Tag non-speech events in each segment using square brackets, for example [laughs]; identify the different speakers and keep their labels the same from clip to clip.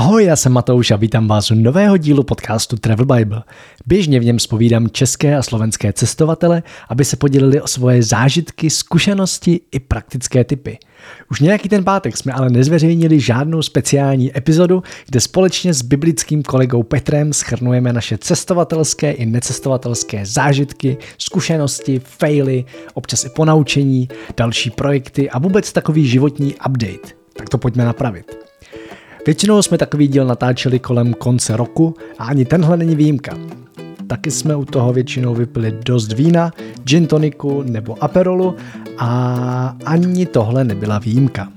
Speaker 1: Ahoj, já jsem Matouš a vítám vás u nového dílu podcastu Travel Bible. Běžně v něm spovídám české a slovenské cestovatele, aby se podělili o svoje zážitky, zkušenosti i praktické typy. Už nějaký ten pátek jsme ale nezveřejnili žádnou speciální epizodu, kde společně s biblickým kolegou Petrem schrnujeme naše cestovatelské i necestovatelské zážitky, zkušenosti, faily, občas i ponaučení, další projekty a vůbec takový životní update. Tak to pojďme napravit. Většinou jsme takový díl natáčeli kolem konce roku a ani tenhle není výjimka. Taky jsme u toho většinou vypili dost vína, gin toniku nebo aperolu a ani tohle nebyla výjimka.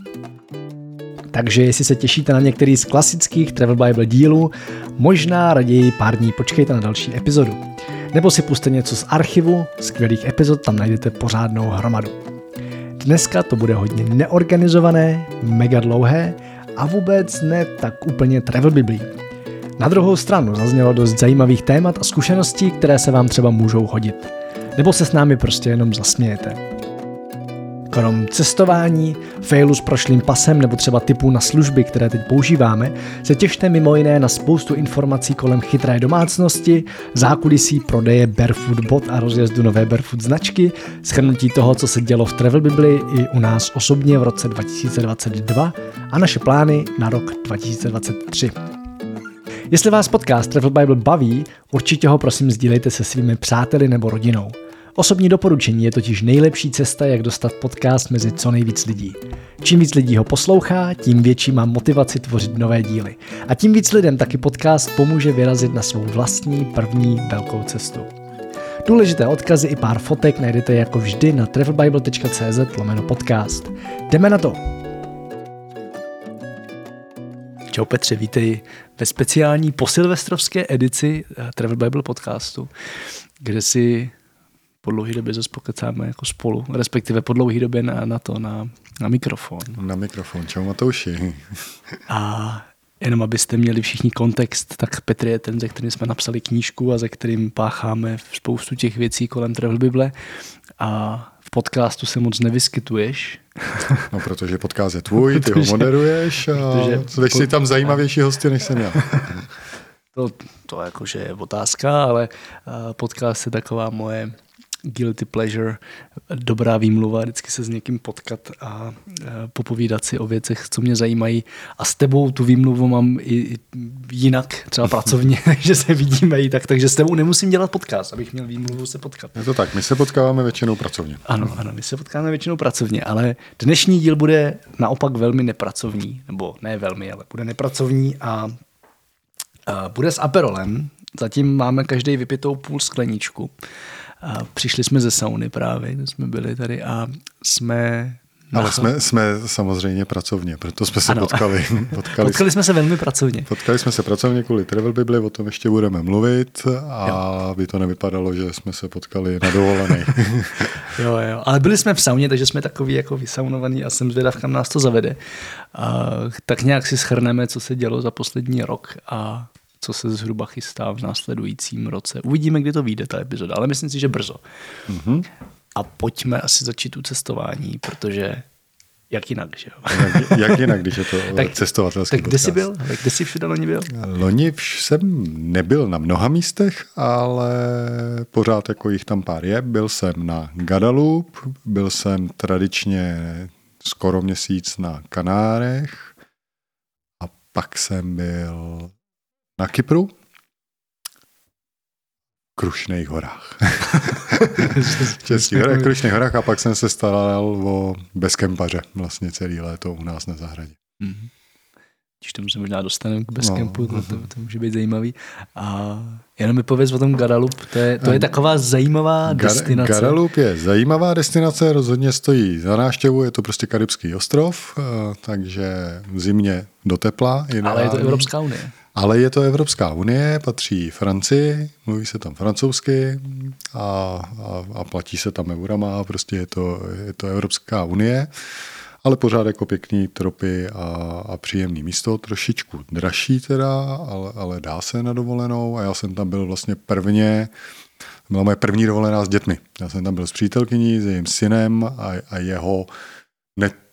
Speaker 1: Takže jestli se těšíte na některý z klasických Travel Bible dílů, možná raději pár dní počkejte na další epizodu. Nebo si puste něco z archivu, skvělých epizod tam najdete pořádnou hromadu. Dneska to bude hodně neorganizované, mega dlouhé a vůbec ne tak úplně travel biblí. Na druhou stranu zaznělo dost zajímavých témat a zkušeností, které se vám třeba můžou hodit. Nebo se s námi prostě jenom zasmějete. Krom cestování, failu s prošlým pasem nebo třeba typů na služby, které teď používáme, se těšte mimo jiné na spoustu informací kolem chytré domácnosti, zákulisí prodeje Barefoot bot a rozjezdu nové Barefoot značky, schrnutí toho, co se dělo v Travel Bibli i u nás osobně v roce 2022 a naše plány na rok 2023. Jestli vás podcast Travel Bible baví, určitě ho prosím sdílejte se svými přáteli nebo rodinou. Osobní doporučení je totiž nejlepší cesta, jak dostat podcast mezi co nejvíc lidí. Čím víc lidí ho poslouchá, tím větší má motivaci tvořit nové díly. A tím víc lidem taky podcast pomůže vyrazit na svou vlastní první velkou cestu. Důležité odkazy i pár fotek najdete jako vždy na travelbible.cz lomeno podcast. Jdeme na to! Čau Petře, vítej ve speciální posilvestrovské edici eh, Travel Bible podcastu, kde si po dlouhé době zase pokecáme jako spolu, respektive po dlouhé době na, na to, na, na mikrofon.
Speaker 2: Na mikrofon, čau Matouši. [laughs]
Speaker 1: A jenom abyste měli všichni kontext, tak Petr je ten, ze kterým jsme napsali knížku a ze kterým pácháme spoustu těch věcí kolem Travel Bible. A v podcastu se moc nevyskytuješ. [laughs]
Speaker 2: No, protože podcast je tvůj, ty ho moderuješ a protože... si tam zajímavější hosty, než jsem já. [laughs]
Speaker 1: To, to jakože je otázka, ale podcast je taková moje guilty pleasure, dobrá výmluva, vždycky se s někým potkat a popovídat si o věcech, co mě zajímají. A s tebou tu výmluvu mám i jinak, třeba pracovně, [laughs] takže se vidíme i tak, takže s tebou nemusím dělat podcast, abych měl výmluvu se potkat.
Speaker 2: Je to tak, my se potkáváme většinou pracovně.
Speaker 1: Ano, ano, my se potkáváme většinou pracovně, ale dnešní díl bude naopak velmi nepracovní, nebo ne velmi, ale bude nepracovní a, a bude s Aperolem. Zatím máme každý vypitou půl skleničku. A přišli jsme ze sauny právě, jsme byli tady a jsme
Speaker 2: ale jsme, jsme samozřejmě pracovně, proto jsme se ano. potkali. [laughs]
Speaker 1: Potkali, potkali jsme se velmi pracovně.
Speaker 2: Potkali jsme se pracovně kvůli Travel Bibli, o tom ještě budeme mluvit a jo. by to nevypadalo, že jsme se potkali na dovolené. [laughs]
Speaker 1: jo, jo, ale byli jsme v sauně, takže jsme takový jako vysaunovaný a jsem zvědav, kam nás to zavede. A, tak nějak si schrneme, co se dělo za poslední rok a co se zhruba chystá v následujícím roce. Uvidíme, kdy to vyjde, ta epizoda, ale myslím si, že brzo. Mm-hmm. A pojďme asi začít tu cestování, protože jak jinak, že jo?
Speaker 2: Jak, jak jinak, když je to [laughs] tak, cestovatelský
Speaker 1: Tak kde jsi byl? Kde jsi všude loni byl?
Speaker 2: Loni jsem nebyl na mnoha místech, ale pořád jako jich tam pár je. Byl jsem na Guadeloupe, byl jsem tradičně skoro měsíc na Kanárech a pak jsem byl na Kypru, Krušných horách. v [laughs] Českých horách, Krušných horách a pak jsem se staral o bezkempaře vlastně celý léto u nás na zahradě. Mm-hmm.
Speaker 1: Když tomu se možná dostaneme k bezkempu, no, to, to, to může být zajímavý. A jenom mi pověz o tom Guadeloupe, to je, to je taková zajímavá Gar- destinace.
Speaker 2: Guadeloupe je zajímavá destinace, rozhodně stojí za návštěvu, je to prostě karibský ostrov, takže v zimě do tepla.
Speaker 1: Ale je to Evropská unie.
Speaker 2: Ale je to Evropská unie, patří Francii, mluví se tam francouzsky a, a, a platí se tam eurama, prostě je to, je to Evropská unie, ale pořád jako pěkný tropy a, a příjemný místo, trošičku dražší teda, ale, ale dá se na dovolenou a já jsem tam byl vlastně prvně, byla moje první dovolená s dětmi. Já jsem tam byl s přítelkyní, s jejím synem a, a jeho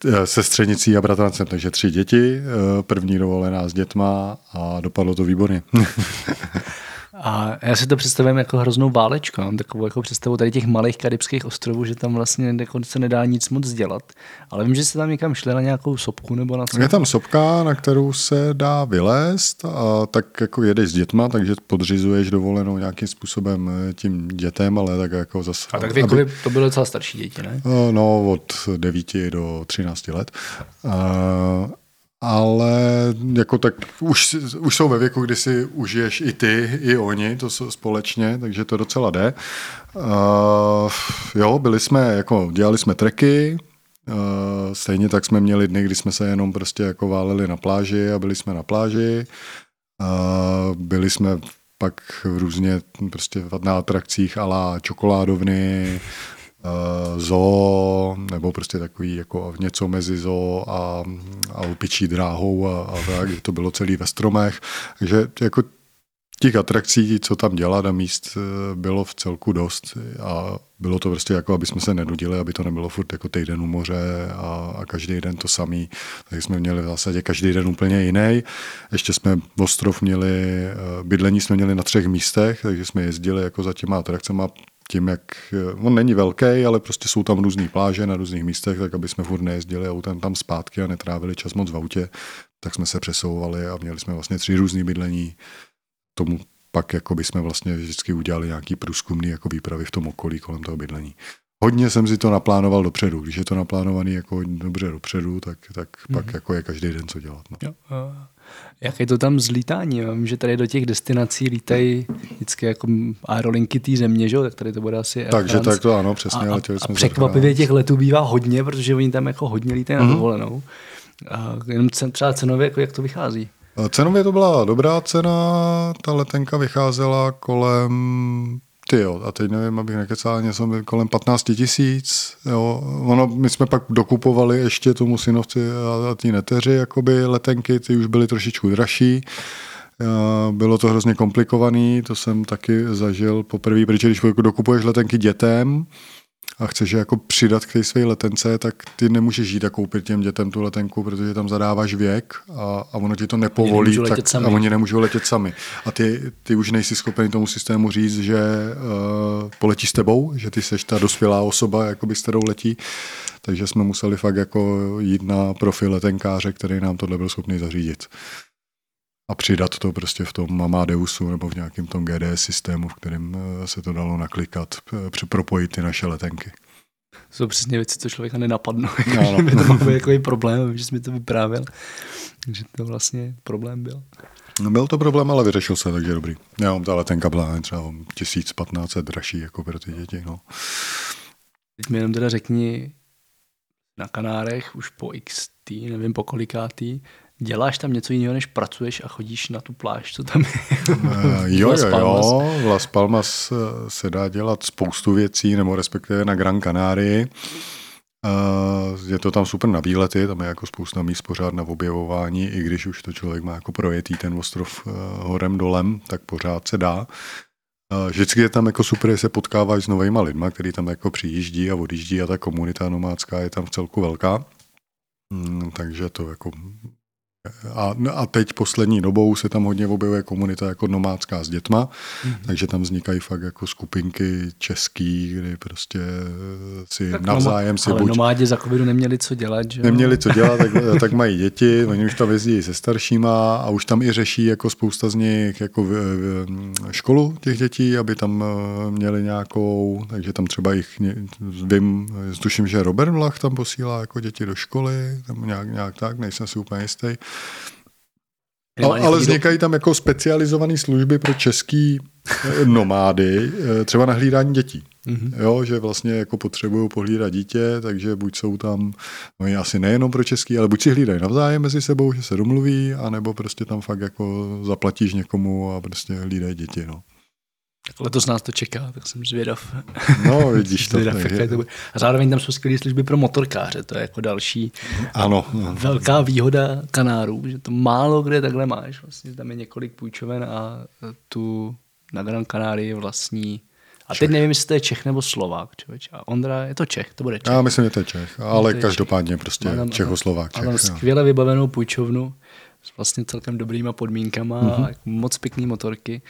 Speaker 2: eh, sestřenicí a bratrancem, takže tři děti, eh, první dovolená s dětma a dopadlo to výborně. [laughs]
Speaker 1: A já si to představím jako hroznou válečku. Mám takovou jako představu tady těch malých karibských ostrovů, že tam vlastně jako se nedá nic moc dělat. Ale vím, že se tam někam šli na nějakou sopku nebo na co.
Speaker 2: Je tam sopka, na kterou se dá vylézt a tak jako jedeš s dětma, takže podřizuješ dovolenou nějakým způsobem eh, tím dětem, ale tak jako zase...
Speaker 1: A tak věkově aby... to bylo docela starší děti, ne?
Speaker 2: No, od 9 do 13 let. A ale jako tak už, už jsou ve věku, kdy si užiješ i ty, i oni, to jsou společně, takže to docela jde. Uh, jo, byli jsme, jako dělali jsme treky, uh, stejně tak jsme měli dny, kdy jsme se jenom prostě jako váleli na pláži a byli jsme na pláži. Uh, byli jsme pak v různě prostě na atrakcích ala čokoládovny, uh, zoo, nebo prostě takový jako něco mezi zoo a, a lupičí dráhou a, a tak, to bylo celý ve stromech. Takže jako těch atrakcí, co tam dělat a míst eh, bylo v celku dost a bylo to prostě jako, aby jsme se nenudili, aby to nebylo furt jako týden u moře a, a každý den to samý. Takže jsme měli v zásadě každý den úplně jiný. Ještě jsme ostrov měli, eh, bydlení jsme měli na třech místech, takže jsme jezdili jako za těma atrakcemi tím, jak on není velký, ale prostě jsou tam různé pláže na různých místech, tak aby jsme furt nejezdili autem tam zpátky a netrávili čas moc v autě, tak jsme se přesouvali a měli jsme vlastně tři různé bydlení. Tomu pak jako by jsme vlastně vždycky udělali nějaký průzkumný jako výpravy v tom okolí kolem toho bydlení. Hodně jsem si to naplánoval dopředu. Když je to naplánovaný jako dobře dopředu, tak, tak mm-hmm. pak jako je každý den co dělat. No. Jo,
Speaker 1: jak je to tam s lítáním? Vím, že tady do těch destinací lítají vždycky jako aerolinky té země, že? tak tady to bude asi
Speaker 2: Air Takže tak to ano, přesně.
Speaker 1: A, a, a překvapivě těch letů bývá hodně, protože oni tam jako hodně lítají mm-hmm. na mhm. dovolenou. A jenom třeba cenově, jako jak to vychází?
Speaker 2: Cenově to byla dobrá cena, ta letenka vycházela kolem ty jo, a teď nevím, abych nekecal, něco kolem 15 tisíc, jo. Ono, my jsme pak dokupovali ještě tomu synovci a, a ty neteři, jakoby letenky, ty už byly trošičku dražší. Bylo to hrozně komplikovaný, to jsem taky zažil poprvé, protože když dokupuješ letenky dětem, a chceš jako přidat k té své letence, tak ty nemůžeš jít a koupit těm dětem tu letenku, protože tam zadáváš věk a, a ono ti to nepovolí oni tak, a oni nemůžou letět sami. A ty, ty už nejsi schopen tomu systému říct, že uh, poletí s tebou, že ty seš ta dospělá osoba, jakoby s kterou letí. Takže jsme museli fakt jako jít na profil letenkáře, který nám tohle byl schopný zařídit a přidat to prostě v tom Amadeusu nebo v nějakém tom GDS systému, v kterém eh, se to dalo naklikat, propojit ty naše letenky.
Speaker 1: To jsou přesně věci, co člověka nenapadnou. No, [laughs] no. to byl jako problém, že jsi mi to vyprávěl. Takže to vlastně problém byl.
Speaker 2: No, byl to problém, ale vyřešil se, takže dobrý. Já mám ta letenka byla třeba 1500 dražší jako pro ty děti. No.
Speaker 1: Teď mi jenom teda řekni, na Kanárech už po XT, nevím po kolikátý, Děláš tam něco jiného, než pracuješ a chodíš na tu pláž, co tam je?
Speaker 2: Uh, jo, jo, jo. V Las Palmas se dá dělat spoustu věcí, nebo respektive na Gran Canaria. Uh, je to tam super na výlety, tam je jako spousta míst pořád na objevování, i když už to člověk má jako projetý ten ostrov uh, horem dolem, tak pořád se dá. Uh, vždycky je tam jako super, že se potkáváš s novýma lidma, který tam jako přijíždí a odjíždí a ta komunita nomádská je tam v celku velká. Mm, takže to jako a, a teď poslední dobou se tam hodně objevuje komunita jako nomádská s dětma, mm-hmm. takže tam vznikají fakt jako skupinky český, kdy prostě si tak navzájem si
Speaker 1: ale buď... nomádi za covidu neměli co dělat, že
Speaker 2: Neměli co dělat, tak, [laughs] tak mají děti, oni už tam jezdí se staršíma a už tam i řeší jako spousta z nich jako v, v, školu těch dětí, aby tam eh, měli nějakou, takže tam třeba jich vím, tuším, že Robert Vlach tam posílá jako děti do školy, tam nějak, nějak tak, nejsem si úplně jistý. Ale, ale vznikají tam jako specializované služby pro český eh, nomády, eh, třeba na hlídání dětí. Mm-hmm. Jo, že vlastně jako potřebují pohlídat dítě, takže buď jsou tam, no asi nejenom pro český, ale buď si hlídají navzájem mezi sebou, že se domluví, anebo prostě tam fakt jako zaplatíš někomu a prostě hlídají děti. No.
Speaker 1: Letos nás to čeká, tak jsem zvědav.
Speaker 2: No, vidíš [laughs] to. zvědav,
Speaker 1: to bude. A zároveň tam jsou skvělé služby pro motorkáře, to je jako další
Speaker 2: ano,
Speaker 1: velká výhoda Kanárů, že to málo kde takhle máš. Vlastně tam je několik půjčoven a tu na Gran Canarii vlastní A teď nevím, jestli to je Čech nebo Slovák, člověč. A Ondra, je to Čech, to bude Čech.
Speaker 2: Já myslím, že to je Čech, ale
Speaker 1: to je
Speaker 2: každopádně prostě
Speaker 1: Má tam-
Speaker 2: Čechoslovák.
Speaker 1: Mám
Speaker 2: Čech, jo.
Speaker 1: skvěle vybavenou půjčovnu s vlastně celkem dobrýma podmínkama
Speaker 2: Mhm.
Speaker 1: mm-hmm. a moc pěkný motorky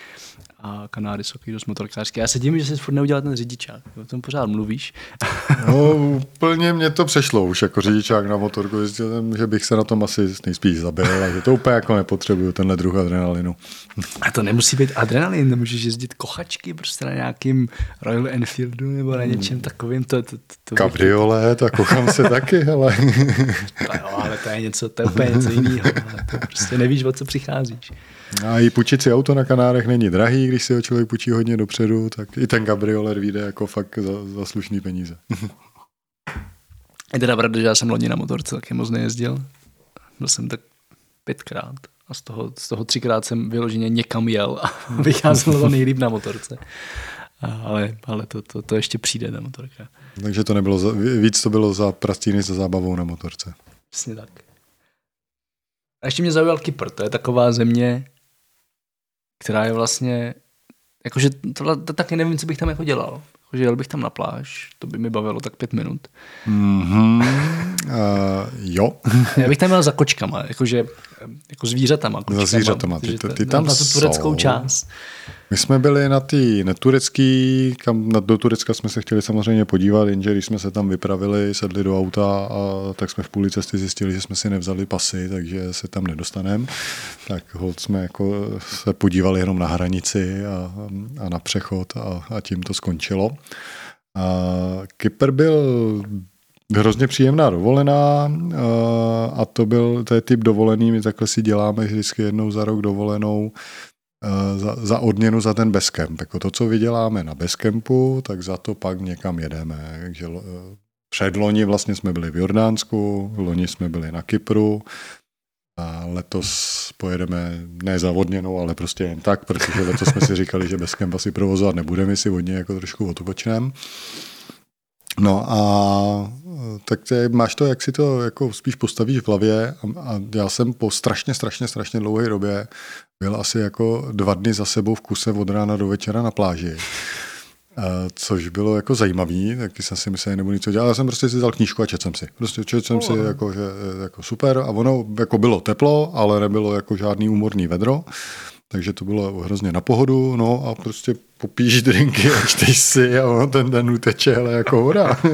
Speaker 1: a Kanáry jsou takový dost motorkářské. Já se divím, že jsi furt neudělal ten řidičák. O tom pořád mluvíš. [laughs]
Speaker 2: No, úplně mě to přešlo už jako řidičák na motorku. Zjistil jsem, že bych se na tom asi nejspíš zabil a že to úplně jako nepotřebuju, tenhle druh adrenalinu.
Speaker 1: A to nemusí být adrenalin, nemůžeš jezdit kochačky prostě na nějakým Royal Enfieldu nebo na něčem takovým. To, to, to, to
Speaker 2: Kabriolet a kochám se taky, ale [laughs]
Speaker 1: To jo, ale to je něco, to je úplně něco jiného. To prostě nevíš, o co přicházíš.
Speaker 2: A i půjčit si auto na Kanárech není drahý, když si ho člověk půjčí hodně dopředu, tak i ten kabriolet vyjde jako fakt za, za slušný peníze. [laughs]
Speaker 1: Je teda pravda, že já jsem loni na motorce taky moc nejezdil. Byl jsem tak pětkrát a z toho, z toho třikrát jsem vyloženě někam jel a [laughs] vycházelo to nejlíp na motorce. Ale ale to, to, to, ještě přijde ta motorka.
Speaker 2: Takže to nebylo, za, víc to bylo za prastíny za zábavou na motorce.
Speaker 1: Přesně tak. A ještě mě zaujal Kypr, to je taková země, která je vlastně, jakože to, to taky nevím, co bych tam jako dělal. Jakože jel bych tam na pláž, to by mi bavilo tak pět minut.
Speaker 2: Mm-hmm. Uh, [laughs] jo.
Speaker 1: Já bych tam jel za kočkama, jakože jako zvířatama. Kočkama,
Speaker 2: zvířatama, ty- ty- ty tam
Speaker 1: na tu tureckou
Speaker 2: jsou.
Speaker 1: část.
Speaker 2: My jsme byli na ty neturecký, kam na, do Turecka jsme se chtěli samozřejmě podívat, jenže když jsme se tam vypravili, sedli do auta, a tak jsme v půli cesty zjistili, že jsme si nevzali pasy, takže se tam nedostaneme. Tak hold jsme jako se podívali jenom na hranici a, a na přechod a, a tím to skončilo. A Kypr byl hrozně příjemná dovolená a, a to byl, to je typ dovolený, my takhle si děláme vždycky jednou za rok dovolenou, eh, za, za odměnu za ten bezkemp. Jako to, co vyděláme na bezkempu, tak za to pak někam jedeme. Takže eh, předloni vlastně jsme byli v Jordánsku, loni jsme byli na Kypru, a letos pojedeme ne za odměnou, ale prostě jen tak, protože letos jsme si říkali, že bezkemp asi provozovat nebudeme, si od něj jako trošku otopočneme. No a tak ty, máš to, jak si to jako spíš postavíš v hlavě a, a já jsem po strašně, strašně, strašně dlouhé době byl asi jako dva dny za sebou v kuse od rána do večera na pláži. A což bylo jako zajímavý, taky jsem si myslel, že nebudu nic dělat, ale já jsem prostě si vzal knížku a četl jsem si. Prostě četl jsem si jako, že, jako super a ono jako bylo teplo, ale nebylo jako žádný úmorný vedro, takže to bylo hrozně na pohodu, no a prostě popíš drinky [laughs] a čteš si a ono ten den uteče, ale jako voda. [laughs]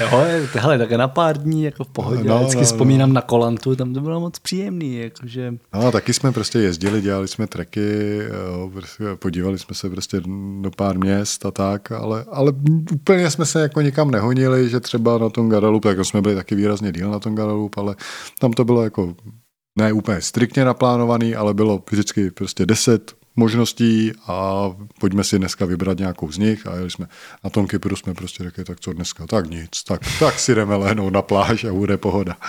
Speaker 1: Jo, hele, tak na pár dní jako v pohodě.
Speaker 2: No,
Speaker 1: No, Vždycky
Speaker 2: no,
Speaker 1: no,
Speaker 2: no.
Speaker 1: vzpomínám na Kolantu, tam to bylo moc příjemný, jakože
Speaker 2: No, taky jsme prostě jezdili, dělali jsme treky, jo, prostě podívali jsme se prostě do pár měst a tak, ale, ale úplně jsme se jako nikam nehonili, že třeba na tom Guadalupe, jako jsme byli taky výrazně díl na tom Guadalupe, ale tam to bylo jako ne úplně striktně naplánovaný, ale bylo vždycky prostě deset možností a pojďme si dneska vybrat nějakou z nich a jeli jsme na tom Kypru jsme prostě řekli, tak co dneska, tak nic, tak, tak si jdeme lehnout na pláž a bude pohoda. [laughs]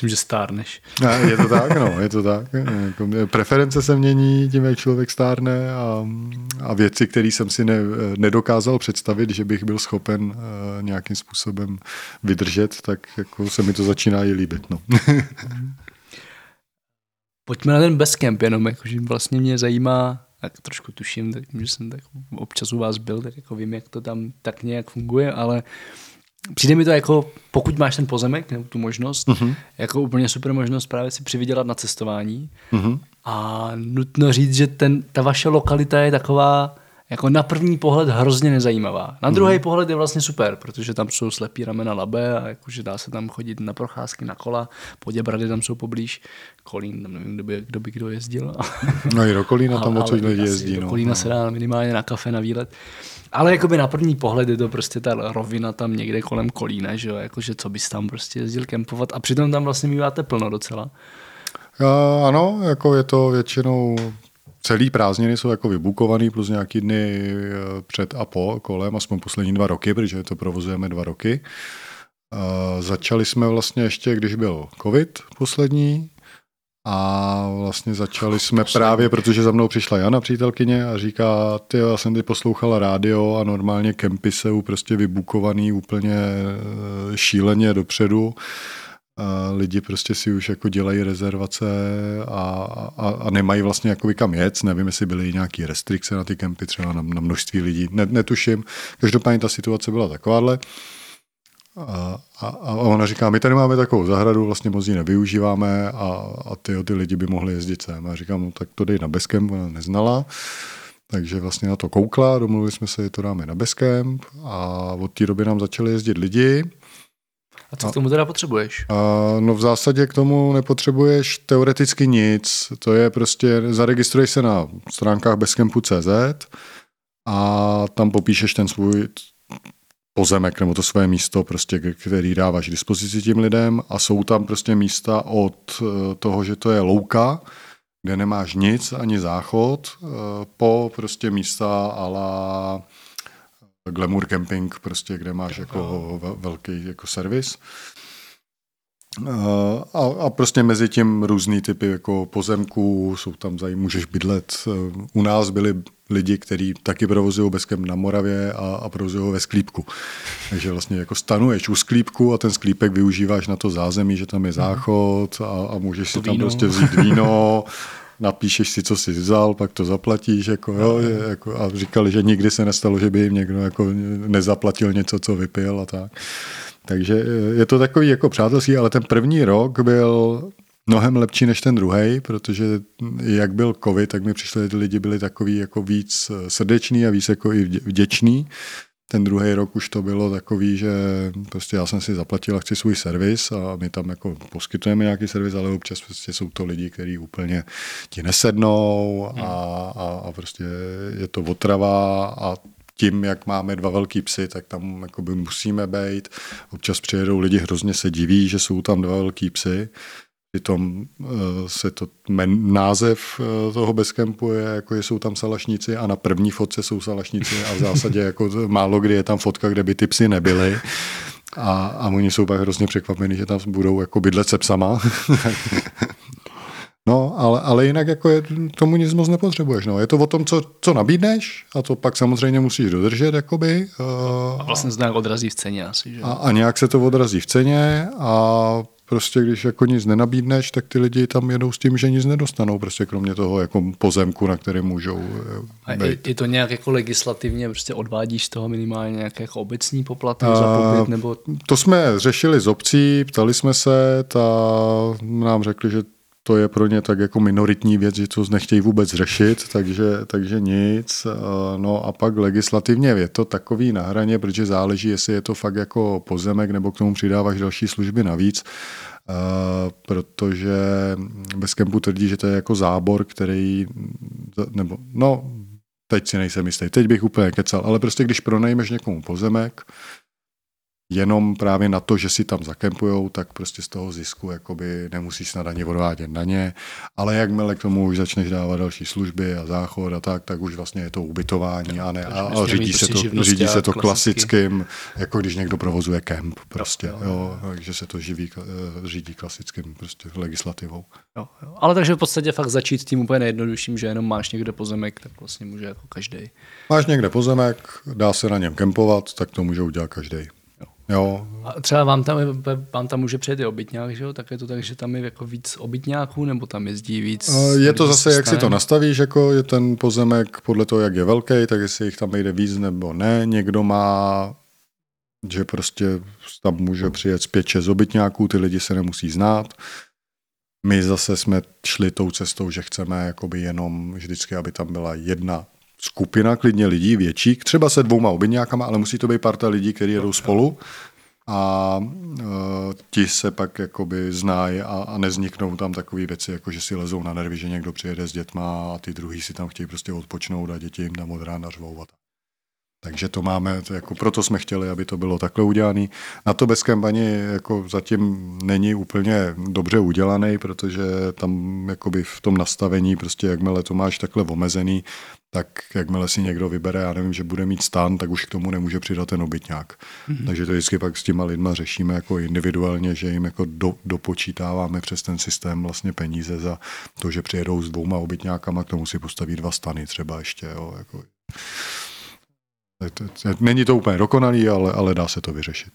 Speaker 1: myslím, že stárneš.
Speaker 2: A Je to tak, no, je to tak. Jako, Preference se mění tím, jak člověk stárne a, a věci, které jsem si ne, nedokázal představit, že bych byl schopen uh, nějakým způsobem vydržet, tak jako se mi to začíná i líbit. No. [laughs]
Speaker 1: Pojďme na ten bezkemp jenom, jakože vlastně mě zajímá, tak trošku tuším, tak, že jsem tak občas u vás byl, tak jako vím, jak to tam tak nějak funguje, ale přijde mi to jako, pokud máš ten pozemek nebo tu možnost, uh-huh. jako úplně super možnost právě si přivydělat na cestování
Speaker 2: uh-huh.
Speaker 1: a nutno říct, že ten, ta vaše lokalita je taková jako na první pohled hrozně nezajímavá. Na druhý mm. pohled je vlastně super, protože tam jsou slepý ramena labe a jakože dá se tam chodit na procházky, na kola, Poděbrady tam jsou poblíž, Kolín, tam nevím, kdo by kdo, by kdo jezdil.
Speaker 2: No i do Kolína tam moc
Speaker 1: asi
Speaker 2: jezdí.
Speaker 1: Do
Speaker 2: No,
Speaker 1: Kolína
Speaker 2: no.
Speaker 1: se dá minimálně na kafe, na výlet. Ale jakoby na první pohled je to prostě ta rovina tam někde kolem Kolína, že jo, jakože co bys tam prostě jezdil kempovat a přitom tam vlastně míváte plno docela.
Speaker 2: A, ano, jako je to většinou celý prázdniny jsou jako vybukovaný plus nějaký dny eh, před a po kolem, aspoň poslední dva roky, protože to provozujeme dva roky. A začali jsme vlastně ještě, když byl covid poslední, a vlastně začali jsme právě, protože za mnou přišla Jana, přítelkyně, a říká, ty já jsem ty poslouchala rádio a normálně kempy jsou prostě vybukovaný úplně eh, šíleně dopředu. Lidi prostě si už jako dělají rezervace a, a, a nemají vlastně jako kam jet. Nevím, jestli byly nějaké restrikce na ty kempy, třeba na, na množství lidí, ne, netuším. Každopádně ta situace byla takováhle. A, a, a ona říká, my tady máme takovou zahradu, vlastně moc ji nevyužíváme a, a ty, ty lidi by mohli jezdit sem. A říkám, no tak to dej na Beskem, ona neznala. Takže vlastně na to koukla, domluvili jsme se, že to dáme na Basecamp a od té doby nám začali jezdit lidi.
Speaker 1: A co k tomu teda potřebuješ?
Speaker 2: A, no v zásadě k tomu nepotřebuješ teoreticky nic. To je prostě, zaregistruješ se na stránkách Basecampu.cz a tam popíšeš ten svůj pozemek nebo to své místo, prostě, který dáváš k dispozici tím lidem a jsou tam prostě místa od eh, toho, že to je louka, kde nemáš nic, ani záchod, eh, po prostě místa ala glamour camping, prostě, kde máš jako velký jako servis. Eh, a, a prostě mezi tím různý typy jako pozemků, jsou tam zaj, můžeš bydlet. Eh, u nás byli lidi, kteří taky provozují bezkem na Moravě a, a provozují ve sklípku. Takže vlastně jako stanuješ u sklípku a ten sklípek využíváš na to zázemí, že tam je mhm. záchod a, a můžeš si tam víno. prostě vzít víno [laughs] napíšeš si, co jsi vzal, pak to zaplatíš. Jako, jo, jako, a říkali, že nikdy se nestalo, že by jim někdo jako nezaplatil něco, co vypil a tak. Takže eh, je to takový jako přátelský, ale ten první rok byl mnohem lepší než ten druhý, protože jak byl covid, tak mi ty lidi byli takový jako víc eh, srdeční a víc jako i vděční. Ten druhý rok už to bylo takový, že prostě já jsem si zaplatil a chci svůj servis a my tam jako poskytujeme nějaký servis, ale občas prostě jsou to lidi, kteří úplně ti nesednou a, a, a prostě je to otrava a tím, jak máme dva velký psy, tak tam musíme být. Občas přijedou lidi, hrozně se diví, že jsou tam dva velký psy. Přitom uh, se to men, název uh, toho bezkempu je, jako jsou tam salašníci a na první fotce jsou salašníci a v zásadě jako málo kdy je tam fotka, kde by ty psy nebyly. A, a oni jsou pak hrozně překvapení, že tam budou jako bydlet se psama. [laughs] No, ale, ale jinak jako je, tomu nic moc nepotřebuješ. No. Je to o tom, co, co nabídneš a to pak samozřejmě musíš dodržet. Jakoby,
Speaker 1: uh, a vlastně se to nějak odrazí v ceně asi. Že?
Speaker 2: A, a nějak se to odrazí v ceně a prostě když jako nic nenabídneš, tak ty lidi tam jedou s tím, že nic nedostanou, prostě kromě toho jako pozemku, na který můžou
Speaker 1: eh, být. A je, je to nějak jako legislativně, prostě odvádíš z toho minimálně nějaké jako obecní poplatek za pobyt, nebo...
Speaker 2: To jsme řešili z obcí, ptali jsme se, ta nám řekli, že to je pro ně tak jako minoritní věc, že to nechtějí vůbec řešit, takže, takže nic. No a pak legislativně je to takový na hraně, protože záleží, jestli je to fakt jako pozemek nebo k tomu přidáváš další služby navíc, protože bez kempu tvrdí, že to je jako zábor, který, nebo no, teď si nejsem jistý, teď bych úplně kecal, ale prostě když pronajmeš někomu pozemek, jenom právě na to, že si tam zakempujou, tak prostě z toho zisku jakoby nemusíš snad ani odvádět na ně, ale jakmile k tomu už začneš dávat další služby a záchod a tak, tak už vlastně je to ubytování a ne, a, a řídí, se to, řídí se to klasickým, jako když někdo provozuje kemp prostě, jo, jo, jo. jo takže se to živí, eh, řídí klasickým prostě legislativou.
Speaker 1: Jo, jo. Ale takže v podstatě fakt začít tím úplně nejjednodušším, že jenom máš někde pozemek, tak vlastně může jako každý.
Speaker 2: Máš někde pozemek, dá se na něm kempovat, tak to může udělat každý. Jo.
Speaker 1: A třeba vám tam, vám tam může přijet i obytňák, že jo? Tak je to tak, že tam je jako víc obytňáků, nebo tam jezdí víc?
Speaker 2: Je to zase, jak si to nastavíš, jako je ten pozemek podle toho, jak je velký, tak jestli jich tam jde víc nebo ne. Někdo má, že prostě tam může přijet pět, šest obytňáků, ty lidi se nemusí znát. My zase jsme šli tou cestou, že chceme jakoby jenom vždycky, aby tam byla jedna skupina klidně lidí větší, třeba se dvouma obyňákama, ale musí to být parta lidí, kteří jedou spolu a uh, ti se pak jakoby znají a, a nezniknou tam takové věci, jako že si lezou na nervy, že někdo přijede s dětma a ty druhý si tam chtějí prostě odpočnout a děti jim tam od rána řvou. Takže to máme, jako proto jsme chtěli, aby to bylo takhle udělané. Na to bez kampaně jako zatím není úplně dobře udělaný, protože tam jakoby v tom nastavení, prostě jakmile to máš takhle omezený, tak jakmile si někdo vybere, já nevím, že bude mít stan, tak už k tomu nemůže přidat ten obytňák. Mm-hmm. Takže to vždycky pak s těma lidma řešíme jako individuálně, že jim jako do, dopočítáváme přes ten systém vlastně peníze za to, že přijedou s dvouma obytňákama, k tomu si postaví dva stany třeba ještě. Jo, jako. Není to úplně dokonalý, ale, ale dá se to vyřešit.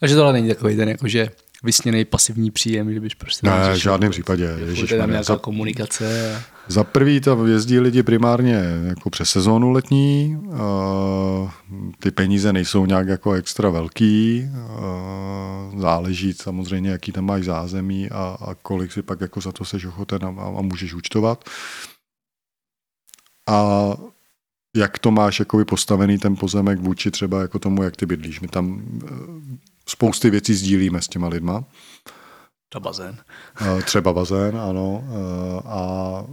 Speaker 1: Takže tohle není takový ten, jako že vysněný pasivní příjem, že bys prostě...
Speaker 2: Ne, v žádném případě.
Speaker 1: Ježíš, tam nějaká za, komunikace. A...
Speaker 2: Za prvý tam jezdí lidi primárně jako přes sezónu letní, uh, ty peníze nejsou nějak jako extra velký, uh, záleží samozřejmě, jaký tam máš zázemí a, a kolik si pak jako za to seš ochoten a, a můžeš účtovat. A jak to máš jako postavený ten pozemek vůči třeba jako tomu, jak ty bydlíš. My tam eh, spousty věcí sdílíme s těma lidma.
Speaker 1: To bazén.
Speaker 2: Třeba bazén, ano. A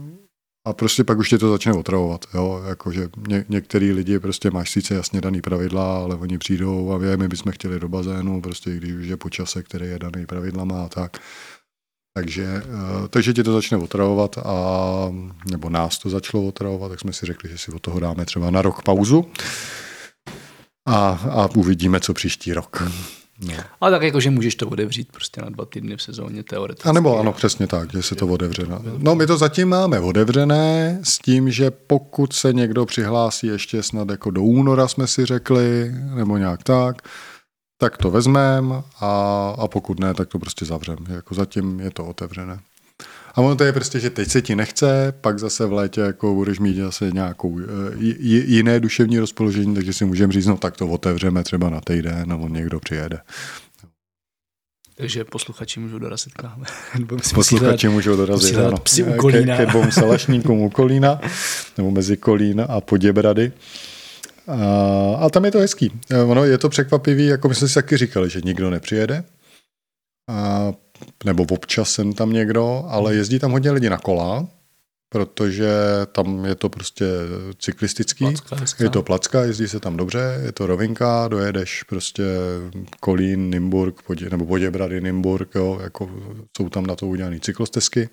Speaker 2: a prostě pak už tě to začne otravovat. Jo? Jakože ně, některý lidi prostě máš sice jasně daný pravidla, ale oni přijdou a my bychom chtěli do bazénu, prostě když už je počase, který je daný pravidlama a tak. Takže, uh, takže ti to začne otravovat a nebo nás to začalo otravovat, tak jsme si řekli, že si od toho dáme třeba na rok pauzu a, a uvidíme, co příští rok.
Speaker 1: No. Ale tak jako, že můžeš to otevřít prostě na dva týdny v sezóně teoreticky.
Speaker 2: A nebo ano, přesně tak, že se to otevře. No my to zatím máme otevřené s tím, že pokud se někdo přihlásí ještě snad jako do února jsme si řekli, nebo nějak tak, tak to vezmeme a, a pokud ne, tak to prostě zavřeme. Jako zatím je to otevřené. A ono to je prostě, že teď se ti nechce, pak zase v létě jako budeš mít zase nějakou eh, jiné duševní rozpoložení, takže si můžeme říct, no tak to otevřeme třeba na týden, nebo někdo přijede.
Speaker 1: Takže posluchači můžou dorazit k nám. [laughs]
Speaker 2: posluchači můžou dorazit, ano.
Speaker 1: Psi u Kolína.
Speaker 2: Ke, ke dvou [laughs] salašníkům u Kolína, nebo mezi Kolína a Poděbrady. A, tam je to hezký. Ono je to překvapivý, jako my jsme si taky říkali, že nikdo nepřijede. A nebo občas jsem tam někdo, ale jezdí tam hodně lidí na kola, protože tam je to prostě cyklistický. Placka, je to placka, jezdí se tam dobře, je to rovinka, dojedeš prostě Kolín, Nymburk, podě, nebo Poděbrady, Nymburk, jo, jako jsou tam na to udělané cyklostezky.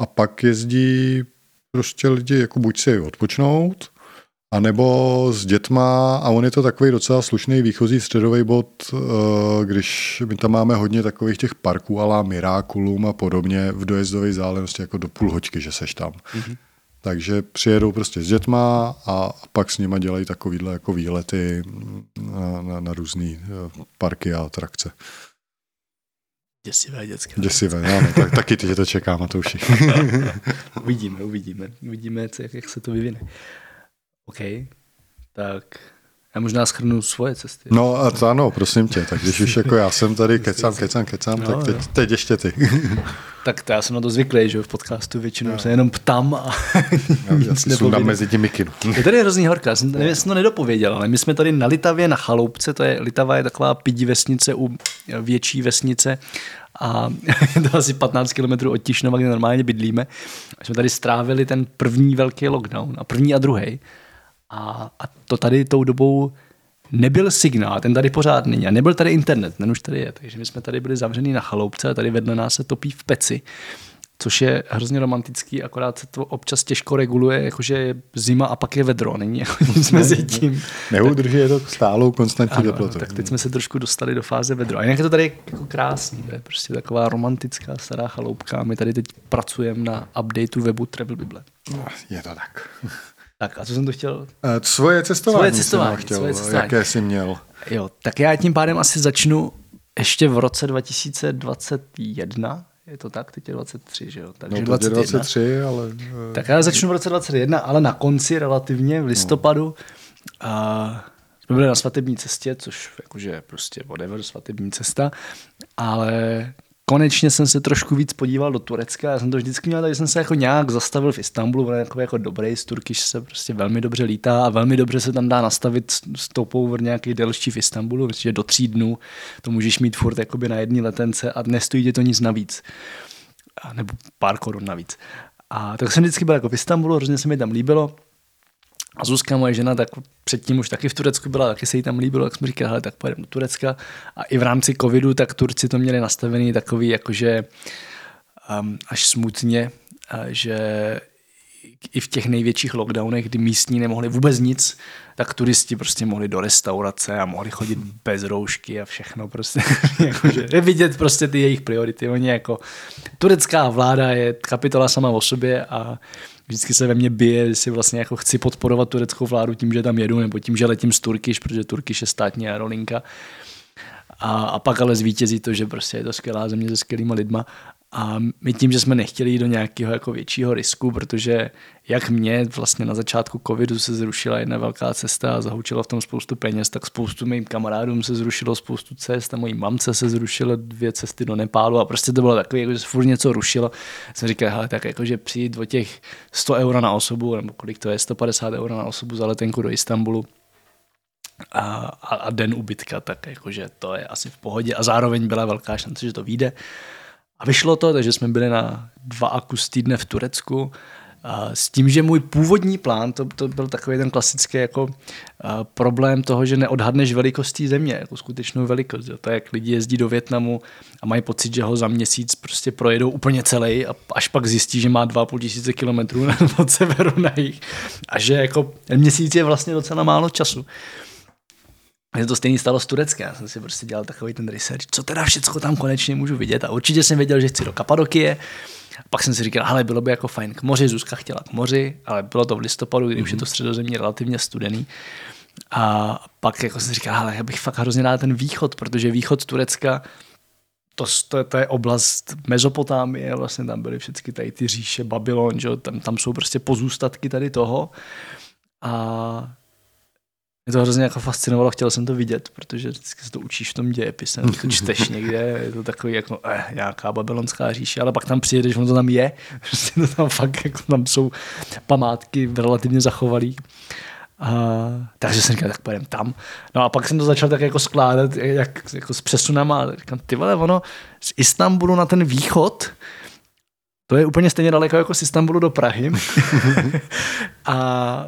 Speaker 2: A pak jezdí prostě lidi jako buď si odpočnout, a nebo s dětma, a on je to takový docela slušný výchozí středový bod, eh, když my tam máme hodně takových těch parků alá Miraculum a podobně v dojezdové záležitosti jako do půl hoďky, že seš tam. Mm-hmm. Takže přijedou prostě s dětma a pak s nima dělají takovýhle jako výlety na, na, na různé eh, parky a atrakce.
Speaker 1: Děsivé dětské.
Speaker 2: Děsivé, ano, tak, taky tě to čeká, Matouši. [laughs]
Speaker 1: uvidíme, uvidíme. Uvidíme, jak, jak se to vyvine. OK, tak já možná schrnu svoje cesty.
Speaker 2: No a to ano, prosím tě, tak když už [laughs] jako já jsem tady kecám, kecám, kecám, no, tak teď, teď ještě ty. [laughs]
Speaker 1: tak to já jsem na to zvyklý, že v podcastu většinou no. se jenom ptám a
Speaker 2: já, [laughs] nic mezi těmi kinu.
Speaker 1: je tady hrozný horka, já jsem, nevím, jsem to nedopověděl, ale my jsme tady na Litavě, na Chaloupce, to je, Litava je taková pidí vesnice u větší vesnice a je to asi 15 km od Tišnova, kde normálně bydlíme. A jsme tady strávili ten první velký lockdown a první a druhý. A, a to tady tou dobou nebyl signál, ten tady pořád není. A nebyl tady internet, ten už tady je. Takže my jsme tady byli zavřený na chaloupce a tady vedle nás se topí v peci což je hrozně romantický, akorát se to občas těžko reguluje, jakože je zima a pak je vedro, není jako nic mezi tím.
Speaker 2: Neudrží je to stálou konstantní teplotu.
Speaker 1: Tak teď jsme se trošku dostali do fáze vedro. A jinak je to tady jako krásný, to je prostě taková romantická stará chaloupka. My tady teď pracujeme na updateu webu Travel Bible.
Speaker 2: Je to tak.
Speaker 1: Tak a co jsem to chtěl? Uh,
Speaker 2: svoje cestování. Svoje cestování, chtěl, svoje cestování. Jaké jsi měl?
Speaker 1: Jo, tak já tím pádem asi začnu ještě v roce 2021, je to tak, teď je 23, že jo?
Speaker 2: Takže no, 21. 23, ale...
Speaker 1: Eh, tak já začnu v roce 21, ale na konci relativně, v listopadu. No. A jsme byli na svatební cestě, což jakože prostě whatever, svatební cesta, ale konečně jsem se trošku víc podíval do Turecka. Já jsem to vždycky měl, takže jsem se jako nějak zastavil v Istanbulu, on jako, jako dobrý, z Turkish se prostě velmi dobře lítá a velmi dobře se tam dá nastavit stopover nějaký delší v Istanbulu, protože do tří dnů to můžeš mít furt jakoby na jedné letence a nestojí tě to nic navíc. A, nebo pár korun navíc. A tak jsem vždycky byl jako v Istanbulu, hrozně se mi tam líbilo. A Zuzka, moje žena, tak předtím už taky v Turecku byla, taky se jí tam líbilo, tak jsme říkali, hele, tak pojedeme do Turecka. A i v rámci covidu, tak Turci to měli nastavený takový, jakože um, až smutně, že i v těch největších lockdownech, kdy místní nemohli vůbec nic, tak turisti prostě mohli do restaurace a mohli chodit bez roušky a všechno prostě. [laughs] jakože, vidět prostě ty jejich priority. Oni jako turecká vláda je kapitola sama o sobě a vždycky se ve mně bije, jestli vlastně jako chci podporovat tureckou vládu tím, že tam jedu, nebo tím, že letím z Turkish, protože Turkish je státní aerolinka. A, a pak ale zvítězí to, že prostě je to skvělá země se skvělýma lidma a my tím, že jsme nechtěli jít do nějakého jako většího risku, protože jak mě vlastně na začátku covidu se zrušila jedna velká cesta a zahučila v tom spoustu peněz, tak spoustu mým kamarádům se zrušilo spoustu cest a mojí mamce se zrušilo dvě cesty do Nepálu a prostě to bylo takové, jako, že se furt něco rušilo. Jsem říkal, hele, tak jakože přijít o těch 100 euro na osobu, nebo kolik to je, 150 euro na osobu za letenku do Istanbulu, a, a, a den ubytka, tak jakože to je asi v pohodě a zároveň byla velká šance, že to vyjde. A vyšlo to, takže jsme byli na dva a kus týdne v Turecku. S tím, že můj původní plán, to, to byl takový ten klasický jako problém toho, že neodhadneš velikost té země, jako skutečnou velikost. Jo. To je, jak lidi jezdí do Větnamu a mají pocit, že ho za měsíc prostě projedou úplně celý a až pak zjistí, že má 2,5 tisíce kilometrů [laughs] od severu na jich a že jako měsíc je vlastně docela málo času. Mně to stejný stalo s Tureckem. Já jsem si prostě dělal takový ten research, co teda všechno tam konečně můžu vidět. A určitě jsem věděl, že chci do Kapadokie. Pak jsem si říkal, ale bylo by jako fajn k moři, Zuzka chtěla k moři, ale bylo to v listopadu, kdy mm-hmm. už je to středozemí relativně studený. A pak jako jsem si říkal, ale já bych fakt hrozně rád ten východ, protože východ Turecka, to, to, to je oblast Mezopotámie, vlastně tam byly všechny tady ty říše, Babylon, že? Tam, tam jsou prostě pozůstatky tady toho. A mě to hrozně jako fascinovalo, chtěl jsem to vidět, protože vždycky se to učíš v tom dějepise, to čteš [laughs] někde, je to takový jako eh, nějaká babylonská říše, ale pak tam přijedeš, ono to tam je, [laughs] prostě to tam fakt jako tam jsou památky relativně zachovalý. A, takže jsem říkal, tak pojedem tam. No a pak jsem to začal tak jako skládat jak, jako s přesunama a říkám, ty vole, ono z Istanbulu na ten východ, to je úplně stejně daleko jako z Istanbulu do Prahy. [laughs] a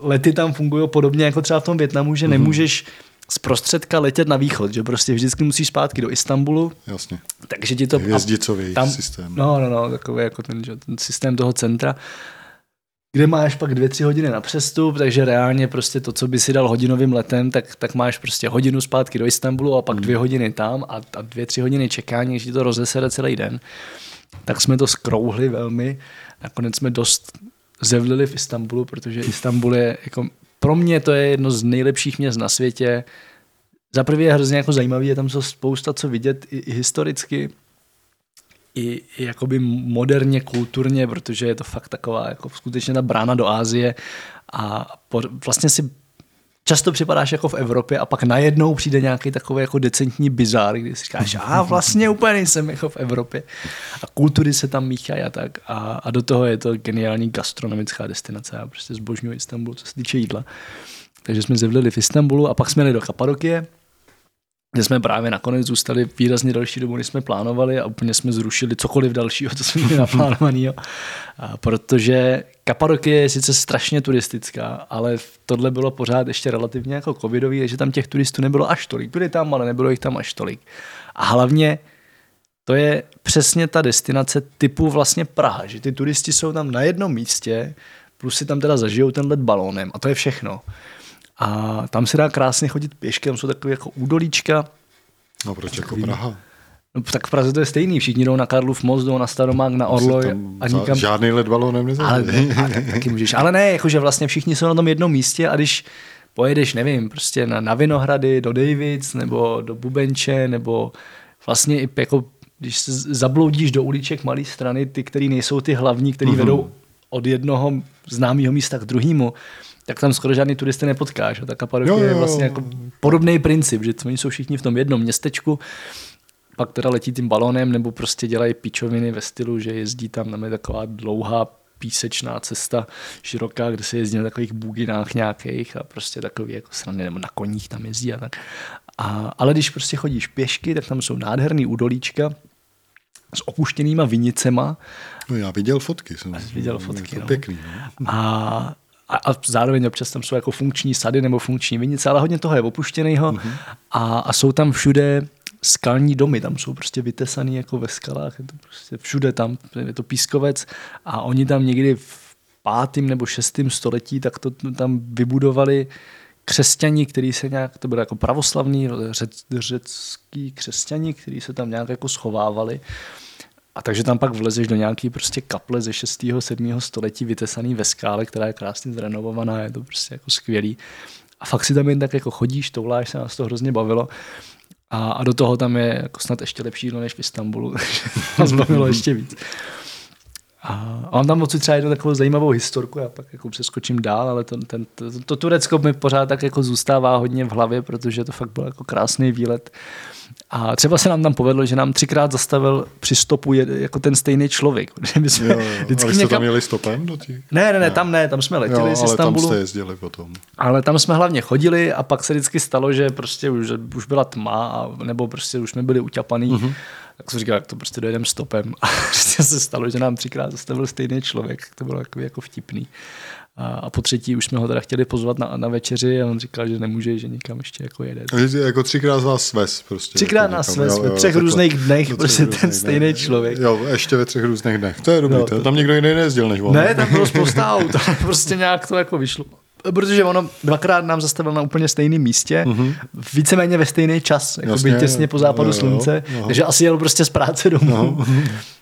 Speaker 1: lety tam fungují podobně jako třeba v tom Větnamu, že mm-hmm. nemůžeš z prostředka letět na východ, že prostě vždycky musíš zpátky do Istanbulu.
Speaker 2: Jasně.
Speaker 1: Takže ti to...
Speaker 2: Hvězdicový tam, systém.
Speaker 1: No, no, no, takový jako ten, že, ten systém toho centra kde máš pak dvě, tři hodiny na přestup, takže reálně prostě to, co by si dal hodinovým letem, tak, tak máš prostě hodinu zpátky do Istanbulu a pak mm. dvě hodiny tam a, a dvě, tři hodiny čekání, když ti to rozesede celý den. Tak jsme to skrouhli velmi. Nakonec jsme dost zevlili v Istanbulu, protože Istanbul je jako, pro mě to je jedno z nejlepších měst na světě. Za prvé je hrozně jako zajímavý, je tam co spousta co vidět i, i historicky, i, i jakoby moderně, kulturně, protože je to fakt taková jako skutečně ta brána do Ázie a po, vlastně si často připadáš jako v Evropě a pak najednou přijde nějaký takový jako decentní bizár, kdy si říkáš, a vlastně úplně nejsem jako v Evropě. A kultury se tam míchají a tak. A, a do toho je to geniální gastronomická destinace. Já prostě zbožňuji Istanbul, co se týče jídla. Takže jsme zevlili v Istanbulu a pak jsme jeli do Kapadokie, kde jsme právě nakonec zůstali výrazně další dobu, než jsme plánovali a úplně jsme zrušili cokoliv dalšího, co jsme měli [laughs] naplánovaného. Protože Kapadokie je sice strašně turistická, ale tohle bylo pořád ještě relativně jako covidový, takže tam těch turistů nebylo až tolik. Byli tam, ale nebylo jich tam až tolik. A hlavně to je přesně ta destinace typu vlastně Praha, že ty turisti jsou tam na jednom místě, plus si tam teda zažijou ten let balónem a to je všechno. A tam se dá krásně chodit pěšky, tam jsou takové jako údolíčka.
Speaker 2: No proč jako Praha?
Speaker 1: No, tak v Praze to je stejný, všichni jdou na Karlův most, jdou na Staromák, na Orloj
Speaker 2: a nikam... Žádný led balónem
Speaker 1: ale, ale, taky můžeš. Ale ne, jakože vlastně všichni jsou na tom jednom místě a když pojedeš, nevím, prostě na, na Vinohrady, do Davids, nebo do Bubenče, nebo vlastně i jako když se zabloudíš do uliček malé strany, ty, které nejsou ty hlavní, které mm-hmm. vedou od jednoho známého místa k druhému, tak tam skoro žádný turisty nepotkáš. A ta Kapadokie je vlastně jako podobný princip, že oni jsou všichni v tom jednom městečku, pak teda letí tím balónem nebo prostě dělají pičoviny ve stylu, že jezdí tam, tam je taková dlouhá písečná cesta široká, kde se jezdí na takových buginách nějakých a prostě takový jako srandy, nebo na koních tam jezdí a tak. A, ale když prostě chodíš pěšky, tak tam jsou nádherný údolíčka s opuštěnýma vinicema.
Speaker 2: No já viděl fotky. Jsem,
Speaker 1: viděl fotky,
Speaker 2: no. pěkný. No.
Speaker 1: A, a, a zároveň občas tam jsou jako funkční sady nebo funkční vinice, ale hodně toho je opuštěného mm-hmm. a, a jsou tam všude skalní domy, tam jsou prostě vytesaný jako ve skalách, je to prostě všude tam, je to pískovec a oni tam někdy v pátém nebo šestém století tak to tam vybudovali křesťani, který se nějak, to bylo jako pravoslavní, řec, řecký křesťani, kteří se tam nějak jako schovávali. A takže tam pak vlezeš do nějaký prostě kaple ze 6. 7. století vytesaný ve skále, která je krásně zrenovovaná, je to prostě jako skvělý. A fakt si tam jen tak jako chodíš, touláš se, nás to hrozně bavilo. A, a do toho tam je jako snad ještě lepší jídlo než v Istanbulu, [laughs] takže nás bavilo ještě víc. A, mám tam odsud třeba jednu takovou zajímavou historku, já pak jako přeskočím dál, ale to, ten, to, to Turecko mi pořád tak jako zůstává hodně v hlavě, protože to fakt byl jako krásný výlet. A třeba se nám tam povedlo, že nám třikrát zastavil při stopu je, jako ten stejný člověk. [laughs]
Speaker 2: My jsme jo, jo. Vždycky ale jste někam... tam jeli stopem? Do tí...
Speaker 1: ne, ne, ne, ne, tam ne, tam jsme letěli jo, z Istanbulu.
Speaker 2: tam jste jezdili potom.
Speaker 1: Ale tam jsme hlavně chodili a pak se vždycky stalo, že prostě už, už byla tma, a, nebo prostě už jsme byli uťapaný. Mm-hmm tak jsem říkal, jak to prostě dojedeme stopem. [laughs] A prostě se stalo, že nám třikrát zastavil stejný člověk. To bylo jako, jako vtipný. A, a po třetí už jsme ho teda chtěli pozvat na, na večeři a on říkal, že nemůže, že nikam ještě jako jede.
Speaker 2: A jako třikrát vás svez prostě.
Speaker 1: Třikrát jako nás svez, ve třech různých dnech, prostě ten stejný dnech. člověk.
Speaker 2: Jo, ještě ve třech různých dnech. To je dobrý, no, to, tam někdo jiný nejezdil než on.
Speaker 1: Ne, tam bylo spousta aut, [laughs] prostě nějak to jako vyšlo protože ono dvakrát nám zastavil na úplně stejném místě, mm-hmm. víceméně ve stejný čas, jako by těsně po západu jo, slunce, jo, takže asi jel prostě z práce domů. No.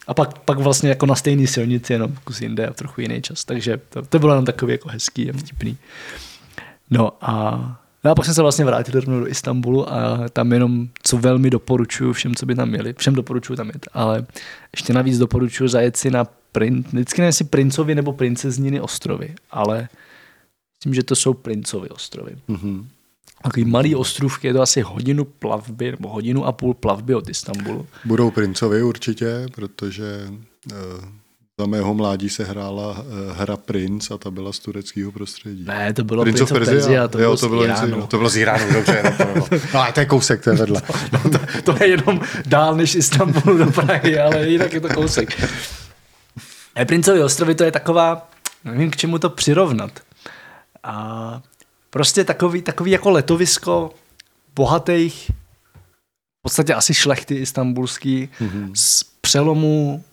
Speaker 1: A pak, pak vlastně jako na stejné silnici, jenom kus jinde a trochu jiný čas. Takže to, to bylo jenom takový jako hezký a vtipný. No a, no a pak jsem se vlastně vrátil do Istanbulu a tam jenom, co velmi doporučuju všem, co by tam měli, všem doporučuju tam jet, ale ještě navíc doporučuju zajet si na prin, vždycky nevím, jestli Princovi nebo Princezniny ostrovy, ale Myslím, že to jsou Princovy ostrovy. Mm-hmm. Takový malý ostrůvky, je to asi hodinu plavby, nebo hodinu a půl plavby od Istanbulu.
Speaker 2: Budou Princovi určitě, protože uh, za mého mládí se hrála uh, hra Prince a ta byla z tureckého prostředí.
Speaker 1: Ne, to bylo Prince of Persia, Persia to, jo, bylo to, bylo z Iránu.
Speaker 2: to bylo z Iránu, dobře. no, to, bylo. [laughs] no, ale to je kousek, to je vedle. [laughs]
Speaker 1: no, to, to, je jenom dál než Istanbul do Prahy, ale jinak je to kousek. [laughs] Princovy ostrovy to je taková, nevím k čemu to přirovnat. A prostě takový, takový jako letovisko bohatých, v podstatě asi šlechty istambulský, mm-hmm. z přelomu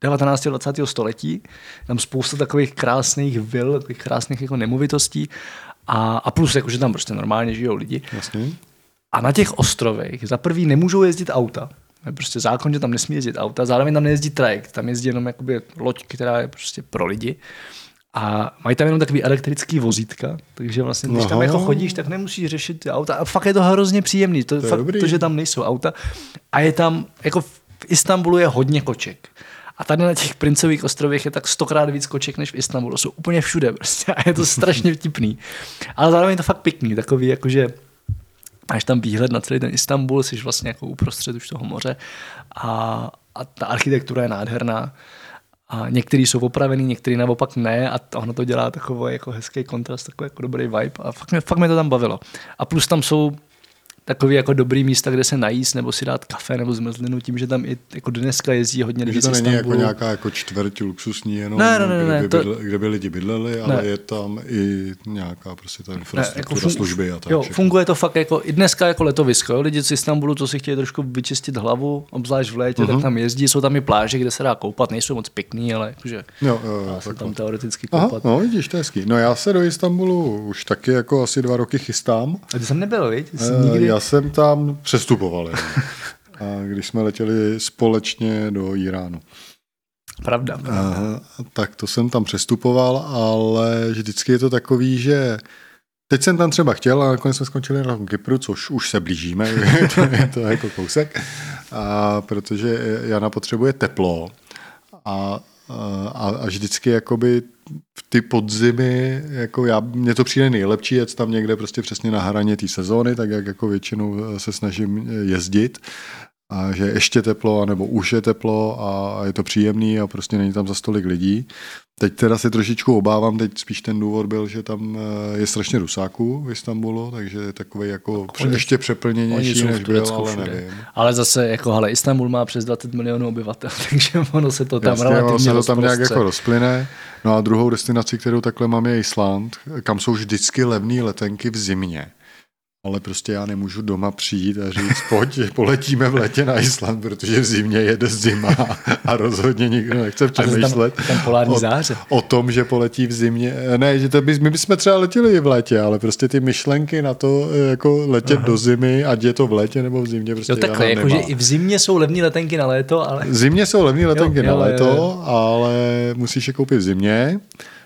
Speaker 1: 19. a 20. století. Tam spousta takových krásných vil, takových krásných jako nemovitostí a, a plus, jako, že tam prostě normálně žijou lidi.
Speaker 2: Jasně.
Speaker 1: A na těch ostrovech za prvý nemůžou jezdit auta. Prostě zákon, že tam nesmí jezdit auta, zároveň tam nejezdí trajekt, tam jezdí jenom jakoby loď, která je prostě pro lidi. A mají tam jenom takový elektrický vozítka, takže vlastně, když Aha. tam jako chodíš, tak nemusíš řešit ty auta. A fakt je to hrozně příjemný, to, to fakt to, že tam nejsou auta. A je tam, jako v Istanbulu je hodně koček. A tady na těch princových ostrovech je tak stokrát víc koček než v Istanbulu. Jsou úplně všude prostě a je to strašně vtipný. Ale zároveň je to fakt pěkný, takový jakože máš tam výhled na celý ten Istanbul, jsi vlastně jako uprostřed už toho moře a, a ta architektura je nádherná. A některý jsou opravený, některý naopak ne a ono to dělá takový jako hezký kontrast, takový jako dobrý vibe a fakt mě, fakt mě to tam bavilo. A plus tam jsou takový jako dobrý místa, kde se najíst nebo si dát kafe nebo zmrzlinu tím, že tam i jako dneska jezdí hodně lidí
Speaker 2: to není jako nějaká jako čtvrť luxusní jenom, ne, ne, ne, ne, kde, by, to... kde by lidi bydleli, ale ne. je tam i nějaká prostě ta infrastruktura, ne, jako služby a tak.
Speaker 1: Jo, funguje to fakt jako i dneska jako letovisko. Jo? Lidi z Istanbulu, co si chtějí trošku vyčistit hlavu, obzvlášť v létě, uh-huh. tak mhm. tam jezdí. Jsou tam i pláže, kde se dá koupat, nejsou moc pěkný, ale jakože jo, jo, dá se tam teoreticky koupat.
Speaker 2: Aha, no vidíš, to je hezký. No já se do Istanbulu už taky jako asi dva roky chystám.
Speaker 1: A ty jsem nebyl, viď?
Speaker 2: Uh, nikdy... Já jsem tam přestupovali. A když jsme letěli společně do Iránu.
Speaker 1: Pravda.
Speaker 2: A, tak to jsem tam přestupoval, ale vždycky je to takový, že teď jsem tam třeba chtěl a nakonec jsme skončili na Kypru, což už se blížíme, [laughs] to je to jako kousek, a protože Jana potřebuje teplo a, a, a vždycky jakoby v ty podzimy, jako já, mně to přijde nejlepší jet tam někde prostě přesně na hraně té sezóny, tak jak jako většinou se snažím jezdit a že ještě teplo, nebo už je teplo a je to příjemný a prostě není tam za stolik lidí. Teď teda si trošičku obávám, teď spíš ten důvod byl, že tam eh, je strašně rusáků v Istanbulu, takže je takový jako oni, ještě přeplněnější, než byl, ale všude. nevím.
Speaker 1: Ale zase, jako hele, Istanbul má přes 20 milionů obyvatel, [laughs] takže ono se to tam Jasně,
Speaker 2: relativně ono se to tam nějak jako rozplyne. No a druhou destinací, kterou takhle mám, je Island, kam jsou vždycky levné letenky v zimě ale prostě já nemůžu doma přijít a říct, pojď, poletíme v létě na Island, protože v zimě jede zima a rozhodně nikdo nechce přemýšlet
Speaker 1: tam, tam polární o, záře.
Speaker 2: o tom, že poletí v zimě. Ne, že to by, my bychom třeba letěli i v létě, ale prostě ty myšlenky na to, jako letět Aha. do zimy, ať je to v létě nebo v zimě, prostě jo,
Speaker 1: takhle, jako, že i v zimě jsou levné letenky na léto, ale...
Speaker 2: V zimě jsou levné letenky jo, na jo, léto, jo, jo. ale musíš je koupit v zimě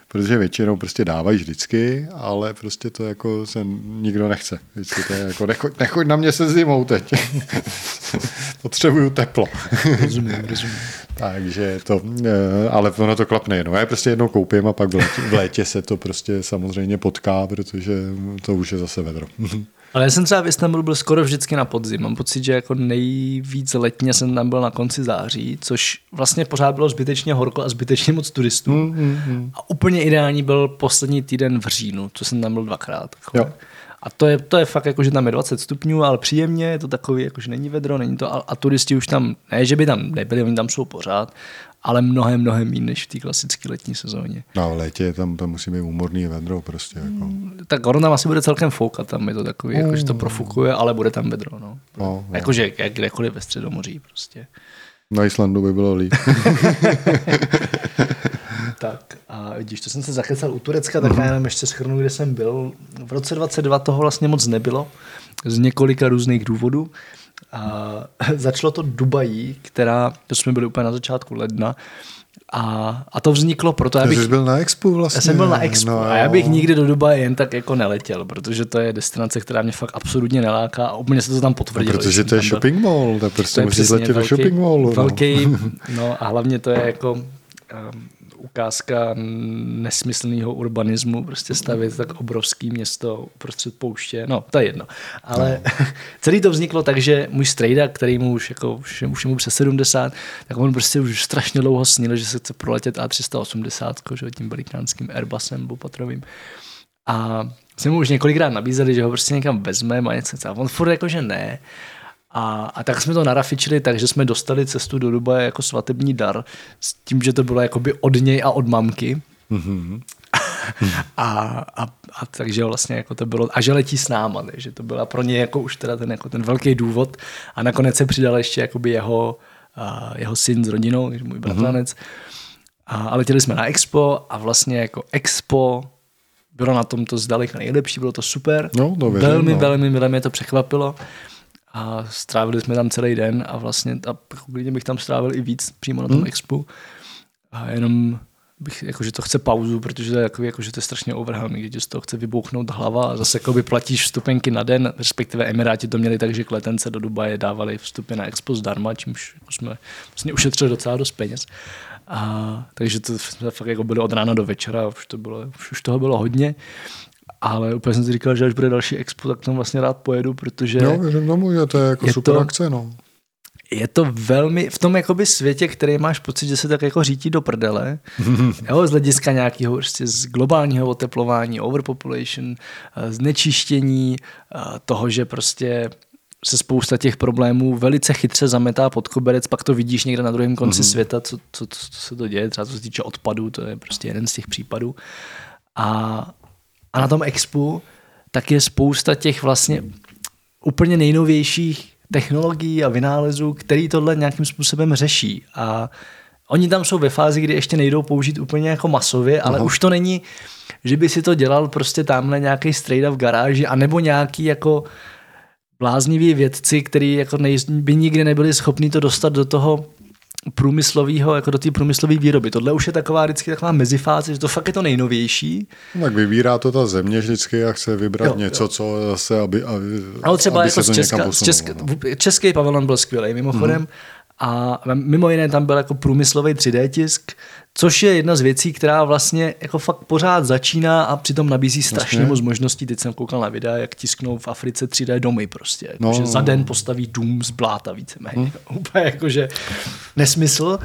Speaker 2: protože většinou prostě dávají vždycky, ale prostě to jako se nikdo nechce. Vždycky to je jako nechoď, nechoď na mě se zimou teď. [laughs] Potřebuju teplo. [laughs]
Speaker 1: rozumím, rozumím.
Speaker 2: Takže to, eh, ale ono to klapne jenom. Já je prostě jednou koupím a pak v létě, v létě se to prostě samozřejmě potká, protože to už je zase vedro. [laughs]
Speaker 1: Ale já jsem třeba v Istanbulu byl skoro vždycky na podzim. Mám pocit, že jako nejvíc letně jsem tam byl na konci září, což vlastně pořád bylo zbytečně horko a zbytečně moc turistů. Mm, mm, mm. A úplně ideální byl poslední týden v říjnu, co jsem tam byl dvakrát. Jako. Jo. A to je, to je fakt jako, že tam je 20 stupňů, ale příjemně, je to takový, jako, že není vedro, není to, a, a turisti už tam, ne, že by tam nebyli, oni tam jsou pořád, ale mnohem, mnohem méně než v té klasické letní sezóně.
Speaker 2: No, v létě tam, tam musí být úmorný vedro prostě. Jako. Mm,
Speaker 1: tak ono tam asi bude celkem foukat, tam je to takový, mm. jako, že to mm. profukuje, ale bude tam vedro. No. No, no. Jakože jak kdekoliv ve středomoří prostě.
Speaker 2: Na Islandu by bylo líp. [laughs]
Speaker 1: tak a vidíš, to jsem se zakecal u Turecka, tak já jenom ještě schrnu, kde jsem byl. V roce 22 toho vlastně moc nebylo, z několika různých důvodů. A [laughs] začalo to Dubají, která, to jsme byli úplně na začátku ledna, a, a to vzniklo proto, abych...
Speaker 2: Jsi byl na Expo vlastně.
Speaker 1: Já jsem byl na Expo no, a já bych nikdy do Dubaje jen tak jako neletěl, protože to je destinace, která mě fakt absolutně neláká a úplně se to tam potvrdilo.
Speaker 2: No, protože to je shopping mall, tak prostě můžeš letět do shopping mallu. No.
Speaker 1: Velký, [laughs] no a hlavně to je jako um, ukázka nesmyslného urbanismu, prostě stavět tak obrovský město uprostřed pouště, no to je jedno. Ale no. [laughs] celý to vzniklo tak, že můj strejda, který mu už, jako, už, už mu přes 70, tak on prostě už strašně dlouho snil, že se chce proletět A380, že, tím velikánským Airbusem bupatrovým. A jsme mu už několikrát nabízeli, že ho prostě někam vezmeme a něco. A on furt jako, že ne. A, a tak jsme to narafičili tak, že jsme dostali cestu do Dubaje jako svatební dar s tím, že to bylo jakoby od něj a od mamky. Mm-hmm. a, a, a, takže vlastně jako to bylo, a že letí s náma, takže to byla pro ně jako už teda ten, jako ten velký důvod a nakonec se přidal ještě jakoby jeho, uh, jeho syn s rodinou, můj bratranec. Mm-hmm. A, a letěli jsme na Expo a vlastně jako Expo bylo na tom to zdaleka nejlepší, bylo to super.
Speaker 2: No, to věřím,
Speaker 1: velmi,
Speaker 2: no.
Speaker 1: velmi milé mě to překvapilo a strávili jsme tam celý den a vlastně a klidně bych tam strávil i víc přímo na tom hmm. expu a jenom bych, jakože to chce pauzu, protože to je, jako, jakože to je strašně overwhelming, že z toho chce vybouchnout hlava a zase by platíš vstupenky na den, respektive Emiráti to měli tak, že kletence do Dubaje dávali vstupy na expo zdarma, čímž jako jsme vlastně ušetřili docela dost peněz. A, takže to jsme fakt jako byli od rána do večera, už, to bylo, už, už toho bylo hodně. Ale úplně jsem si říkal, že až bude další expo, tak tam vlastně rád pojedu, protože...
Speaker 2: No, věřím tomu, že to je jako je super to, akce, no.
Speaker 1: Je to velmi, v tom jakoby světě, který máš pocit, že se tak jako řítí do prdele, [laughs] jo, z hlediska nějakého prostě z globálního oteplování, overpopulation, eh, znečištění, eh, toho, že prostě se spousta těch problémů velice chytře zametá pod koberec, pak to vidíš někde na druhém konci mm-hmm. světa, co, co, co, co se to děje, třeba co se týče odpadů, to je prostě jeden z těch případů. A a na tom expu tak je spousta těch vlastně úplně nejnovějších technologií a vynálezů, který tohle nějakým způsobem řeší. A oni tam jsou ve fázi, kdy ještě nejdou použít úplně jako masově, ale Aha. už to není, že by si to dělal prostě tamhle nějaký strejda v garáži, anebo nějaký jako blázniví vědci, který jako nej, by nikdy nebyli schopni to dostat do toho průmyslového, jako do té průmyslové výroby. Tohle už je taková vždycky taková mezifáze, že to fakt je to nejnovější.
Speaker 2: No, tak vybírá to ta země vždycky a chce vybrat jo, něco, jo. co zase, aby, aby,
Speaker 1: Ale třeba aby jako se z Česka, z Česka, no. Český pavilon byl skvělý mimochodem. Mm-hmm. A mimo jiné tam byl jako průmyslový 3D tisk, což je jedna z věcí, která vlastně jako fakt pořád začíná a přitom nabízí strašně moc možností. Teď jsem koukal na videa, jak tisknou v Africe 3D domy prostě. No, že za den postaví dům z bláta víceméně. Hmm. [laughs] Úplně jakože nesmysl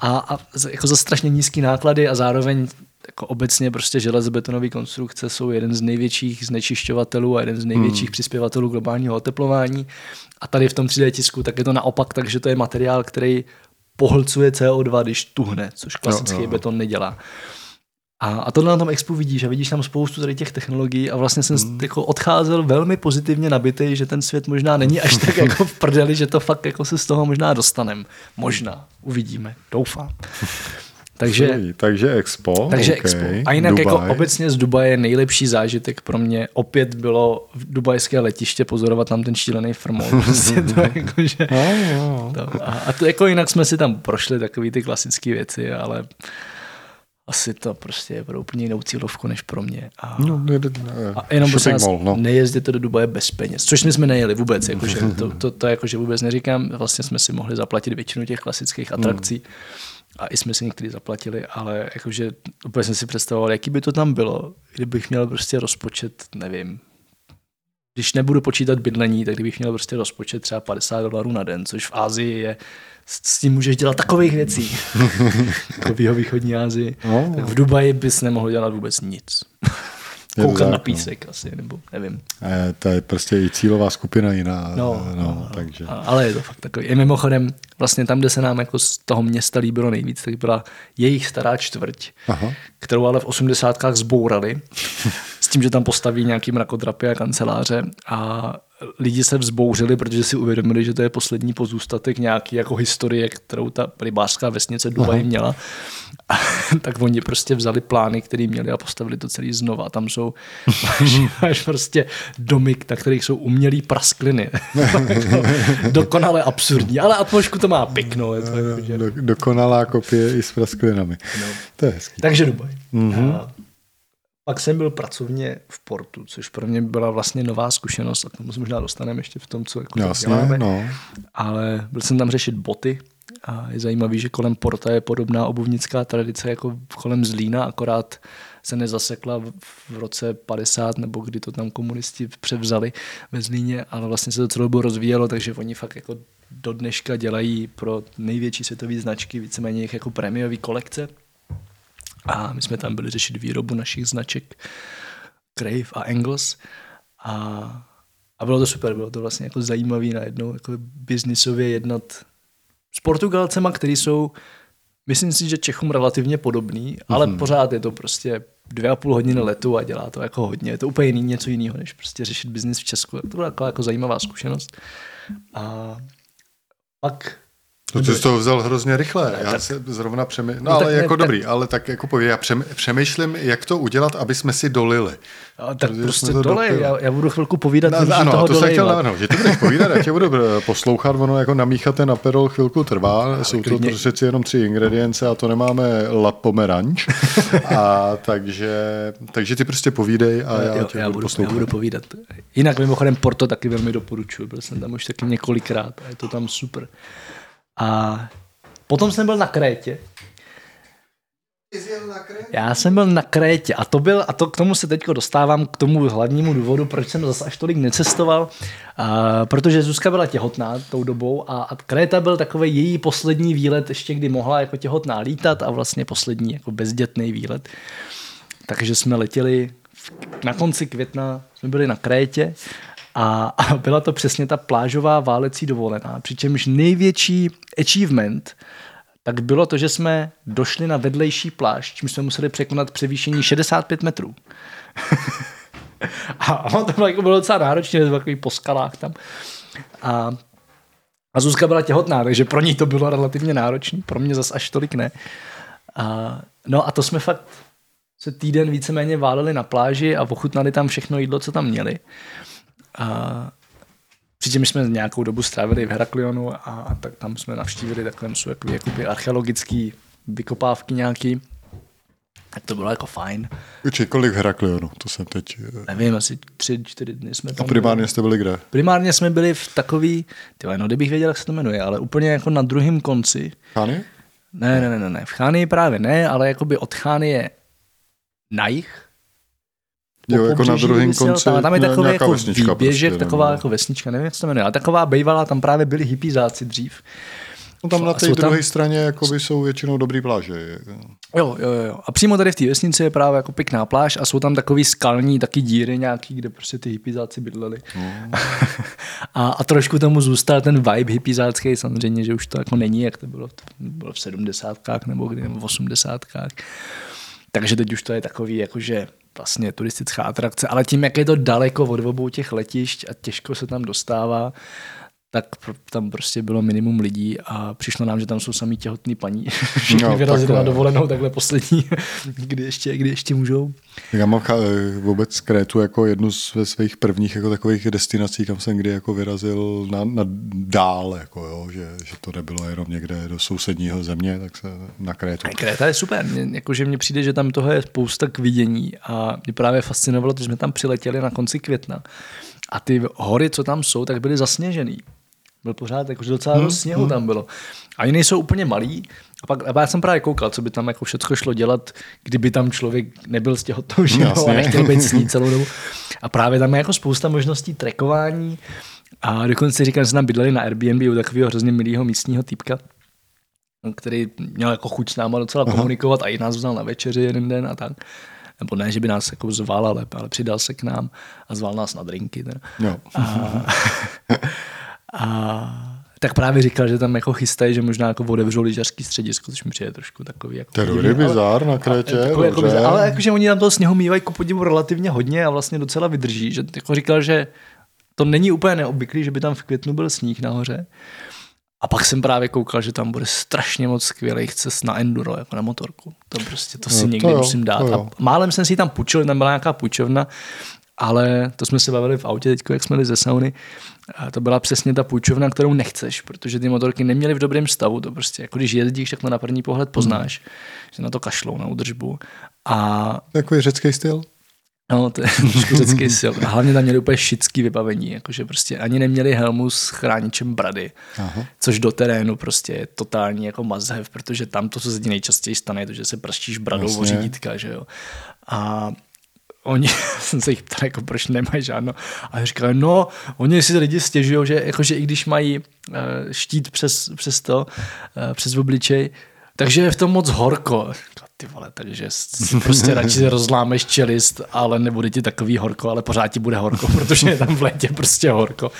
Speaker 1: a, a jako za strašně nízký náklady a zároveň jako obecně prostě železobetonové konstrukce jsou jeden z největších znečišťovatelů a jeden z největších hmm. přispěvatelů globálního oteplování. A tady v tom 3D tisku tak je to naopak, takže to je materiál, který pohlcuje CO2, když tuhne, což klasický no, no. beton nedělá. A, a tohle na tom expu vidíš a vidíš tam spoustu tady těch technologií a vlastně jsem hmm. jako odcházel velmi pozitivně nabitý, že ten svět možná není až tak [laughs] jako v prdeli, že to fakt jako se z toho možná dostanem. Možná. Uvidíme. Doufám.
Speaker 2: Takže, Fuj, takže Expo.
Speaker 1: Takže okay. Expo. A jinak jako Dubaj. jako obecně z Dubaje nejlepší zážitek pro mě opět bylo v dubajské letiště pozorovat tam ten šílený firmol. [laughs] Prostě to jako, že, no, no. To, a, a to jako jinak jsme si tam prošli takové ty klasické věci, ale asi to prostě je pro úplně jinou cílovku než pro mě. A,
Speaker 2: No, je,
Speaker 1: a jenom prosím vás,
Speaker 2: mall, no.
Speaker 1: nejezděte do Dubaje bez peněz, což my jsme nejeli vůbec, jakože, [laughs] to, to, to, jakože vůbec neříkám, vlastně jsme si mohli zaplatit většinu těch klasických atrakcí a i jsme si některý zaplatili, ale jakože úplně jsem si představoval, jaký by to tam bylo, kdybych měl prostě rozpočet, nevím, když nebudu počítat bydlení, tak kdybych měl prostě rozpočet třeba 50 dolarů na den, což v Ázii je, s tím můžeš dělat takových věcí. [laughs] jako v východní Asii.
Speaker 2: No.
Speaker 1: Tak v Dubaji bys nemohl dělat vůbec nic. Koukat
Speaker 2: tak,
Speaker 1: na
Speaker 2: no.
Speaker 1: písek asi, nebo nevím.
Speaker 2: Eh, To je prostě i cílová skupina jiná.
Speaker 1: No,
Speaker 2: no,
Speaker 1: no,
Speaker 2: takže.
Speaker 1: A- Ale je to fakt takový. I mimochodem, vlastně tam, kde se nám jako z toho města líbilo nejvíc, tak byla jejich stará čtvrť,
Speaker 2: Aha.
Speaker 1: kterou ale v osmdesátkách zbourali s tím, že tam postaví nějaký mrakodrapy a kanceláře a lidi se vzbouřili, protože si uvědomili, že to je poslední pozůstatek nějaký jako historie, kterou ta rybářská vesnice Dubaj měla. [laughs] Tak oni prostě vzali plány, které měli a postavili to celý znova. Tam jsou až, [laughs] prostě domy, na kterých jsou umělý praskliny. [laughs] Dokonale absurdní, ale atmošku to má pěknou. Je to jako, že...
Speaker 2: Do, dokonalá kopie i s prasklinami.
Speaker 1: No.
Speaker 2: To je hezký.
Speaker 1: Takže Dubaj.
Speaker 2: Mhm.
Speaker 1: Mm-hmm. Pak jsem byl pracovně v Portu, což pro mě byla vlastně nová zkušenost a k tomu se možná dostaneme ještě v tom, co jako
Speaker 2: Jasně,
Speaker 1: děláme.
Speaker 2: no.
Speaker 1: Ale byl jsem tam řešit boty a je zajímavý, že kolem Porta je podobná obuvnická tradice jako kolem Zlína, akorát se nezasekla v- roce 50, nebo kdy to tam komunisti převzali ve Zlíně, ale vlastně se to celou dobu rozvíjelo, takže oni fakt jako do dneška dělají pro největší světové značky víceméně jejich jako prémiové kolekce. A my jsme tam byli řešit výrobu našich značek Crave a Engels. A, a bylo to super, bylo to vlastně jako zajímavý najednou jako biznisově jednat s Portugalcema, který jsou, myslím si, že Čechům relativně podobný, ale mm-hmm. pořád je to prostě dvě a půl hodiny letu a dělá to jako hodně. Je to úplně jiný, něco jiného, než prostě řešit biznis v Česku. To byla taková jako zajímavá zkušenost. A pak
Speaker 2: To ty jsi to vzal hrozně rychle. Já
Speaker 1: tak-
Speaker 2: se zrovna přemýšlím. No,
Speaker 1: No
Speaker 2: ale
Speaker 1: tak ne,
Speaker 2: jako
Speaker 1: tak-
Speaker 2: dobrý, ale tak jako pověď, já přem- přemýšlím, jak to udělat, aby jsme si dolili.
Speaker 1: a tak
Speaker 2: Protože
Speaker 1: prostě
Speaker 2: to
Speaker 1: dolej,
Speaker 2: dopili.
Speaker 1: já, já, budu chvilku povídat,
Speaker 2: No,
Speaker 1: no,
Speaker 2: ano,
Speaker 1: toho
Speaker 2: to jsem chtěl navrhnout, že ty budeš povídat, já tě budu eh, poslouchat, ono jako namíchat ten aperol chvilku trvá, jsou to
Speaker 1: klidně.
Speaker 2: přeci jenom tři ingredience a to nemáme la pomeranč, [laughs] a takže, takže ty prostě povídej a já
Speaker 1: jo,
Speaker 2: tě
Speaker 1: já,
Speaker 2: budu
Speaker 1: budu, já budu povídat. Jinak mimochodem Porto taky velmi doporučuji, byl jsem tam už taky několikrát a je to tam super. A potom jsem byl na Krétě. Já jsem byl na Krétě a to byl, a to k tomu se teď dostávám k tomu hlavnímu důvodu, proč jsem zase až tolik necestoval, a, protože Zuzka byla těhotná tou dobou a, a Kréta byl takový její poslední výlet, ještě kdy mohla jako těhotná lítat a vlastně poslední jako bezdětný výlet. Takže jsme letěli v, na konci května, jsme byli na Krétě a, a byla to přesně ta plážová válecí dovolená, přičemž největší achievement tak bylo to, že jsme došli na vedlejší pláž, čím jsme museli překonat převýšení 65 metrů. [laughs] a ono to bylo, jako bylo docela náročné, takový po skalách tam. A, a Zuzka byla těhotná, takže pro ní to bylo relativně náročné, pro mě zas až tolik ne. A, no a to jsme fakt se týden víceméně váleli na pláži a ochutnali tam všechno jídlo, co tam měli. A Přičemž jsme nějakou dobu strávili v Heraklionu a, a tak tam jsme navštívili takové jakoby, jakoby archeologické vykopávky nějaký. Tak to bylo jako fajn.
Speaker 2: Či kolik Heraklionu, to jsem teď... eh,
Speaker 1: Nevím, asi tři, čtyři dny jsme
Speaker 2: A
Speaker 1: tam
Speaker 2: primárně jste byli kde?
Speaker 1: Primárně jsme byli v takový, tyhle, no kdybych věděl, jak se to jmenuje, ale úplně jako na druhém konci.
Speaker 2: Chány?
Speaker 1: Ne, ne, ne, ne, ne. v Chány právě ne, ale jakoby od Chány je na jich.
Speaker 2: Jo, jako na druhém konci
Speaker 1: tam, tam je
Speaker 2: ně-
Speaker 1: takový jako
Speaker 2: vesnička
Speaker 1: výběžek,
Speaker 2: prostě,
Speaker 1: taková
Speaker 2: nebo-
Speaker 1: jako vesnička, nevím, jak se to jmenuje, ale taková bývalá, tam právě byli hippizáci dřív.
Speaker 2: No tam na té
Speaker 1: jsou tam-
Speaker 2: druhé straně jakoby jsou většinou dobrý pláže.
Speaker 1: Jo, jo, jo. A přímo tady v té vesnici je právě jako pěkná pláž a jsou tam takový skalní taky díry nějaký, kde prostě ty hippizáci bydleli.
Speaker 2: No. [laughs]
Speaker 1: a, a, trošku tomu zůstal ten vibe hippizácký, samozřejmě, že už to jako není, jak to bylo, to bylo v sedmdesátkách nebo kdy, nebo v osmdesátkách. Takže teď už to je takový jakože vlastně turistická atrakce, ale tím, jak je to daleko od obou těch letišť a těžko se tam dostává, tak tam prostě bylo minimum lidí a přišlo nám, že tam jsou samý těhotný paní. [laughs] Všichni no, vyrazili na dovolenou takhle poslední, [laughs] kdy ještě, kdy ještě můžou.
Speaker 2: Já mám vůbec Krétu jako jednu z svých prvních jako takových destinací, kam jsem kdy jako vyrazil na, na dál, jako jo, že, že, to nebylo jenom někde do sousedního země, tak se na Krétu.
Speaker 1: A Kréta je super, jakože mně přijde, že tam toho je spousta k vidění a mě právě fascinovalo, že jsme tam přiletěli na konci května a ty hory, co tam jsou, tak byly zasněžený byl pořád, jakože docela hmm, dost sněhu hmm. tam bylo. A jiný jsou úplně malý. A pak a já jsem právě koukal, co by tam jako všechno šlo dělat, kdyby tam člověk nebyl z těhotnou ženou a nechtěl být s ní celou dobu. A právě tam je jako spousta možností trekování. A dokonce říkám, že jsme tam bydleli na Airbnb u takového hrozně milého místního týpka, který měl jako chuť s náma docela Aha. komunikovat a i nás vzal na večeři jeden den a tak. Nebo ne, že by nás jako zval, ale, ale přidal se k nám a zval nás na drinky. Teda.
Speaker 2: No.
Speaker 1: A, [laughs] A tak právě říkal, že tam jako chystají, že možná jako otevřou lyžařský středisko, což mi přijde trošku takový. Jako
Speaker 2: to je bizár na Krétě,
Speaker 1: jako, jako bizár, ale jakože oni tam toho sněhu mývají ku podivu relativně hodně a vlastně docela vydrží. Že jako říkal, že to není úplně neobvyklý, že by tam v květnu byl sníh nahoře. A pak jsem právě koukal, že tam bude strašně moc skvělých cest na enduro, jako na motorku. To prostě, to si no, někdy to jo, musím dát. A málem jsem si tam půjčil, tam byla nějaká půjčovna, ale to jsme se bavili v autě teď, jak jsme jeli ze sauny. A to byla přesně ta půjčovna, kterou nechceš, protože ty motorky neměly v dobrém stavu. To prostě, jako když jezdíš, tak to na první pohled poznáš, hmm. že na to kašlou, na údržbu. A...
Speaker 2: Takový řecký styl?
Speaker 1: No, to je [laughs] trošku řecký styl. A hlavně tam měli úplně šický vybavení, jakože prostě ani neměli helmu s chráničem brady, Aha. což do terénu prostě je totální jako mazhev, protože tam to, co se ti nejčastěji stane, je to, že se prštíš bradou Jasně. o řídítka, že jo. A oni, [laughs] jsem se jich ptal, jako proč nemají žádno. A říkali, no, oni si lidi stěžují, že, jako, že i když mají uh, štít přes, přes to, uh, přes obličej, takže je v tom moc horko. Ty vole, takže si prostě radši [laughs] rozlámeš čelist, ale nebude ti takový horko, ale pořád ti bude horko, [laughs] protože je tam v létě prostě horko.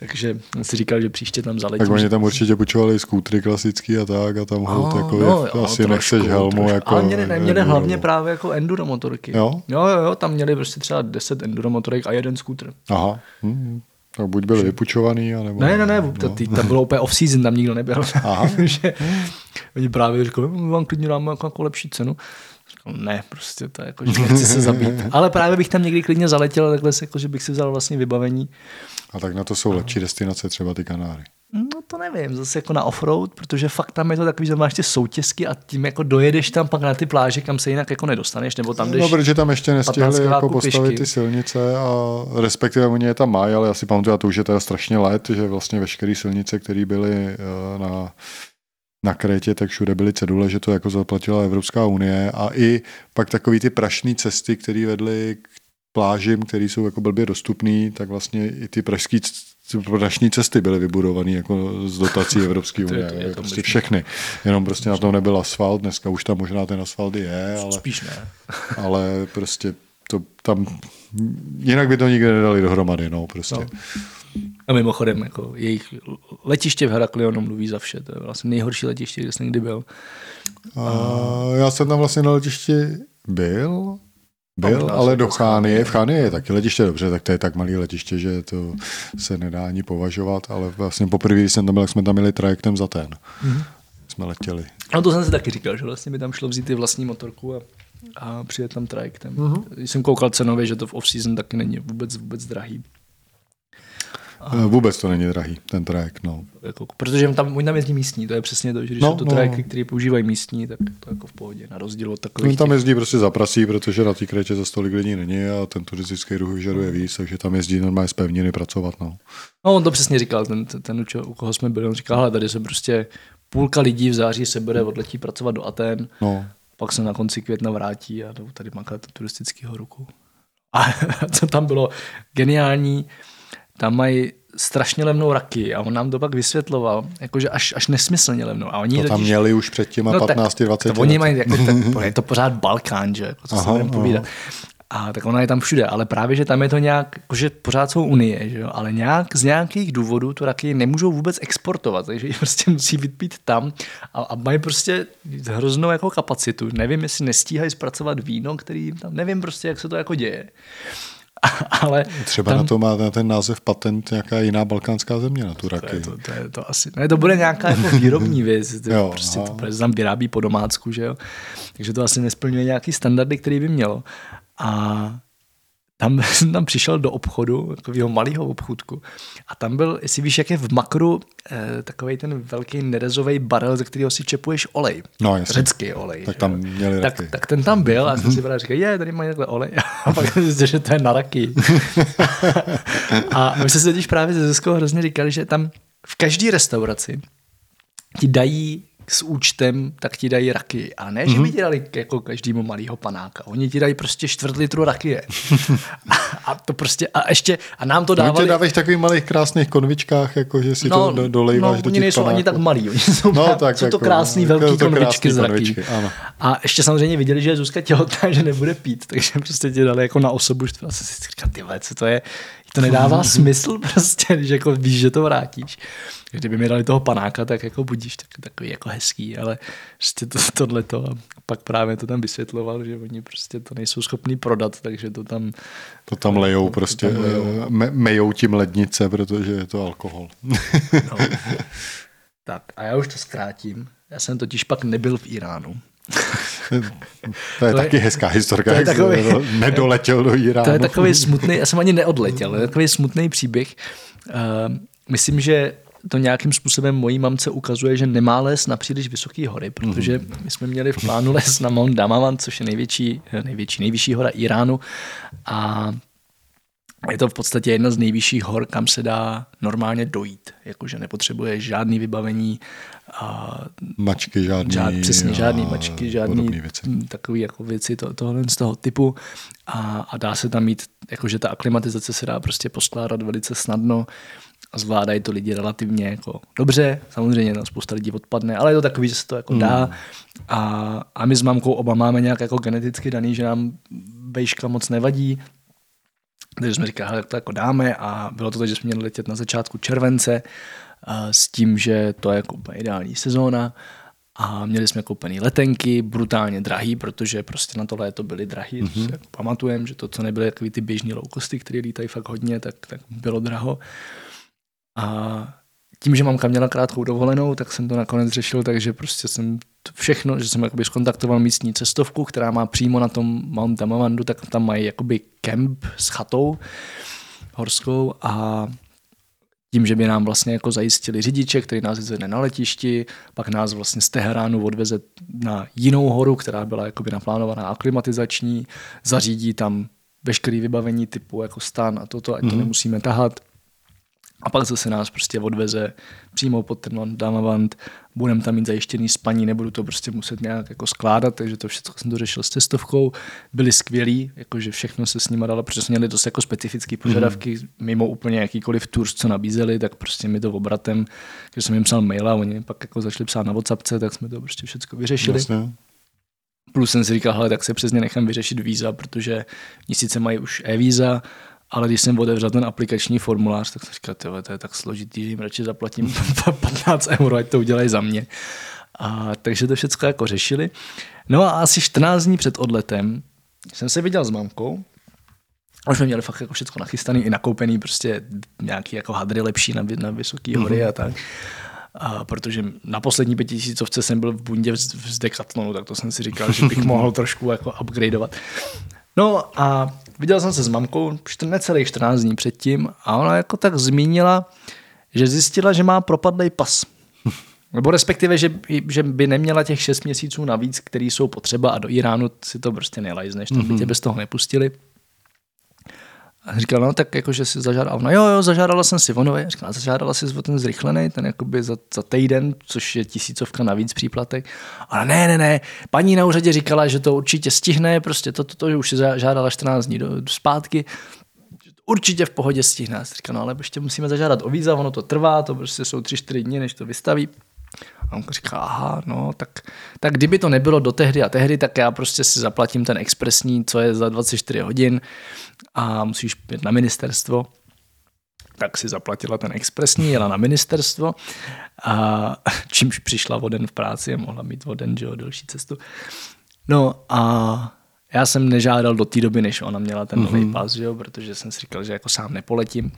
Speaker 1: Takže si říkal, že příště tam zaletím.
Speaker 2: Tak oni tam určitě počovali skútry klasický a tak a tam no, jako no, je, asi trošku, nechceš helmu. Trošku. Jako,
Speaker 1: ale měli, ne, měli hlavně právě jako enduro motorky.
Speaker 2: Jo?
Speaker 1: jo? Jo, jo, tam měli prostě třeba 10 enduro motorek a jeden skútr.
Speaker 2: Aha. Hmm. Tak buď byli vypučovaný, anebo...
Speaker 1: Ne, ne, ne, no. tam bylo úplně off-season, tam nikdo nebyl. Aha. [laughs] že, oni právě říkali, hm, vám klidně dáme jako, jako lepší cenu. Ne, prostě to je jako, že nechci se zabít. [laughs] Ale právě bych tam někdy klidně zaletěl, takhle jako, že bych si vzal vlastně vybavení
Speaker 2: a tak na to jsou lepší destinace, třeba ty Kanáry.
Speaker 1: No to nevím, zase jako na offroad, protože fakt tam je to takový, že máš ty soutězky a tím jako dojedeš tam pak na ty pláže, kam se jinak jako nedostaneš, nebo tam jdeš.
Speaker 2: No, protože tam ještě nestihli jako postavit ty silnice a respektive oni je tam mají, ale já si pamatuju, a to už je teda strašně let, že vlastně veškeré silnice, které byly eh, na na Krétě, tak všude byly cedule, že to jako zaplatila Evropská unie a i pak takový ty prašné cesty, které vedly k plážím, které jsou jako blbě dostupné, tak vlastně i ty pražské prašní cesty byly vybudované jako z dotací [laughs] Evropské unie. to je, to je prostě všechny. Jenom prostě na tom nebyl asfalt, dneska už tam možná ten asfalt je, ale,
Speaker 1: Spíš ne. [laughs]
Speaker 2: ale prostě to tam, jinak by to nikdy nedali dohromady, no prostě. No.
Speaker 1: A mimochodem, jako jejich letiště v Heraklionu mluví za vše. To je vlastně nejhorší letiště, kde jsem kdy byl.
Speaker 2: A já jsem tam vlastně na letišti byl, byl, ale do Chánie. V Chánie je taky letiště dobře, tak to je tak malé letiště, že to se nedá ani považovat, ale vlastně poprvé, když jsem tam byl, jsme tam měli trajektem za ten. Mm-hmm. Jsme letěli.
Speaker 1: No to jsem si taky říkal, že vlastně by tam šlo vzít i vlastní motorku a, a přijet tam trajektem. Mm-hmm. Jsem koukal cenově, že to v off-season taky není vůbec, vůbec drahý.
Speaker 2: Aha. Vůbec to není drahý, ten trajek, no.
Speaker 1: Jako, protože tam, oni tam jezdí místní, to je přesně to, že když no, jsou to no. trajeky, které používají místní, tak to jako v pohodě, na rozdíl od takových.
Speaker 2: Oni tam jezdí prostě za prasí, protože na té krétě za stolik lidí není a ten turistický ruch vyžaduje víc, takže tam jezdí normálně z pevniny pracovat, no.
Speaker 1: No, on to přesně říkal, ten, ten, u koho jsme byli, on říkal, tady se prostě půlka lidí v září se bude odletí pracovat do Aten, no. pak se na konci května vrátí a tady makat turistického ruku. [laughs] A co tam bylo geniální, tam mají strašně levnou raky a on nám to pak vysvětloval, jakože až, až nesmyslně levnou. A oni
Speaker 2: to tam totiž, měli už před těma no, 15-20
Speaker 1: Oni mají, jako, tak, [laughs] je to pořád Balkán, že, jako, co aha, se povídat. A tak ona je tam všude, ale právě, že tam je to nějak, jakože pořád jsou unie, že jo, ale nějak z nějakých důvodů to raky nemůžou vůbec exportovat, takže ji prostě musí vypít tam a, a mají prostě hroznou jako kapacitu. Nevím, jestli nestíhají zpracovat víno, který tam, nevím prostě, jak se to jako děje [laughs] ale
Speaker 2: Třeba tam, na to má na ten název patent nějaká jiná balkánská země na tu raky.
Speaker 1: To, je to, to, je to asi, ne, to bude nějaká jako [laughs] výrobní věc, to, jo, prostě to, protože tam vyrábí po domácku, že jo. Takže to asi nesplňuje nějaký standardy, který by mělo. A tam [laughs] jsem tam přišel do obchodu, takového malého obchůdku a tam byl, jestli víš, jak je v makru eh, takový ten velký nerezový barel, ze kterého si čepuješ olej.
Speaker 2: No, jasně.
Speaker 1: Řecký olej.
Speaker 2: Tak tam měli
Speaker 1: tak, tak, ten tam byl a jsem si [laughs] právě říkal, je, tady mají takhle olej. [laughs] A pak jsem zjistil, že to je na raky. a my jsme se totiž právě ze Zeskou hrozně říkali, že tam v každé restauraci ti dají s účtem, tak ti dají raky. A ne, že by mhm. ti dali jako každému malýho panáka. Oni ti dají prostě čtvrt litru rakie. [laughs] a, a, to prostě, a ještě, a nám to dávali...
Speaker 2: Oni dávají v takových malých krásných konvičkách, jako že si no, to do, dolejváš
Speaker 1: no,
Speaker 2: do
Speaker 1: oni nejsou
Speaker 2: panáků.
Speaker 1: ani tak malí, oni jsou, no, tak, jsou jako, to krásný velký to konvičky z raky. A ještě samozřejmě viděli, že je Zuzka těhotná, že nebude pít, takže prostě ti dali jako na osobu, že si říkal, ty co to je, to nedává [laughs] smysl prostě, když jako víš, že to vrátíš. Kdyby mi dali toho panáka, tak jako budíš tak, takový jako hezký, ale prostě to, tohleto a pak právě to tam vysvětloval, že oni prostě to nejsou schopní prodat, takže to tam...
Speaker 2: To tam lejou to, prostě, to tam lejou. Eh, me, mejou tím lednice, protože je to alkohol. no.
Speaker 1: Tak a já už to zkrátím. Já jsem totiž pak nebyl v Iránu. [laughs]
Speaker 2: To je to taky je, hezká historka, jak takový, nedoletěl do Iránu.
Speaker 1: To je takový smutný, já jsem ani neodletěl, je takový smutný příběh. Uh, myslím, že to nějakým způsobem mojí mamce ukazuje, že nemá les na příliš vysoké hory, protože mhm. my jsme měli v plánu les na Mount Damavan, což je největší, největší, nejvyšší hora Iránu a je to v podstatě jedna z nejvyšších hor, kam se dá normálně dojít. Jakože nepotřebuje žádný vybavení. A
Speaker 2: mačky žádný. Žád,
Speaker 1: přesně, žádný mačky, žádný věci. takový jako věci to, tohle z toho typu. A, a dá se tam mít, jakože ta aklimatizace se dá prostě poskládat velice snadno a zvládají to lidi relativně jako dobře. Samozřejmě no, spousta lidí odpadne, ale je to takový, že se to jako dá. Mm. A, a my s mamkou oba máme nějak jako geneticky daný, že nám vejška moc nevadí, takže jsme říkali, jak to jako dáme a bylo to tak, že jsme měli letět na začátku července s tím, že to je jako ideální sezóna a měli jsme koupený letenky, brutálně drahý, protože prostě na to léto byly drahý. Mm-hmm. pamatujeme, že to, co nebyly takový ty běžní low costy, které lítají fakt hodně, tak, tak bylo draho. A tím, že mamka měla krátkou dovolenou, tak jsem to nakonec řešil, takže prostě jsem všechno, že jsem jakoby skontaktoval místní cestovku, která má přímo na tom Mount Damavandu, tak tam mají jakoby kemp s chatou horskou a tím, že by nám vlastně jako zajistili řidiče, který nás vyzvedne na letišti, pak nás vlastně z Teheránu odveze na jinou horu, která byla jakoby naplánovaná aklimatizační, zařídí tam veškeré vybavení typu jako stan a toto, ať to mm-hmm. nemusíme tahat a pak zase nás prostě odveze přímo pod ten Damavant, budeme tam mít zajištěný spaní, nebudu to prostě muset nějak jako skládat, takže to všechno jsem to řešil s cestovkou. Byli skvělí, jakože všechno se s nimi dalo, protože jsme měli dost jako specifické požadavky, mm. mimo úplně jakýkoliv tour, co nabízeli, tak prostě mi to obratem, když jsem jim psal mail a oni pak jako začali psát na WhatsAppce, tak jsme to prostě všechno vyřešili. Jasně. Plus jsem si říkal, hele, tak se přesně nechám vyřešit víza, protože oni sice mají už e-víza, ale když jsem otevřel ten aplikační formulář, tak jsem říkal, to je tak složitý, že jim radši zaplatím 15 euro, ať to udělají za mě. A, takže to všechno jako řešili. No a asi 14 dní před odletem jsem se viděl s mamkou, už jsme měli fakt jako všechno nachystaný, i nakoupený prostě nějaký jako hadry lepší na, na vysoké hory mm-hmm. a tak. A protože na poslední pětisícovce jsem byl v bundě z Decathlonu, tak to jsem si říkal, že bych mohl trošku jako upgradeovat. No a viděl jsem se s mamkou necelých 14 dní předtím a ona jako tak zmínila, že zjistila, že má propadlý pas. [laughs] Nebo respektive, že, že by neměla těch 6 měsíců navíc, který jsou potřeba a do Iránu si to prostě nelajzneš, tam by tě mhm. bez toho nepustili. A říkal, no tak jako, že si zažádala. No jo, jo, zažádala jsem si ono, říkala, zažádala si o ten zrychlený, ten jakoby za, za týden, což je tisícovka navíc příplatek. Ale ne, ne, ne, paní na úřadě říkala, že to určitě stihne, prostě to, to, to, to už si žádala 14 dní do, zpátky, určitě v pohodě stihne. Říkal, no ale ještě musíme zažádat o víza, ono to trvá, to prostě jsou 3-4 dny, než to vystaví. A on říká, aha, no, tak, tak kdyby to nebylo do tehdy a tehdy, tak já prostě si zaplatím ten expresní, co je za 24 hodin a musíš jít na ministerstvo. Tak si zaplatila ten expresní, jela na ministerstvo a [laughs] čímž přišla voden v práci a mohla mít voden, že jo, delší cestu. No a já jsem nežádal do té doby, než ona měla ten nový mm-hmm. pas, jo, protože jsem si říkal, že jako sám nepoletím.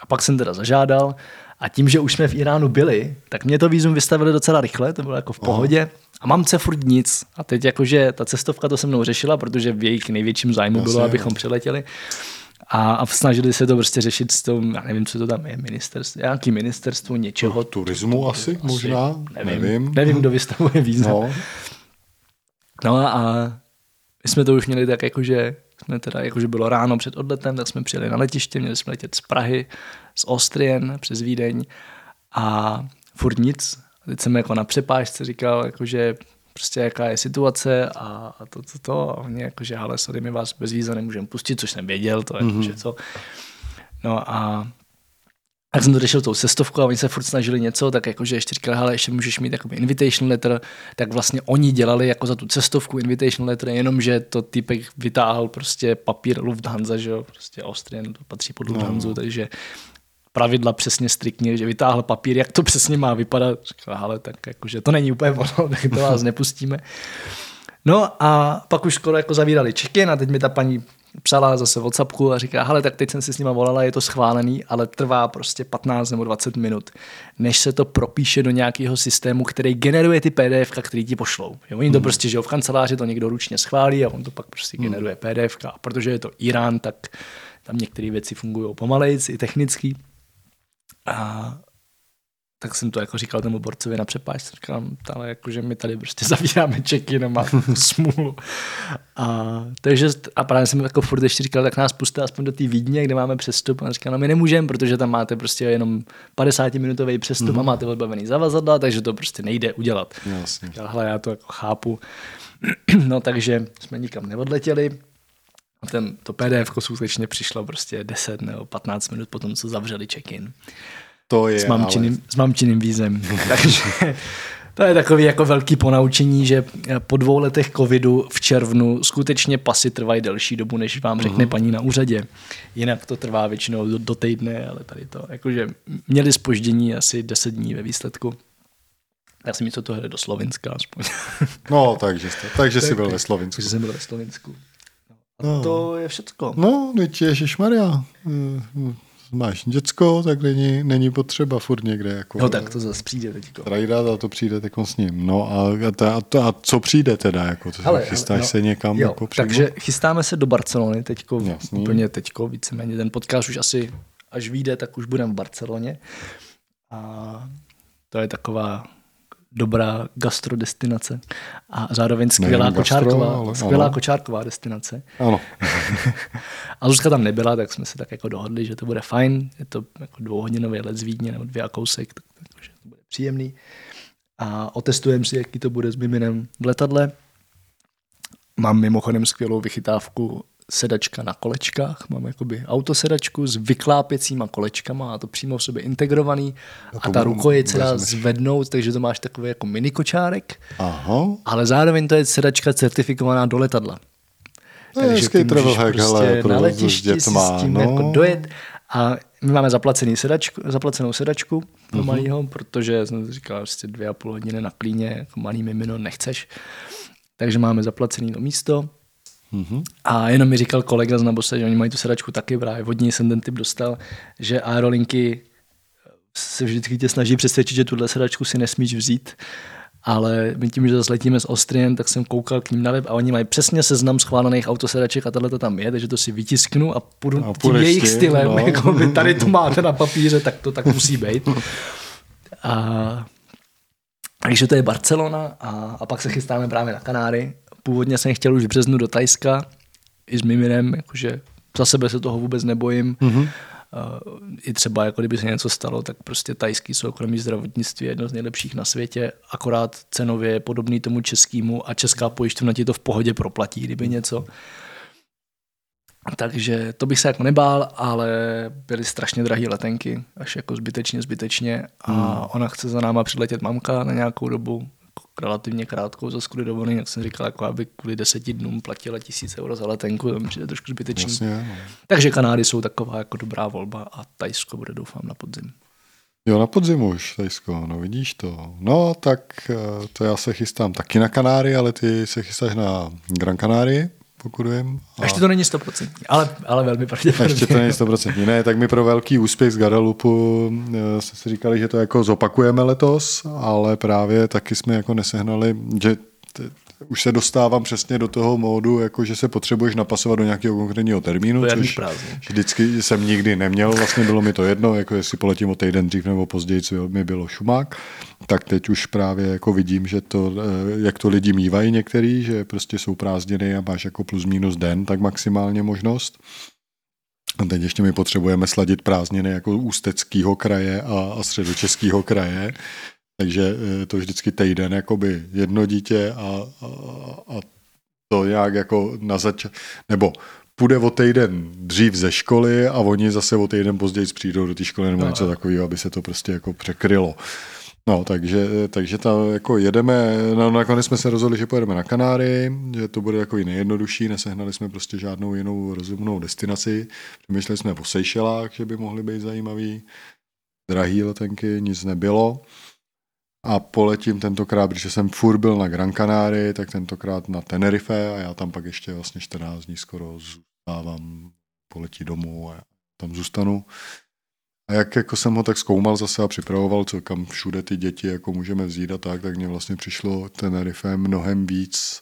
Speaker 1: A pak jsem teda zažádal a tím, že už jsme v Iránu byli, tak mě to vízum vystavili docela rychle, to bylo jako v pohodě. Aha. A mám se furt nic. A teď jakože ta cestovka to se mnou řešila, protože v jejich největším zájmu bylo, abychom přiletěli. A, a snažili se to prostě řešit s tom, já nevím, co to tam je, ministerstvo, nějaký ministerstvo něčeho.
Speaker 2: Turismu asi, asi možná,
Speaker 1: nevím. Nevím, nevím kdo vystavuje víza. No. no a my jsme to už měli tak jakože, jsme teda, jakože bylo ráno před odletem, tak jsme přijeli na letiště, měli jsme letět z Prahy, z Austrien přes Vídeň a furt nic. Teď jsem jako na přepážce říkal, jakože prostě jaká je situace a, a to, to, to. A oni jakože, ale sorry, my vás bez víza nemůžeme pustit, což jsem věděl, to je mm-hmm. jakože co. No a tak jsem to řešil tou cestovkou a oni se furt snažili něco, tak jakože ještě říkali, ale ještě můžeš mít jakoby invitation letter, tak vlastně oni dělali jako za tu cestovku invitation letter, jenomže to typek vytáhl prostě papír Lufthansa, že jo, prostě Austrian, to patří pod Lufthansa, no. takže pravidla přesně striktně, že vytáhl papír, jak to přesně má vypadat. Říkal, ale tak jakože to není úplně ono, [laughs] tak to vás nepustíme. No a pak už skoro jako zavírali check-in a teď mi ta paní psala zase Whatsappku a říká, hele, tak teď jsem si s nima volala, je to schválený, ale trvá prostě 15 nebo 20 minut, než se to propíše do nějakého systému, který generuje ty PDF, který ti pošlou. Jo, oni to hmm. prostě, že v kanceláři to někdo ručně schválí a on to pak prostě hmm. generuje PDF. A protože je to Irán, tak tam některé věci fungují pomalejc, i technicky. A tak jsem to jako říkal tomu borcovi na přepáž, říkám, ale jako, že my tady prostě [laughs] zavíráme čeky, no má smůlu. A, takže, a právě jsem jako furt ještě říkal, tak nás puste aspoň do té Vídně, kde máme přestup. A říkal, no my nemůžeme, protože tam máte prostě jenom 50-minutový přestup mm-hmm. a mhm. máte odbavený zavazadla, takže to prostě nejde udělat.
Speaker 2: Jasně.
Speaker 1: Říkal, hele, já to jako chápu. [clears throat] no takže jsme nikam neodletěli. A ten, to PDF skutečně přišlo prostě 10 nebo 15 minut potom, co zavřeli check-in.
Speaker 2: To je,
Speaker 1: s mamčiným, ale... s mamčiným vízem. [laughs] Takže to je takový jako velký ponaučení, že po dvou letech covidu v červnu skutečně pasy trvají delší dobu, než vám řekne uh-huh. paní na úřadě. Jinak to trvá většinou do, do týdne, ale tady to, jakože měli spoždění asi 10 dní ve výsledku. Já jsem místo toho do Slovenska aspoň.
Speaker 2: No, takže, jste, takže jsi byl ve Slovensku.
Speaker 1: Takže jsem byl ve Slovensku. A no. to je všecko.
Speaker 2: No, teď Maria máš děcko, tak není, není potřeba furt někde. Jako,
Speaker 1: no tak to zase přijde teďko.
Speaker 2: Trajdat a to přijde teď s ním. No a, a, a, a co přijde teda? Jako, to ale, chystáš no, se někam? Jo, jako
Speaker 1: takže chystáme se do Barcelony teďko, Jasný. úplně teďko, víceméně ten podcast už asi, až vyjde, tak už budeme v Barceloně. A to je taková dobrá gastrodestinace a zároveň skvělá kočárková, gastro, ale, skvělá kočárková destinace.
Speaker 2: Ano. [laughs]
Speaker 1: a Zuzka tam nebyla, tak jsme se tak jako dohodli, že to bude fajn. Je to jako dvouhodinový let z Vídně nebo dvě a kousek, tak, takže to bude příjemný. A otestujeme si, jaký to bude s Miminem v letadle. Mám mimochodem skvělou vychytávku sedačka na kolečkách, mám jakoby autosedačku s vyklápěcíma kolečkama a to přímo v sobě integrovaný a, a ta rukojeť se dá zvednout, takže to máš takový jako mini kočárek,
Speaker 2: Aha.
Speaker 1: ale zároveň to je sedačka certifikovaná do letadla.
Speaker 2: No, takže ty můžeš hack, prostě hele, na letišti
Speaker 1: si s tím no. jako dojet a my máme zaplacený sedačku, zaplacenou sedačku pro uh-huh. malýho, protože jsem říkal, prostě dvě a půl hodiny na klíně, jako malý mimino nechceš. Takže máme zaplacený to místo, Mm-hmm. A jenom mi říkal kolega z Nabose, že oni mají tu sedačku taky, právě od ní jsem ten typ dostal, že aerolinky se vždycky tě snaží přesvědčit, že tuhle sedačku si nesmíš vzít, ale my tím, že zase letíme s Austrian, tak jsem koukal k ním na web a oni mají přesně seznam schválených autosedaček a tohle to tam je, takže to si vytisknu a půjdu a tím jejich ty, stylem, no. jako vy tady to [laughs] máte na papíře, tak to tak musí být. A takže to je Barcelona a, a pak se chystáme právě na Kanáry Původně jsem chtěl už v březnu do Tajska i s Miminem, jakože za sebe se toho vůbec nebojím. Mm-hmm. I třeba, jako kdyby se něco stalo, tak prostě tajský soukromý zdravotnictví je jedno z nejlepších na světě, akorát cenově je podobný tomu českému a česká pojišťovna ti to v pohodě proplatí, kdyby něco. Takže to bych se jako nebál, ale byly strašně drahé letenky, až jako zbytečně, zbytečně. A hmm. ona chce za náma přiletět mamka na nějakou dobu, relativně krátkou za skvělý dovolený, jak jsem říkal, jako aby kvůli deseti dnům platila tisíc euro za letenku, to mi přijde trošku zbytečný. Jasně, no. Takže Kanády jsou taková jako dobrá volba a Tajsko bude doufám na podzim.
Speaker 2: Jo, na podzim už, Tajsko, no vidíš to. No, tak eh, to já se chystám taky na Kanáry, ale ty se chystáš na Gran Canaria, pokud vím.
Speaker 1: A... Ještě to není 100%, ale, ale velmi pravděpodobně.
Speaker 2: Ještě to není 100%. Ne, tak my pro velký úspěch z Guadalupu eh, jsme si říkali, že to jako zopakujeme letos, ale právě taky jsme jako nesehnali, že už se dostávám přesně do toho módu, jako že se potřebuješ napasovat do nějakého konkrétního termínu,
Speaker 1: to
Speaker 2: což vždycky jsem nikdy neměl, vlastně bylo mi to jedno, jako jestli poletím o týden dřív nebo později, co mi bylo šumák, tak teď už právě jako vidím, že to, eh, jak to lidi mývají některý, že prostě jsou prázdniny a máš jako plus minus den, tak maximálně možnost. A teď ještě my potřebujeme sladit prázdniny jako ústeckého kraje a, a středočeského kraje, takže eh, to vždycky týden, jakoby jedno dítě a, a, a to nějak jako na zač... nebo půjde o týden dřív ze školy a oni zase o týden později přijdou do té školy nebo no. něco takového, aby se to prostě jako překrylo. No, takže, takže tam jako jedeme, no, nakonec jsme se rozhodli, že pojedeme na Kanáry, že to bude jako i nejjednodušší, nesehnali jsme prostě žádnou jinou rozumnou destinaci. Přemýšleli jsme o Seychelách, že by mohly být zajímavý. Drahý letenky, nic nebylo a poletím tentokrát, protože jsem furt byl na Gran Canaria, tak tentokrát na Tenerife a já tam pak ještě vlastně 14 dní skoro zůstávám, poletí domů a tam zůstanu. A jak jako jsem ho tak zkoumal zase a připravoval, co kam všude ty děti jako můžeme vzít a tak, tak mně vlastně přišlo Tenerife mnohem víc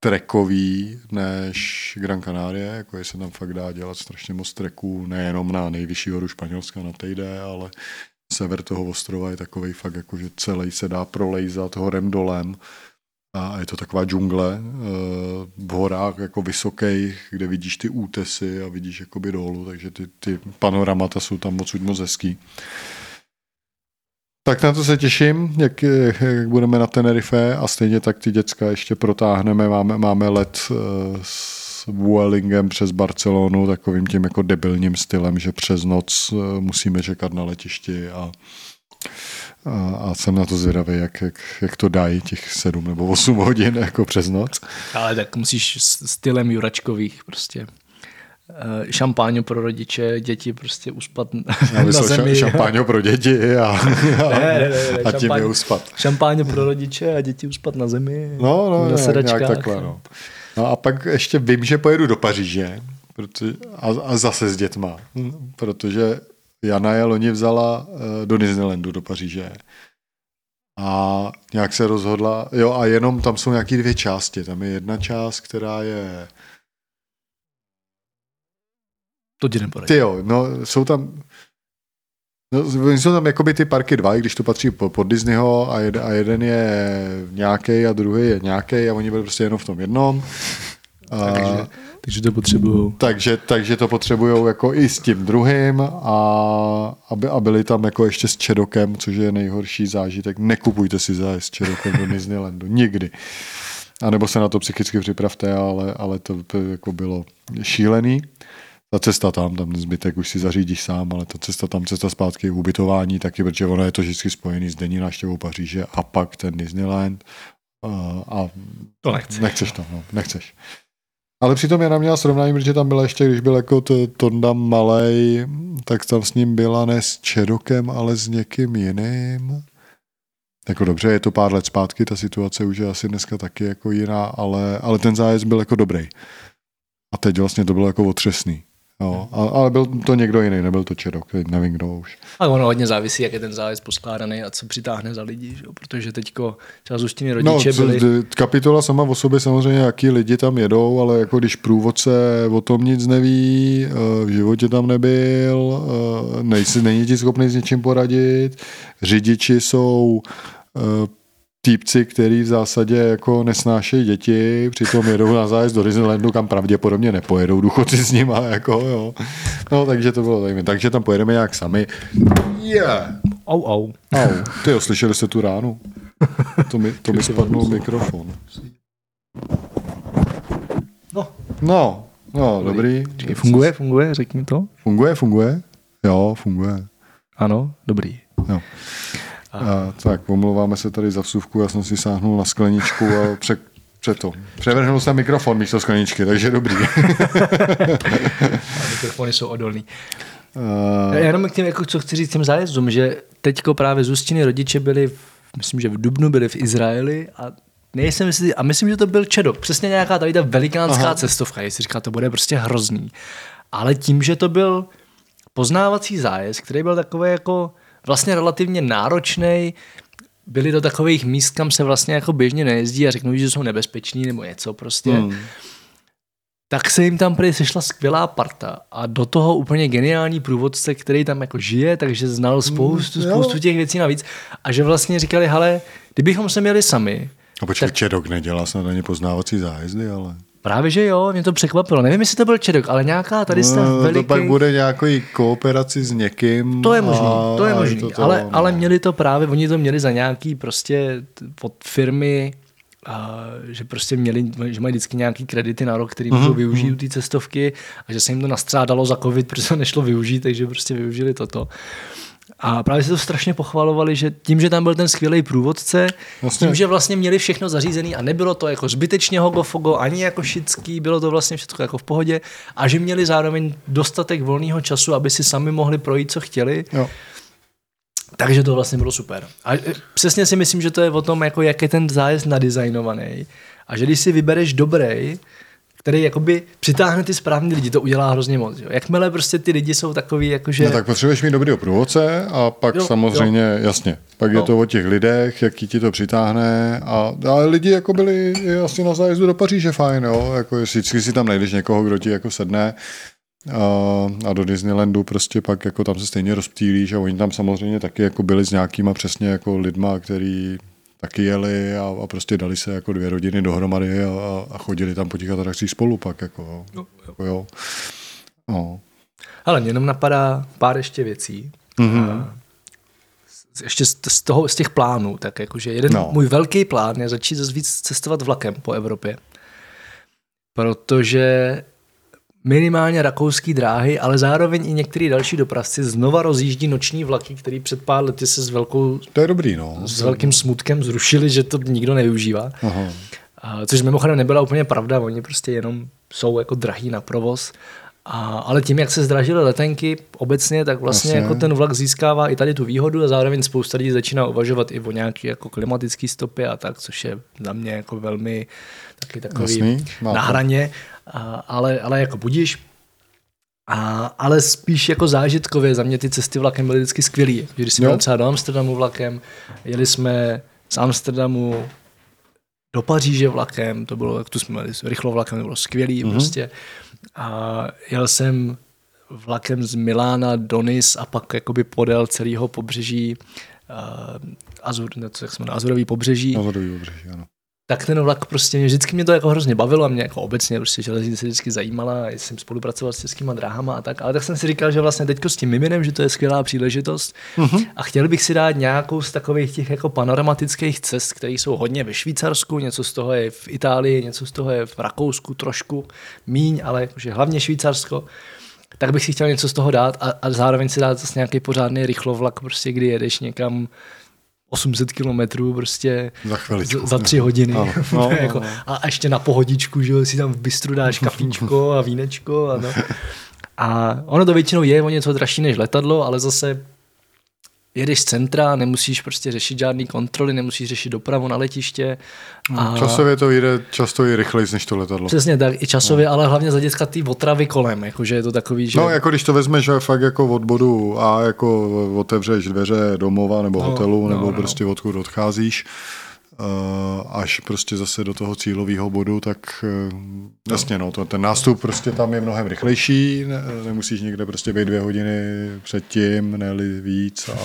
Speaker 2: trekový než Gran Canaria, jako je se tam fakt dá dělat strašně moc treků, nejenom na nejvyšší horu Španělska, na Tejde, ale sever toho ostrova je takový fakt, jako, že celý se dá prolejzat horem dolem a je to taková džungle eh, v horách jako vysokých, kde vidíš ty útesy a vidíš jakoby dolů, takže ty, ty panoramata jsou tam moc moc hezký. Tak na to se těším, jak, jak budeme na Tenerife a stejně tak ty děcka ještě protáhneme. Máme, máme let uh, s Vuelingem přes Barcelonu takovým tím jako debilním stylem, že přes noc eh, musíme čekat na letišti a, a, a jsem na to zvědavý, jak, jak, jak to dají těch sedm nebo osm hodin jako přes noc.
Speaker 1: Ale tak musíš stylem Juračkových prostě eh, šampáňo pro rodiče, děti prostě uspat [laughs] na, na zemi.
Speaker 2: Šampáňo pro děti a, a, ne, ne, ne, ne, a tím je uspat.
Speaker 1: Šampáňo pro rodiče a děti uspat na zemi.
Speaker 2: No, no, na nějak, nějak takhle, no. No a pak ještě vím, že pojedu do Paříže protože, a, a zase s dětma, protože Jana je loni vzala eh, do Disneylandu, do Paříže. A nějak se rozhodla, jo a jenom tam jsou nějaké dvě části. Tam je jedna část, která je
Speaker 1: to ti neporadí.
Speaker 2: Ty jo, no jsou tam, No, jsou tam jakoby ty parky dva, když to patří pod Disneyho a, jed, a jeden je nějaký a druhý je nějaký a oni byli prostě jenom v tom jednom.
Speaker 1: A, takže, takže to potřebují.
Speaker 2: Takže, takže to potřebují jako i s tím druhým a, aby, a byli tam jako ještě s Čedokem, což je nejhorší zážitek. Nekupujte si zájezd s Čedokem do Disneylandu. [laughs] Nikdy. A nebo se na to psychicky připravte, ale, ale to, to jako bylo šílený ta cesta tam, tam zbytek už si zařídíš sám, ale ta cesta tam, cesta zpátky v ubytování taky, protože ono je to vždycky spojený s denní návštěvou Paříže a pak ten Disneyland a, a
Speaker 1: to nechceš.
Speaker 2: nechceš tam, no, nechceš. Ale přitom já měla srovnání, protože tam byla ještě, když byl jako to, Tonda malej, tak tam s ním byla ne s Čedokem, ale s někým jiným. Jako dobře, je to pár let zpátky, ta situace už je asi dneska taky jako jiná, ale, ale ten zájezd byl jako dobrý. A teď vlastně to bylo jako otřesný. No, ale byl to někdo jiný, nebyl to Čerok, nevím kdo už.
Speaker 1: Ale ono hodně závisí, jak je ten zájezd poskládaný a co přitáhne za lidi, že? protože teďko třeba zůstiny rodiče no, byli...
Speaker 2: Kapitola sama o sobě samozřejmě, jaký lidi tam jedou, ale jako když průvodce o tom nic neví, eh, v životě tam nebyl, eh, nejsi, není ti schopný s něčím poradit, řidiči jsou eh, týpci, který v zásadě jako nesnášejí děti, přitom jedou na zájezd do Disneylandu, kam pravděpodobně nepojedou důchodci s nima, jako jo. No, takže to bylo zajímavé. Takže tam pojedeme nějak sami. Yeah.
Speaker 1: Au, au.
Speaker 2: Au. Ty jo, slyšeli jste tu ránu? To mi, to mi spadnul mikrofon.
Speaker 1: No.
Speaker 2: No, no, dobrý.
Speaker 1: Čekaj, funguje, funguje, řekni to.
Speaker 2: Funguje, funguje? Jo, funguje.
Speaker 1: Ano, dobrý.
Speaker 2: Jo. A, tak, omlouváme se tady za vsuvku, já jsem si sáhnul na skleničku a pře, pře to. Převrhnul jsem mikrofon místo skleničky, takže dobrý. [laughs]
Speaker 1: mikrofony jsou odolný. Uh, já jenom k těm, jako, co chci říct těm zájezdům, že teďko právě Zustiny rodiče byli, v, myslím, že v Dubnu byli v Izraeli a nejsem jestli, a myslím, že to byl Čedok, přesně nějaká tady ta velikánská Aha. cestovka, jestli říká, to bude prostě hrozný. Ale tím, že to byl poznávací zájezd, který byl takový jako vlastně relativně náročný, byli do takových míst, kam se vlastně jako běžně nejezdí a řeknou, že jsou nebezpeční nebo něco prostě. Hmm. Tak se jim tam prý sešla skvělá parta a do toho úplně geniální průvodce, který tam jako žije, takže znal spoustu, hmm, spoustu těch věcí navíc. A že vlastně říkali, hele, kdybychom se měli sami,
Speaker 2: a počkej, tak... Čedok nedělá snad ani poznávací zájezdy, ale...
Speaker 1: Právě, že jo, mě to překvapilo. Nevím, jestli to byl Čedok, ale nějaká tady
Speaker 2: no, veliký... To pak bude nějaký kooperaci s někým.
Speaker 1: To je možný, to je možný. To to, ale, no. ale měli to právě, oni to měli za nějaký prostě pod firmy, a že prostě měli, že mají vždycky nějaký kredity na rok, který mm-hmm. můžou využít mhm. ty cestovky a že se jim to nastřádalo za covid, protože to nešlo využít, takže prostě využili toto. A právě se to strašně pochvalovali, že tím, že tam byl ten skvělý průvodce, vlastně. tím, že vlastně měli všechno zařízené a nebylo to jako zbytečně hogofogo, ani jako šický, bylo to vlastně všechno jako v pohodě a že měli zároveň dostatek volného času, aby si sami mohli projít, co chtěli. Jo. Takže to vlastně bylo super. A e, přesně si myslím, že to je o tom, jako jak je ten zájezd nadizajnovaný. A že když si vybereš dobrý, který jakoby přitáhne ty správní lidi, to udělá hrozně moc. Jo. Jakmile prostě ty lidi jsou takový, jakože...
Speaker 2: No, tak potřebuješ mít dobrý průvodce a pak jo, samozřejmě, jo. jasně, pak no. je to o těch lidech, jaký ti to přitáhne a, a lidi jako byli asi na zájezdu do Paříže fajn, jo, jako jestli si tam najdeš někoho, kdo ti jako sedne, a, a do Disneylandu prostě pak jako tam se stejně rozptýlíš a oni tam samozřejmě taky jako byli s nějakýma přesně jako lidma, který taky jeli a, a prostě dali se jako dvě rodiny dohromady a, a chodili tam po těch atrakcích spolu pak. Jako, no, jako jo. No.
Speaker 1: Ale mě jenom napadá pár ještě věcí. Mm-hmm. ještě z, z, toho, z těch plánů, tak jakože jeden no. můj velký plán je začít zase víc cestovat vlakem po Evropě. Protože minimálně rakouský dráhy, ale zároveň i některý další dopravci znova rozjíždí noční vlaky, který před pár lety se s velkou...
Speaker 2: To je dobrý, no.
Speaker 1: S velkým smutkem zrušili, že to nikdo nevyužívá. Aha. A, což mimochodem nebyla úplně pravda, oni prostě jenom jsou jako drahý na provoz. A, ale tím, jak se zdražily letenky obecně, tak vlastně Jasně. jako ten vlak získává i tady tu výhodu a zároveň spousta lidí začíná uvažovat i o nějaké jako klimatické stopy a tak, což je za mě jako velmi taky takový Jasný, na hraně. A, ale, ale jako budíš. A, ale spíš jako zážitkově, za mě ty cesty vlakem byly vždycky skvělý. Když jsme třeba do Amsterdamu vlakem, jeli jsme z Amsterdamu do Paříže vlakem, to bylo, jak tu jsme jeli rychlo vlakem, to bylo skvělý mm-hmm. prostě. A jel jsem vlakem z Milána do Nis a pak jakoby podél celého pobřeží uh, Azur, ne, co, jak jsme na Azurový pobřeží.
Speaker 2: Azurový pobřeží, ano
Speaker 1: tak ten vlak prostě mě vždycky mě to jako hrozně bavilo a mě jako obecně prostě železnice vždycky zajímala, jsem spolupracoval s českýma dráhama a tak, ale tak jsem si říkal, že vlastně teďko s tím miminem, že to je skvělá příležitost uh-huh. a chtěl bych si dát nějakou z takových těch jako panoramatických cest, které jsou hodně ve Švýcarsku, něco z toho je v Itálii, něco z toho je v Rakousku trošku, míň, ale že hlavně Švýcarsko tak bych si chtěl něco z toho dát a, a zároveň si dát zase nějaký pořádný rychlovlak, prostě kdy jedeš někam 800 kilometrů prostě
Speaker 2: za,
Speaker 1: za, za tři hodiny. No, [laughs] no, jako, no. A ještě na pohodičku, že si tam v bistru dáš [laughs] kafíčko a vínečko. A, no. a ono to většinou je o něco dražší než letadlo, ale zase jedeš z centra, nemusíš prostě řešit žádný kontroly, nemusíš řešit dopravu na letiště.
Speaker 2: Hmm, a... Časově to jde často i rychleji než to letadlo.
Speaker 1: Přesně tak, i časově, no. ale hlavně z hlediska ty otravy kolem, jakože je to takový, že...
Speaker 2: No, jako když to vezmeš že fakt jako od bodu a jako otevřeš dveře domova nebo no, hotelu, no, nebo no. prostě odkud odcházíš, až prostě zase do toho cílového bodu, tak eh, jasně, no, to, ten nástup prostě tam je mnohem rychlejší, ne, nemusíš někde prostě být dvě hodiny předtím, ne víc a,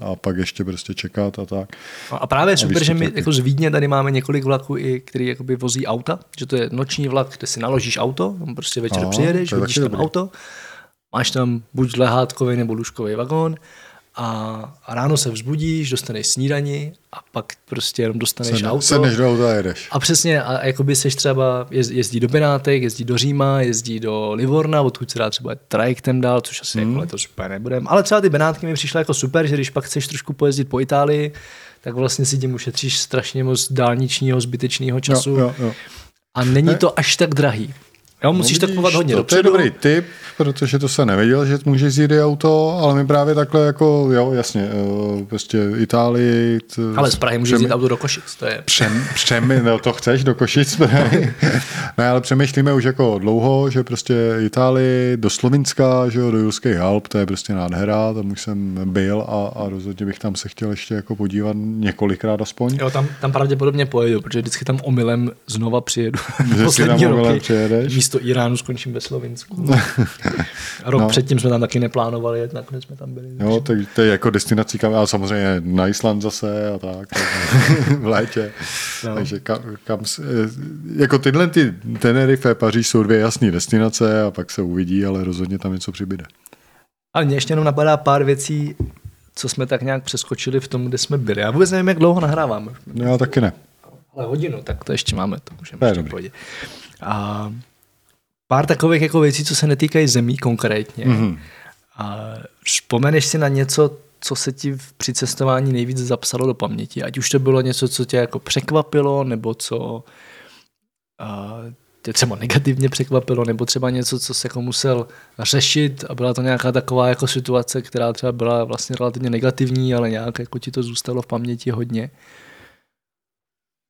Speaker 2: a pak ještě prostě čekat a tak.
Speaker 1: A právě super, že my jako z Vídně tady máme několik vlaků, i, který jakoby vozí auta, že to je noční vlak, kde si naložíš auto, prostě večer a, přijedeš, vidíš tam dobrý. auto, máš tam buď lehátkový nebo lůžkový vagón, a ráno se vzbudíš, dostaneš snídani a pak prostě jenom dostaneš Sedne, auto.
Speaker 2: Sedneš do auta a jedeš.
Speaker 1: A přesně, a jakoby seš třeba, jezdí do Benátek, jezdí do Říma, jezdí do Livorna, odkud se dá třeba trajektem dál, což asi jako hmm. jako letos úplně nebudem. Ale třeba ty Benátky mi přišly jako super, že když pak chceš trošku pojezdit po Itálii, tak vlastně si tím ušetříš strašně moc dálničního zbytečného času. Jo, jo, jo. A není ne? to až tak drahý. Jo, musíš no, takovat hodně
Speaker 2: to,
Speaker 1: dopředu.
Speaker 2: To je dobrý tip, protože to se nevěděl, že můžeš jít auto, ale my právě takhle jako, jo, jasně, eh, prostě Itálii.
Speaker 1: T, ale z Prahy můžeš jít auto do Košic, to je.
Speaker 2: Přem, přem, no to chceš do Košic, [laughs] ne, ale přemýšlíme už jako dlouho, že prostě Itálii do Slovinska, že jo, do Jurských Alp, to je prostě nádhera, tam už jsem byl a, a rozhodně bych tam se chtěl ještě jako podívat několikrát aspoň.
Speaker 1: Jo, tam, tam pravděpodobně pojedu, protože vždycky tam omylem znova přijedu. [laughs] Poslední tam roky. Přijedeš. Místo Iránu skončím ve Slovinsku. [laughs] A rok no. předtím jsme tam taky neplánovali, jak nakonec jsme tam byli.
Speaker 2: Jo, tak to je jako destinací, kam, ale samozřejmě na Island zase a tak, [laughs] v létě. No. Takže kam, kam, jako tyhle ty Tenerife, Paříž jsou dvě jasné destinace a pak se uvidí, ale rozhodně tam něco přibyde.
Speaker 1: Ale mě ještě jenom napadá pár věcí, co jsme tak nějak přeskočili v tom, kde jsme byli. Já vůbec nevím, jak dlouho nahráváme.
Speaker 2: No, já taky ne.
Speaker 1: Ale hodinu, tak to ještě máme, to můžeme ještě dobrý. A pár takových jako věcí, co se netýkají zemí konkrétně. Mm-hmm. A vzpomeneš si na něco, co se ti při cestování nejvíc zapsalo do paměti? Ať už to bylo něco, co tě jako překvapilo, nebo co a, tě třeba negativně překvapilo, nebo třeba něco, co se jako musel řešit a byla to nějaká taková jako situace, která třeba byla vlastně relativně negativní, ale nějak jako ti to zůstalo v paměti hodně.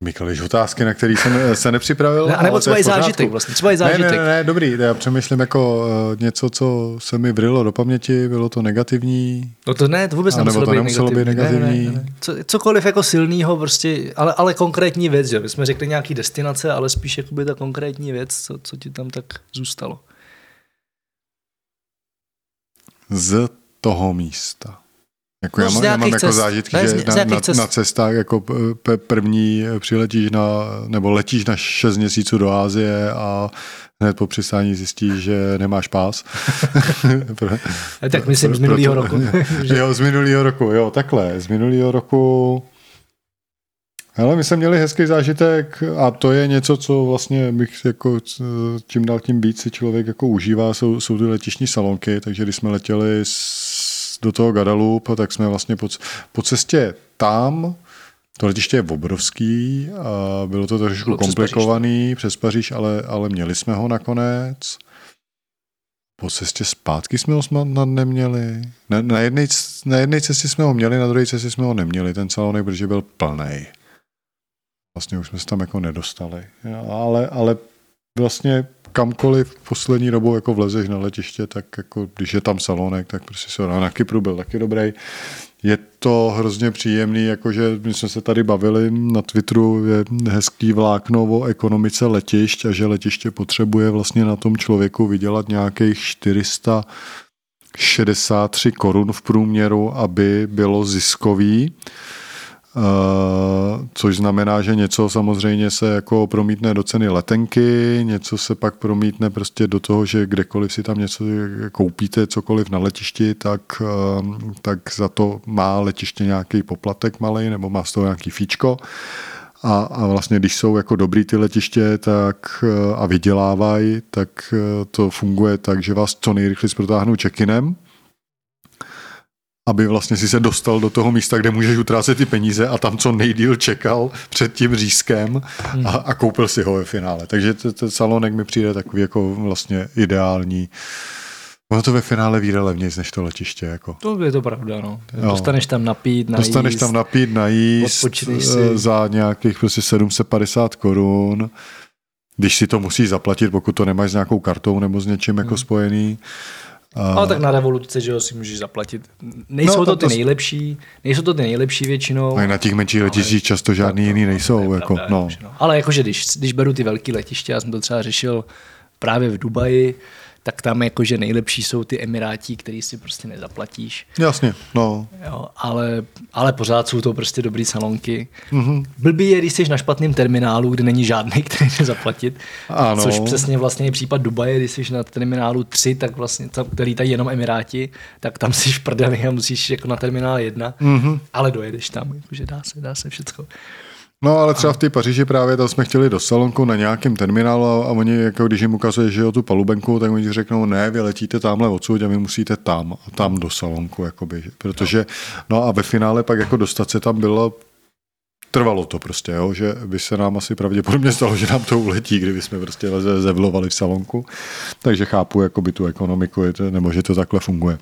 Speaker 2: Mikališ otázky, na který jsem se nepřipravil.
Speaker 1: Ne, nebo třeba i zážitek vlastně, třeba i zážitek.
Speaker 2: Ne, ne, ne, dobrý, já přemýšlím jako uh, něco, co se mi vrilo do paměti, bylo to negativní.
Speaker 1: No to ne, to vůbec nemuselo, to být, nemuselo negativní. být negativní. Ne, ne, ne. Co, cokoliv jako silného, prostě, ale, ale konkrétní věc, že? My jsme řekli nějaký destinace, ale spíš jakoby ta konkrétní věc, co, co ti tam tak zůstalo.
Speaker 2: Z toho místa. Jako no, já, mám, já mám jako zážitky, že na, na, na cestách jako první přiletíš na, nebo letíš na 6 měsíců do Ázie a hned po přistání zjistíš, že nemáš pás. [laughs]
Speaker 1: tak myslím z minulého roku. [laughs]
Speaker 2: jo, z minulého roku, jo, takhle. Z minulého roku ale my jsme měli hezký zážitek a to je něco, co vlastně bych jako tím dál tím víc si člověk jako užívá, jsou, jsou ty letišní salonky, takže když jsme letěli s do toho Guadalupe, tak jsme vlastně po, po cestě tam, to letiště je obrovský, a bylo to trošku bylo komplikovaný přes Paříž, ale, ale měli jsme ho nakonec. Po cestě zpátky jsme ho snad neměli. Na, na, jedné, na jedné cestě jsme ho měli, na druhé cestě jsme ho neměli, ten salonek, protože byl plný. Vlastně už jsme se tam jako nedostali. Ale, ale vlastně kamkoliv poslední dobou jako vlezeš na letiště, tak jako když je tam salonek, tak prostě se na Kypru byl taky dobrý. Je to hrozně příjemný, jakože my jsme se tady bavili na Twitteru, je hezký vlákno o ekonomice letišť a že letiště potřebuje vlastně na tom člověku vydělat nějakých 463 korun v průměru, aby bylo ziskový. Uh, což znamená, že něco samozřejmě se jako promítne do ceny letenky, něco se pak promítne prostě do toho, že kdekoliv si tam něco koupíte, cokoliv na letišti, tak, uh, tak za to má letiště nějaký poplatek malý nebo má z toho nějaký fíčko. A, a vlastně, když jsou jako dobrý ty letiště tak, a vydělávají, tak to funguje tak, že vás co nejrychleji protáhnou check-inem, aby vlastně si se dostal do toho místa, kde můžeš utrácet ty peníze a tam co nejdíl čekal před tím řízkem a, a koupil si ho ve finále. Takže ten salonek mi přijde takový jako vlastně ideální. Ono to ve finále vyjde levněji než to letiště. Jako.
Speaker 1: To je to pravda, no. Jo. Dostaneš tam napít, najíst.
Speaker 2: Dostaneš tam napít, najíst si. za nějakých prostě 750 korun. Když si to musíš zaplatit, pokud to nemáš s nějakou kartou nebo s něčím jako hmm. spojený.
Speaker 1: Ale tak na revoluce, že jo, si můžeš zaplatit. Nejsou no, to, to ty nejlepší, nejsou to ty nejlepší většinou.
Speaker 2: A na těch menších letištích často žádný jiný nejsou. Jako, pravda, no.
Speaker 1: no. Ale jakože když, když beru ty velké letiště, já jsem to třeba řešil právě v Dubaji, tak tam jakože nejlepší jsou ty Emiráti, který si prostě nezaplatíš.
Speaker 2: Jasně, no.
Speaker 1: Jo, ale, ale pořád jsou to prostě dobrý salonky. Mm-hmm. Blbý je, když jsi na špatném terminálu, kde není žádný, [laughs] který nezaplatit. Ano. Což přesně vlastně je případ Dubaje, když jsi na terminálu 3, tak vlastně, tam, který tady jenom Emiráti, tak tam jsi šprdený a musíš jako na terminál 1, mm-hmm. ale dojedeš tam, jakože dá se, dá se všechno.
Speaker 2: No ale třeba v té Paříži právě tam jsme chtěli do salonku na nějakém terminálu a oni, jako když jim ukazuje, že jo tu palubenku, tak oni řeknou, ne, vy letíte tamhle odsud a vy musíte tam a tam do salonku, jakoby, protože, no a ve finále pak jako dostat se tam bylo trvalo to prostě, jo, že by se nám asi pravděpodobně stalo, že nám to uletí, kdyby jsme prostě zevlovali v salonku. Takže chápu jakoby tu ekonomiku, nebo že to takhle funguje.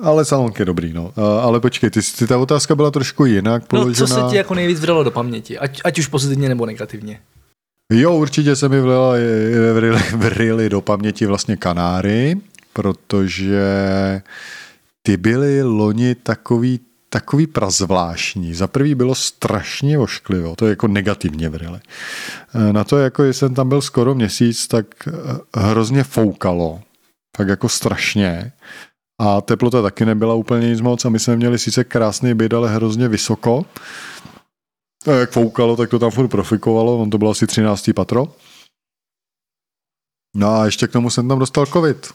Speaker 2: Ale salonky je dobrý, no. Ale počkej, ty, ty ta otázka byla trošku jinak
Speaker 1: položená. No, co se ti jako nejvíc vdalo do paměti? Ať, ať už pozitivně nebo negativně.
Speaker 2: Jo, určitě se mi vlela, vrili, vrili do paměti vlastně Kanáry, protože ty byly loni takový takový prazvláštní. Za prvý bylo strašně ošklivo, to je jako negativně vrili. Na to, jako jsem tam byl skoro měsíc, tak hrozně foukalo. Tak jako strašně. A teplota taky nebyla úplně nic moc a my jsme měli sice krásný byt, ale hrozně vysoko. A jak foukalo, tak to tam furt profikovalo, on to bylo asi 13. patro. No a ještě k tomu jsem tam dostal covid.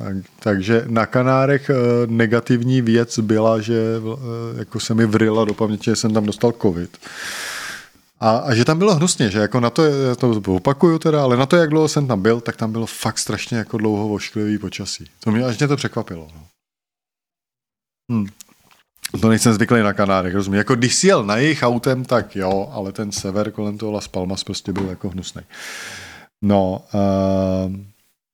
Speaker 2: Tak, takže na Kanárech eh, negativní věc byla, že eh, jako se mi vrila do paměti, že jsem tam dostal covid. A, a že tam bylo hnusně, že jako na to, já to opakuju teda, ale na to, jak dlouho jsem tam byl, tak tam bylo fakt strašně jako dlouho ošklivý počasí. To mě až mě to překvapilo. No. Hmm. To nejsem zvyklý na Kanárech, rozumím. Jako když si jel na jejich autem, tak jo, ale ten sever kolem toho Las Palmas prostě byl jako hnusný. No, uh,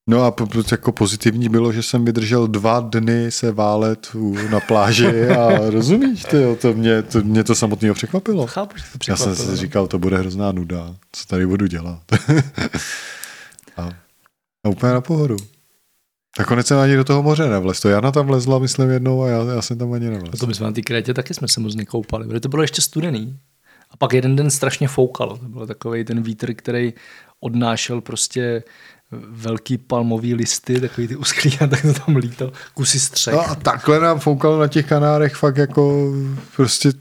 Speaker 2: No a jako pozitivní bylo, že jsem vydržel dva dny se válet na pláži a [laughs] rozumíš, ty, to mě, to mě to samotného překvapilo.
Speaker 1: Chápu, že to
Speaker 2: překvapilo. Já jsem si no. říkal, to bude hrozná nuda, co tady budu dělat. [laughs] a, a úplně na pohodu. konec jsem ani do toho moře nevlez. To Jana tam vlezla, myslím, jednou a já, já jsem tam ani nevlez.
Speaker 1: A to my jsme na té krétě taky jsme se moc nekoupali, protože to bylo ještě studený. A pak jeden den strašně foukalo. To byl takový ten vítr, který odnášel prostě velký palmový listy, takový ty usklý [laughs] a tak to tam lítal, kusy střech.
Speaker 2: No a takhle nám foukalo na těch Kanárech fakt jako prostě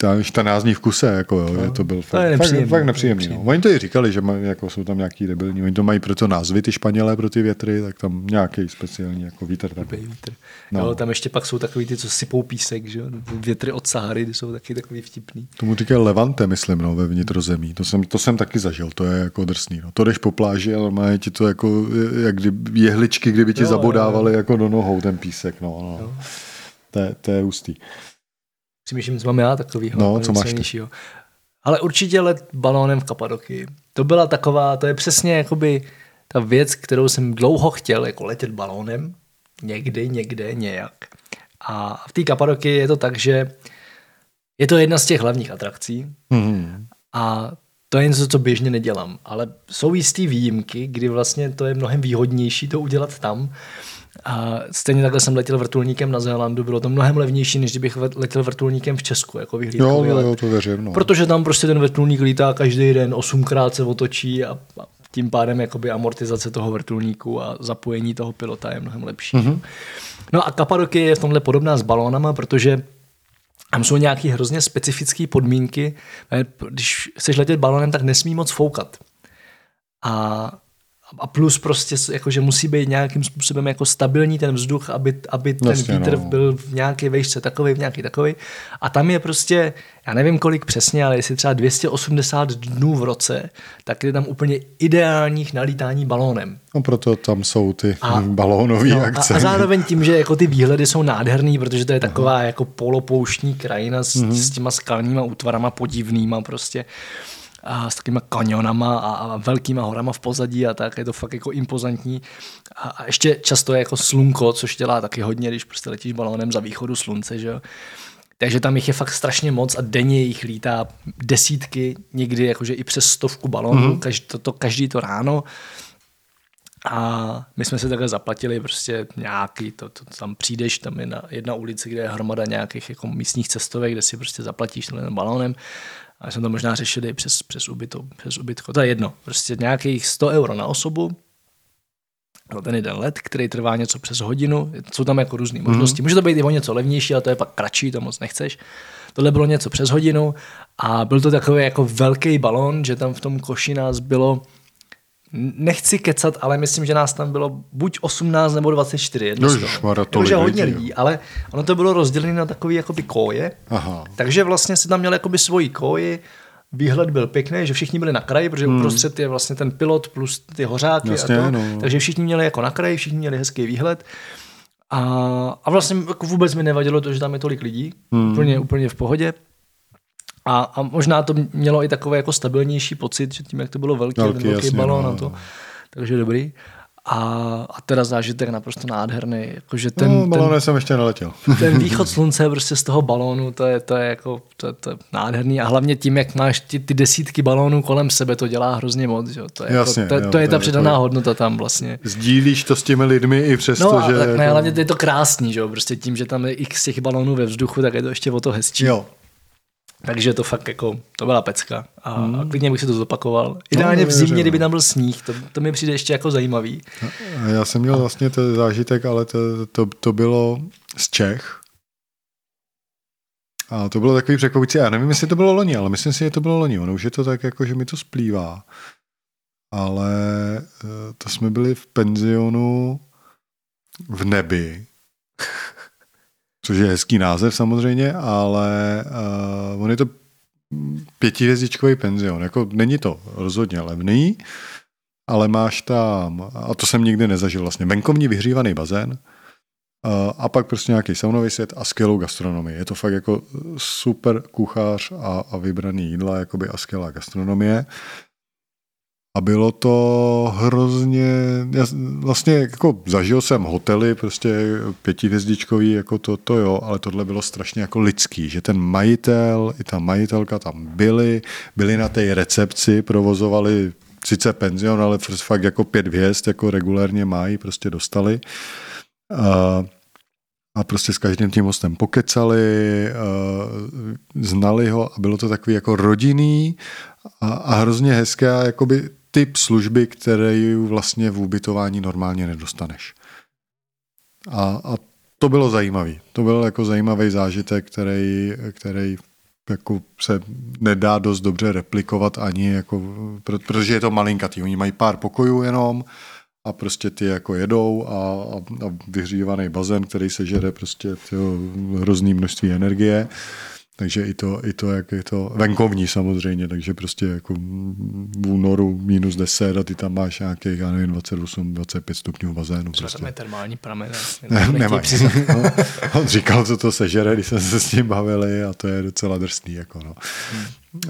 Speaker 2: tam 14 dní v kuse, jako jo, no, to byl fakt, to nepříjemný, fakt, fakt nepříjemný. No. Oni to i říkali, že maj, jako jsou tam nějaký debilní, oni to mají proto názvy, ty Španělé pro ty větry, tak tam nějaký speciální jako vítr. Tam. vítr.
Speaker 1: No. Jo, tam ještě pak jsou takový ty, co sypou písek, že větry od Sahary, ty jsou taky takový vtipný.
Speaker 2: Tomu říkají Levante, myslím, no, ve vnitrozemí. To jsem, to jsem taky zažil, to je jako drsný. No. To jdeš po pláži, ale má ti to jako, jak kdy, jehličky, kdyby ti jo, zabodávali jo, jo. jako do nohou ten písek, no. no. To, je, to je ústý
Speaker 1: přemýšlím, co mám já takovýho.
Speaker 2: No, co máš ty?
Speaker 1: Ale určitě let balónem v Kapadoky. To byla taková, to je přesně jakoby ta věc, kterou jsem dlouho chtěl, jako letět balónem. Někdy, někde, nějak. A v té Kapadoky je to tak, že je to jedna z těch hlavních atrakcí. Mm-hmm. A to je něco, co běžně nedělám. Ale jsou jistý výjimky, kdy vlastně to je mnohem výhodnější to udělat tam. A stejně takhle jsem letěl vrtulníkem na Zélandu, bylo to mnohem levnější, než kdybych letěl vrtulníkem v Česku, jako
Speaker 2: vyhlídkový jo, jo, to věřím, no.
Speaker 1: Protože tam prostě ten vrtulník lítá každý den, osmkrát se otočí a, a tím pádem jakoby amortizace toho vrtulníku a zapojení toho pilota je mnohem lepší. Mm-hmm. No a Kapadoky je v tomhle podobná s balónama, protože tam jsou nějaké hrozně specifické podmínky. Když chceš letět balónem, tak nesmí moc foukat. A a plus prostě, jako, že musí být nějakým způsobem jako stabilní ten vzduch, aby, aby ten Vlastně, vítr no. byl v nějaké vejšce takový, v nějaký takový. A tam je prostě, já nevím kolik přesně, ale jestli třeba 280 dnů v roce, tak je tam úplně ideálních nalítání balónem.
Speaker 2: No proto tam jsou ty a, balónové no, akce.
Speaker 1: A, a zároveň tím, že jako ty výhledy jsou nádherný, protože to je taková Aha. jako polopouštní krajina s, mm-hmm. s těma skalníma útvarama podivnýma prostě a s takovými kanionama a, a velkýma horama v pozadí a tak, je to fakt jako impozantní. A, a ještě často je jako slunko, což dělá taky hodně, když prostě letíš balónem za východu slunce, že jo. Takže tam jich je fakt strašně moc a denně jich lítá desítky, někdy jakože i přes stovku balónů, mm-hmm. každý, to, to, každý to ráno. A my jsme se takhle zaplatili prostě nějaký, to, to tam přijdeš, tam je na, jedna ulice, kde je hromada nějakých jako místních cestovek, kde si prostě zaplatíš tenhle balónem a jsme to možná řešili přes, přes, ubyto, přes ubytko. To je jedno. Prostě nějakých 100 euro na osobu no ten jeden let, který trvá něco přes hodinu. Jsou tam jako různé možnosti. Mm-hmm. Může to být i o něco levnější, ale to je pak kratší, to moc nechceš. Tohle bylo něco přes hodinu a byl to takový jako velký balon, že tam v tom koši nás bylo nechci kecat, ale myslím, že nás tam bylo buď 18 nebo 24. Jedno no,
Speaker 2: šmara, to
Speaker 1: hodně lidí, ale ono to bylo rozdělené na takové jakoby koje. Aha. Takže vlastně si tam měl jakoby svoji koji, výhled byl pěkný, že všichni byli na kraji, protože hmm. uprostřed je vlastně ten pilot plus ty hořáky Jasně, a to, no. takže všichni měli jako na kraji, všichni měli hezký výhled. A, a vlastně jako vůbec mi nevadilo to, že tam je tolik lidí, hmm. úplně, úplně v pohodě. A, a možná to mělo i takový jako stabilnější pocit, že tím, jak to bylo velký, velký, velký jasně, balón no, a to. No. Takže dobrý. A, a teda zážitek naprosto nádherný. Jakože ten,
Speaker 2: no, balónem ten, jsem ještě neletěl. [laughs]
Speaker 1: ten východ [laughs] slunce prostě z toho balónu, to je, to je, jako, to, to je nádherný. A hlavně tím, jak máš ty, ty desítky balónů kolem sebe, to dělá hrozně moc. Že? To je, Jasně, jako, to, jo, to je ta přidaná jako, hodnota tam vlastně.
Speaker 2: Sdílíš to s těmi lidmi i přesto,
Speaker 1: no,
Speaker 2: že...
Speaker 1: Tak jako... hlavně to je to krásný, že? prostě tím, že tam je x těch balónů ve vzduchu, tak je to ještě o to hezčí.
Speaker 2: Jo,
Speaker 1: takže to fakt jako, to byla pecka. A, hmm. a klidně bych si to zopakoval. Ideálně no, v zimě, kdyby tam byl sníh, to, to mi přijde ještě jako zajímavý.
Speaker 2: Já jsem měl vlastně ten zážitek, ale to, to, to bylo z Čech. A to bylo takový překvapující. Já nevím, jestli to bylo loni, ale myslím si, že to bylo loni. Ono už je to tak, jako, že mi to splývá. Ale eh, to jsme byli v penzionu v nebi což je hezký název samozřejmě, ale uh, on je to pětihvězdičkový penzion. Jako není to rozhodně levný, ale máš tam, a to jsem nikdy nezažil vlastně, venkovní vyhřívaný bazén, uh, a pak prostě nějaký saunový svět a skvělou gastronomii. Je to fakt jako super kuchař a, a vybraný jídla jakoby a skvělá gastronomie. A bylo to hrozně, já vlastně jako zažil jsem hotely, prostě pětihvězdičkový, jako to, to jo, ale tohle bylo strašně jako lidský, že ten majitel i ta majitelka tam byli, byli na té recepci, provozovali sice penzion, ale fakt jako pět hvězd, jako regulérně mají, prostě dostali. A, a prostě s každým tím hostem pokecali, znali ho a bylo to takový jako rodinný a, a hrozně hezké a jakoby typ služby, které vlastně v ubytování normálně nedostaneš. A, a to bylo zajímavý. To byl jako zajímavý zážitek, který, který jako se nedá dost dobře replikovat ani, jako, protože je to malinkatý. Oni mají pár pokojů jenom a prostě ty jako jedou a, a, a vyhřívaný bazén, který se žere prostě hrozný množství energie takže i to, i to, jak je to venkovní samozřejmě, takže prostě jako v únoru minus 10 a ty tam máš nějakých, já nevím, 28, 25 stupňů bazénu.
Speaker 1: Třeba
Speaker 2: prostě.
Speaker 1: termální pramen. [laughs]
Speaker 2: Ne, nemají. no, on říkal, co to sežere, když jsme se s ním bavili a to je docela drsný. Jako no. Hmm.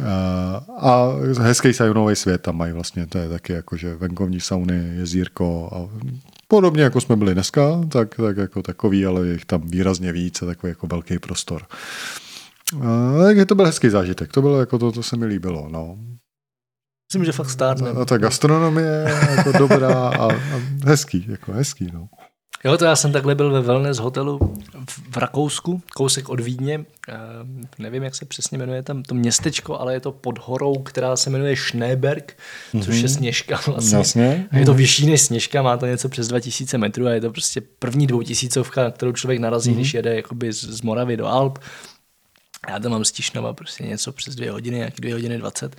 Speaker 2: A, a hezký saunový svět tam mají vlastně, to je taky jako, že venkovní sauny, jezírko a podobně jako jsme byli dneska, tak, tak jako takový, ale je tam výrazně víc a takový jako velký prostor. Takže to byl hezký zážitek. To bylo jako to, to se mi líbilo. No.
Speaker 1: Myslím, že fakt stárne.
Speaker 2: A ta gastronomie jako dobrá a, a hezký, jako hezký, no.
Speaker 1: Jo, to já jsem takhle byl ve wellness hotelu v Rakousku, kousek od Vídně. nevím, jak se přesně jmenuje tam to městečko, ale je to pod horou, která se jmenuje Schneeberg, mm-hmm. což je mhm. sněžka vlastně.
Speaker 2: Jasně.
Speaker 1: A je to vyšší než sněžka, má to něco přes 2000 metrů a je to prostě první dvoutisícovka, na kterou člověk narazí, mm-hmm. když jede jakoby z, z Moravy do Alp. Já tam mám stišnova prostě něco přes dvě hodiny, nějaký dvě hodiny dvacet.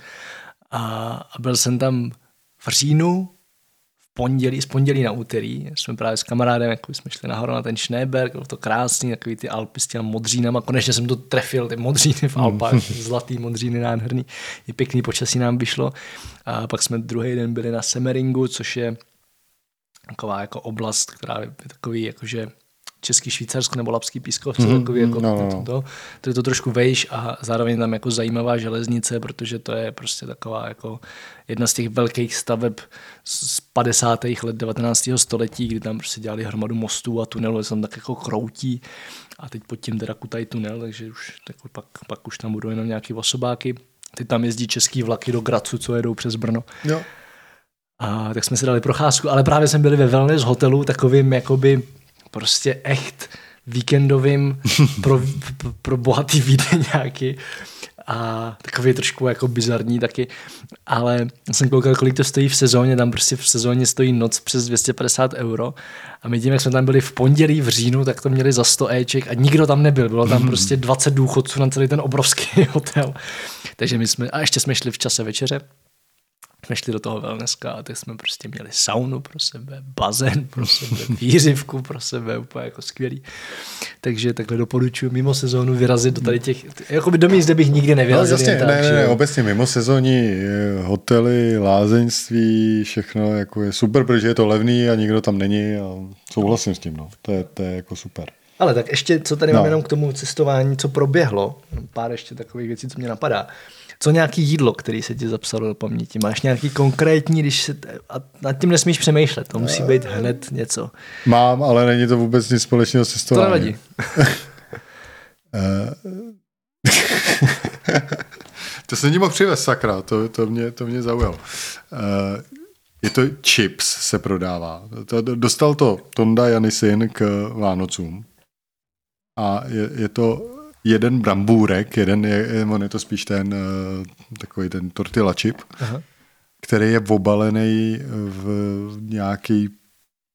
Speaker 1: A, a byl jsem tam v říjnu, v pondělí, z pondělí na úterý. Jsme právě s kamarádem, jako jsme šli nahoru na ten Schneeberg, bylo to krásný, takový ty Alpy s těmi modřínama. Konečně jsem to trefil, ty modříny v Alpách, mm. zlatý modříny, nádherný. Je pěkný počasí nám vyšlo. A pak jsme druhý den byli na Semeringu, což je taková jako oblast, která je takový jakože Český Švýcarsko nebo Lapský pískovce, mm-hmm. takový jako no, no. To, to, to, je to trošku vejš a zároveň tam jako zajímavá železnice, protože to je prostě taková jako jedna z těch velkých staveb z 50. let 19. století, kdy tam prostě dělali hromadu mostů a tunelů, se tam tak jako kroutí a teď pod tím teda kutají tunel, takže už tak pak, pak už tam budou jenom nějaký osobáky. Teď tam jezdí český vlaky do Gracu, co jedou přes Brno.
Speaker 2: Jo.
Speaker 1: A tak jsme si dali procházku, ale právě jsme byli ve wellness hotelu, takovým jakoby prostě echt víkendovým [laughs] pro, pro bohatý nějaký. A takový trošku jako bizarní taky, ale jsem koukal, kolik to stojí v sezóně, tam prostě v sezóně stojí noc přes 250 euro. A my tím, jak jsme tam byli v pondělí v říjnu, tak to měli za 100 éček a nikdo tam nebyl, bylo tam prostě 20 důchodců na celý ten obrovský [laughs] hotel, takže my jsme, a ještě jsme šli v čase večeře, jsme šli do toho wellnesska a teď jsme prostě měli saunu pro sebe, bazén pro sebe, výřivku pro sebe, úplně jako skvělý. Takže takhle doporučuji mimo sezónu vyrazit do tady těch, jako by do míst, kde bych nikdy nevyrazil.
Speaker 2: No, jasně, tak, ne, ne, ne, obecně mimo sezóní eh, hotely, lázeňství, všechno jako je super, protože je to levný a nikdo tam není a souhlasím s tím, no. To je, to je jako super.
Speaker 1: Ale tak ještě, co tady no. mám jenom k tomu cestování, co proběhlo, pár ještě takových věcí, co mě napadá. Co nějaký jídlo, který se ti zapsalo do paměti? Máš nějaký konkrétní, když se, a nad tím nesmíš přemýšlet, to musí být hned něco.
Speaker 2: Mám, ale není to vůbec nic společného s cestování.
Speaker 1: To nevadí. [laughs] [laughs]
Speaker 2: to se mohl přivez, sakra, to, to, mě, to mě zaujalo. Je to chips, se prodává. Dostal to Tonda Janisin k Vánocům. A je, je to jeden brambůrek, jeden je, on je to spíš ten takový ten tortilla chip, Aha. který je obalený v nějaký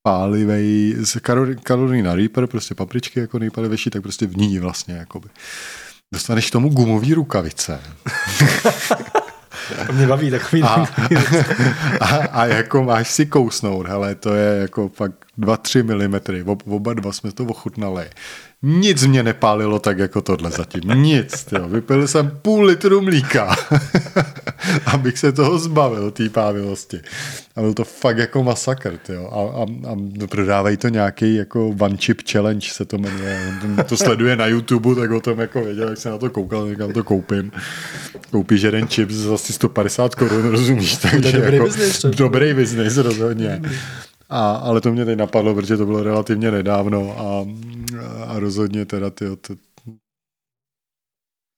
Speaker 2: pálivej, z kalorii na Reaper, prostě papričky jako nejpalivější, tak prostě v ní vlastně, jakoby. Dostaneš k tomu gumový rukavice.
Speaker 1: To [laughs] mě baví takový.
Speaker 2: A, [laughs] a, a jako máš si kousnout, hele, to je jako fakt 2-3 mm, oba dva jsme to ochutnali. Nic mě nepálilo tak jako tohle zatím. Nic. Tyjo. Vypil jsem půl litru mlíka, [laughs] abych se toho zbavil, té pávilosti. A byl to fakt jako masakr. Tyjo. A, a, a prodávají to nějaký jako one chip challenge se to jmenuje. On to sleduje na YouTube, tak o tom jako věděl, jak se na to koukal, tak to koupím. Koupíš jeden chip za asi 150 korun, rozumíš? Takže to je dobrý jako, business. Dobrý business, rozhodně. A, ale to mě teď napadlo, protože to bylo relativně nedávno a, a rozhodně teda ty, ty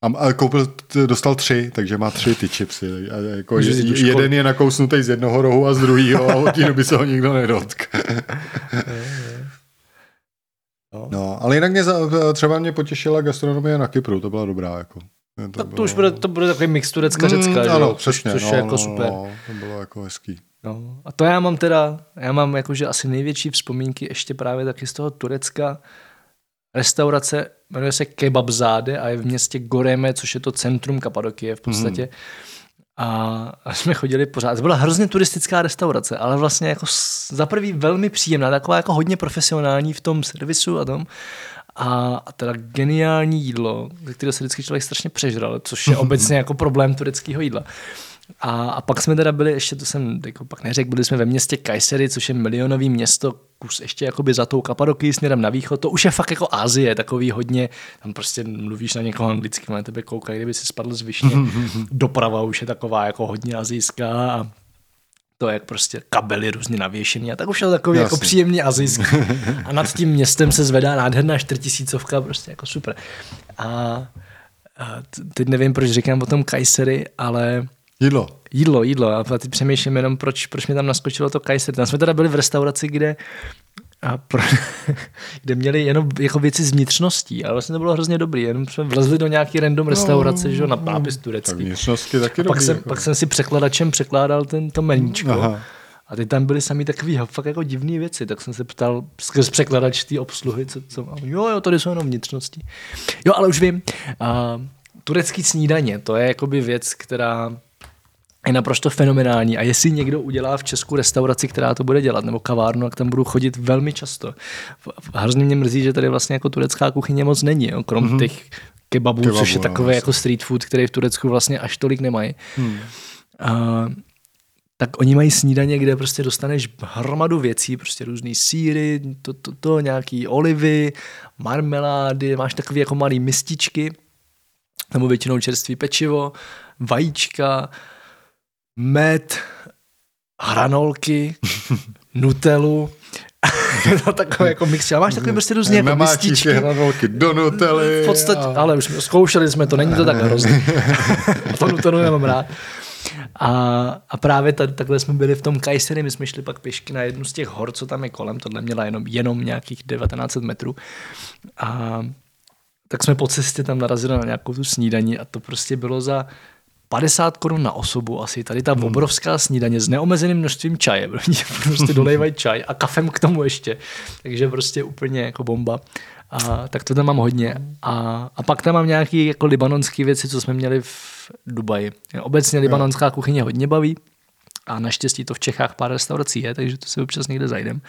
Speaker 2: a, koupil, dostal tři, takže má tři ty chipsy. A jako je, jeden je nakousnutý z jednoho rohu a z druhého a od té doby se ho nikdo nedotk. [laughs] No. no, ale jinak mě třeba mě potěšila gastronomie na Kypru, to byla dobrá. Jako.
Speaker 1: To, tak to bylo... už bude, to bude takový mix turecka-řecka, mm,
Speaker 2: ano, přesně,
Speaker 1: což
Speaker 2: no,
Speaker 1: je jako
Speaker 2: no,
Speaker 1: super.
Speaker 2: No, to bylo jako hezký.
Speaker 1: No, a to já mám teda, já mám jakože asi největší vzpomínky ještě právě taky z toho Turecka. Restaurace jmenuje se Kebabzáde a je v městě Goreme, což je to centrum Kapadokie v podstatě. Mm. A jsme chodili pořád. To byla hrozně turistická restaurace, ale vlastně jako za prvý velmi příjemná, taková jako hodně profesionální v tom servisu a tom. A, teda geniální jídlo, ze kterého se vždycky člověk strašně přežral, což je obecně jako problém tureckého jídla. A, a pak jsme teda byli, ještě to jsem jako pak neřekl, byli jsme ve městě Kajsery, což je milionový město, kus ještě jakoby za tou Kapadoký směrem na východ. To už je fakt jako Asie, takový hodně, tam prostě mluvíš na někoho anglicky, na tebe koukají, kdyby si spadl z višně. [laughs] Doprava už je taková jako hodně azijská a to jak prostě kabely různě navěšený a tak už je to takový jako Jasně. jako příjemně azijský. [laughs] A nad tím městem se zvedá nádherná čtyřtisícovka, prostě jako super. A, a teď nevím, proč říkám o tom Kajsery, ale
Speaker 2: Jídlo.
Speaker 1: Jídlo, jídlo. A teď přemýšlím jenom, proč, proč mi tam naskočilo to Kaiser. Tam jsme teda byli v restauraci, kde a pro, [laughs] kde měli jenom jako věci z vnitřností, ale vlastně to bylo hrozně dobrý, jenom jsme vlezli do nějaký random no, restaurace, no, že na nápis turecký. Tak
Speaker 2: vnitřnosti taky
Speaker 1: a pak, jsem, jako. pak jsem si překladačem překládal ten, to meníčko. Aha. A teď tam byly sami takové fakt jako divné věci, tak jsem se ptal skrz překladač té obsluhy, co, co mám. Jo, jo, tady jsou jenom vnitřnosti. Jo, ale už vím. Uh, turecký snídaně, to je jakoby věc, která je naprosto fenomenální a jestli někdo udělá v Česku restauraci, která to bude dělat, nebo kavárnu, tak tam budu chodit velmi často. Hrozně mě mrzí, že tady vlastně jako turecká kuchyně moc není, jo, krom mm-hmm. těch kebabů, Kebabu, což je takové no, jako street food, který v Turecku vlastně až tolik nemají. Hmm. A, tak oni mají snídaně, kde prostě dostaneš hromadu věcí, prostě různý síry, to, to, to, nějaký olivy, marmelády, máš takové jako malé mističky, nebo většinou čerstvý pečivo, vajíčka, med, hranolky, [laughs] nutelu, [laughs] no, takové jako mix. A máš takový prostě různě jako mističky.
Speaker 2: hranolky do nutely.
Speaker 1: V podstatě, a... ale už jsme, zkoušeli jsme to, není to tak hrozné. [laughs] to nutelu nemám rád. A, a právě tady, takhle jsme byli v tom Kajsery, my jsme šli pak pěšky na jednu z těch hor, co tam je kolem, tohle měla jenom, jenom nějakých 1900 metrů. A tak jsme po cestě tam narazili na nějakou tu snídaní a to prostě bylo za 50 korun na osobu asi, tady ta obrovská snídaně s neomezeným množstvím čaje, [laughs] prostě dolejvají čaj a kafem k tomu ještě, takže prostě úplně jako bomba. A, tak to tam mám hodně. A, a pak tam mám nějaké jako libanonské věci, co jsme měli v Dubaji. Obecně libanonská kuchyně hodně baví a naštěstí to v Čechách pár restaurací je, takže to si občas někde zajdem.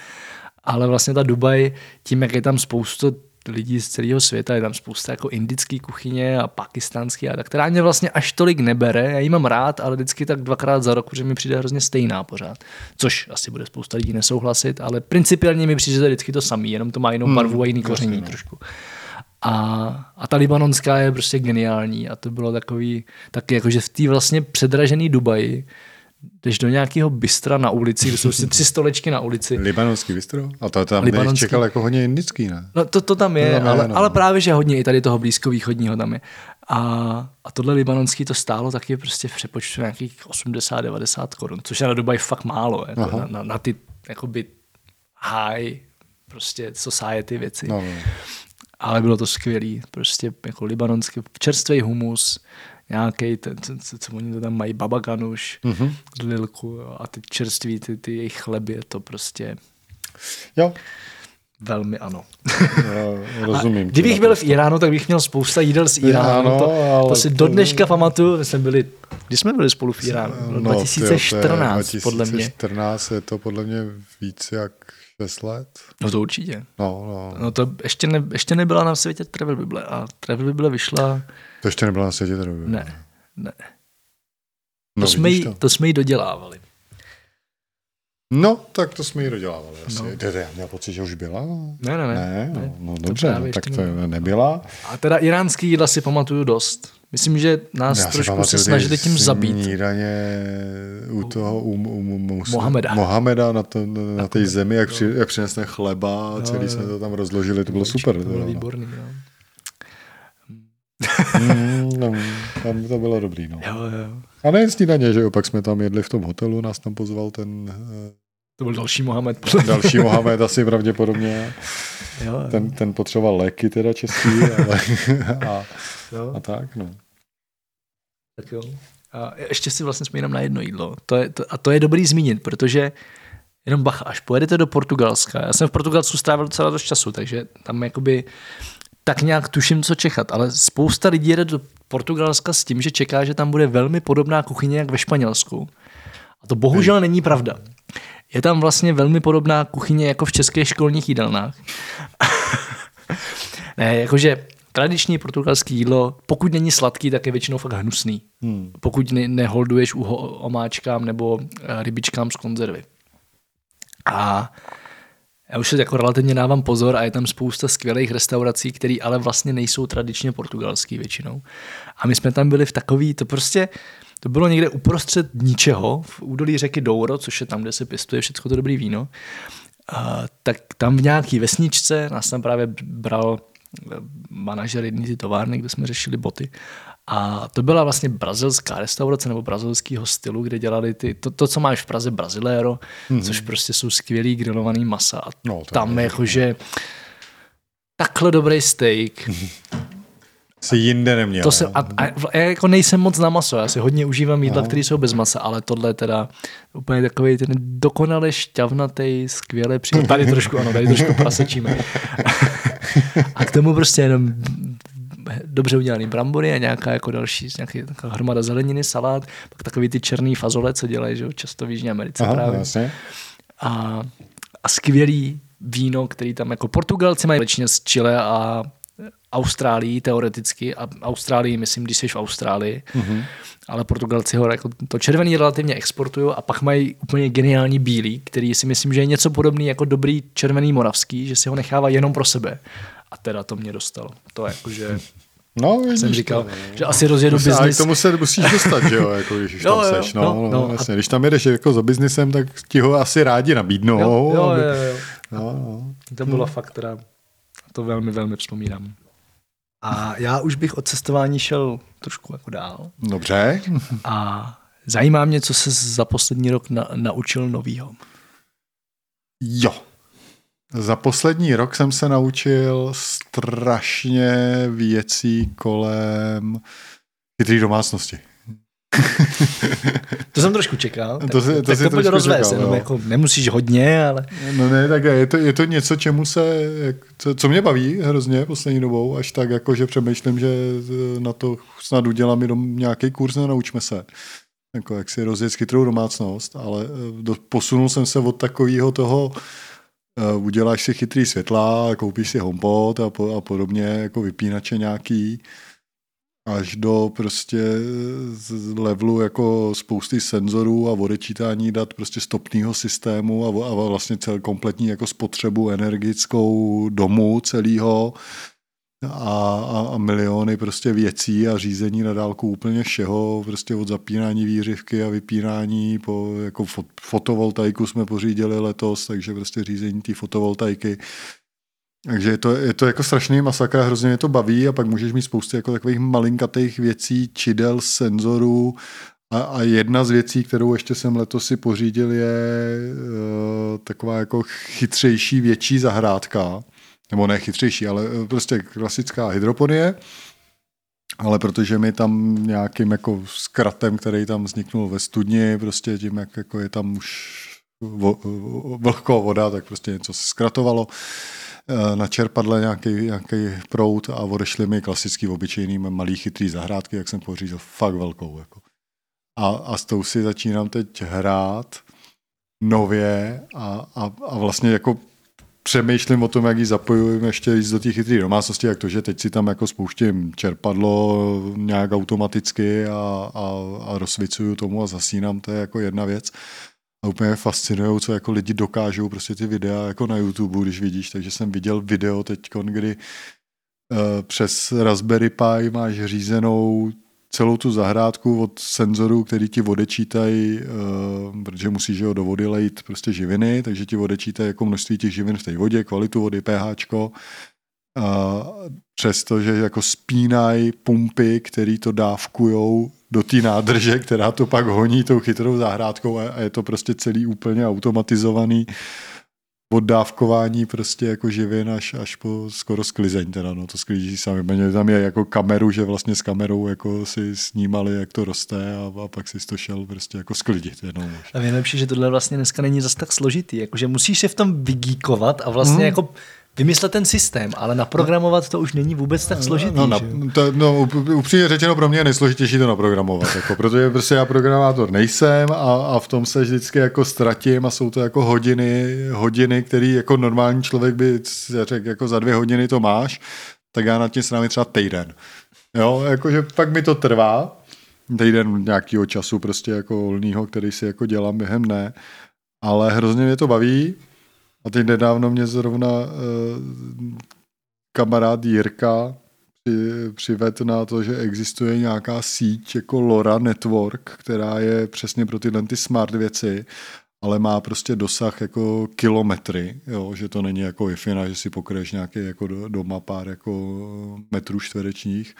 Speaker 1: Ale vlastně ta Dubaj, tím, jak je tam spoustu lidí z celého světa, je tam spousta jako indické kuchyně a pakistánský a tak, která mě vlastně až tolik nebere, já ji mám rád, ale vždycky tak dvakrát za rok, že mi přijde hrozně stejná pořád. Což asi bude spousta lidí nesouhlasit, ale principiálně mi přijde vždycky to samý, jenom to má jinou barvu a jiný koření
Speaker 2: no.
Speaker 1: trošku. A, a ta libanonská je prostě geniální a to bylo takový, taky jakože v té vlastně předražený Dubaji, jdeš do nějakého bystra na ulici, kde jsou si tři stolečky na ulici.
Speaker 2: Libanonský bistro? A to tam
Speaker 1: Libanonský.
Speaker 2: čekal jako hodně indický, ne?
Speaker 1: No to, to tam je,
Speaker 2: To tam je,
Speaker 1: ale,
Speaker 2: no.
Speaker 1: ale právě, že hodně i tady toho blízkovýchodního tam je. A, a tohle libanonský to stálo taky prostě v přepočtu nějakých 80-90 korun, což je na Dubaj fakt málo,
Speaker 2: Aha.
Speaker 1: na, na, na, ty jakoby high prostě society věci.
Speaker 2: No, no.
Speaker 1: Ale bylo to skvělý, prostě jako libanonský čerstvý humus, nějaký, ten, co, co, co oni to tam mají, baba ganuš,
Speaker 2: Mhm.
Speaker 1: mm-hmm. lilku jo, a ty čerství, ty, ty jejich chleby, je to prostě
Speaker 2: Jo,
Speaker 1: velmi ano.
Speaker 2: já [laughs] rozumím.
Speaker 1: Kdybych
Speaker 2: teda.
Speaker 1: byl v Iránu, tak bych měl spousta jídel z Iránu.
Speaker 2: Ano,
Speaker 1: to, to si do dneška pamatuju, my jsme byli, kdy jsme byli spolu v Iránu? No,
Speaker 2: No, tyjo, to je
Speaker 1: 2014, podle mě.
Speaker 2: 2014 je to podle mě víc jak 6 let.
Speaker 1: No to určitě.
Speaker 2: No, no.
Speaker 1: No to ještě, ne, ještě nebyla na světě Travel Bible a Travel Bible vyšla,
Speaker 2: To ještě nebylo na světě trhu.
Speaker 1: ne, ne.
Speaker 2: no,
Speaker 1: To, jsme, jí, to jsme jí dodělávali.
Speaker 2: No, tak to jsme ji dodělávali asi.
Speaker 1: No.
Speaker 2: No. Já měl pocit, že už byla.
Speaker 1: Ne, ne, ne.
Speaker 2: Ne, no, no
Speaker 1: To
Speaker 2: dobře, no, tak to nebyla.
Speaker 1: A teda iránský jídla si pamatuju dost. Myslím, že nás
Speaker 2: Já
Speaker 1: trošku
Speaker 2: pamatuju
Speaker 1: se snažili tím zabít.
Speaker 2: Snídaně u toho, u, u, u, u
Speaker 1: Mohameda.
Speaker 2: Mohameda na, to, na, na té zemi, jak, při, jak přinesne chleba,
Speaker 1: Jo,
Speaker 2: celý
Speaker 1: jo.
Speaker 2: jsme to tam rozložili, to bylo super.
Speaker 1: To bylo
Speaker 2: teda, no. Mm, no, tam to bylo dobrý, no.
Speaker 1: Jo, jo.
Speaker 2: A nejen snídaně, že jo, pak jsme tam jedli v tom hotelu, nás tam pozval ten eh,
Speaker 1: To byl další Mohamed. podle
Speaker 2: další Mohamed asi pravděpodobně.
Speaker 1: Jo, jo.
Speaker 2: Ten, ten potřeboval léky teda český, ale [laughs] a,
Speaker 1: jo.
Speaker 2: a tak, no.
Speaker 1: Tak jo. A ještě si vlastně vzpomínám na jedno jídlo. To je, to, a to je dobrý zmínit, protože jenom bacha, až pojedete do Portugalska, já jsem v Portugalsku strávil docela dost času, takže tam jakoby tak nějak tuším, co čekat, ale spousta lidí jede do Portugalska s tím, že čeká, že tam bude velmi podobná kuchyně jak ve Španělsku. A to bohužel není pravda. Je tam vlastně velmi podobná kuchyně jako v českých školních jídelnách. [laughs] ne, jakože tradiční portugalské jídlo, pokud není sladký, tak je většinou fakt hnusný.
Speaker 2: Hmm.
Speaker 1: Pokud ne, neholduješ u omáčkám nebo eh, rybičkám z konzervy. A já už se jako relativně dávám pozor a je tam spousta skvělých restaurací, které ale vlastně nejsou tradičně portugalský většinou. A my jsme tam byli v takový, to prostě, to bylo někde uprostřed ničeho, v údolí řeky Douro, což je tam, kde se pěstuje všechno to dobrý víno. A, tak tam v nějaký vesničce nás tam právě bral eh, manažer jedné ty továrny, kde jsme řešili boty. A to byla vlastně brazilská restaurace nebo brazilského stylu, kde dělali ty, to, to co máš v Praze Brazilero, mm-hmm. což prostě jsou skvělý grilovaný masa. A
Speaker 2: No,
Speaker 1: tam
Speaker 2: je-
Speaker 1: jakože takhle dobrý steak,
Speaker 2: Si jinde neměl.
Speaker 1: to se,
Speaker 2: jo.
Speaker 1: a, a, já jako nejsem moc na maso, já si hodně užívám jídla,
Speaker 2: No.
Speaker 1: které jsou bez masa, ale tohle je teda úplně takový ten dokonale šťavnatý, skvěle přijel. Tady trošku, ano, tady trošku prasečíme. [laughs] a k tomu prostě jenom dobře udělaný brambory a nějaká jako další, nějaký taková hromada zeleniny, salát, pak takový ty černý fazole, co dělají, že jo, často v Jižní Americe
Speaker 2: Aha,
Speaker 1: právě
Speaker 2: jasně.
Speaker 1: a, a skvělý víno, který tam jako Portugalci mají společně s Chile a Austrálií teoreticky a Austrálii, myslím, když jsi v Austrálii, mm-hmm. ale Portugalci ho jako to červený relativně exportují a pak mají úplně geniální bílý, který si myslím, že je něco podobný jako dobrý červený moravský, že si ho nechává jenom pro sebe. A teda to mě dostalo. To jako, že [laughs]
Speaker 2: No, vidíš
Speaker 1: jsem
Speaker 2: to,
Speaker 1: říkal,
Speaker 2: no.
Speaker 1: že asi rozjedu
Speaker 2: Ale k
Speaker 1: biznis.
Speaker 2: tomu se musíš dostat, že jo, [laughs] jako když už
Speaker 1: Jo,
Speaker 2: tam
Speaker 1: jo,
Speaker 2: seš. No,
Speaker 1: no,
Speaker 2: no,
Speaker 1: no,
Speaker 2: no,
Speaker 1: a-
Speaker 2: jasně. Když tam jedeš jako za biznisem, tak ti ho asi rádi nabídnou.
Speaker 1: jo, jo,
Speaker 2: aby-
Speaker 1: jo, jo.
Speaker 2: No, no.
Speaker 1: To bylo fakt teda, to velmi, velmi vzpomínám. A já už bych od cestování šel trošku jako dál.
Speaker 2: Dobře. [laughs]
Speaker 1: A zajímá mě, co se za poslední rok na, naučil novýho.
Speaker 2: Jo. Za poslední rok jsem se naučil strašně věcí kolem chytrý domácnosti. [laughs]
Speaker 1: To jsem trošku čekal. Tak,
Speaker 2: To si- to
Speaker 1: tak
Speaker 2: si
Speaker 1: to pojď rozvést,
Speaker 2: jo.
Speaker 1: jako nemusíš hodně, ale
Speaker 2: No ne, tak je to, je to něco, čemu se, co, co mě baví hrozně poslední dobou, až tak jako, že přemýšlím, že eh, na to snad udělám jenom nějaký kurz na Naučme se. Jako jak si rozjet chytrou domácnost, ale eh, do, posunul jsem se od takového toho uděláš si chytrý světla, koupíš si HomePod a, po, a podobně, jako vypínače nějaký, až do prostě levelu jako spousty senzorů a odečítání dat prostě stopného systému a, a vlastně celý kompletní jako spotřebu energickou domu celého a, a, a miliony prostě věcí a řízení na dálku úplně všeho, prostě od zapínání výřivky a vypínání po jako fotovoltaiku jsme pořídili letos, takže prostě řízení té fotovoltaiky. Takže je to, je to jako strašný masakr, hrozně mě to baví a pak můžeš mít spoustu jako takových malinkatých věcí, čidel, senzorů a, a jedna z věcí, kterou ještě jsem letos si pořídil, je uh, taková jako chytřejší, větší zahrádka, nebo ne chytřejší, ale eh, prostě klasická hydroponie, ale protože mi tam nějakým jako zkratem, který tam vzniknul ve studni, prostě tím, jak jako je tam už vo, vlhko voda, tak prostě něco se zkratovalo eh, na čerpadle nějaký, nějaký prout a odešli mi klasický obyčejný malý chytrý zahrádky, jak jsem pořídil, fakt velkou. Jako. A, a s tou si začínám teď hrát nově a, a, a vlastně jako přemýšlím o tom, jak ji zapojujeme ještě víc do těch chytrých domácnosti, jak to, že teď si tam jako spouštím čerpadlo nějak automaticky a, a, a rozsvicuju tomu a zasínám, to je jako jedna věc. A úplně fascinují, co jako lidi dokážou prostě ty videa jako na YouTube, když vidíš, takže jsem viděl video teď, kdy uh, přes Raspberry Pi máš řízenou celou tu zahrádku od senzorů, který ti odečítají, uh, protože musíš jo, do vody lejt prostě živiny, takže ti odečítají jako množství těch živin v té vodě, kvalitu vody, pH, přestože jako spínají pumpy, které to dávkujou do té nádrže, která to pak honí tou chytrou zahrádkou a, a je to prostě celý úplně automatizovaný. Uh, oddávkování prostě jako živin až, až po skoro sklizeň teda, no to sklíží sami. Měli tam je jako kameru, že vlastně s kamerou jako si snímali, jak to roste a, a pak si to šel prostě jako sklidit jenom
Speaker 1: už. A nejlepší, že tohle vlastně dneska není zase tak složitý, jakože musíš se v tom vygíkovat a vlastně hmm. jako vymyslet ten systém, ale naprogramovat to už není vůbec tak složitý.
Speaker 2: No, no, to, no upřímně řečeno pro mě je nejsložitější to naprogramovat, jako, protože prostě já programátor nejsem a, a v tom se vždycky jako ztratím a jsou to jako hodiny, hodiny, který jako normální člověk by řekl, jako za dvě hodiny to máš, tak já nad tím námi třeba týden. Jo, jakože pak mi to trvá, týden nějakého času prostě jako volného, který si jako dělám během dne, ale hrozně mě to baví, a teď nedávno mě zrovna uh, kamarád Jirka při, přived na to, že existuje nějaká síť jako LoRa Network, která je přesně pro tyhle ty smart věci, ale má prostě dosah jako kilometry, jo, že to není jako wi že si pokryješ nějaký jako doma pár jako metrů čtverečních,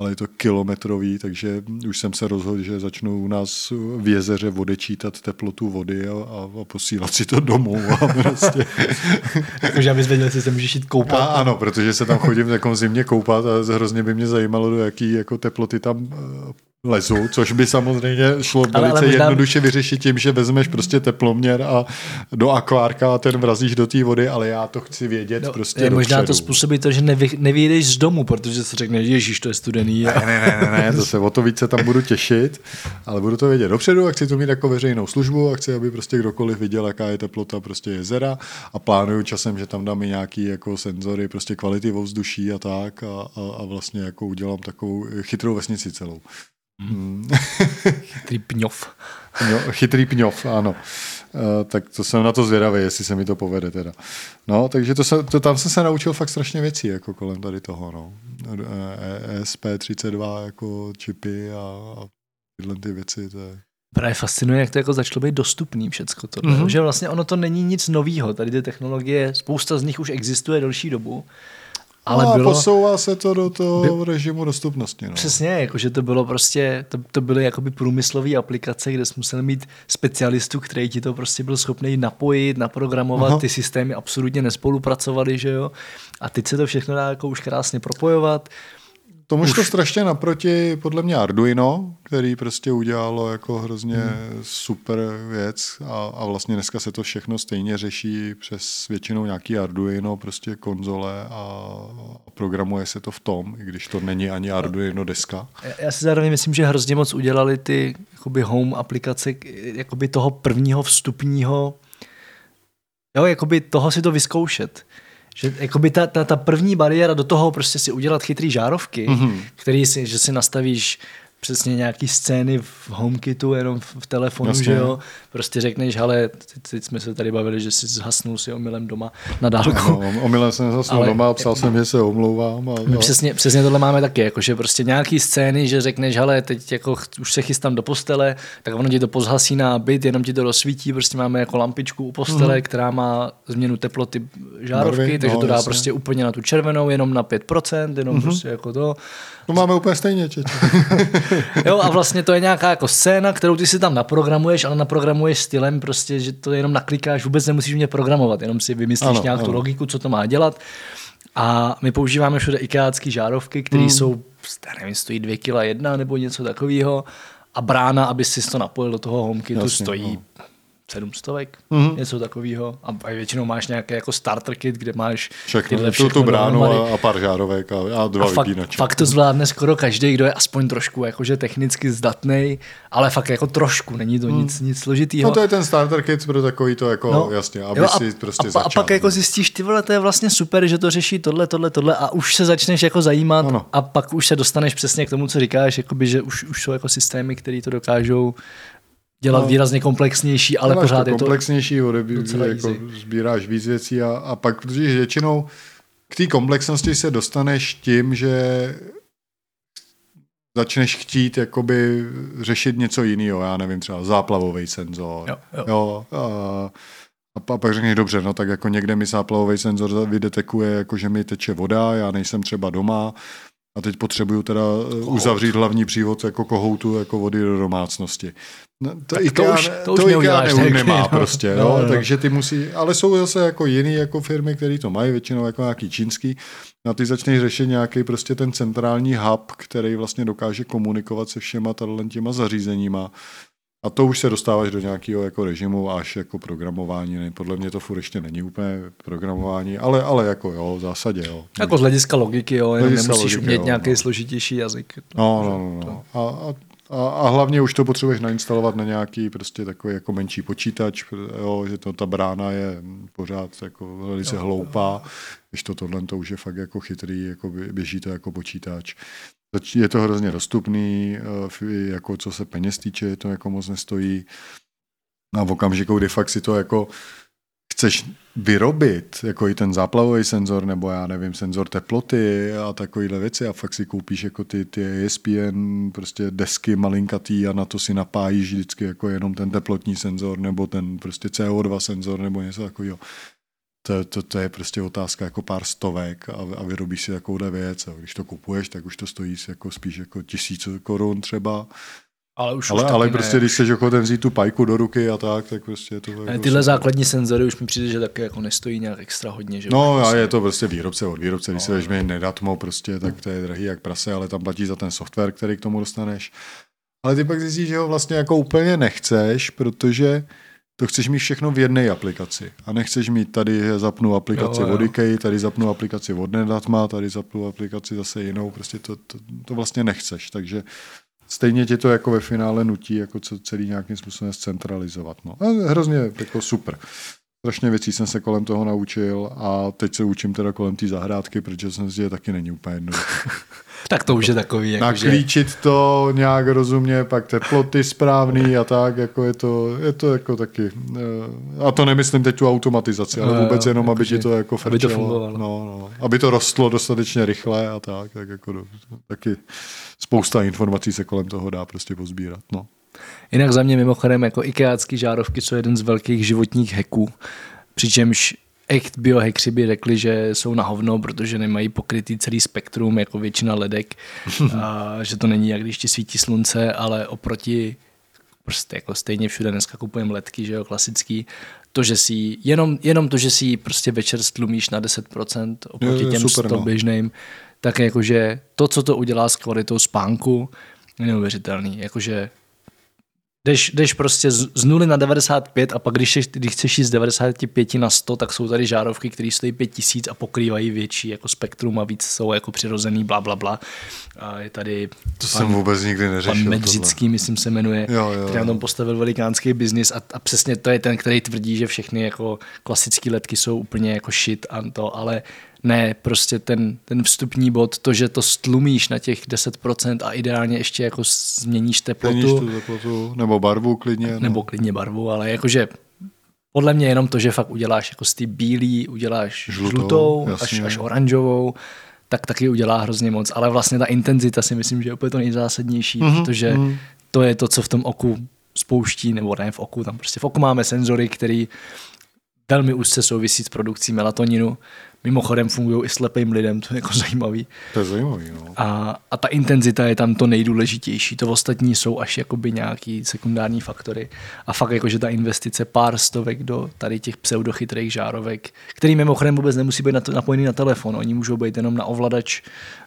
Speaker 2: ale je to kilometrový, takže už jsem se rozhodl, že začnu u nás v jezeře odečítat teplotu vody a, a, a posílat si to domů. A [laughs] prostě.
Speaker 1: Jakože abys věděl, jestli se můžeš jít koupat. A,
Speaker 2: ano, protože se tam chodím v takovém zimě koupat a hrozně by mě zajímalo, do jaký jako teploty tam lezu, což by samozřejmě šlo ale, velice ale možná... jednoduše vyřešit tím, že vezmeš prostě teploměr a do akvárka a ten vrazíš do té vody, ale já to chci vědět no, prostě
Speaker 1: je, Možná to způsobí to, že nevy, nevyjdeš z domu, protože si řekne, ježíš, to je studený.
Speaker 2: Ne, ne, ne, ne, ne, to se o to více tam budu těšit, ale budu to vědět dopředu a chci to mít jako veřejnou službu a chci, aby prostě kdokoliv viděl, jaká je teplota prostě jezera a plánuju časem, že tam dám i nějaký jako senzory, prostě kvality ovzduší a tak a, a, a vlastně jako udělám takovou chytrou vesnici celou.
Speaker 1: Hmm. [laughs] chytrý pňov.
Speaker 2: No, chytrý pňov, ano. Uh, tak to jsem na to zvědavý, jestli se mi to povede teda. No, takže to, se, to tam jsem se naučil fakt strašně věcí, jako kolem tady toho, no. ESP32 jako čipy a, a tyhle ty věci, to je...
Speaker 1: Právě fascinuje, jak to jako začalo být dostupný všecko to. Mm-hmm. Že vlastně ono to není nic nového. Tady ty technologie, spousta z nich už existuje delší dobu
Speaker 2: ale no a bylo, posouvá se to do toho by, režimu dostupnosti. No.
Speaker 1: Přesně, jakože to bylo prostě, to, to byly jakoby průmyslové aplikace, kde jsme museli mít specialistu, který ti to prostě byl schopný napojit, naprogramovat, Aha. ty systémy absolutně nespolupracovaly, že jo. A teď se to všechno dá jako už krásně propojovat.
Speaker 2: Tomu to strašně naproti podle mě Arduino, který prostě udělalo jako hrozně hmm. super věc a, a vlastně dneska se to všechno stejně řeší přes většinou nějaký Arduino, prostě konzole a, programuje se to v tom, i když to není ani Arduino deska.
Speaker 1: Já si zároveň myslím, že hrozně moc udělali ty jakoby home aplikace jakoby toho prvního vstupního Jo, jakoby toho si to vyzkoušet. Že jakoby ta, ta, ta první bariéra do toho prostě si udělat chytrý žárovky, mm-hmm. který si, že si nastavíš přesně nějaký scény v HomeKitu, jenom v, telefonu, Jasně. že jo. Prostě řekneš, ale teď, teď jsme se tady bavili, že jsi zhasnul si omylem doma na dálku. No,
Speaker 2: omylem jsem zhasnul ale, doma a psal jsem, že se omlouvám. A,
Speaker 1: my přesně, přesně tohle máme taky, jako, že prostě nějaký scény, že řekneš, ale teď jako už se chystám do postele, tak ono ti to pozhasí na byt, jenom ti to rozsvítí, prostě máme jako lampičku u postele, mm. která má změnu teploty žárovky, Barvy, takže no, to dá jasně. prostě úplně na tu červenou, jenom na 5%, jenom mm-hmm. prostě jako to.
Speaker 2: To máme úplně stejně, če, [laughs]
Speaker 1: Jo, a vlastně to je nějaká jako scéna, kterou ty si tam naprogramuješ, ale naprogramuješ stylem prostě, že to jenom naklikáš, vůbec nemusíš mě programovat, jenom si vymyslíš ano, nějakou ano. logiku, co to má dělat. A my používáme všude ikeácké žárovky, které hmm. jsou, nevím, stojí 2 kg jedna nebo něco takového. A brána, aby si to napojil do toho HomeKitu, stojí no sedm stovek, mm-hmm. něco takového. A většinou máš nějaké jako starter kit, kde máš
Speaker 2: všechno, tyhle všechno tu, tu bránu a, a, pár žárovek a, a dva a
Speaker 1: fakt, fakt, to zvládne skoro každý, kdo je aspoň trošku jakože technicky zdatný, ale fakt jako trošku, není to mm. nic, nic složitýho.
Speaker 2: No to je ten starter kit pro takový to jako no, jasně, aby jo, a, si prostě a, začal.
Speaker 1: A pak jako zjistíš, ty vole, to je vlastně super, že to řeší tohle, tohle, tohle a už se začneš jako zajímat ano. a pak už se dostaneš přesně k tomu, co říkáš, jakoby, že už, už jsou jako systémy, které to dokážou dělat no, výrazně komplexnější, ale pořád to je to
Speaker 2: komplexnější, jako sbíráš víc věcí a, a pak, protože většinou k té komplexnosti se dostaneš tím, že začneš chtít jakoby řešit něco jiného, já nevím, třeba záplavový senzor. Jo, jo. Jo, a, a pak řekneš, dobře, no tak jako někde mi záplavový senzor vydetekuje, jako že mi teče voda, já nejsem třeba doma, a teď potřebuju teda eh, Kohout. uzavřít hlavní přívod jako kohoutu jako vody do domácnosti. No, to, IKEA, to už, to už to IKEA ne, nemá no. prostě, no, no, no. takže ty musí, ale jsou zase jako jiný jako firmy, které to mají, většinou jako nějaký čínský, a ty začneš řešit nějaký prostě ten centrální hub, který vlastně dokáže komunikovat se všema těma zařízeníma a to už se dostáváš do nějakého jako režimu až jako programování. Podle mě to furt ještě není úplně programování, ale, ale jako jo, v zásadě jo.
Speaker 1: Jako z hlediska logiky, jo, jenom nemusíš logiky, umět jo, nějaký no. složitější jazyk.
Speaker 2: No, no, no. no. A, a, a, a hlavně už to potřebuješ nainstalovat na nějaký prostě takový jako menší počítač, jo, že to, ta brána je pořád jako velice jo, hloupá, když to tohle to už je fakt jako chytrý, jako běží to jako počítač. Je to hrozně dostupný, eh, jako co se peněz týče, to jako moc nestojí. A v okamžiku, kdy fakt si to jako chceš vyrobit, jako i ten záplavový senzor, nebo já nevím, senzor teploty a takovéhle věci a fakt si koupíš jako ty, ty ESPN prostě desky malinkatý a na to si napájíš vždycky jako jenom ten teplotní senzor nebo ten prostě CO2 senzor nebo něco takového to, to, to je prostě otázka jako pár stovek a, a vyrobíš si takovouhle věc. A když to kupuješ, tak už to stojí jako spíš jako tisíc korun třeba.
Speaker 1: Ale už
Speaker 2: ale,
Speaker 1: už
Speaker 2: ale prostě, ne. když jsi ochoten vzít tu pajku do ruky a tak, tak prostě to...
Speaker 1: Jako tyhle základní senzory už mi přijde, že taky jako nestojí nějak extra hodně. Že
Speaker 2: no a
Speaker 1: prostě...
Speaker 2: je to prostě výrobce od výrobce, když no, se vezme nedatmo prostě, tak to je drahý jak prase, ale tam platí za ten software, který k tomu dostaneš. Ale ty pak zjistíš, že ho vlastně jako úplně nechceš, protože to chceš mít všechno v jedné aplikaci. A nechceš mít tady zapnu aplikaci jo, od IKEA, tady zapnu aplikaci od Nedatma, tady zapnu aplikaci zase jinou. Prostě to, to, to vlastně nechceš. Takže stejně tě to jako ve finále nutí jako celý nějakým způsobem zcentralizovat. No. A hrozně jako super. Strašně věcí jsem se kolem toho naučil a teď se učím teda kolem té zahrádky, protože jsem si, že taky není úplně jednoduché. [laughs]
Speaker 1: tak to už je takový.
Speaker 2: Jako Naklíčit že... to nějak rozumně, pak teploty správný a tak, jako je to, je to jako taky. Eh, a to nemyslím teď tu automatizaci, ale vůbec jenom, jako aby ti to jako
Speaker 1: frčelo. Aby to fungovalo.
Speaker 2: No, no, aby to rostlo dostatečně rychle a tak, tak jako taky spousta informací se kolem toho dá prostě pozbírat. No.
Speaker 1: Jinak za mě mimochodem jako ikeácký žárovky jsou jeden z velkých životních heků, přičemž echt biohackři by řekli, že jsou na hovno, protože nemají pokrytý celý spektrum jako většina ledek, [laughs] a že to není jak když ti svítí slunce, ale oproti prostě jako stejně všude dneska kupujeme ledky, že jo, klasický, to, že si, jenom, jenom to, že si prostě večer stlumíš na 10% oproti těm super, 100 no. běžným, tak jakože to, co to udělá s kvalitou spánku, je neuvěřitelný. Jakože Jdeš, jdeš prostě z, z 0 na 95 a pak když, když chceš jít z 95 na 100, tak jsou tady žárovky, které stojí 5000 a pokrývají větší jako spektrum a víc jsou jako přirozený, bla, bla, bla. A je tady
Speaker 2: to pan, jsem vůbec nikdy neřešil.
Speaker 1: Pan Medřický, tohle. myslím, se jmenuje, jo, jo, který na tom postavil velikánský biznis a, a, přesně to je ten, který tvrdí, že všechny jako klasické letky jsou úplně jako shit a to, ale ne, prostě ten, ten vstupní bod, to, že to stlumíš na těch 10% a ideálně ještě jako změníš teplotu. Změníš
Speaker 2: tu teplotu, nebo barvu klidně. No.
Speaker 1: Nebo klidně barvu, ale jakože podle mě jenom to, že fakt uděláš jako z ty bílý, uděláš žlutou, žlutou až, až oranžovou, tak taky udělá hrozně moc. Ale vlastně ta intenzita si myslím, že je úplně to nejzásadnější, mm-hmm. protože mm-hmm. to je to, co v tom oku spouští, nebo ne v oku, tam prostě v oku máme senzory, který velmi úzce souvisí s produkcí melatoninu Mimochodem fungují i slepým lidem, to je jako zajímavý.
Speaker 2: To je zajímavý, no.
Speaker 1: A, a ta intenzita je tam to nejdůležitější, to ostatní jsou až jakoby nějaký sekundární faktory. A fakt jako, že ta investice pár stovek do tady těch pseudochytrých žárovek, který mimochodem vůbec nemusí být napojený na telefon, oni můžou být jenom na ovladač,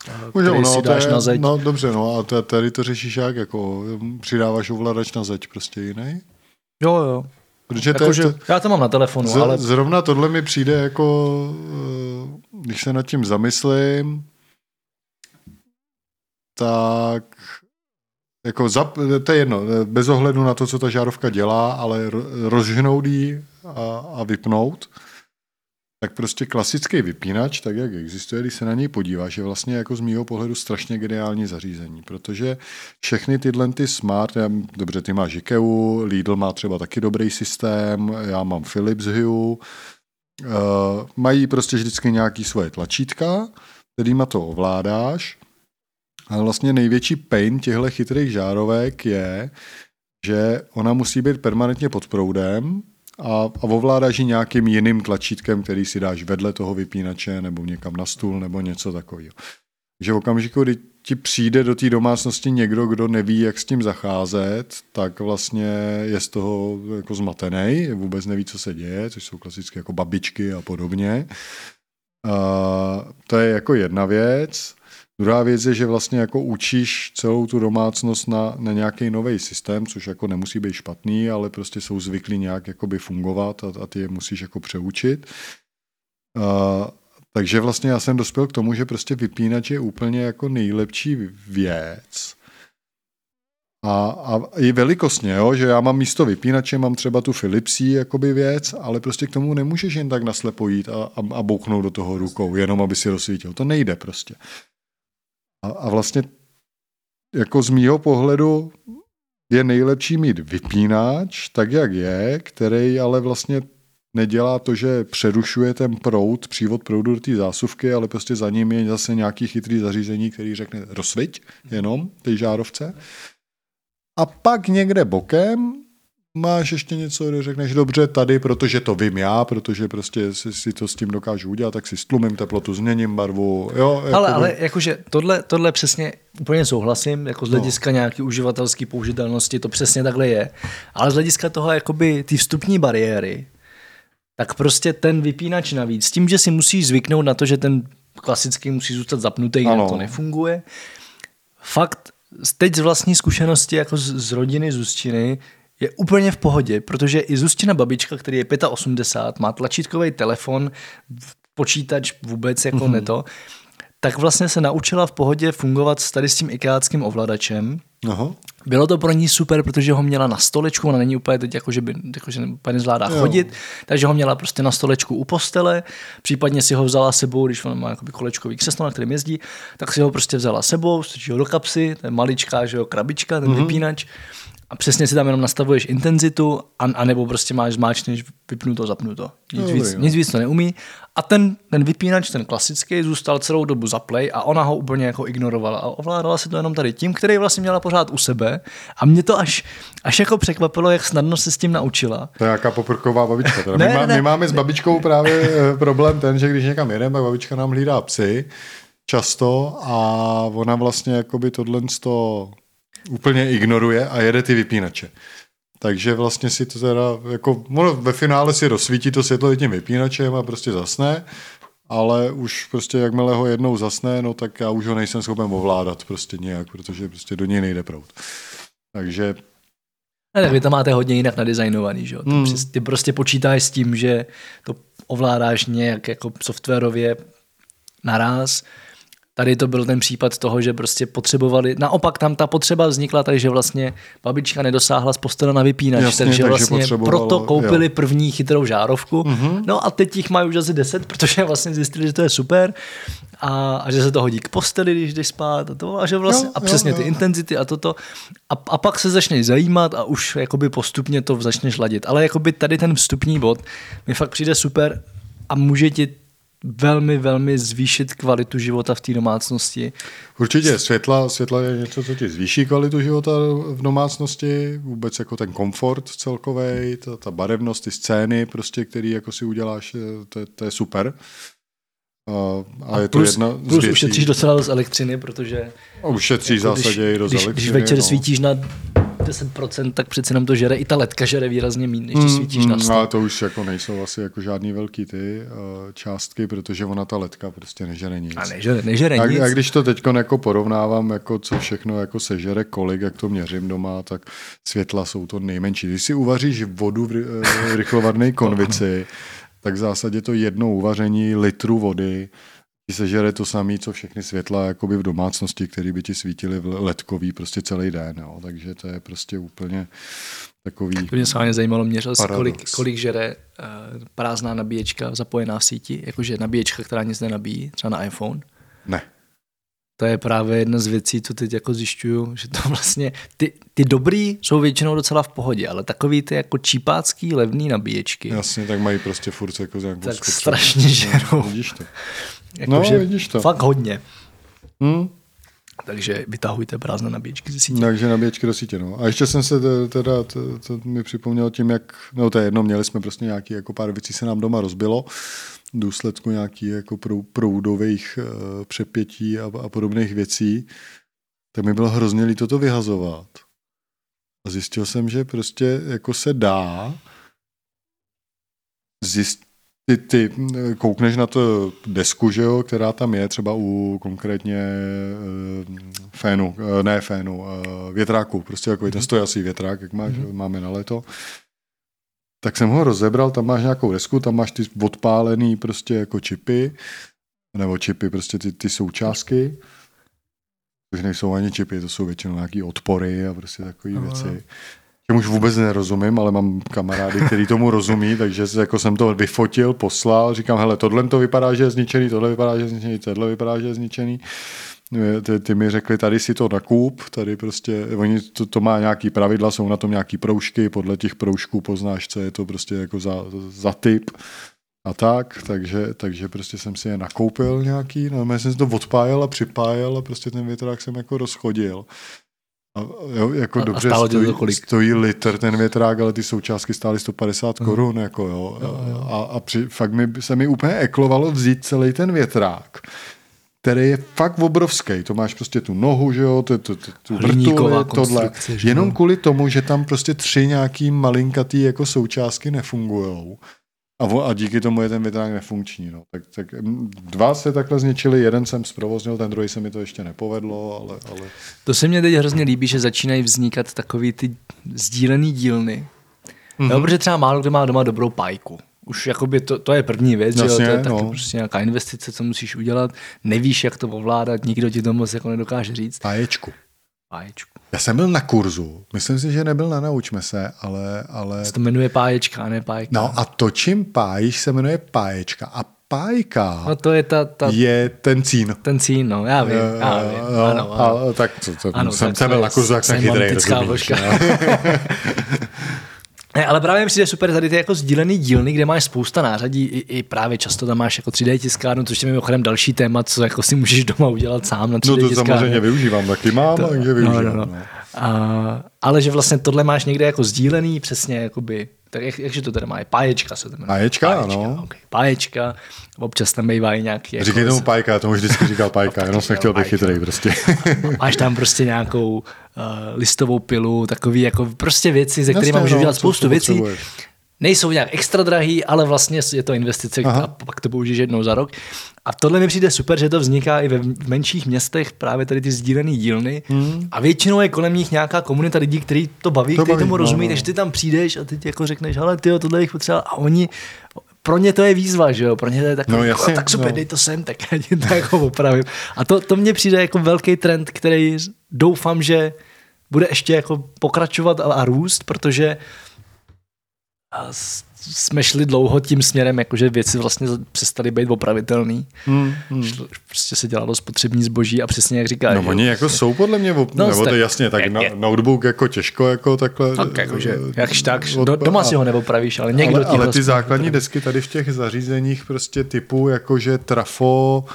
Speaker 1: eh, který no, si dáš je, na zeď.
Speaker 2: No dobře, no a tady to řešíš jak, jako přidáváš ovladač na zeď prostě jiný?
Speaker 1: Jo, jo. Protože jako, to, že to, já to mám na telefonu, z, ale...
Speaker 2: Zrovna tohle mi přijde jako, eh, když se nad tím zamyslím, tak jako zap, to je jedno, bez ohledu na to, co ta žárovka dělá, ale rozžhnout ji a, a vypnout, tak prostě klasický vypínač, tak jak existuje, když se na něj podíváš, je vlastně jako z mýho pohledu strašně geniální zařízení, protože všechny tyhle ty smart, já, dobře, ty máš IKEA, Lidl má třeba taky dobrý systém, já mám Philips Hue, uh, mají prostě vždycky nějaký svoje tlačítka, kterýma to ovládáš, ale vlastně největší pain těchto chytrých žárovek je, že ona musí být permanentně pod proudem, a, a ovládáš ji nějakým jiným tlačítkem, který si dáš vedle toho vypínače nebo někam na stůl nebo něco takového. Že v okamžiku, kdy ti přijde do té domácnosti někdo, kdo neví, jak s tím zacházet, tak vlastně je z toho jako zmatený, vůbec neví, co se děje, což jsou klasické jako babičky a podobně. A to je jako jedna věc. Druhá věc je, že vlastně jako učíš celou tu domácnost na, na nějaký nový systém, což jako nemusí být špatný, ale prostě jsou zvyklí nějak jakoby fungovat a, a ty je musíš jako přeučit. A, takže vlastně já jsem dospěl k tomu, že prostě vypínač je úplně jako nejlepší věc. A, a i velikostně, jo, že já mám místo vypínače, mám třeba tu Philipsí jakoby věc, ale prostě k tomu nemůžeš jen tak naslepo jít a, a, a bouchnout do toho rukou, jenom aby si rozsvítil. To nejde prostě. A, a vlastně jako z mýho pohledu je nejlepší mít vypínač, tak jak je, který ale vlastně nedělá to, že přerušuje ten proud, přívod proudu do té zásuvky, ale prostě za ním je zase nějaký chytrý zařízení, který řekne rozsviť jenom té žárovce. A pak někde bokem máš ještě něco, kde řekneš dobře tady, protože to vím já, protože prostě si, si to s tím dokážu udělat, tak si stlumím teplotu, změním barvu. Jo,
Speaker 1: jako ale, by... ale jakože tohle, tohle přesně úplně souhlasím, jako z no. hlediska no. nějaký uživatelské použitelnosti, to přesně takhle je. Ale z hlediska toho, jakoby ty vstupní bariéry, tak prostě ten vypínač navíc, s tím, že si musíš zvyknout na to, že ten klasický musí zůstat zapnutý, jinak to nefunguje. Fakt, teď z vlastní zkušenosti, jako z, z rodiny Zustiny, je úplně v pohodě, protože i Zuzčina babička, který je 85, má tlačítkový telefon, počítač vůbec jako mm-hmm. neto, tak vlastně se naučila v pohodě fungovat s tady s tím ikeáckým ovladačem. Aha. Bylo to pro ní super, protože ho měla na stolečku, ona není úplně teď jako, že by jako, že úplně nezvládá jo. chodit, takže ho měla prostě na stolečku u postele, případně si ho vzala sebou, když ona má jakoby kolečkový křeslo, na kterém jezdí, tak si ho prostě vzala sebou, strčí ho do kapsy, to je maličká že jo, krabička, ten mm-hmm. vypínač a přesně si tam jenom nastavuješ intenzitu, a, anebo prostě máš zmáčneš vypnuto, zapnuto. Nic, no, víc, nic víc to neumí. A ten, ten vypínač, ten klasický, zůstal celou dobu zaplay a ona ho úplně jako ignorovala a ovládala si to jenom tady tím, který vlastně měla pořád u sebe. A mě to až, až jako překvapilo, jak snadno se s tím naučila.
Speaker 2: To je nějaká poprková babička. Teda. ne, my, má, ne. my máme s babičkou právě eh, problém ten, že když někam jedeme, tak babička nám hlídá psy často a ona vlastně jakoby tohle to úplně ignoruje a jede ty vypínače. Takže vlastně si to teda, jako, ve finále si rozsvítí to světlo tím vypínačem a prostě zasne, ale už prostě jakmile ho jednou zasne, no tak já už ho nejsem schopen ovládat prostě nějak, protože prostě do něj nejde prout. Takže
Speaker 1: Ne, tak vy to máte hodně jinak nadizajnovaný, že jo?
Speaker 2: Hmm.
Speaker 1: Ty, ty prostě počítáš s tím, že to ovládáš nějak jako softwarově naraz. Tady to byl ten případ toho, že prostě potřebovali, naopak tam ta potřeba vznikla, takže vlastně babička nedosáhla z postele na vypínač,
Speaker 2: Jasně,
Speaker 1: takže
Speaker 2: takže
Speaker 1: vlastně proto koupili
Speaker 2: jo.
Speaker 1: první chytrou žárovku.
Speaker 2: Mhm.
Speaker 1: Mm-hmm. No a teď jich mají už asi 10, [laughs] protože vlastně zjistili, že to je super a, a že se to hodí k posteli, když jdeš spát a to a že vlastně,
Speaker 2: Jo,
Speaker 1: a
Speaker 2: jo,
Speaker 1: přesně
Speaker 2: jo.
Speaker 1: ty intenzity a toto. A, a pak se začneš zajímat a už jakoby postupně to začneš ladit. Ale jakoby tady ten vstupní bod mi fakt přijde super a může ti velmi, velmi zvýšit kvalitu života v té domácnosti.
Speaker 2: Určitě, světla, světla je něco, co ti zvýší kvalitu života v domácnosti, vůbec jako ten komfort celkový, ta, ta barevnost, ty scény, prostě, který jako si uděláš, eh, to, je- to je super. A, a, je to
Speaker 1: plus,
Speaker 2: jedna z
Speaker 1: plus
Speaker 2: věcí.
Speaker 1: ušetříš docela dost elektřiny, protože
Speaker 2: A Ušetří v
Speaker 1: jako
Speaker 2: zásadě i dost
Speaker 1: když,
Speaker 2: elektřiny.
Speaker 1: když večer
Speaker 2: no.
Speaker 1: svítíš na 10%, tak přeci jenom to žere, i ta ledka žere výrazně méně, než když svítíš na
Speaker 2: Mm,
Speaker 1: 100.
Speaker 2: Ale to už jako nejsou asi jako žádný velký ty uh, částky, protože ona ta letka prostě nežere nic.
Speaker 1: A nežere, nežere
Speaker 2: A,
Speaker 1: nic.
Speaker 2: a když to teď jako porovnávám, jako co všechno jako sežere, kolik, jak to měřím doma, tak světla jsou to nejmenší. Když si uvaříš vodu v ry- eh, rychlovarné konvici, tak v zásadě to jedno uvaření litru vody ti sežere to samé, co všechny světla jakoby v domácnosti, které by ti svítily v ledkový prostě celý den. Jo. Takže to je prostě úplně takový...
Speaker 1: To mě samozřejmě zajímalo, měřil jsi, kolik, kolik žere uh, prázdná nabíječka zapojená v síti, jakože nabíječka, která nic nenabíjí, třeba na iPhone.
Speaker 2: Ne.
Speaker 1: To je právě jedna z věcí, co teď jako zjišťuju, že to vlastně, ty, ty dobrý jsou většinou docela v pohodě, ale takový ty jako čípácký levný nabíječky,
Speaker 2: Jasně, tak mají prostě furt jako nějakou
Speaker 1: tak strašně žerou.
Speaker 2: No, vidíš to.
Speaker 1: Jako,
Speaker 2: No,
Speaker 1: že
Speaker 2: vidíš to.
Speaker 1: Fakt hodně.
Speaker 2: Hm?
Speaker 1: Takže vytahujte prázdné nabíječky ze sítě.
Speaker 2: Takže nabíječky do sítě, no. A ještě jsem se te- teda, to, to mi připomněl tím, jak, no to je jedno, měli jsme prostě nějaký, jako pár věcí se nám doma rozbilo, důsledku nějaký jako prou, proudových uh, přepětí a, a podobných věcí, tak mi bylo hrozně líto to vyhazovat. A zjistil jsem, že prostě jako se dá zjistit, ty, ty koukneš na to desku, že jo, která tam je, třeba u konkrétně uh, fénu, uh, ne fénu, uh, větráku, prostě jako ten stojací větrák, jak máš, mm-hmm. máme na léto. Tak jsem ho rozebral, tam máš nějakou desku, tam máš ty odpálený prostě jako čipy, nebo čipy, prostě ty, ty součástky, což nejsou ani čipy, to jsou většinou nějaký odpory a prostě takové
Speaker 1: Aha.
Speaker 2: věci. Těm už vůbec nerozumím, ale mám kamarády, který tomu rozumí, [laughs] takže jako jsem to vyfotil, poslal, říkám, hele, tohle to vypadá, že je zničený, tohle vypadá, že je zničený, tohle vypadá, že je zničený. Ty, ty mi řekli, tady si to nakup, tady prostě, oni to, to má nějaký pravidla, jsou na tom nějaký proužky, podle těch proužků poznáš, co je to prostě jako za, za typ a tak, takže, takže prostě jsem si je nakoupil nějaký, no já jsem si to odpájel a připájel a prostě ten větrák jsem jako rozchodil. A, jo, jako
Speaker 1: A- a
Speaker 2: dobře
Speaker 1: stálo tě to
Speaker 2: stojí,
Speaker 1: kolik?
Speaker 2: stojí litr ten větrák, ale ty součástky stály 150
Speaker 1: Mhm.
Speaker 2: korun, jako jo.
Speaker 1: Jo, jo.
Speaker 2: A, a při, fakt mi, se mi úplně eklovalo vzít celý ten větrák, který je fakt obrovský. To máš prostě tu nohu, že jo, tu, tu, tu, vrtuli, tohle.
Speaker 1: že jo.
Speaker 2: Jenom kvůli tomu, že tam prostě tři nějaký malinkatý jako součástky nefungujou. A, vo- a díky tomu je ten větrák nefunkční. No. Tak, tak mm, dva se takhle zničili, jeden jsem zprovoznil, ten druhý se mi to ještě nepovedlo, ale, ale
Speaker 1: To se mně teď hrozně líbí, že začínají vznikat takový ty sdílený dílny. Mm-hmm.
Speaker 2: Mhm.
Speaker 1: Jo, protože třeba málo kdo má doma dobrou pájku. Už jakoby to, to je první věc, že jo?
Speaker 2: Jasně,
Speaker 1: to je taky
Speaker 2: no.
Speaker 1: prostě nějaká investice, co musíš udělat. Nevíš, jak to ovládat, nikdo ti to moc jako nedokáže říct.
Speaker 2: páječku.
Speaker 1: Páječku.
Speaker 2: Já jsem byl na kurzu, myslím si, že nebyl na Naučme se, ale, ale
Speaker 1: Se to jmenuje páječka, ne pájka.
Speaker 2: no a to, čím pájíš, se jmenuje páječka a pájka
Speaker 1: no to je ta, ta,
Speaker 2: je ten cín.
Speaker 1: ten cín, no, já vím, já vím.
Speaker 2: Jo,
Speaker 1: ano, ano.
Speaker 2: A, tak to, to,
Speaker 1: Ano,
Speaker 2: jsem,
Speaker 1: tak
Speaker 2: jsem byl na kurzu, jak jsem chytrý, rozumíš. [laughs] no.
Speaker 1: Ne, ale právě mi přijde super tady ty jako sdílený dílny, kde máš spousta nářadí, i, i právě často tam máš jako 3D tiskárnu, což je mimochodem další téma, co jako si můžeš doma udělat sám na 3D
Speaker 2: No to
Speaker 1: tiskárně.
Speaker 2: samozřejmě využívám, taky mám,
Speaker 1: To-
Speaker 2: takže
Speaker 1: no,
Speaker 2: využívám.
Speaker 1: no, no.
Speaker 2: no.
Speaker 1: A, ale že vlastně tohle máš někde jako sdílený, přesně jakoby, tak jak, jakže to teda má, je páječka se to jmenuje.
Speaker 2: Páječka, ano.
Speaker 1: Okay. Páječka, občas tam bývají nějaký, jako,
Speaker 2: Říkej tomu pájka, já tomu vždycky říkal pájka, jenom jsem chtěl být chytrý prostě.
Speaker 1: máš tam prostě nějakou uh, listovou pilu, takový jako prostě věci, ze kterými můžeš
Speaker 2: no,
Speaker 1: udělat
Speaker 2: co-
Speaker 1: spoustu věcí. Nejsou nějak extra drahý, ale vlastně je to investice Aha. a pak to použiješ jednou za rok. A tohle mi přijde super, že to vzniká i ve menších městech, právě tady ty sdílené dílny. Hmm. A většinou je kolem nich nějaká komunita lidí, kteří to baví, kteří tomu no, rozumí, no. takže ty tam přijdeš a ty jako řekneš, ale ty tohle bych potřeboval. A oni pro ně to je výzva, že jo, pro ně to je takový, no, jasně, tak super, no. dej to sem, tak já ti to jako opravím. A to, to mně přijde jako velký trend, který doufám, že bude ještě jako pokračovat a, a růst, protože jsme šli dlouho tím směrem, jakože věci vlastně přestaly být opravitelný. Hmm, hmm. Šlo, prostě se dělalo spotřební zboží a přesně jak říkáš.
Speaker 2: No oni jako jsou podle mě, op... no, nebo to jasně, tak jak, je, notebook jako těžko jako takhle.
Speaker 1: Tak jakože, jakž tak, od, doma si ho neopravíš, ale někdo
Speaker 2: ale, ale ty základní desky tady v těch zařízeních prostě typu jakože trafo,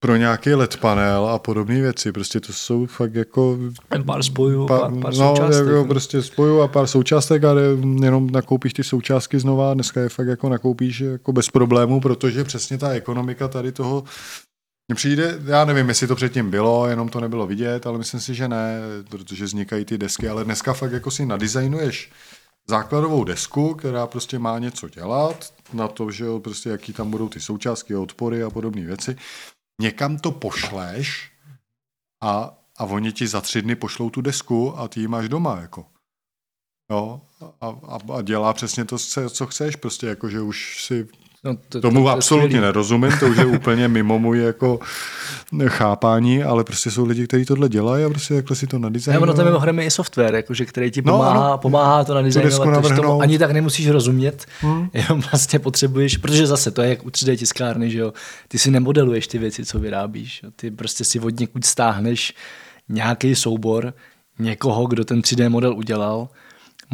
Speaker 2: pro nějaký LED panel a podobné věci. Prostě to jsou fakt jako...
Speaker 1: Pár spojů, pár, pár, pár no, součástek.
Speaker 2: Jako prostě spojů a pár součástek a jenom nakoupíš ty součástky znova. Dneska je fakt jako nakoupíš jako bez problémů, protože přesně ta ekonomika tady toho mně přijde, já nevím, jestli to předtím bylo, jenom to nebylo vidět, ale myslím si, že ne, protože vznikají ty desky, ale dneska fakt jako si nadizajnuješ základovou desku, která prostě má něco dělat, na to, že jo, prostě jaký tam budou ty součástky, odpory a podobné věci někam to pošleš a, a oni ti za tři dny pošlou tu desku a ty ji máš doma, jako. Jo, a, a, a dělá přesně to, co chceš, prostě jako, že už si No, to, Tomu to, to, absolutně to nerozumím, to už je [laughs] úplně mimo můj jako chápání, ale prostě jsou lidi, kteří tohle dělají a prostě takhle si to nadizajnují.
Speaker 1: Ono tam mimochodem i software, jakože, který ti pomáhá, no, ano, pomáhá to nadizajnovat, takže tomu ani tak nemusíš rozumět, hmm. [laughs] jenom vlastně potřebuješ, protože zase to je jak u 3D tiskárny, že jo, ty si nemodeluješ ty věci, co vyrábíš, ty prostě si od někud stáhneš nějaký soubor někoho, kdo ten 3D model udělal,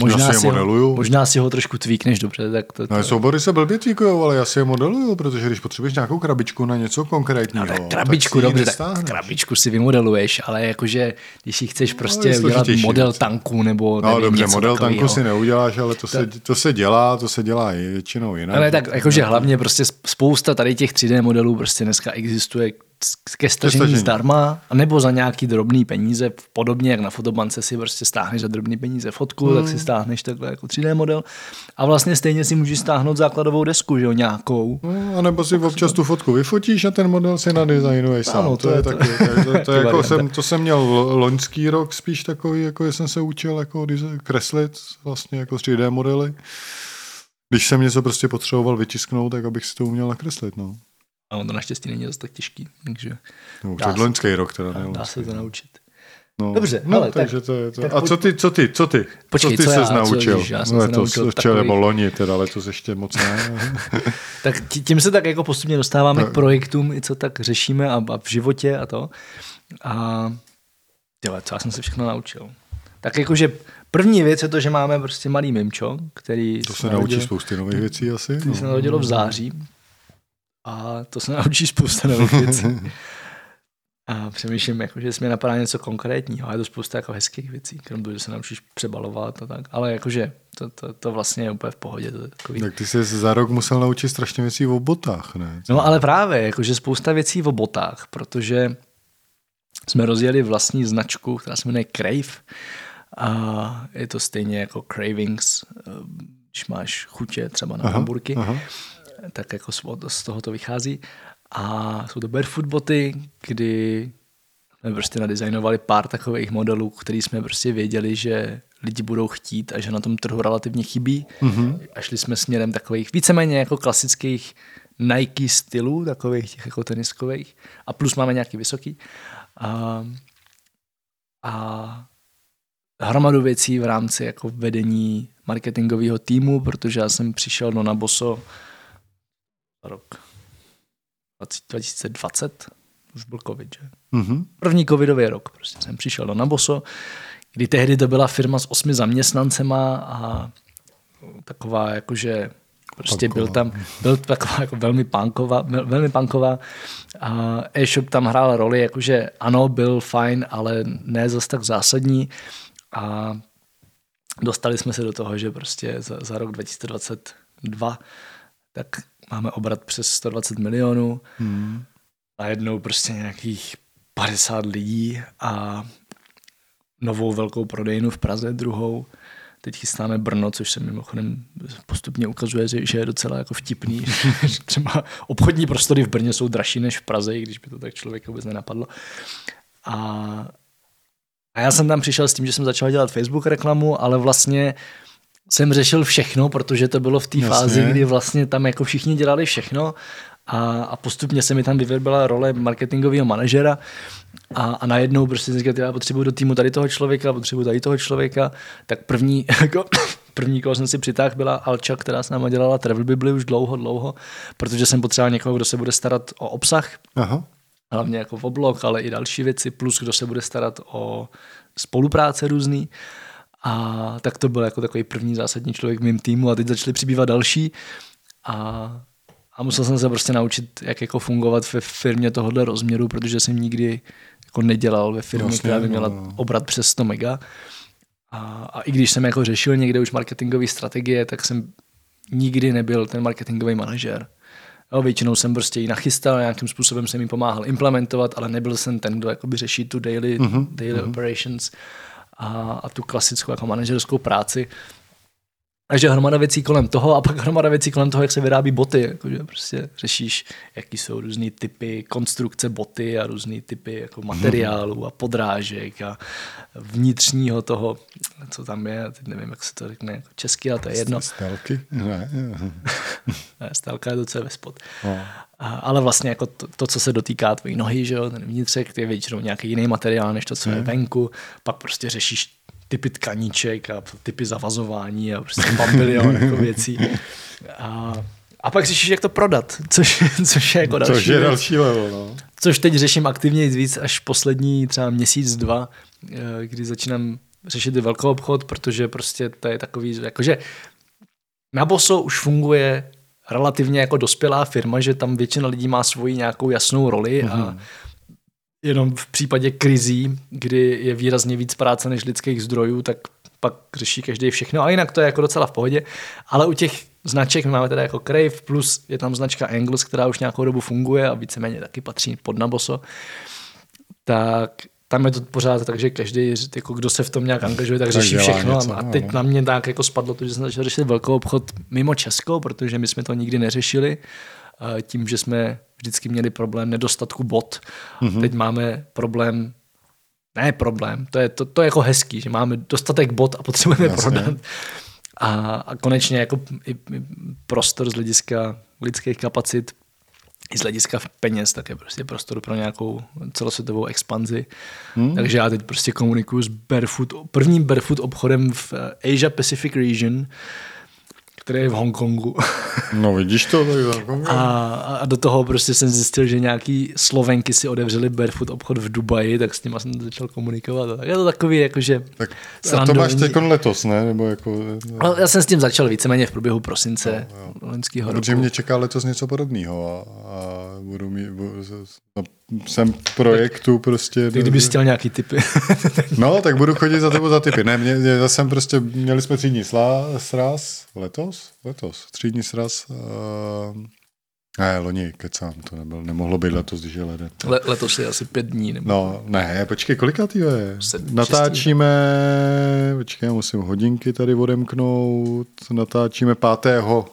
Speaker 1: Možná si, modeluju. možná si ho trošku tvíkneš dobře. Tak to, to...
Speaker 2: No, soubory se blbě tvíkují, ale já si je modeluju, protože když potřebuješ nějakou krabičku na něco konkrétního, no, tak
Speaker 1: krabičku, tak dobře, tak krabičku si vymodeluješ, ale jakože když si chceš no, prostě no, udělat model tanku nebo
Speaker 2: No nevím, dobře, model takovýho. tanku si neuděláš, ale to, to, se, to se dělá, to se dělá i většinou jinak.
Speaker 1: Ale tak jakože hlavně prostě spousta tady těch 3D modelů prostě dneska existuje ke stažení zdarma, nebo za nějaký drobný peníze, podobně jak na fotobance si prostě stáhneš za drobný peníze fotku, hmm. tak si stáhneš takhle jako 3D model a vlastně stejně si můžeš stáhnout základovou desku, že jo, nějakou.
Speaker 2: No, a nebo si občas tu fotku vyfotíš a ten model si nadizajnuješ sám. Ano, to, to, je, taky, to, to, to, [laughs] jako jsem, to jsem měl loňský rok spíš takový, jako jsem se učil jako kreslit vlastně jako 3D modely. Když jsem něco prostě potřeboval vytisknout, tak abych si to uměl nakreslit. No.
Speaker 1: A on to naštěstí není zase tak těžký. Takže
Speaker 2: no, dá loňský rok teda.
Speaker 1: Dá, dá se to naučit.
Speaker 2: No, Dobře, no, ale takže tak, to je to. Tak a co ty, co ty, co ty? Počkej, co ty co jsi naučil? Co, já jsem letos, se naučil takový... nebo loni, teda letos ještě moc ne. [laughs]
Speaker 1: tak tím se tak jako postupně dostáváme no. k projektům, i co tak řešíme a, a v životě a to. A tyhle, co já jsem se všechno naučil. Tak jakože první věc je to, že máme prostě malý mimčo, který...
Speaker 2: To se naučí spousty nových věcí asi.
Speaker 1: Který no. se narodilo v září, a to se naučí spousta nových věcí. A přemýšlím, jako, že jsme napadá něco konkrétního, a je to spousta jako hezkých věcí, krom toho, že se naučíš přebalovat a tak. Ale jakože to, to, to vlastně je úplně v pohodě. To
Speaker 2: takový... Tak ty jsi za rok musel naučit strašně věcí o botách, ne?
Speaker 1: No ale právě, jakože spousta věcí o botách, protože jsme rozjeli vlastní značku, která se jmenuje Crave. A je to stejně jako Cravings, eh, když máš chutě třeba na aha, hamburky. Aha tak jako z toho to vychází. A jsou to barefoot boty, kdy jsme prostě nadizajnovali pár takových modelů, který jsme prostě věděli, že lidi budou chtít a že na tom trhu relativně chybí. Mm-hmm. A šli jsme směrem takových víceméně jako klasických Nike stylů, takových těch jako teniskových. A plus máme nějaký vysoký. A, a hromadu věcí v rámci jako vedení marketingového týmu, protože já jsem přišel do Naboso rok 2020, už byl covid, že? Mm-hmm. První covidový rok, prostě jsem přišel do Naboso, kdy tehdy to byla firma s osmi zaměstnancema a taková jakože prostě punková. byl tam, byl taková jako velmi punková, velmi punková a e-shop tam hrál roli, jakože ano, byl fajn, ale ne zase tak zásadní a dostali jsme se do toho, že prostě za, za rok 2022 tak máme obrat přes 120 milionů, hmm. a jednou prostě nějakých 50 lidí a novou velkou prodejnu v Praze, druhou, teď chystáme Brno, což se mimochodem postupně ukazuje, že je docela jako vtipný. [laughs] Třeba obchodní prostory v Brně jsou dražší než v Praze, i když by to tak člověk vůbec nenapadlo. A, a já jsem tam přišel s tím, že jsem začal dělat Facebook reklamu, ale vlastně jsem řešil všechno, protože to bylo v té fázi, kdy vlastně tam jako všichni dělali všechno a, a postupně se mi tam vyvěrbila role marketingového manažera a, a najednou prostě jsem říkal, já potřebuji do týmu tady toho člověka, potřebuji tady toho člověka, tak první, [laughs] jako, první, koho jsem si přitáhl, byla Alča, která s náma dělala Travel Bibli už dlouho, dlouho, protože jsem potřeboval někoho, kdo se bude starat o obsah, Aha. hlavně jako v oblog, ale i další věci, plus kdo se bude starat o spolupráce různý. A tak to byl jako takový první zásadní člověk v mém týmu a teď začali přibývat další. A a musel jsem se prostě naučit, jak jako fungovat ve firmě tohohle rozměru, protože jsem nikdy jako nedělal ve firmě, vlastně, která by měla no. obrat přes 100 mega. A, a i když jsem jako řešil někde už marketingové strategie, tak jsem nikdy nebyl ten marketingový manažer. Jo, většinou jsem prostě ji nachystal, nějakým způsobem jsem jim pomáhal implementovat, ale nebyl jsem ten, kdo jakoby řeší tu daily, uh-huh, daily uh-huh. operations a, a tu klasickou jako manažerskou práci. Takže hromada věcí kolem toho a pak hromada věcí kolem toho, jak se vyrábí boty. Jakože prostě řešíš, jaký jsou různé typy konstrukce boty a různé typy jako materiálů a podrážek a vnitřního toho, co tam je, teď nevím, jak se to řekne jako česky, ale to je jedno.
Speaker 2: Stelky? Ne. [laughs]
Speaker 1: ne stelka je je ve spod. No. Ale vlastně jako to, to, co se dotýká tvojí nohy, že jo, ten vnitřek, je většinou nějaký jiný materiál, než to, co je venku, pak prostě řešíš typy tkaníček a typy zavazování a prostě bambilion jako věcí. A, a pak řešíš, jak to prodat, což, což je jako další
Speaker 2: Což je věc. další level, no.
Speaker 1: Což teď řeším aktivně víc až poslední třeba měsíc, dva, eh, kdy začínám řešit velký obchod, protože prostě to je takový, jakože na Boso už funguje relativně jako dospělá firma, že tam většina lidí má svoji nějakou jasnou roli mm-hmm. a mhm jenom v případě krizí, kdy je výrazně víc práce než lidských zdrojů, tak pak řeší každý všechno a jinak to je jako docela v pohodě. Ale u těch značek máme teda jako Crave, plus je tam značka Angles, která už nějakou dobu funguje a víceméně taky patří pod Naboso, tak tam je to pořád tak, že každý, jako kdo se v tom nějak angažuje, tak řeší všechno. Něco, a teď no. na mě tak jako spadlo to, že jsem začal řešit velký obchod mimo Česko, protože my jsme to nikdy neřešili tím, že jsme vždycky měli problém nedostatku bot. Mm-hmm. Teď máme problém ne problém, to je, to, to je jako hezký, že máme dostatek bot a potřebujeme Jasně. prodat. A, a konečně jako i, i prostor z hlediska lidských kapacit i z hlediska peněz, tak je prostě prostor pro nějakou celosvětovou expanzi. Hmm. Takže já teď prostě komunikuju s Barefoot, prvním Barefoot obchodem v Asia Pacific Region, který je v Hongkongu. [laughs]
Speaker 2: No vidíš to, tak
Speaker 1: a, a do toho prostě jsem zjistil, že nějaký Slovenky si odevřeli barefoot obchod v Dubaji, tak s nimi jsem začal komunikovat. Tak je to takový jakože
Speaker 2: tak a to máš teď letos, ne? Nebo jako,
Speaker 1: no, já jsem s tím začal víceméně v průběhu prosince
Speaker 2: no, loňského roku. Protože mě čeká letos něco podobného a, a budu mít, budu, jsem projektu prostě.
Speaker 1: Ty kdybys chtěl nějaký typy. [laughs]
Speaker 2: no, tak budu chodit za tebou za typy. Ne, mě, já jsem prostě, měli jsme třídní sraz letos, letos, třídní sraz. Uh, ne, loni, kecám, to nebyl, nemohlo být letos, když je leden.
Speaker 1: Le, letos je asi pět dní. Nebo...
Speaker 2: No, ne, počkej, kolika ty je? Natáčíme, počkej, musím hodinky tady odemknout, natáčíme pátého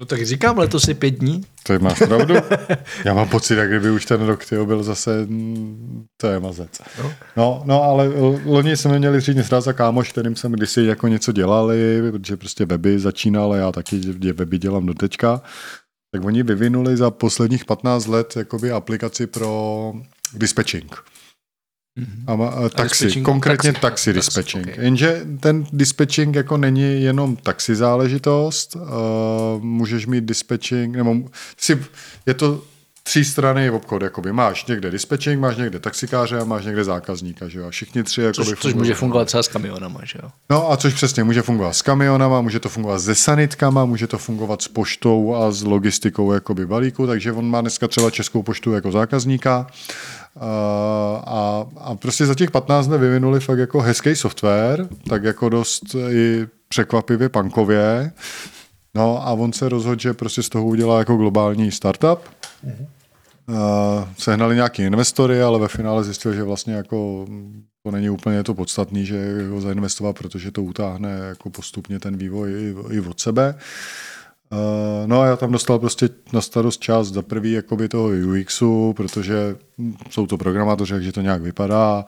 Speaker 1: No tak říkám, letos je pět dní.
Speaker 2: To máš pravdu. [laughs] Já mám pocit, jak kdyby už ten rok tyjo, byl zase, to je mazec. No, no, no ale loni jsme měli třídní sraz a kámoš, kterým jsem kdysi jako něco dělali, protože prostě weby začínal a já taky weby dělám do tečka. Tak oni vyvinuli za posledních 15 let jakoby aplikaci pro dispatching. Mm-hmm. A, a taxi, konkrétně taxi, taxi dispatching. Okay. Jenže ten dispatching jako není jenom taxi záležitost, uh, můžeš mít dispatching, nebo si, je to tří strany v obchod, jakoby máš někde dispatching, máš někde taxikáře a máš někde zákazníka, že jo? A všichni tři jakoby
Speaker 1: což, což může fungovat třeba s kamionama, že jo?
Speaker 2: No a což přesně může fungovat s kamionama, může to fungovat se sanitkama, může to fungovat s poštou a s logistikou jakoby balíku, takže on má dneska třeba Českou poštu jako zákazníka a, a prostě za těch 15 jsme vyvinuli fakt jako hezký software, tak jako dost i překvapivě punkově. No a on se rozhodl, že prostě z toho udělá jako globální startup. Mm-hmm. sehnali nějaký investory, ale ve finále zjistil, že vlastně jako to není úplně to podstatný, že ho zainvestovat, protože to utáhne jako postupně ten vývoj i, i od sebe. No a já tam dostal prostě na starost část za prvý jakoby toho UXu, protože jsou to programátoři, takže to nějak vypadá.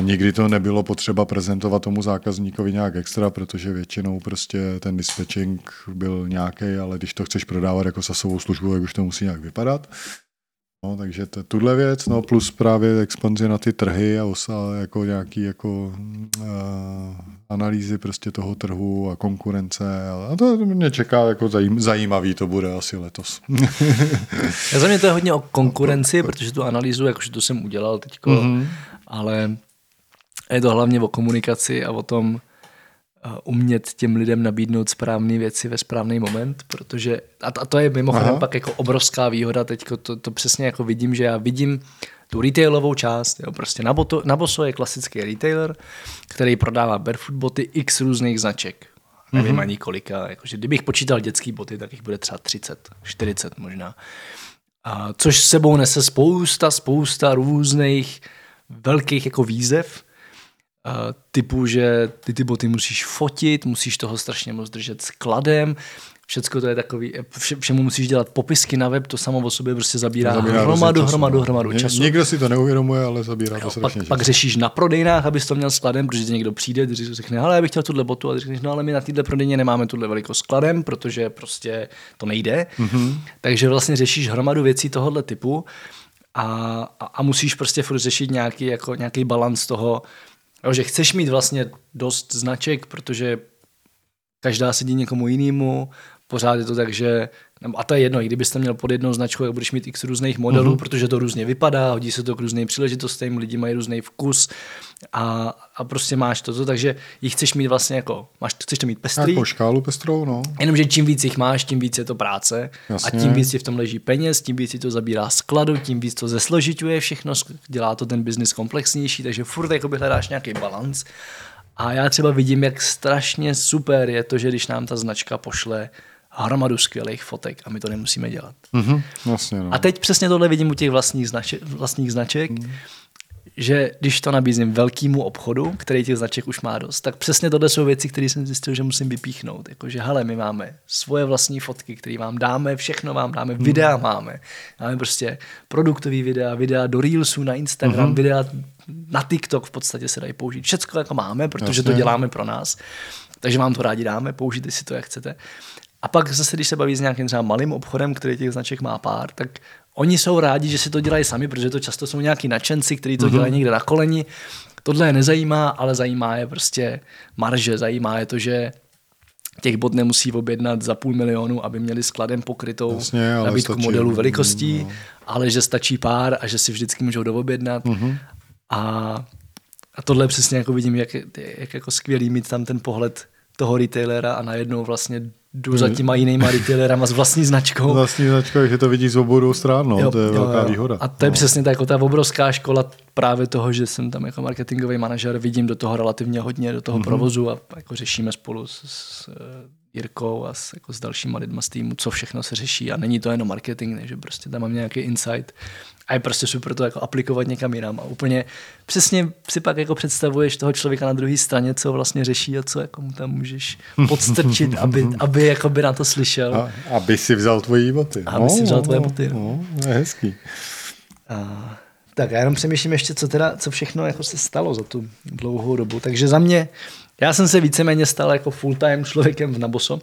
Speaker 2: Nikdy to nebylo potřeba prezentovat tomu zákazníkovi nějak extra, protože většinou prostě ten dispatching byl nějaký, ale když to chceš prodávat jako sasovou službu, tak už to musí nějak vypadat. No, takže to, tuhle věc, no plus právě expanzi na ty trhy a osa, jako nějaký jako uh, analýzy prostě toho trhu a konkurence a to mě čeká jako zajím, zajímavý to bude asi letos. [laughs]
Speaker 1: Já za mě to je hodně o konkurenci, protože tu analýzu, jakože to jsem udělal teďko, mm-hmm. ale je to hlavně o komunikaci a o tom, umět těm lidem nabídnout správné věci ve správný moment, protože a to, a to je mimochodem Aha. pak jako obrovská výhoda, teď to, to přesně jako vidím, že já vidím tu retailovou část, jo, prostě na, boto, na Boso je klasický retailer, který prodává barefoot boty x různých značek. Nevím mm-hmm. ani kolika, jakože kdybych počítal dětský boty, tak jich bude třeba 30, 40 možná. A, což sebou nese spousta, spousta různých velkých jako výzev, typu, že ty ty boty musíš fotit, musíš toho strašně moc držet skladem, všecko to je takový, vše, všemu musíš dělat popisky na web, to samo o sobě prostě zabírá, zabírá hromadu, času, hromadu, no. hromadu času.
Speaker 2: Někdo si to neuvědomuje, ale zabírá jo, to strašně
Speaker 1: pak, pak, řešíš na prodejnách, abys to měl skladem, protože ti někdo přijde, když řekne, ale já bych chtěl tuhle botu a ty řekneš, no ale my na této prodejně nemáme tuhle velikost skladem, protože prostě to nejde. Mm-hmm. Takže vlastně řešíš hromadu věcí tohohle typu a, a, a musíš prostě furt řešit nějaký, jako, nějaký balans toho, Jo, že chceš mít vlastně dost značek, protože každá sedí někomu jinému, pořád je to tak, že, a to je jedno, i kdybyste měl pod jednou značkou, jak budeš mít x různých modelů, mm-hmm. protože to různě vypadá, hodí se to k různým příležitostem, lidi mají různý vkus a, a prostě máš to, takže jich chceš mít vlastně jako, máš, chceš to mít pestrý.
Speaker 2: Jako škálu pestrou, no.
Speaker 1: Jenomže čím víc jich máš, tím víc je to práce Jasně. a tím víc ti v tom leží peněz, tím víc ti to zabírá skladu, tím víc to zesložituje všechno, dělá to ten biznis komplexnější, takže furt jakoby hledáš nějaký balans. A já třeba vidím, jak strašně super je to, že když nám ta značka pošle hromadu skvělých fotek a my to nemusíme dělat.
Speaker 2: Mm-hmm, vlastně, no.
Speaker 1: A teď přesně tohle vidím u těch vlastních značek, vlastních značek mm že když to nabízím velkému obchodu, který těch značek už má dost, tak přesně tohle jsou věci, které jsem zjistil, že musím vypíchnout. Jakože, hele, my máme svoje vlastní fotky, které vám dáme, všechno vám dáme, hmm. videa máme. Máme prostě produktový videa, videa do Reelsů na Instagram, hmm. videa na TikTok v podstatě se dají použít. Všecko jako máme, protože Jasně. to děláme pro nás. Takže vám to rádi dáme, použijte si to, jak chcete. A pak zase, když se baví s nějakým třeba malým obchodem, který těch značek má pár, tak Oni jsou rádi, že si to dělají sami, protože to často jsou nějaký nadšenci, kteří to mm-hmm. dělají někde na koleni. Tohle je nezajímá, ale zajímá je prostě marže, zajímá je to, že těch bot nemusí objednat za půl milionu, aby měli skladem pokrytou Jasně, nabídku stačí, modelu velikostí, no. ale že stačí pár a že si vždycky můžou doobjednat. Mm-hmm. A, a tohle přesně jako vidím, jak, jak jako skvělý mít tam ten pohled toho retailera a najednou vlastně jdu za těma jinýma retailerama s vlastní značkou.
Speaker 2: Vlastní značkou, že to vidí z obou stran, no, jo, to je jo, velká jo. výhoda.
Speaker 1: A to je
Speaker 2: no.
Speaker 1: přesně tak, jako ta obrovská škola právě toho, že jsem tam jako marketingový manažer, vidím do toho relativně hodně, do toho mm-hmm. provozu a jako řešíme spolu s, s Jirkou a s, jako s dalšíma lidma z týmu, co všechno se řeší a není to jenom marketing, ne, že prostě tam mám nějaký insight a je prostě super to jako aplikovat někam jinam a úplně přesně si pak jako představuješ toho člověka na druhé straně, co vlastně řeší a co jako mu tam můžeš podstrčit, aby, [laughs] aby jako by na to slyšel. A,
Speaker 2: aby si vzal tvoji boty.
Speaker 1: Aby no, si vzal tvoje boty.
Speaker 2: No, no, je hezký.
Speaker 1: A, tak já jenom přemýšlím ještě, co teda, co všechno jako se stalo za tu dlouhou dobu. Takže za mě, já jsem se víceméně stal jako full-time člověkem v Naboso.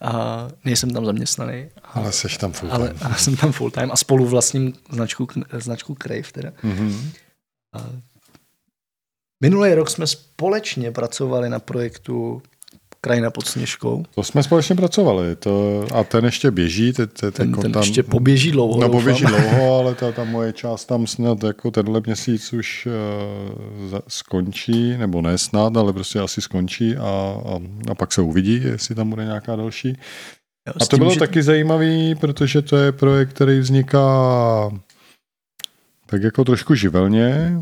Speaker 1: A nejsem tam zaměstnaný.
Speaker 2: Ale jsi tam full time.
Speaker 1: Ale jsem tam full time a spolu vlastním značku, značku Crave teda. Mm-hmm. A minulý rok jsme společně pracovali na projektu Krajina pod sněžkou.
Speaker 2: To jsme společně pracovali to, a ten ještě běží. Te, te,
Speaker 1: ten, ten tam, ještě poběží dlouho.
Speaker 2: No poběží dlouho, ale ta, ta moje část tam snad jako tenhle měsíc už uh, skončí, nebo ne snad, ale prostě asi skončí a, a, a pak se uvidí, jestli tam bude nějaká další. Jo, a to tím, bylo že... taky zajímavý, protože to je projekt, který vzniká tak jako trošku živelně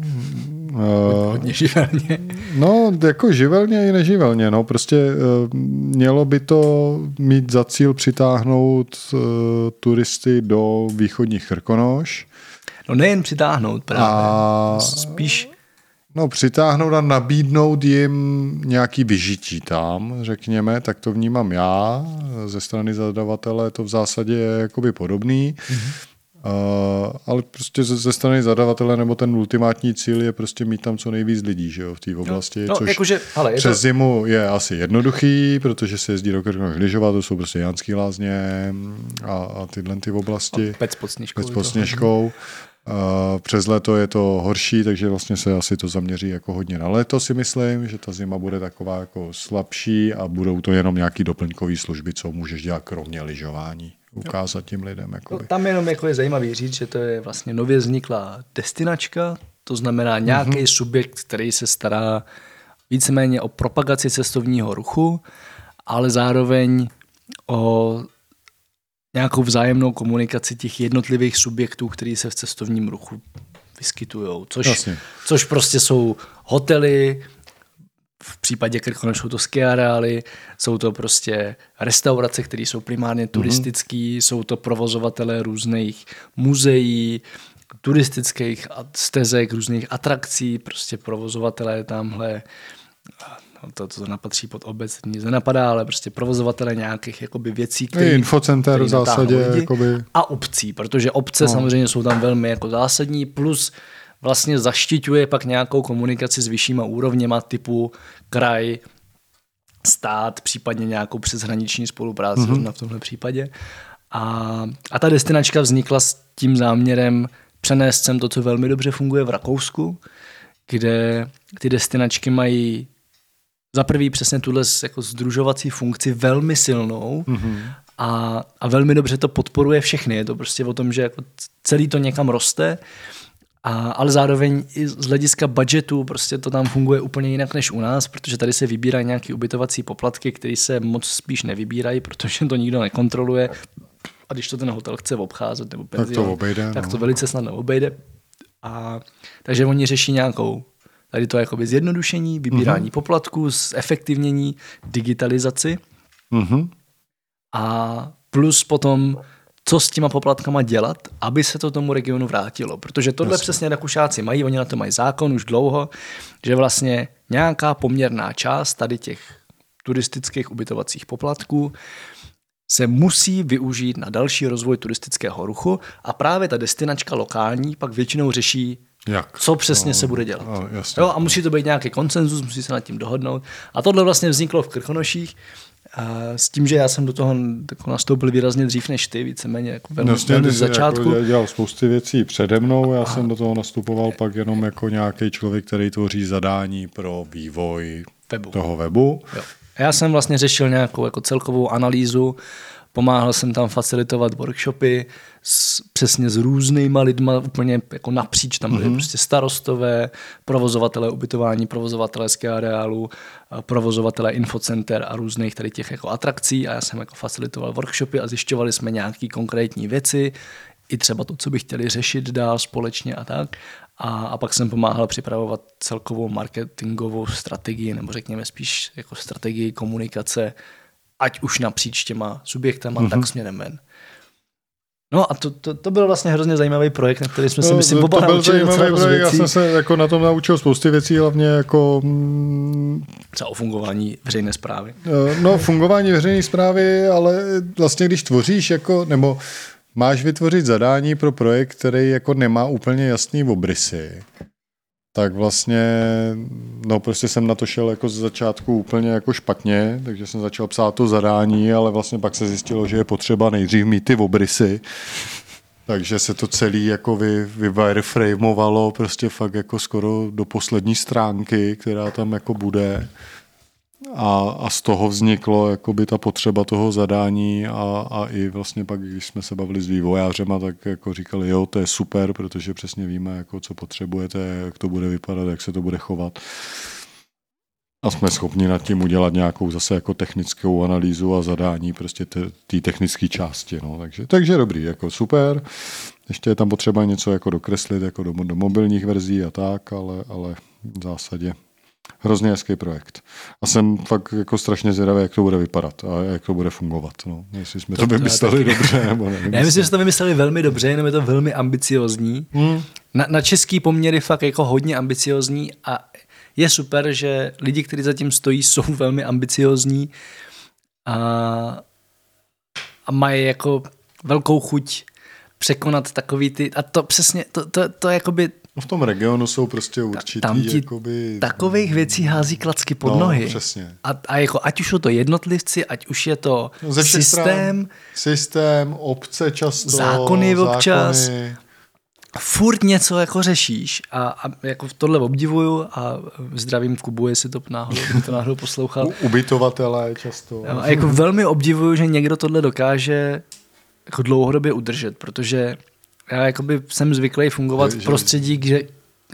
Speaker 1: Uh, hodně živelně.
Speaker 2: No, jako živelně i neživelně. No. Prostě uh, mělo by to mít za cíl přitáhnout uh, turisty do východních Krkonoš.
Speaker 1: No nejen přitáhnout právě. A... Spíš
Speaker 2: No, přitáhnout a nabídnout jim nějaký vyžití tam, řekněme, tak to vnímám já. Ze strany zadavatele to v zásadě je jakoby podobný. Mm-hmm. Ale prostě ze, ze strany zadavatele nebo ten ultimátní cíl je prostě mít tam co nejvíc lidí že jo, v té no, oblasti, no, no, což jakože, hele, je přes to... zimu je asi jednoduchý, protože se jezdí do Krkonoš lyžovat, to jsou prostě Janský lázně a, a tyhle ty oblasti. A
Speaker 1: pec pod sněžkou.
Speaker 2: Pec pod sněžkou. Uh, přes léto je to horší, takže vlastně se asi to zaměří jako hodně na léto si myslím, že ta zima bude taková jako slabší a budou to jenom nějaký doplňkové služby, co můžeš dělat kromě lyžování ukázat tím lidem.
Speaker 1: No, tam jenom jako je zajímavý říct, že to je vlastně nově vzniklá destinačka, to znamená nějaký mm-hmm. subjekt, který se stará víceméně o propagaci cestovního ruchu, ale zároveň o nějakou vzájemnou komunikaci těch jednotlivých subjektů, který se v cestovním ruchu vyskytují. Což, což prostě jsou hotely, v případě Krkonoš jsou to ski areály, jsou to prostě restaurace, které jsou primárně mhm. turistické, mm-hmm. jsou to provozovatele různých muzeí, turistických stezek, různých atrakcí, prostě provozovatelé tamhle no to, to napatří pod obec, nic nenapadá, ale prostě provozovatele nějakých jakoby věcí,
Speaker 2: které Infocenter v zásadě. Jakoby...
Speaker 1: A obcí, protože obce no. samozřejmě jsou tam velmi jako zásadní, plus vlastně zaštiťuje pak nějakou komunikaci s vyššíma úrovněma typu kraj, stát, případně nějakou přeshraniční spolupráci mm-hmm. v tomhle případě. A, a ta destinačka vznikla s tím záměrem přenést sem to, co velmi dobře funguje v Rakousku, kde ty destinačky mají za prvý přesně tuhle jako združovací funkci velmi silnou mm-hmm. a, a velmi dobře to podporuje všechny. Je to prostě o tom, že jako celý to někam roste a, ale zároveň i z hlediska budgetu prostě to tam funguje úplně jinak než u nás, protože tady se vybírají nějaké ubytovací poplatky, které se moc spíš nevybírají, [laughs] protože to nikdo nekontroluje. A když to ten hotel chce obcházet nebo penzion,
Speaker 2: tak to, obejde,
Speaker 1: tak no. to velice snadno obejde. A, takže oni řeší nějakou tady to jakoby zjednodušení, vybírání uh-huh. poplatků, zefektivnění, digitalizaci. Uh-huh. A plus potom co s těma poplatkama dělat, aby se to tomu regionu vrátilo. Protože tohle Jasně. přesně Rakušáci mají, oni na to mají zákon už dlouho, že vlastně nějaká poměrná část tady těch turistických ubytovacích poplatků se musí využít na další rozvoj turistického ruchu a právě ta destinačka lokální pak většinou řeší, Jak? co přesně no, se bude dělat. No, jasně. Jo, a musí to být nějaký konsenzus, musí se nad tím dohodnout. A tohle vlastně vzniklo v Krkonoších s tím, že já jsem do toho jako nastoupil výrazně dřív než ty, víceméně jako velmi, Jasně, z začátku.
Speaker 2: Jako dělal spousty věcí přede mnou, já a, jsem do toho nastupoval pak jenom jako nějaký člověk, který tvoří zadání pro vývoj webu. toho webu. Jo.
Speaker 1: Já jsem vlastně řešil nějakou jako celkovou analýzu Pomáhal jsem tam facilitovat workshopy s, přesně s různýma lidma, úplně jako napříč. Tam byly mm-hmm. prostě starostové, provozovatelé ubytování, provozovatelé ski areálu, provozovatelé infocenter a různých tady těch jako atrakcí a já jsem jako facilitoval workshopy a zjišťovali jsme nějaké konkrétní věci, i třeba to, co by chtěli řešit dál společně a tak. A, a pak jsem pomáhal připravovat celkovou marketingovou strategii, nebo řekněme spíš jako strategii komunikace ať už napříč těma subjektama, mm-hmm. tak směrem ven. No a to, to, to byl vlastně hrozně zajímavý projekt, na který jsme no, si myslím oba
Speaker 2: to byl zajímavý projekt, já jsem se jako na tom naučil spousty věcí, hlavně jako...
Speaker 1: Mm, Třeba o fungování veřejné zprávy.
Speaker 2: Eh, no, fungování veřejné zprávy, ale vlastně když tvoříš jako, nebo máš vytvořit zadání pro projekt, který jako nemá úplně jasný obrysy, tak vlastně, no prostě jsem na to šel jako z začátku úplně jako špatně, takže jsem začal psát to zadání, ale vlastně pak se zjistilo, že je potřeba nejdřív mít ty obrysy, takže se to celé jako vy, vy wireframeovalo prostě fakt jako skoro do poslední stránky, která tam jako bude a, a z toho vzniklo jakoby ta potřeba toho zadání a, a i vlastně pak, když jsme se bavili s vývojářema, tak jako říkali, jo, to je super, protože přesně víme, jako co potřebujete, jak to bude vypadat, jak se to bude chovat. A jsme schopni nad tím udělat nějakou zase jako technickou analýzu a zadání prostě té technické části. No. Takže, takže dobrý, jako super. Ještě je tam potřeba něco jako dokreslit jako do, do mobilních verzí a tak, ale, ale v zásadě hrozně hezký projekt. A jsem fakt jako strašně zvědavý, jak to bude vypadat a jak to bude fungovat. No. Jestli jsme to, to vymysleli taky. dobře, nebo nevím.
Speaker 1: Já myslím, že to vymysleli velmi dobře, jenom je to velmi ambiciozní. Hmm. Na, na český poměry fakt jako hodně ambiciozní a je super, že lidi, kteří zatím stojí, jsou [laughs] velmi ambiciozní a, a mají jako velkou chuť překonat takový ty, a to přesně, to, to, to jakoby
Speaker 2: No v tom regionu jsou prostě určitý Tam ti jakoby...
Speaker 1: takových věcí hází klacky pod
Speaker 2: no,
Speaker 1: nohy.
Speaker 2: Přesně.
Speaker 1: A, a jako ať už jsou to jednotlivci, ať už je to no, ze systém. Stran,
Speaker 2: systém, obce často.
Speaker 1: Zákony občas. Zákony. Furt něco jako řešíš a, a jako tohle obdivuju a zdravím Kubu, jestli to náhodou, [laughs] to náhodou poslouchal. U,
Speaker 2: ubytovatele často.
Speaker 1: A jako velmi obdivuju, že někdo tohle dokáže jako dlouhodobě udržet, protože já jakoby jsem zvyklý fungovat v prostředí, kde,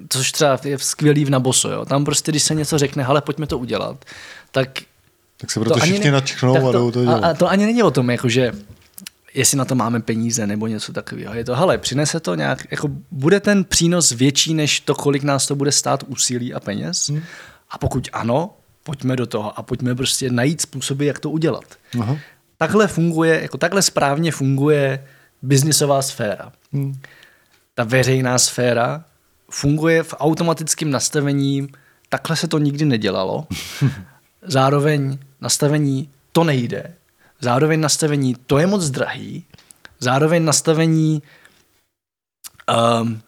Speaker 1: což třeba je skvělý v Naboso, jo. Tam prostě, když se něco řekne, ale pojďme to udělat, tak
Speaker 2: tak se proto všichni ne, a jdou to dělat.
Speaker 1: A, a to ani není o tom, jakože jestli na to máme peníze nebo něco takového. Je to, hele, přinese to nějak, jako bude ten přínos větší než to, kolik nás to bude stát úsilí a peněz? Hmm. A pokud ano, pojďme do toho a pojďme prostě najít způsoby, jak to udělat. Aha. Takhle funguje, jako takhle správně funguje biznisová sféra. Hmm. Ta veřejná sféra funguje v automatickém nastavení, takhle se to nikdy nedělalo. [laughs] Zároveň nastavení to nejde. Zároveň nastavení to je moc drahý. Zároveň nastavení um,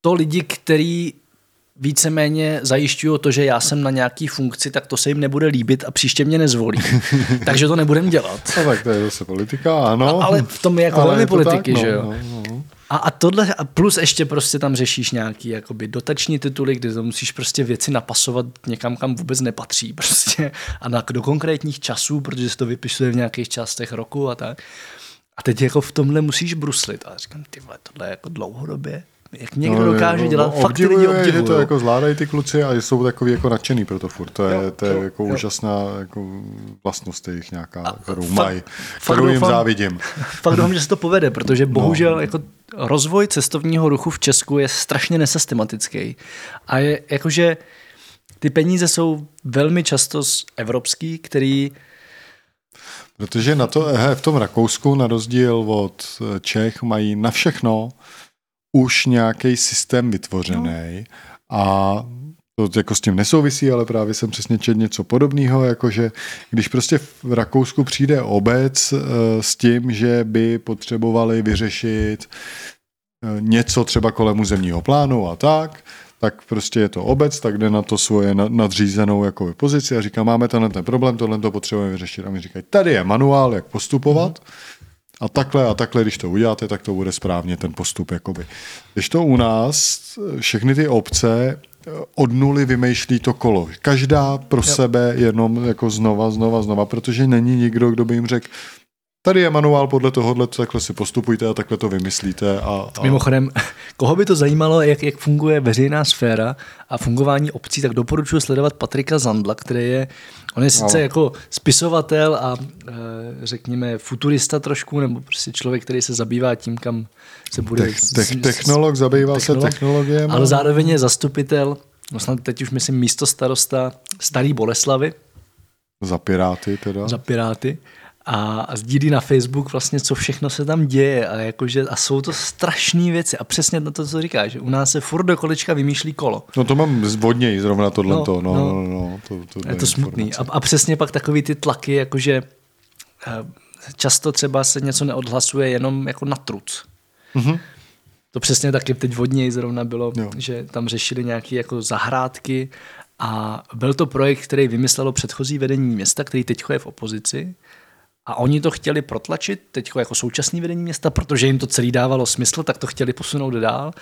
Speaker 1: to lidi, který víceméně zajišťují to, že já jsem na nějaký funkci, tak to se jim nebude líbit a příště mě nezvolí. [laughs] Takže to nebudem dělat.
Speaker 2: No, tak to je zase politika, ano.
Speaker 1: A, ale v tom je jako velmi politiky, tak, no, že jo. No, no. A, a tohle, a plus ještě prostě tam řešíš nějaký jakoby dotační tituly, kde to musíš prostě věci napasovat někam, kam vůbec nepatří prostě a na, do konkrétních časů, protože se to vypisuje v nějakých částech roku a tak. A teď jako v tomhle musíš bruslit. A říkám, ty vole, tohle je jako dlouhodobě jak někdo no, dokáže no, dělat, no, fakt ty lidi obdivují.
Speaker 2: že to jako zvládají ty kluci a jsou takový jako nadšený pro to furt. To je, jo, to je jo, jako jo. úžasná jako vlastnost jejich nějaká, a kterou mají, kterou jim doufám, závidím. [laughs]
Speaker 1: Fakt doufám, že se to povede, protože no. bohužel no. jako rozvoj cestovního ruchu v Česku je strašně nesystematický. A je jakože ty peníze jsou velmi často evropský, který
Speaker 2: Protože na to, he, v tom Rakousku, na rozdíl od Čech, mají na všechno už nějaký systém vytvořený no. a to jako s tím nesouvisí, ale právě jsem přesně četl něco podobného, jakože když prostě v Rakousku přijde obec eh, s tím, že by potřebovali vyřešit eh, něco třeba kolem územního plánu a tak, tak prostě je to obec, tak jde na to svoje nadřízenou jako pozici a říká, máme tenhle ten problém, tohle to potřebujeme vyřešit. A mi říkají, tady je manuál, jak postupovat. Mm a takhle a takhle, když to uděláte, tak to bude správně ten postup. Jakoby. Když to u nás, všechny ty obce eh, od nuly vymýšlí to kolo. Každá pro jo. sebe jenom jako znova, znova, znova, protože není nikdo, kdo by jim řekl, Tady je manuál podle tohohle, takhle si postupujte a takhle to vymyslíte. A, a...
Speaker 1: Mimochodem, [laughs] koho by to zajímalo, jak, jak funguje veřejná sféra a fungování obcí, tak doporučuji sledovat Patrika Zandla, který je, on je sice no. jako spisovatel a e, řekněme futurista trošku, nebo prostě člověk, který se zabývá tím, kam se bude...
Speaker 2: Tech, tech, technolog, zabývá technolog, se technologiem.
Speaker 1: Ale zároveň je zastupitel, no snad teď už myslím místo starosta Starý Boleslavy.
Speaker 2: Za Piráty teda.
Speaker 1: Za Piráty a, a sdílí na Facebook vlastně, co všechno se tam děje a, jakože, a jsou to strašné věci a přesně na to, co říkáš, že u nás se furt do kolečka vymýšlí kolo.
Speaker 2: No to mám zvodněji zrovna tohle. No, no, no, no, no, to,
Speaker 1: to je to smutný. A, a přesně pak takový ty tlaky, jakože eh, často třeba se něco neodhlasuje jenom jako na truc. Mm-hmm. To přesně taky teď vodněji zrovna bylo, jo. že tam řešili nějaké jako zahrádky a byl to projekt, který vymyslelo předchozí vedení města, který teď je v opozici a oni to chtěli protlačit teď jako současný vedení města, protože jim to celý dávalo smysl, tak to chtěli posunout dál.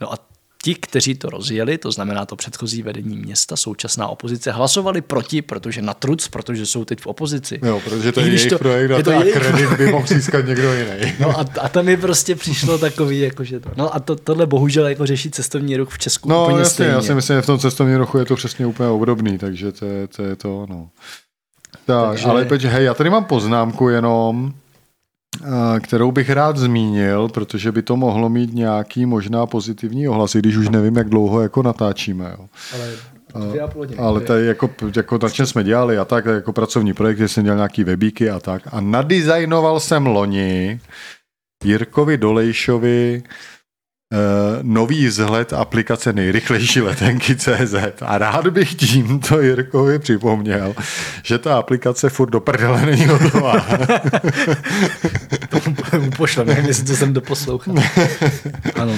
Speaker 1: No a ti, kteří to rozjeli, to znamená to předchozí vedení města, současná opozice, hlasovali proti, protože na truc, protože jsou teď v opozici.
Speaker 2: Jo, protože to je jejich to, projekt a, je to a jejich... kredit by mohl získat někdo jiný. [laughs]
Speaker 1: No a, a tam mi prostě přišlo takový, jakože to. No a to, tohle bohužel jako řeší cestovní ruch v Česku
Speaker 2: no,
Speaker 1: úplně
Speaker 2: jasně,
Speaker 1: stejně.
Speaker 2: já si myslím, že v tom cestovním ruchu je to přesně úplně obdobný, takže to je to, je to no. Tak, takže... ale peč, hej, já tady mám poznámku jenom, kterou bych rád zmínil, protože by to mohlo mít nějaký možná pozitivní ohlasy, když už nevím, jak dlouho jako natáčíme. Jo.
Speaker 1: Ale
Speaker 2: ale tady jako, jako na čem jsme dělali a tak, jako pracovní projekt, kde jsem dělal nějaký webíky a tak. A nadizajnoval jsem loni Jirkovi Dolejšovi nový vzhled aplikace nejrychlejší letenky CZ. A rád bych tímto Jirkovi připomněl, že ta aplikace furt do prdele není hotová.
Speaker 1: to mu pošlem, nevím, jestli to jsem doposlouchal. [laughs]
Speaker 2: ano.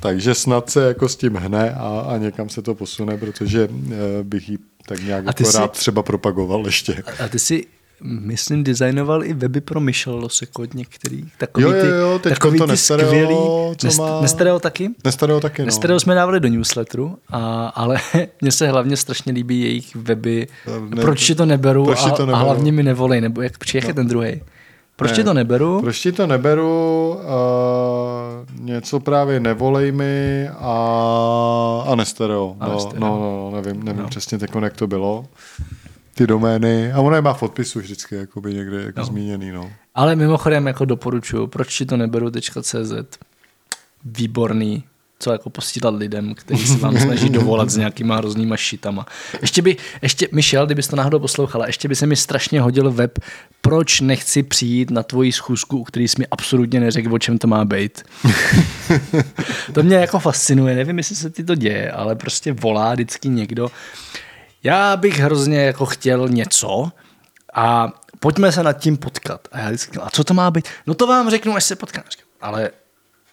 Speaker 2: Takže snad se jako s tím hne a, a někam se to posune, protože uh, bych ji tak nějak jako jsi, rád třeba propagoval ještě.
Speaker 1: A ty si myslím, designoval i weby pro Michel Losekot některý. Takový
Speaker 2: jo, jo, jo, teď takový to ty nestereo, skvělý. Co
Speaker 1: nest, má... Nestereo taky?
Speaker 2: Nestereo taky, no.
Speaker 1: Nestereo jsme dávali do newsletteru, a, ale [laughs] mně se hlavně strašně líbí jejich weby. Ne, proč ti to neberu, proč a, to neberu? a hlavně mi nevolej, nebo jak, jak no. je ten druhý? Proč ti to neberu?
Speaker 2: Proč ti to neberu? Uh, něco právě nevolej mi a, a nestereo. A no, nestereo. No, no, no, nevím, nevím no. přesně teď, jak to bylo ty domény. A ono je má v podpisu vždycky jakoby někde jako no. zmíněný. No.
Speaker 1: Ale mimochodem jako doporučuju, proč ti to neberu .cz. Výborný, co jako posílat lidem, kteří se vám snaží [laughs] dovolat s nějakýma hroznýma šitama. Ještě by, ještě, Michel, kdybys to náhodou poslouchala, ještě by se mi strašně hodil web, proč nechci přijít na tvoji schůzku, u který jsi mi absolutně neřekl, o čem to má být. [laughs] to mě jako fascinuje, nevím, jestli se ti to děje, ale prostě volá vždycky někdo, já bych hrozně jako chtěl něco a pojďme se nad tím potkat. A já vždycky, a co to má být? No to vám řeknu, až se potkáme. Ale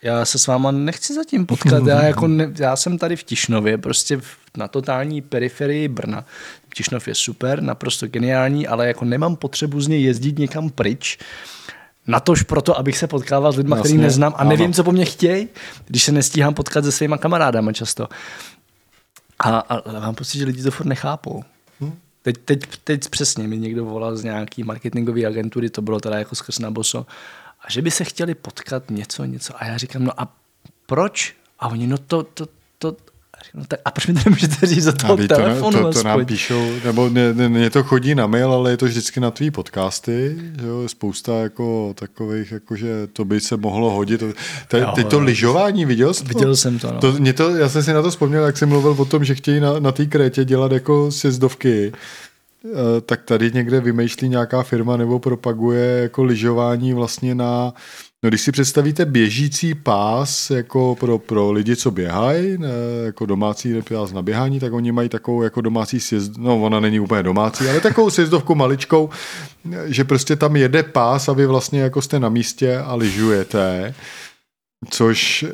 Speaker 1: já se s váma nechci zatím potkat. Já, jako ne, já jsem tady v Tišnově, prostě v, na totální periferii Brna. Tišnov je super, naprosto geniální, ale jako nemám potřebu z něj jezdit někam pryč. Natož proto, abych se potkával s lidmi, který neznám a nevím, ano. co po mně chtějí, když se nestíhám potkat se svýma kamarádama často. A, a mám pocit, že lidi to furt nechápou. Hmm. Teď, teď, teď přesně mi někdo volal z nějaký marketingové agentury, to bylo teda jako skrz na boso, a že by se chtěli potkat něco, něco. A já říkám, no a proč? A oni, no to, to, to, No tak a proč mi to nemůžete říct za toho to, telefonu?
Speaker 2: To, to, to nám píšou, nebo mě, to chodí na mail, ale je to vždycky na tvý podcasty, že jo, spousta jako takových, jako že to by se mohlo hodit. Te, jo, teď to lyžování, viděl jsi to?
Speaker 1: Viděl jsem to, no.
Speaker 2: to, mě to, já jsem si na to vzpomněl, jak jsem mluvil o tom, že chtějí na, na té krétě dělat jako sjezdovky eh, tak tady někde vymýšlí nějaká firma nebo propaguje jako lyžování vlastně na No, když si představíte běžící pás jako pro, pro lidi, co běhají, jako domácí pás na běhání, tak oni mají takovou jako domácí sjezd, no ona není úplně domácí, ale takovou sjezdovku maličkou, že prostě tam jede pás a vy vlastně jako jste na místě a lyžujete, což e,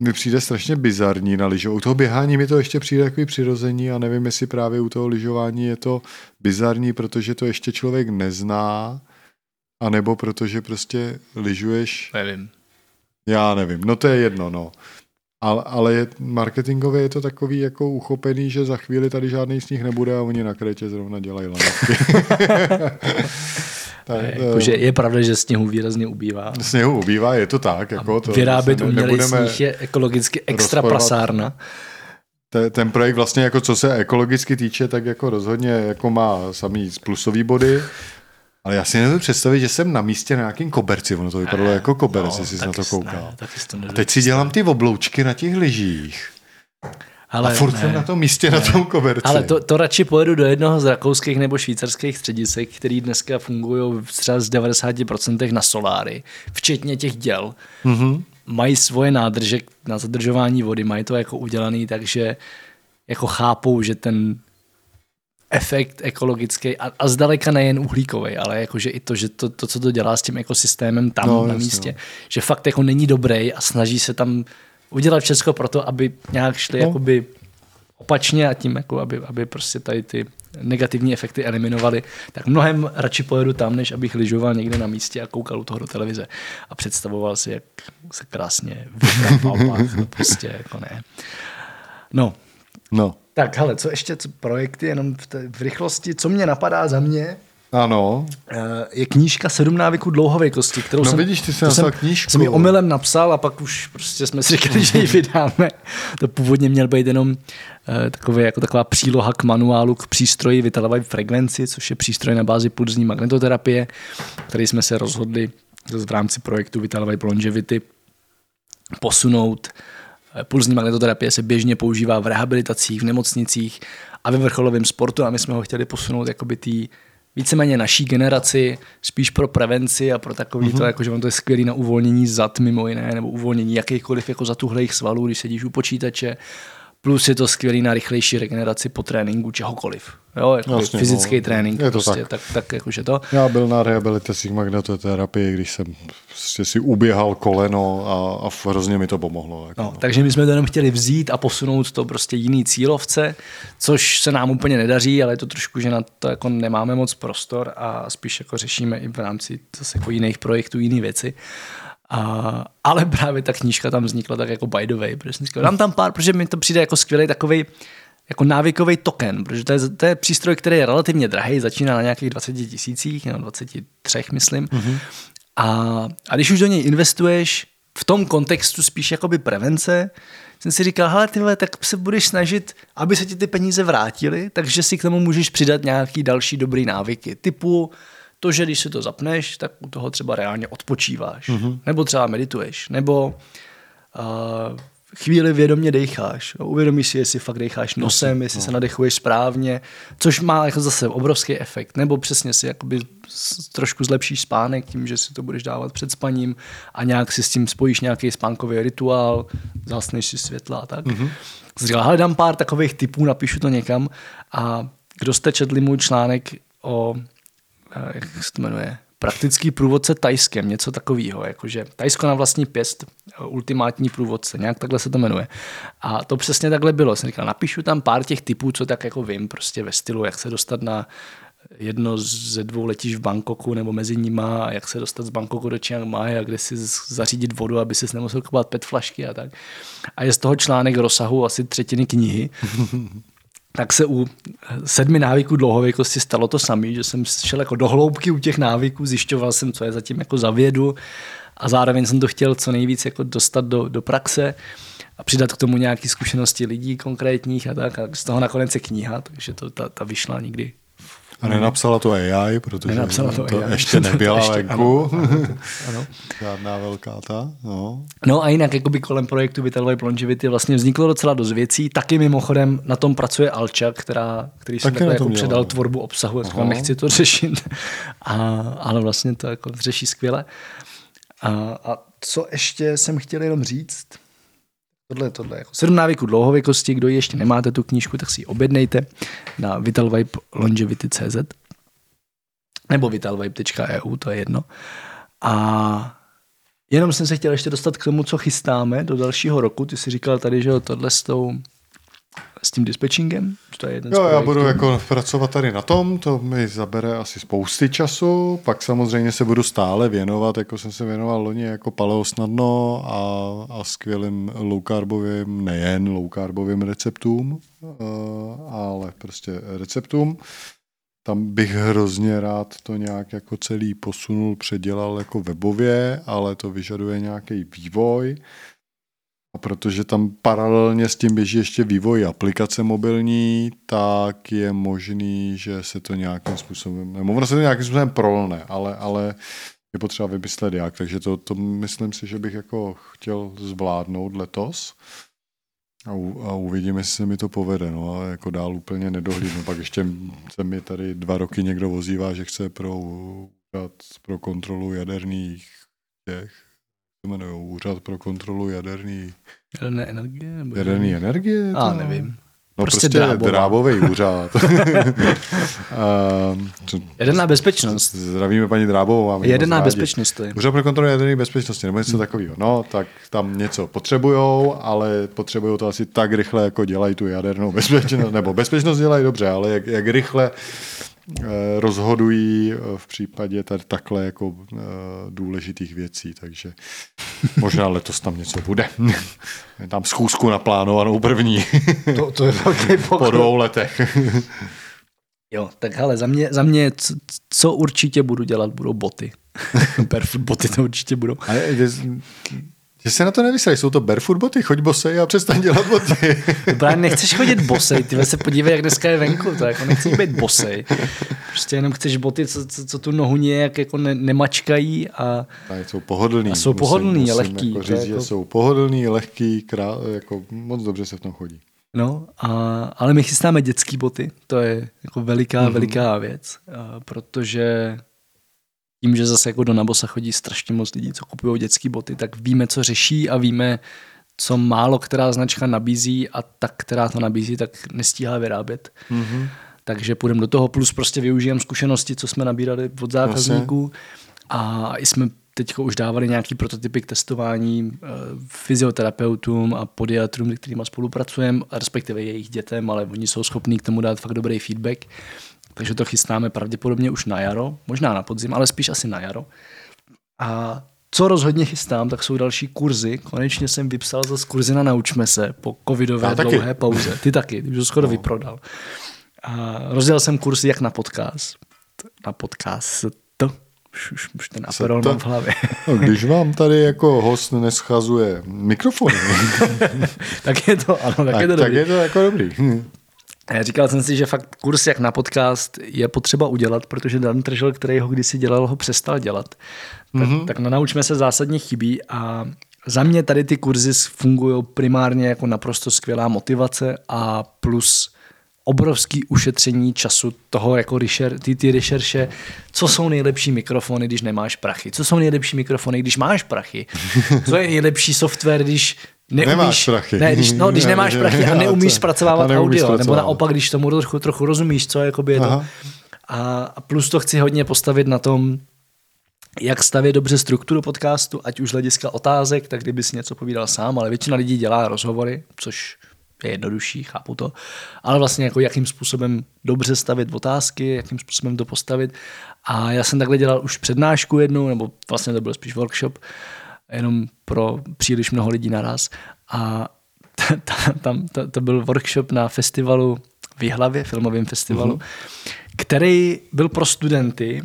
Speaker 2: mi přijde strašně bizarní na lyžování. U toho běhání mi to ještě přijde takový přirození a nevím, jestli právě u toho lyžování je to bizarní, protože to ještě člověk nezná a nebo protože prostě lyžuješ...
Speaker 1: Nevím.
Speaker 2: Já nevím, no to je jedno, no. Ale, ale je, marketingově je to takový jako uchopený, že za chvíli tady žádný z nich nebude a oni na krétě zrovna dělají lanovky. [laughs]
Speaker 1: Jakože je pravda, že sněhu výrazně ubývá.
Speaker 2: Sněhu ubývá, je to tak. Jako to,
Speaker 1: vyrábět umělý sníh je ekologicky extra prasárna.
Speaker 2: Ten projekt vlastně, jako co se ekologicky týče, tak jako rozhodně jako má samý plusový body, ale já si nebudu představit, že jsem na místě na nějakým koberci. Ono to vypadalo ne, jako koberec, no, jestli jsi na to koukal. Ne, a teď si dělám ty obloučky na těch lyžích. Ale a furt ne, jsem na tom místě, ne. na tom koberci.
Speaker 1: Ale to, to radši pojedu do jednoho z rakouských nebo švýcarských středisek, který dneska fungují třeba z 90% na soláry, včetně těch děl. Mm-hmm. Mají svoje nádrže na zadržování vody, mají to jako udělaný, takže jako chápou, že ten efekt ekologický a, a zdaleka nejen uhlíkový, ale jakože i to, že to, to, co to dělá s tím ekosystémem tam no, na místě, že fakt jako není dobrý a snaží se tam udělat všechno pro to, aby nějak šli no. jakoby opačně a tím, jako aby, aby prostě tady ty negativní efekty eliminovaly, tak mnohem radši pojedu tam, než abych lyžoval někde na místě a koukal u toho do televize a představoval si, jak se krásně vypadá [laughs] prostě jako ne. No.
Speaker 2: No.
Speaker 1: Tak hele, co ještě, co projekty, jenom v, té, v rychlosti, co mě napadá za mě,
Speaker 2: ano.
Speaker 1: Eh, je knížka Sedm návyků dlouhověkosti, kterou
Speaker 2: no,
Speaker 1: jsem,
Speaker 2: vidíš, ty jsi napsal knížku.
Speaker 1: jsem ji omylem napsal a pak už prostě jsme si říkali, [laughs] že ji vydáme. To původně měl být jenom uh, takový, jako taková příloha k manuálu k přístroji Vitalivy frekvenci, což je přístroj na bázi pulzní magnetoterapie, který jsme se rozhodli v rámci projektu Vitalivy Longevity posunout. Eh, pulzní magnetoterapie se běžně používá v rehabilitacích, v nemocnicích a ve vrcholovém sportu a my jsme ho chtěli posunout jakoby tý víceméně naší generaci, spíš pro prevenci a pro takový mm-hmm. to, jako, že on to je skvělý na uvolnění zad mimo jiné, nebo uvolnění jakýchkoliv jako zatuhlejch svalů, když sedíš u počítače plus je to skvělý na rychlejší regeneraci po tréninku čehokoliv. Jo, jako Jasně, fyzický no, trénink, je to prostě, tak. tak, tak jakože to.
Speaker 2: Já byl na rehabilitacích magnetoterapii, když jsem prostě si uběhal koleno a, a hrozně mi to pomohlo. Jako,
Speaker 1: no, no. Takže my jsme to jenom chtěli vzít a posunout to prostě jiný cílovce, což se nám úplně nedaří, ale je to trošku, že na to jako nemáme moc prostor a spíš jako řešíme i v rámci zase jako jiných projektů jiné věci. A, ale právě ta knížka tam vznikla tak jako by the way. Říkal, dám tam pár, protože mi to přijde jako skvělý takový jako návykový token, protože to je, to je přístroj, který je relativně drahý, začíná na nějakých 20 tisících, no 23 myslím. Mm-hmm. A, a když už do něj investuješ v tom kontextu spíš jakoby prevence, jsem si říkal, hele tyhle, tak se budeš snažit, aby se ti ty peníze vrátily, takže si k tomu můžeš přidat nějaký další dobrý návyky, typu to, že když si to zapneš, tak u toho třeba reálně odpočíváš. Mm-hmm. Nebo třeba medituješ. Nebo uh, chvíli vědomě decháš. Uvědomíš si, jestli fakt decháš nosem, jestli no. se nadechuješ správně, což má jako zase obrovský efekt. Nebo přesně si jakoby trošku zlepšíš spánek tím, že si to budeš dávat před spaním a nějak si s tím spojíš nějaký spánkový rituál, zhasneš si světla a tak. Mm-hmm. Říkal, dám pár takových typů, napíšu to někam a kdo jste četli můj článek o jak se to jmenuje, praktický průvodce tajskem, něco takového, jakože Tajsko na vlastní pěst, ultimátní průvodce, nějak takhle se to jmenuje. A to přesně takhle bylo. Jsem říkal, napíšu tam pár těch typů, co tak jako vím, prostě ve stylu, jak se dostat na jedno ze dvou letíš v Bangkoku nebo mezi nima a jak se dostat z Bangkoku do Chiang Mai a kde si zařídit vodu, aby si nemusel kupovat pet flašky a tak. A je z toho článek rozsahu asi třetiny knihy. [laughs] tak se u sedmi návyků dlouhověkosti stalo to samé, že jsem šel jako do hloubky u těch návyků, zjišťoval jsem, co je zatím jako za vědu a zároveň jsem to chtěl co nejvíc jako dostat do, do praxe a přidat k tomu nějaké zkušenosti lidí konkrétních a tak. A z toho nakonec je kniha, takže to, ta, ta vyšla někdy
Speaker 2: a nenapsala to AI, protože nenapsala to, to AI. ještě nebyla ještě, venku. Ano, [laughs] ano, ano. Žádná velká ta. No.
Speaker 1: no a jinak jakoby kolem projektu Vitalway Longevity vlastně vzniklo docela dost věcí. Taky mimochodem na tom pracuje Alča, která, který jsem takhle jako předal tvorbu obsahu, jako nechci to řešit. [laughs] A, ale vlastně to jako řeší skvěle. A, a co ještě jsem chtěl jenom říct, Tohle, tohle jako sedm návyků dlouhověkosti, kdo ještě nemáte tu knížku, tak si ji objednejte na vitalvibe.longevity.cz nebo vitalvibe.eu, to je jedno. A jenom jsem se chtěl ještě dostat k tomu, co chystáme do dalšího roku. Ty jsi říkal tady, že tohle s tou s tím dispatchingem? To je jeden
Speaker 2: jo, já budu jako pracovat tady na tom, to mi zabere asi spousty času, pak samozřejmě se budu stále věnovat, jako jsem se věnoval loni jako paleo snadno a, a skvělým low carbovým, nejen low carbovým receptům, uh, ale prostě receptům. Tam bych hrozně rád to nějak jako celý posunul, předělal jako webově, ale to vyžaduje nějaký vývoj. A protože tam paralelně s tím běží ještě vývoj aplikace mobilní, tak je možný, že se to nějakým způsobem, nebo ono se to nějakým způsobem prolne, ale, ale je potřeba vymyslet jak, takže to, to myslím si, že bych jako chtěl zvládnout letos. A, u, a uvidíme, jestli se mi to povede, no a jako dál úplně nedohlídnu. Pak ještě se mi tady dva roky někdo vozívá, že chce pro pro kontrolu jaderných těch se jmenuje Úřad pro kontrolu jaderný...
Speaker 1: Jaderné energie? Nebo
Speaker 2: jaderný energie?
Speaker 1: A, nevím.
Speaker 2: No prostě, prostě drábová. drábový [laughs] úřad. [laughs]
Speaker 1: Jeden na bezpečnost.
Speaker 2: Zdravíme paní Drábovou.
Speaker 1: Jeden na bezpečnost to je.
Speaker 2: Úřad pro kontrolu jaderné bezpečnosti nebo něco hmm. takového. No, tak tam něco potřebujou, ale potřebují to asi tak rychle, jako dělají tu jadernou bezpečnost. Nebo bezpečnost dělají dobře, ale jak, jak rychle rozhodují eh, v případě tady takhle jako eh, důležitých věcí, takže [laughs] možná letos tam něco bude. [laughs] tam schůzku naplánovanou první. [laughs]
Speaker 1: to, to je velký pokrok.
Speaker 2: Po dvou letech.
Speaker 1: Jo, tak hele, za mě, za mě co, co určitě budu dělat, budou boty. Barefoot boty to určitě budou. Ale
Speaker 2: že se na to nevysrají, jsou to barefoot boty, choď bosej a přestaň dělat boty. [laughs]
Speaker 1: Právě nechceš chodit bosej, ty se podívej, jak dneska je venku, to jako nechceš být bosej. Prostě jenom chceš boty, co, co, co tu nohu nějak jako ne, nemačkají a,
Speaker 2: a jsou pohodlný.
Speaker 1: A jsou pohodlný, musím, lehký.
Speaker 2: Jako říct, jako... že jsou pohodlný, lehký, krá, jako moc dobře se v tom chodí.
Speaker 1: No, a, ale my chystáme dětské boty, to je jako veliká, mm-hmm. veliká věc, protože tím, že zase jako do Nabosa chodí strašně moc lidí, co kupují dětské boty, tak víme, co řeší a víme, co málo která značka nabízí a ta, která to nabízí, tak nestíhá vyrábět. Mm-hmm. Takže půjdeme do toho, plus prostě využijeme zkušenosti, co jsme nabírali od zákazníků a jsme teď už dávali nějaký prototypy k testování eh, fyzioterapeutům a podiatrům, s kterými spolupracujeme, respektive jejich dětem, ale oni jsou schopní k tomu dát fakt dobrý feedback takže to chystáme pravděpodobně už na jaro, možná na podzim, ale spíš asi na jaro. A co rozhodně chystám, tak jsou další kurzy. Konečně jsem vypsal zase kurzy na Naučme se po covidové Já dlouhé taky. pauze. Ty taky, ty už skoro no. vyprodal. A rozdělal jsem kurzy jak na podcast. Na podcast to. Už, už, už ten aperol mám v hlavě. [laughs]
Speaker 2: No, když vám tady jako host neschazuje mikrofon. [laughs]
Speaker 1: tak je to, ano, tak, tak
Speaker 2: je to
Speaker 1: dobrý.
Speaker 2: Tak je to jako dobrý.
Speaker 1: Říkal jsem si, že fakt kurz jak na podcast je potřeba udělat, protože Dan Tržel, který ho kdysi dělal, ho přestal dělat. Tak, mm-hmm. tak na naučme se zásadně chybí a za mě tady ty kurzy fungují primárně jako naprosto skvělá motivace a plus obrovský ušetření času toho jako rešer, ty, ty rešerše, co jsou nejlepší mikrofony, když nemáš prachy, co jsou nejlepší mikrofony, když máš prachy, [laughs] co je nejlepší software, když
Speaker 2: neumíš, nemáš prachy.
Speaker 1: Ne, když, no, když nemáš prachy a neumíš [laughs] zpracovávat neumíš audio, zpracovávat. nebo naopak, když tomu trochu, trochu rozumíš, co jakoby je to. A, a plus to chci hodně postavit na tom, jak stavět dobře strukturu podcastu, ať už hlediska otázek, tak kdyby si něco povídal sám, ale většina lidí dělá rozhovory, což je jednodušší, chápu to, ale vlastně jako jakým způsobem dobře stavit otázky, jakým způsobem to postavit. A já jsem takhle dělal už přednášku jednu, nebo vlastně to byl spíš workshop, jenom pro příliš mnoho lidí naraz. A [laughs] tam to, to byl workshop na festivalu v Jihlavě, filmovém festivalu, mm-hmm. který byl pro studenty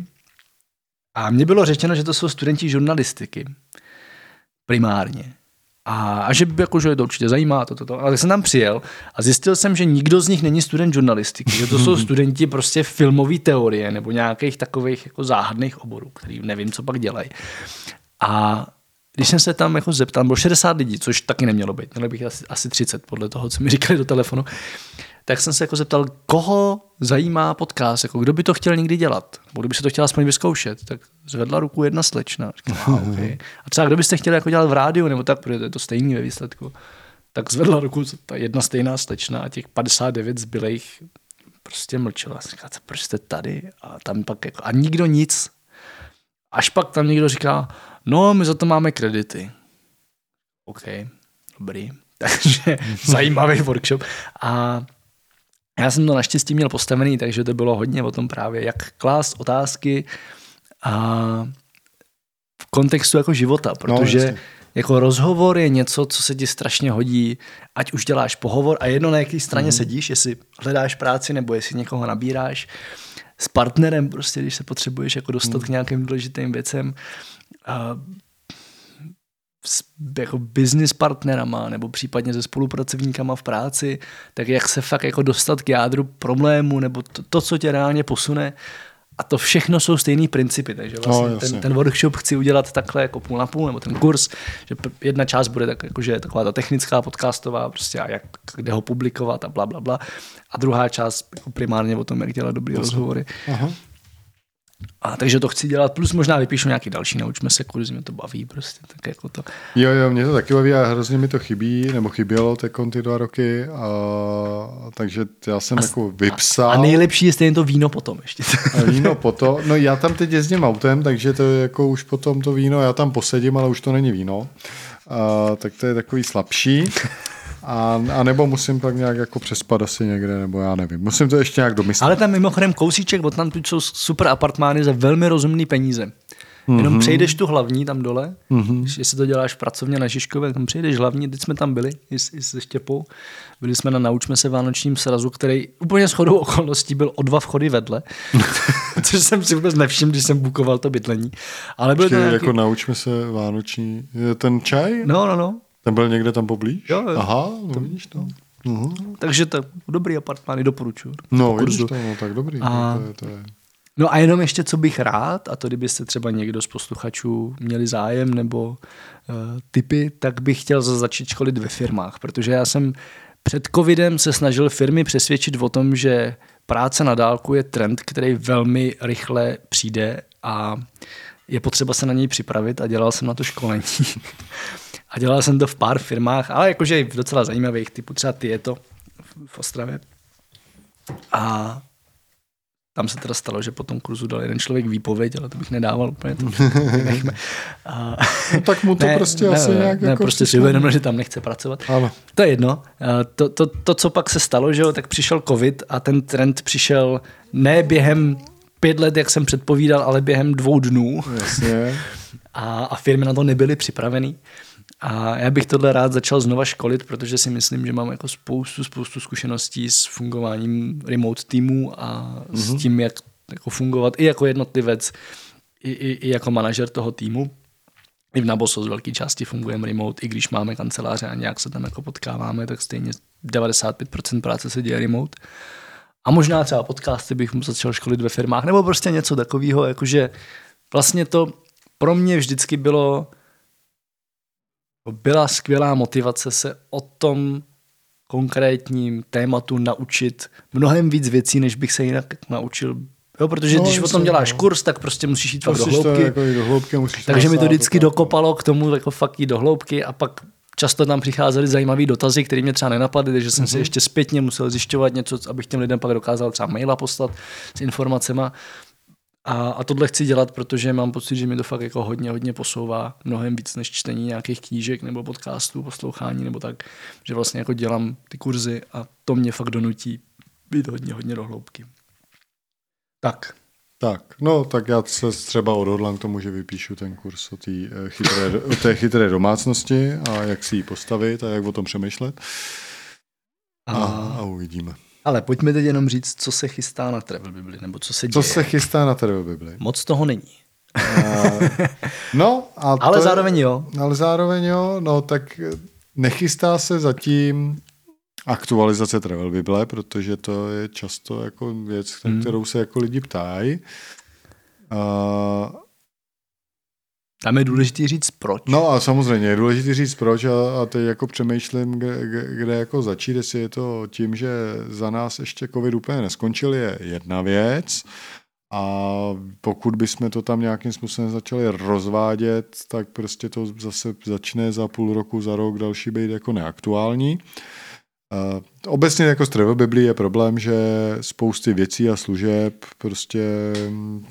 Speaker 1: a mně bylo řečeno, že to jsou studenti žurnalistiky primárně. A, a že, jako, že to určitě zajímá, to, to, to. Ale jsem tam přijel a zjistil jsem, že nikdo z nich není student žurnalistiky, že to jsou [laughs] studenti prostě filmové teorie nebo nějakých takových jako záhadných oborů, který nevím, co pak dělají. A když jsem se tam jako zeptal, bylo 60 lidí, což taky nemělo být, mělo bych asi, asi 30 podle toho, co mi říkali do telefonu, tak jsem se jako zeptal, koho zajímá podcast, jako kdo by to chtěl někdy dělat, nebo kdo by se to chtěl aspoň vyzkoušet, tak zvedla ruku jedna slečna. Říkala, okay. A třeba kdo byste chtěli jako dělat v rádiu, nebo tak, protože to je to stejný ve výsledku. Tak zvedla ruku ta jedna stejná slečna a těch 59 zbylejch prostě mlčela. Říkala, proč jste tady? A tam pak jako, a nikdo nic. Až pak tam někdo říká, no, my za to máme kredity. OK, dobrý. [laughs] Takže [laughs] zajímavý workshop. A já jsem to naštěstí měl postavený, takže to bylo hodně o tom právě, jak klást otázky a v kontextu jako života, no, protože no, jako rozhovor je něco, co se ti strašně hodí, ať už děláš pohovor a jedno na jaké straně mm. sedíš, jestli hledáš práci nebo jestli někoho nabíráš, s partnerem prostě, když se potřebuješ jako dostat mm. k nějakým důležitým věcem, a s jako business partnerama nebo případně se spolupracovníkama v práci, tak jak se fakt jako dostat k jádru problému nebo to, to co tě reálně posune. A to všechno jsou stejný principy, takže vlastně no, ten, ten workshop chci udělat takhle jako půl na půl, nebo ten kurz, že jedna část bude tak, jakože taková ta technická podcastová, prostě a jak, kde ho publikovat a bla, bla, bla. A druhá část jako primárně o tom, jak dělat dobrý rozhovory. Aha. A takže to chci dělat, plus možná vypíšu nějaký další, naučme se kurzy, mě to baví prostě, tak jako to.
Speaker 2: Jo, jo, mě to taky baví a hrozně mi to chybí, nebo chybělo teď ty dva roky, a, takže já jsem a, jako vypsal.
Speaker 1: A nejlepší je stejně to víno potom ještě.
Speaker 2: A víno potom, no já tam teď jezdím autem, takže to je jako už potom to víno, já tam posedím, ale už to není víno, a, tak to je takový slabší. A, a nebo musím pak nějak jako přespat asi někde, nebo já nevím. Musím to ještě nějak domyslet.
Speaker 1: Ale tam mimochodem kousíček, od tam jsou super apartmány za velmi rozumný peníze. Mm-hmm. Jenom přejdeš tu hlavní tam dole, mm-hmm. jestli to děláš pracovně na Žižkově, tam přejdeš hlavní, teď jsme tam byli i, i se Štěpou, byli jsme na Naučme se vánočním srazu, který úplně shodou okolností byl o dva vchody vedle, [laughs] což jsem si vůbec nevšiml, když jsem bukoval to bydlení.
Speaker 2: Ale byl to nějaký... jako Naučme se vánoční, ten čaj?
Speaker 1: No, no, no.
Speaker 2: Ten byl někde tam poblíž?
Speaker 1: Jo, jo.
Speaker 2: Aha, no vidíš to.
Speaker 1: Uh-huh. Takže to dobrý apartmány, doporučuji.
Speaker 2: No, vidíš to, no tak dobrý. A... To je, to je.
Speaker 1: No a jenom ještě, co bych rád, a to kdybyste třeba někdo z posluchačů měli zájem nebo uh, typy, tak bych chtěl začít školit ve firmách, protože já jsem před covidem se snažil firmy přesvědčit o tom, že práce na dálku je trend, který velmi rychle přijde a je potřeba se na něj připravit a dělal jsem na to školení. [laughs] A dělal jsem to v pár firmách, ale jakože v docela zajímavých, typu třeba ty je to v Ostravě. A tam se teda stalo, že po tom kurzu dal jeden člověk výpověď, ale to bych nedával úplně. To [laughs] nechme.
Speaker 2: A... No, tak mu to ne, prostě ne, asi ne, nějak
Speaker 1: ne, jako prostě si uvědomil, že tam nechce pracovat.
Speaker 2: Ano.
Speaker 1: To je jedno. To, to, to, co pak se stalo, že jo, tak přišel covid a ten trend přišel ne během pět let, jak jsem předpovídal, ale během dvou dnů.
Speaker 2: Jasně. [laughs]
Speaker 1: A, a firmy na to nebyly připravený. A já bych tohle rád začal znova školit, protože si myslím, že mám jako spoustu, spoustu zkušeností s fungováním remote týmů a mm-hmm. s mhm. tím, jak jako fungovat i jako jednotlivec, i, i, i jako manažer toho týmu. I v Naboso z velké části fungujeme remote, i když máme kanceláře a nějak se tam jako potkáváme, tak stejně 95% práce se děje remote. A možná třeba podcasty bych mu začal školit ve firmách, nebo prostě něco takového, jakože vlastně to pro mě vždycky bylo byla skvělá motivace se o tom konkrétním tématu naučit mnohem víc věcí, než bych se jinak naučil. Jo, protože no, když o tom děláš no. kurz, tak prostě musíš jít fakt do hloubky.
Speaker 2: Jako do hloubky
Speaker 1: Takže mi to vždycky dokopalo k tomu jako fakt jít do hloubky a pak často tam přicházely zajímavé dotazy, které mě třeba nenapadly, takže jsem mm-hmm. si mhm. ještě zpětně musel zjišťovat něco, abych těm lidem pak dokázal třeba maila poslat s informacemi. A, a tohle chci dělat, protože mám pocit, že mi to fakt jako hodně, hodně posouvá mnohem víc než čtení nějakých knížek nebo podcastů, poslouchání nebo tak, že vlastně jako dělám ty kurzy a to mě fakt donutí být hodně, hodně do hloubky. Tak.
Speaker 2: Tak, no tak já se třeba odhodlám k tomu, že vypíšu ten kurz o, tý, eh, chytré, o té chytré domácnosti a jak si ji postavit a jak o tom přemýšlet. A, a, a uvidíme.
Speaker 1: Ale pojďme teď jenom říct, co se chystá na Travel Bibli, nebo co se děje.
Speaker 2: Co se chystá na Travel Bibli?
Speaker 1: Moc toho není.
Speaker 2: Uh, no, a [laughs]
Speaker 1: ale zároveň jo.
Speaker 2: Ale zároveň jo, no tak nechystá se zatím aktualizace Travel Bible, protože to je často jako věc, hmm. kterou se jako lidi ptají. Uh,
Speaker 1: tam je důležité říct proč.
Speaker 2: No a samozřejmě je důležité říct proč a, a teď jako přemýšlím, kde, kde jako začít, jestli je to tím, že za nás ještě covid úplně neskončil, je jedna věc a pokud bychom to tam nějakým způsobem začali rozvádět, tak prostě to zase začne za půl roku, za rok další být jako neaktuální. Uh, obecně jako s travel Biblí je problém, že spousty věcí a služeb prostě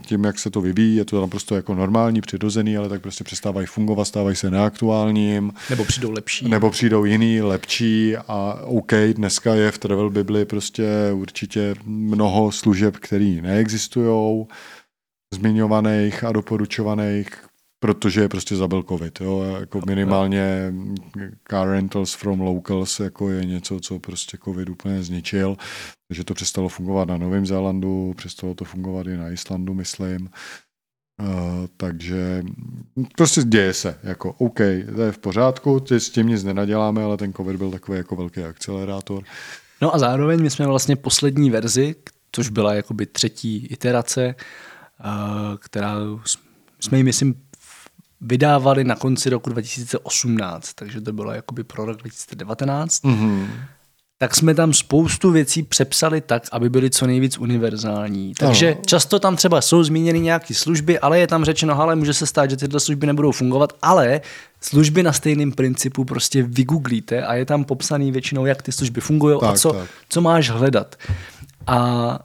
Speaker 2: tím, jak se to vyvíjí, je to naprosto jako normální, přirozený, ale tak prostě přestávají fungovat, stávají se neaktuálním.
Speaker 1: Nebo přijdou lepší.
Speaker 2: Nebo přijdou jiný, lepší a OK, dneska je v travel Bibli prostě určitě mnoho služeb, které neexistují, zmiňovaných a doporučovaných, protože je prostě zabil covid. Jo? Jako minimálně car rentals from locals jako je něco, co prostě covid úplně zničil. Takže to přestalo fungovat na Novém Zélandu, přestalo to fungovat i na Islandu, myslím. Uh, takže prostě děje se, jako OK, to je v pořádku, s tím nic nenaděláme, ale ten covid byl takový jako velký akcelerátor.
Speaker 1: No a zároveň my jsme vlastně poslední verzi, což byla jakoby třetí iterace, uh, která jsme ji, myslím, vydávali na konci roku 2018, takže to bylo jakoby pro rok 2019. Mm-hmm. tak jsme tam spoustu věcí přepsali tak, aby byly co nejvíc univerzální. Takže
Speaker 2: Ano.
Speaker 1: často tam třeba jsou zmíněny nějaké služby, ale je tam řečeno, ale může se stát, že tyhle služby nebudou fungovat, ale služby na stejném principu prostě vygooglíte a je tam popsaný většinou, jak ty služby fungují a co,
Speaker 2: tak.
Speaker 1: co máš hledat. A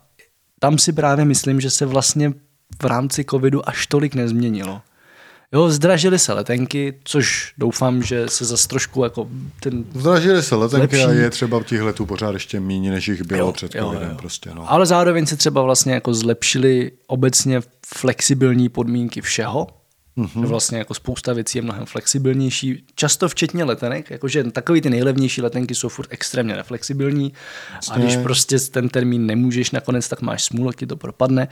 Speaker 1: tam si právě myslím, že se vlastně v rámci covidu až tolik nezměnilo. Jo, zdražily se letenky, což doufám, že se zase trošku jako ten
Speaker 2: Zdražily se letenky
Speaker 1: Lepší.
Speaker 2: a je třeba těch letů pořád ještě méně, než jich bylo
Speaker 1: Jo,
Speaker 2: před
Speaker 1: jo,
Speaker 2: covidem.
Speaker 1: jo.
Speaker 2: Prostě, no.
Speaker 1: Ale zároveň se třeba vlastně jako zlepšily obecně flexibilní podmínky všeho.
Speaker 2: Mhm.
Speaker 1: Mm-hmm. Vlastně jako spousta věcí je mnohem flexibilnější, často včetně letenek, jakože takový ty nejlevnější letenky jsou furt extrémně neflexibilní a když prostě ten termín nemůžeš nakonec, tak máš smůlu, ti to propadne.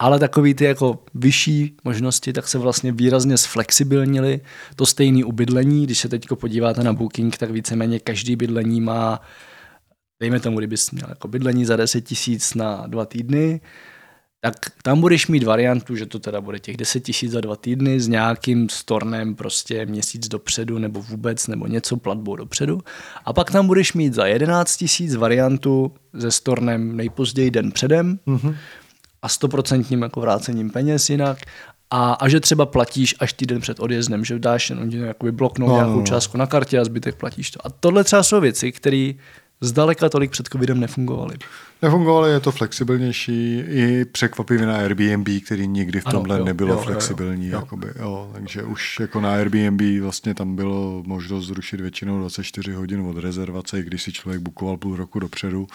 Speaker 1: Ale takový ty jako vyšší možnosti, tak se vlastně výrazně zflexibilnili. To stejný u bydlení, když se teď podíváte na Booking, tak víceméně každý bydlení má dejme tomu, kdybys měl jako bydlení za 10 tisíc na dva týdny, tak tam budeš mít variantu, že to teda bude těch 10 tisíc za dva týdny s nějakým stornem prostě měsíc dopředu nebo vůbec nebo něco platbou dopředu. A pak tam budeš mít za 11 tisíc variantu se stornem nejpozději den předem mm-hmm. A stoprocentním jako vrácením peněz jinak. A, a že třeba platíš až týden před odjezdem, že dáš jenom jakoby bloknout
Speaker 2: No,
Speaker 1: no,
Speaker 2: no,
Speaker 1: nějakou
Speaker 2: no.
Speaker 1: částku na kartě a zbytek platíš to. A tohle třeba jsou věci, které zdaleka tolik před covidem nefungovaly.
Speaker 2: Nefungovaly, je to flexibilnější, i překvapivě na Airbnb, který nikdy v
Speaker 1: Ano,
Speaker 2: tomhle
Speaker 1: jo,
Speaker 2: nebylo
Speaker 1: jo, jo, jo.
Speaker 2: flexibilní.
Speaker 1: Jo.
Speaker 2: Jakoby, jo, takže už jako na Airbnb vlastně tam bylo možnost zrušit většinou 24 hodin od rezervace, když si člověk bukoval půl roku dopředu.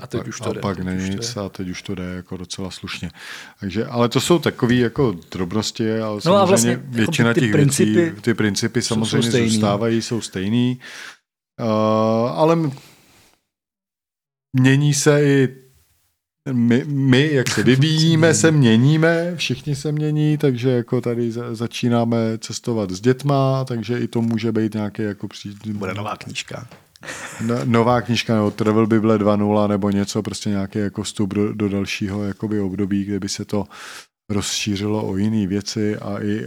Speaker 1: A teď
Speaker 2: pak,
Speaker 1: už to
Speaker 2: a
Speaker 1: jde,
Speaker 2: pak
Speaker 1: teď
Speaker 2: ne
Speaker 1: už to
Speaker 2: nic a teď už to jde jako docela slušně. Takže, ale to jsou takové jako drobnosti, ale
Speaker 1: No a
Speaker 2: samozřejmě
Speaker 1: vlastně jako
Speaker 2: většina
Speaker 1: ty
Speaker 2: těch
Speaker 1: principy
Speaker 2: věcí, ty principy
Speaker 1: jsou
Speaker 2: samozřejmě
Speaker 1: stejný.
Speaker 2: zůstávají, jsou stejný. Uh, ale mění se i my, my, jak se vyvíjíme, se měníme, všichni se mění, takže jako tady za, začínáme cestovat s dětma, takže i to může být nějaký jako při...
Speaker 1: Bude nová knížka.
Speaker 2: No, nová knížka nebo Travel Bible 2.0 nebo něco, prostě nějaký jako vstup do, do dalšího jakoby období, kde by se to rozšířilo o jiné věci a i,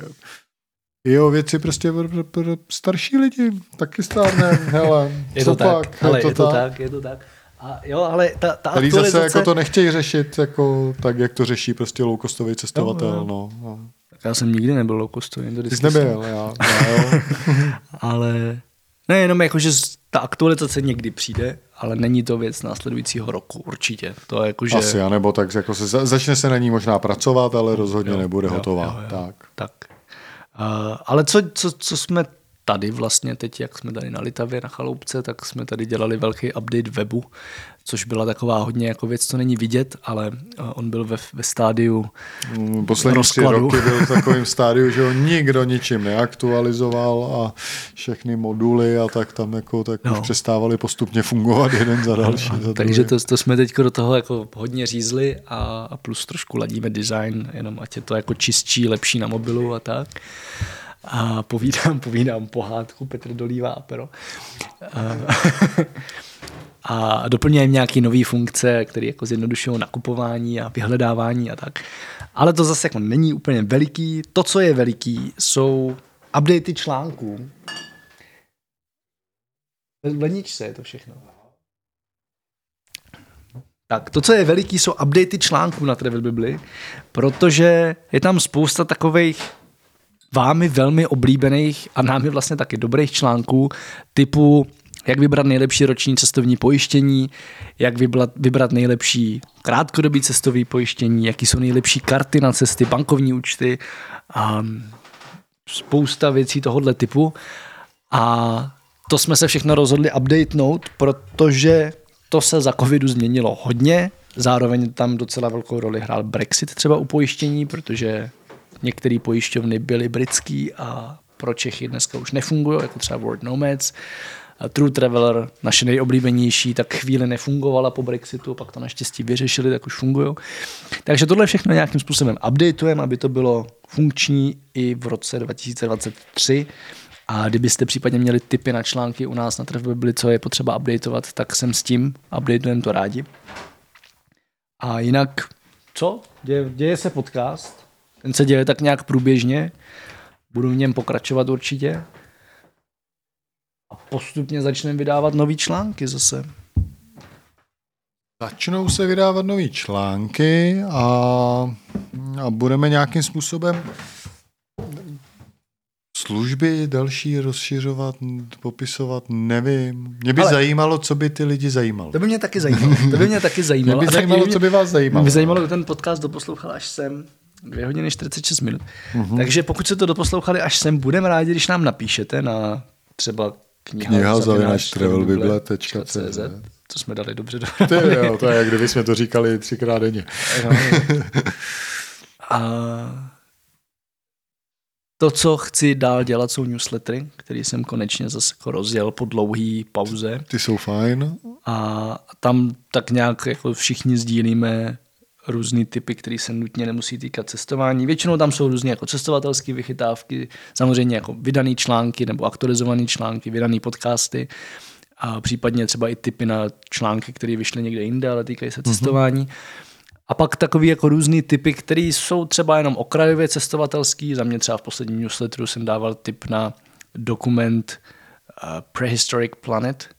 Speaker 2: i o věci prostě pro, pro, pro starší lidi. Taky stárne, hele,
Speaker 1: Je to tak,
Speaker 2: pak,
Speaker 1: ale je to tak, je to tak. A jo, ale ta, ta
Speaker 2: Který
Speaker 1: aktualizace...
Speaker 2: zase jako to nechtějí řešit jako, tak, jak to řeší prostě low-costový cestovatel. No, no.
Speaker 1: Tak Já jsem nikdy nebyl to
Speaker 2: Ty jsi nebyl, já, já jo. [laughs]
Speaker 1: Ale ne, jenom jako, že ta aktualizace někdy přijde, ale není to věc následujícího roku, určitě. To je jako, že...
Speaker 2: Asi, anebo tak jako se, za- začne se na ní možná pracovat, ale rozhodně
Speaker 1: Jo,
Speaker 2: nebude
Speaker 1: jo,
Speaker 2: hotová.
Speaker 1: jo, jo.
Speaker 2: Tak.
Speaker 1: Tak. Uh, ale co, co, co jsme tady vlastně teď, jak jsme tady na Litavě, na Chaloupce, tak jsme tady dělali velký update webu, což byla taková hodně jako věc, co není vidět, ale uh, on byl ve, ve stádiu
Speaker 2: Mm, Poslední tři
Speaker 1: rozkladu.
Speaker 2: roky byl v [laughs] takovém stádiu, že ho nikdo ničím neaktualizoval a všechny moduly a tak tam jako tak
Speaker 1: No.
Speaker 2: už přestávali postupně fungovat jeden za další. Za
Speaker 1: Takže to, to jsme teď do toho jako hodně řízli a, a plus trošku ladíme design, jenom ať je to jako čistší, lepší na mobilu a tak. A povídám, [laughs] povídám pohádku, Petr dolívá pero. A, [laughs] a doplňujeme nějaké nové funkce, které jako zjednodušují nakupování a vyhledávání a tak. Ale to zase jako není úplně veliký. To, co je veliký, jsou updaty článků. V ledničce je to všechno. Tak, to, co je veliký, jsou updaty článků na Travel Bibli, protože je tam spousta takových vámi velmi oblíbených a námi vlastně taky dobrých článků typu jak vybrat nejlepší roční cestovní pojištění, jak vybrat, vybrat nejlepší krátkodobý cestový pojištění, jaký jsou nejlepší karty na cesty, bankovní účty a spousta věcí tohohle typu. A to jsme se všechno rozhodli updatenout, protože to se za covidu změnilo hodně. Zároveň tam docela velkou roli hrál Brexit třeba u pojištění, protože některé pojišťovny byly britský a pro Čechy dneska už nefungují, jako třeba World Nomads. True Traveler, naše nejoblíbenější, tak chvíli nefungovala po Brexitu, pak to naštěstí vyřešili, tak už fungují. Takže tohle všechno nějakým způsobem updateujeme, aby to bylo funkční i v roce 2023. A kdybyste případně měli tipy na články u nás na Travel byli, co je potřeba updateovat, tak jsem s tím, updateujeme to rádi. A jinak, co? Děje, děje se podcast, ten se děje tak nějak průběžně, budu v něm pokračovat určitě. A postupně začneme vydávat nový články zase.
Speaker 2: Začnou se vydávat nové články a, a budeme nějakým způsobem služby další rozšiřovat, popisovat, nevím. Mě by Ale... zajímalo, co by ty lidi zajímalo.
Speaker 1: To by mě taky zajímalo. To by mě taky zajímalo. [laughs]
Speaker 2: mě by zajímalo, mě, co by vás zajímalo.
Speaker 1: Mě by zajímalo, kdo ten podcast doposlouchal až sem. Dvě hodiny 46 minut. Uh-huh. Takže pokud se to doposlouchali až sem, budeme rádi, když nám napíšete na třeba kniha,
Speaker 2: kniha zavináč travelbible.cz
Speaker 1: To jsme dali dobře do...
Speaker 2: Ty, jo, to je, jak kdyby jsme to říkali třikrát denně.
Speaker 1: A to, co chci dál dělat, jsou newslettery, který jsem konečně zase jako rozjel po dlouhé pauze.
Speaker 2: Ty jsou fajn.
Speaker 1: A tam tak nějak jako všichni sdílíme různé typy, které se nutně nemusí týkat cestování. Většinou tam jsou různé jako cestovatelské vychytávky, samozřejmě jako vydané články nebo aktualizované články, vydané podcasty a případně třeba i typy na články, které vyšly někde jinde, ale týkají se mhm. cestování. Mm-hmm. A pak takový jako různý typy, které jsou třeba jenom okrajově cestovatelský. Za mě třeba v posledním newsletteru jsem dával tip na dokument uh, Prehistoric Planet,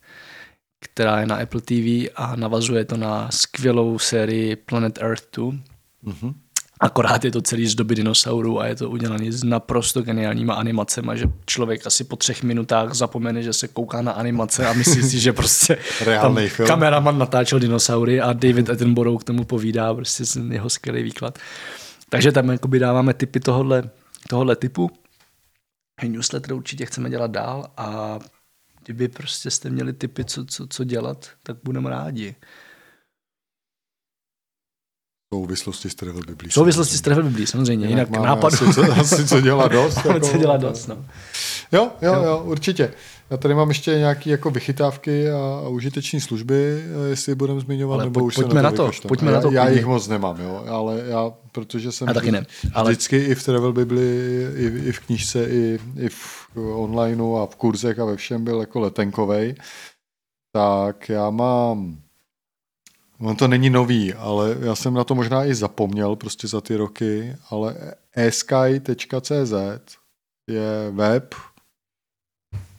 Speaker 1: která je na Apple TV a navazuje to na skvělou sérii Planet Earth 2. Mm-hmm. Akorát je to celý z doby dinosaurů a je to udělané s naprosto geniálníma animacemi, že člověk asi po třech minutách zapomene, že se kouká na animace a myslí si, že prostě [laughs] tam film. kameraman natáčel dinosaury a David Attenborough k tomu povídá, prostě jeho skvělý výklad. Takže tam jakoby dáváme typy tohohle, tohohle typu. Newsletter určitě chceme dělat dál a kdyby prostě jste měli typy, co, co, co dělat, tak budeme rádi
Speaker 2: souvislosti s Travel Biblí.
Speaker 1: Souvislosti s Travel Biblí, samozřejmě. Jinak,
Speaker 2: jinak nápadu. Asi co, [laughs] asi co dělá dost. [laughs]
Speaker 1: jako, co dělá dost, no.
Speaker 2: Jo, jo, jo, určitě. Já tady mám ještě nějaké jako vychytávky a, a užiteční služby, jestli budeme zmiňovat, ale nebo pojď, už
Speaker 1: pojďme
Speaker 2: se
Speaker 1: na to,
Speaker 2: to
Speaker 1: pojďme já, na to.
Speaker 2: Já jich moc nemám, jo, ale já, protože jsem
Speaker 1: já taky ne, ale...
Speaker 2: vždycky i v Travel Bibli, i, i v knížce, i, i v onlineu a v kurzech a ve všem byl jako letenkovej, tak já mám On to není nový, ale já jsem na to možná i zapomněl prostě za ty roky, ale esky.cz je web,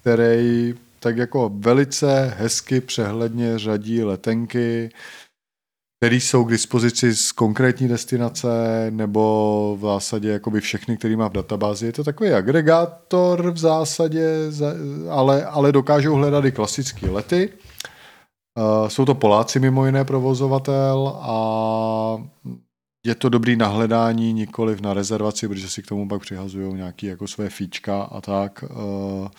Speaker 2: který tak jako velice hezky přehledně řadí letenky, které jsou k dispozici z konkrétní destinace nebo v zásadě jakoby všechny, který má v databázi. Je to takový agregátor v zásadě, ale, ale dokážou hledat i klasické lety Eh, jsou to Poláci mimo jiné provozovatel a je to dobrý na hledání, nikoliv na rezervaci, protože si k tomu pak přihazují nějaké jako své fíčka a tak. Eh,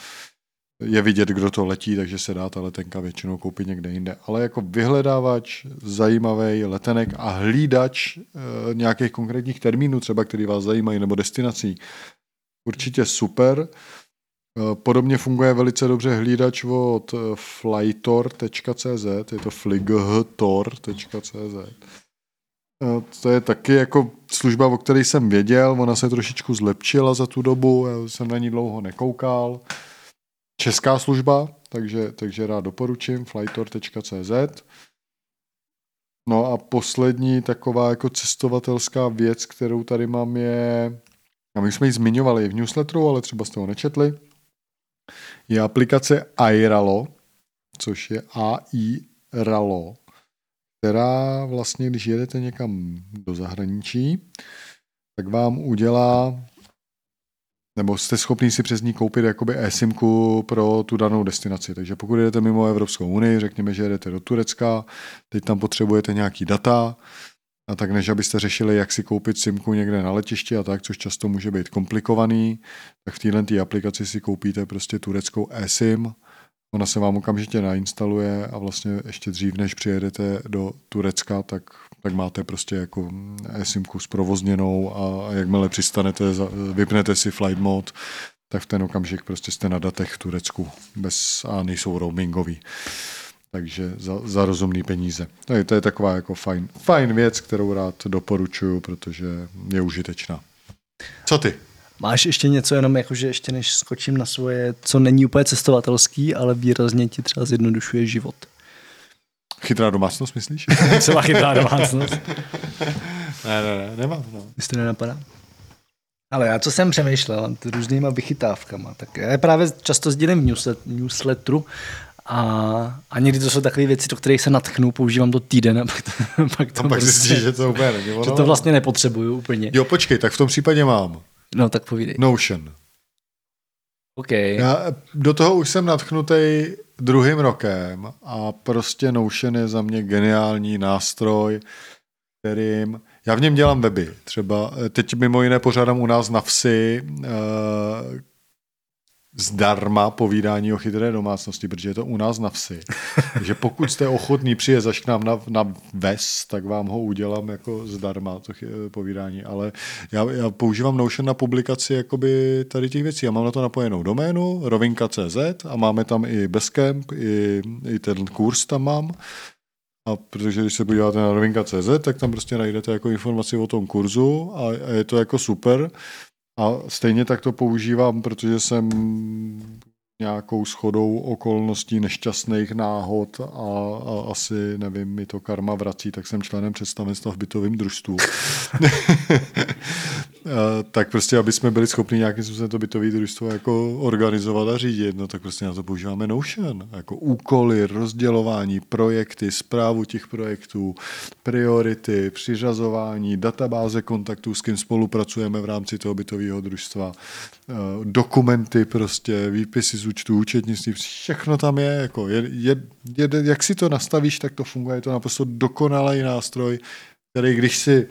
Speaker 2: je vidět, kdo to letí, takže se dá ta letenka většinou koupit někde jinde. Ale jako vyhledávač zajímavý letenek a hlídač eh, nějakých konkrétních termínů, třeba který vás zajímají, nebo destinací, určitě super. Eh, podobně funguje velice dobře hlídač od eh, flytor.cz, je to flightor.cz. Eh, to je taky jako služba, o které jsem věděl, ona se trošičku zlepšila za tu dobu, já jsem na ní dlouho nekoukal. Česká služba, takže, takže rád doporučím, flytor.cz. No a poslední taková jako cestovatelská věc, kterou tady mám je, a my jsme ji zmiňovali v newsletteru, ale třeba jste ho nečetli, je aplikace iRalo, což je AI Ralo, která vlastně, když jedete někam do zahraničí, tak vám udělá nebo jste schopný si přes ní koupit jakoby e-simku pro tu danou destinaci. Takže pokud jedete mimo Evropskou unii, řekněme, že jedete do Turecka, teď tam potřebujete nějaký data, a tak než abyste řešili, jak si koupit simku někde na letišti a tak, což často může být komplikovaný, tak v této aplikaci si koupíte prostě tureckou eSIM, ona se vám okamžitě nainstaluje a vlastně ještě dřív, než přijedete do Turecka, tak, tak máte prostě jako eSIMku zprovozněnou a jakmile přistanete, vypnete si flight mode, tak v ten okamžik prostě jste na datech v Turecku. Bez, a nejsou roamingový takže za, za rozumný peníze. To je, to je taková jako fajn, fajn věc, kterou rád doporučuju, protože je užitečná. Co ty?
Speaker 1: Máš ještě něco, jenom jako, že ještě než skočím na svoje, co není úplně cestovatelský, ale výrazně ti třeba zjednodušuje život.
Speaker 2: Chytrá domácnost, myslíš? [laughs]
Speaker 1: Celá chytrá domácnost. [laughs]
Speaker 2: ne, ne, ne, nemám. No.
Speaker 1: Jestli to nenapadá? Ale já co jsem přemýšlel, různýma vychytávkama, tak já právě často sdílím v newsletteru A, a někdy to jsou takové věci, do kterých se natchnu, používám to týden a pak to, [laughs] pak to,
Speaker 2: A pak
Speaker 1: prostě,
Speaker 2: zjistíš, že to úplně není ono.
Speaker 1: že to vlastně nepotřebuju úplně.
Speaker 2: Jo, počkej, tak v tom případě mám.
Speaker 1: No tak povídej.
Speaker 2: Notion.
Speaker 1: OK.
Speaker 2: Já do toho už jsem natchnutý druhým rokem a prostě Notion je za mě geniální nástroj, kterým já v něm dělám weby. Třeba eh, teď mimo jiné pořádám u nás na vsi uh, zdarma povídání o chytré domácnosti, protože je to u nás na vsi. [laughs] Takže pokud jste ochotný přijet zaš k nám na, na ves, tak vám ho udělám jako zdarma, to chy- povídání. Ale já, já používám Notion na publikaci jakoby tady těch věcí. Já mám na to napojenou doménu, rovinka.cz a máme tam i Basecamp, i, i ten kurz tam mám. A protože když se podíváte na rovinka.cz, tak tam prostě najdete jako informaci o tom kurzu a, a je to jako super. A stejně tak to používám, protože jsem nějakou schodou okolností nešťastných náhod a, a asi, nevím, mi to karma vrací, tak jsem členem představenstva v bytovém družstvu. [laughs] tak prostě, aby jsme byli schopni nějakým způsobem to bytové družstvo jako organizovat a řídit, no tak prostě na to používáme Notion. Jako úkoly, rozdělování, projekty, zprávu těch projektů, priority, přiřazování, databáze kontaktů, s kým spolupracujeme v rámci toho bytového družstva, dokumenty prostě, výpisy z účtu, účetnictví, všechno tam je, jako je, je, je, jak si to nastavíš, tak to funguje, je to naprosto dokonalý nástroj, který když si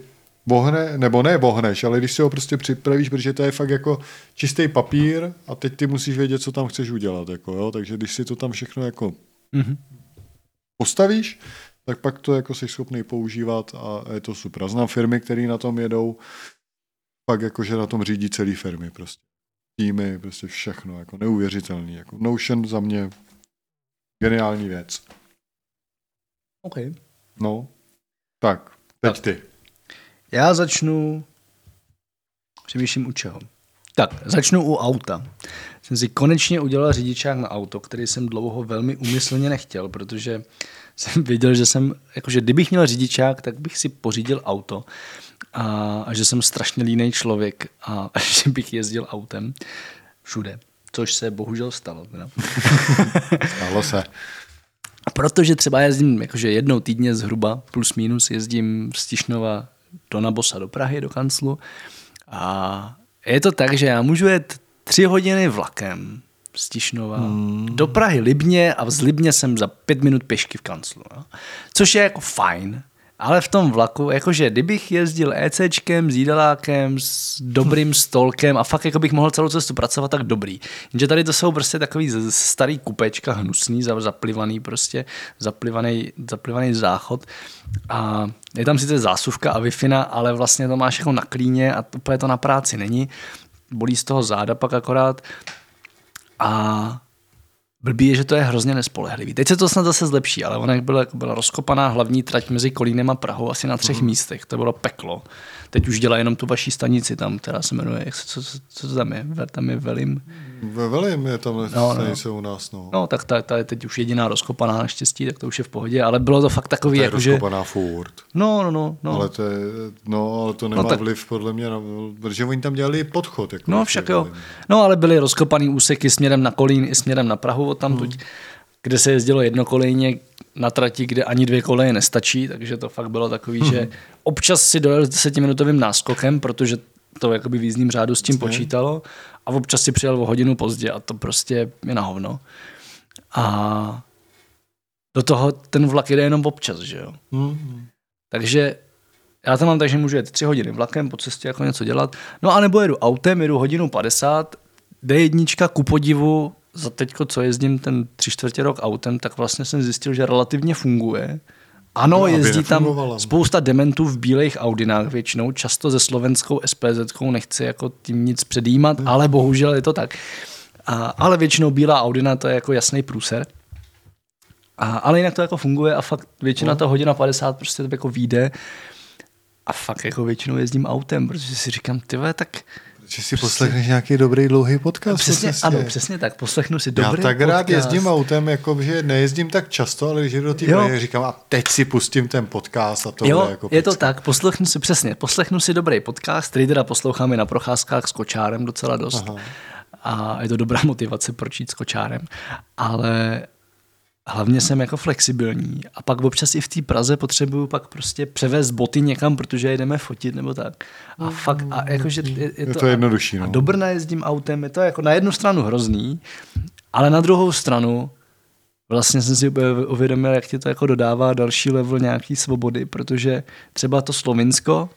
Speaker 2: bohne, nebo ne bohneš, ale když si ho prostě připravíš, protože to je fakt jako čistý papír a teď ty musíš vědět, co tam chceš udělat, jako jo, takže když si to tam všechno jako mm-hmm. postavíš, tak pak to jako jsi schopný používat a je to super. Znám firmy, které na tom jedou, pak jakože na tom řídí celý firmy prostě týmy, prostě všechno, jako neuvěřitelný. Jako Notion za mě geniální věc.
Speaker 1: OK.
Speaker 2: No, tak, teď tak. ty.
Speaker 1: Já začnu, přemýšlím u čeho. Tak, začnu u auta. Jsem si konečně udělal řidičák na auto, který jsem dlouho velmi úmyslně nechtěl, protože jsem věděl, že jsem, jakože kdybych měl řidičák, tak bych si pořídil auto a, a že jsem strašně línej člověk a, a [laughs] že bych jezdil autem všude, což se bohužel stalo. Teda. [laughs]
Speaker 2: Stalo se.
Speaker 1: Protože třeba jezdím jakože jednou týdně zhruba, plus minus, jezdím z Tišnova do Nabosa do Prahy, do kanclu a je to tak, že já můžu jet tři hodiny vlakem z Tišnova hmm. do Prahy Libně a z Libně jsem za pět minut pěšky v kanclu. No. Což je jako fajn, ale v tom vlaku, jakože kdybych jezdil ECčkem, s jídelákem, s dobrým stolkem a fakt jako bych mohl celou cestu pracovat, tak dobrý. Jenže tady to jsou prostě takový starý kupečka, hnusný, zaplivaný prostě, zaplivaný, zaplivaný záchod a je tam sice zásuvka a wi ale vlastně to máš jako na klíně a úplně to na práci není. Bolí z toho záda pak akorát a Blbý je, že to je hrozně nespolehlivý. Teď se to snad zase zlepší, ale ona byla, byla rozkopaná hlavní trať mezi Kolínem a Prahou asi na třech mm. místech. To bylo peklo. Teď už dělá jenom tu vaší stanici tam, která se jmenuje, jak se, co, co, co to tam je? Tam je Velim.
Speaker 2: Ve Velim je tam no, no. stanice no. u nás. No,
Speaker 1: no tak ta, ta, je teď už jediná rozkopaná naštěstí, tak to už je v pohodě, ale bylo to fakt takový,
Speaker 2: to
Speaker 1: je jako,
Speaker 2: rozkopaná že... furt.
Speaker 1: No, no, no, no.
Speaker 2: Ale to, je, no, ale to nemá no, tak... vliv podle mě, protože oni tam dělali podchod. Jako
Speaker 1: no však jo. No ale byly rozkopaný úseky směrem na Kolín i směrem na Prahu od tam hmm kde se jezdilo jednokolejně na trati, kde ani dvě koleje nestačí, takže to fakt bylo takový, hmm. že [laughs] občas si dojel s desetiminutovým náskokem, protože to jakoby v jízdním řádu s tím počítalo a občas si přijel o hodinu pozdě a to prostě je na hovno. A do toho ten vlak jede jenom občas, že jo. Hmm. Takže já to mám tak, že můžu jet tři hodiny vlakem po cestě jako něco dělat. No a nebo jedu autem, jedu hodinu 50, D1 ku podivu za teďko, co jezdím ten tři čtvrtě rok autem, tak vlastně jsem zjistil, že relativně funguje. Ano, no, jezdí tam spousta dementů v bílých Audinách většinou, často ze slovenskou SPZ, nechci jako tím nic předjímat, hmm. ale bohužel je to tak. A, ale většinou bílá Audina to je jako jasný průser. A, ale jinak to jako funguje a fakt většina no. to hodina 50 prostě to jako vyjde. A fakt jako většinou jezdím autem, protože si říkám, ty tak
Speaker 2: že si poslechneš nějaký dobrý dlouhý podcast.
Speaker 1: Přesně, ano, přesně tak, poslechnu si dobrý
Speaker 2: Já tak
Speaker 1: podcast.
Speaker 2: rád jezdím autem, jako, že nejezdím tak často, ale když jdu do té říkám, a teď si pustím ten podcast a to
Speaker 1: jo,
Speaker 2: jako
Speaker 1: je to tak, poslechnu si, přesně, poslechnu si dobrý podcast, který teda poslouchám i na procházkách s kočárem docela dost. Aha. A je to dobrá motivace, proč jít s kočárem. Ale hlavně jsem jako flexibilní a pak občas i v té Praze potřebuju pak prostě převést boty někam, protože jedeme fotit nebo tak. A fakt, a jakože je, je,
Speaker 2: Je
Speaker 1: to,
Speaker 2: to jednodušší,
Speaker 1: a
Speaker 2: no.
Speaker 1: do Brna jezdím autem, je to jako na jednu stranu hrozný, ale na druhou stranu vlastně jsem si uvědomil, jak ti to jako dodává další level nějaký svobody, protože třeba to Slovinsko,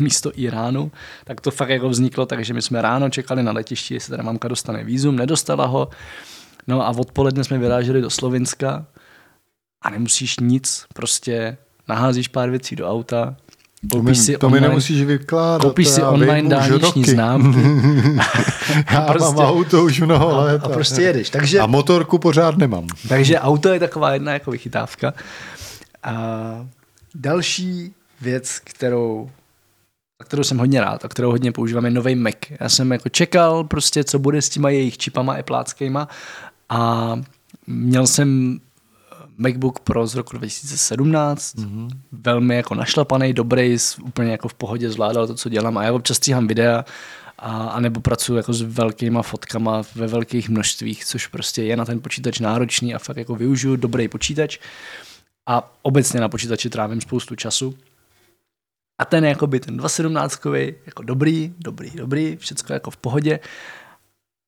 Speaker 1: místo Iránu, tak to fakt jako vzniklo, takže my jsme ráno čekali na letišti, jestli teda mamka dostane vízum, nedostala ho, no a odpoledne jsme vyráželi do Slovinska a nemusíš nic, prostě naházíš pár věcí do auta,
Speaker 2: mi,
Speaker 1: koupíš si
Speaker 2: to mi
Speaker 1: online,
Speaker 2: nemusíš vykládat.
Speaker 1: koupíš si online dálniční známky [laughs]
Speaker 2: Já
Speaker 1: prostě-
Speaker 2: mám auto už mnoho
Speaker 1: a,
Speaker 2: let.
Speaker 1: a prostě jedeš. Takže
Speaker 2: A motorku pořád nemám.
Speaker 1: Takže auto je taková jedna jako vychytávka. A další věc, kterou, a kterou jsem hodně rád a kterou hodně používám, je nový Mac. Já jsem jako čekal prostě, co bude s těma jejich čipama epláckýma a měl jsem MacBook Pro z roku 2017, mm-hmm. velmi jako našlapaný, dobrý, úplně jako v pohodě zvládal to, co dělám. A já občas stříhám videa a, a nebo pracuji jako s velkýma fotkama ve velkých množstvích, což prostě je na ten počítač náročný a fakt jako využiju. Dobrý počítač. A obecně na počítači trávím spoustu času. A ten jakoby ten 217 jako dobrý, dobrý, dobrý, všecko jako v pohodě,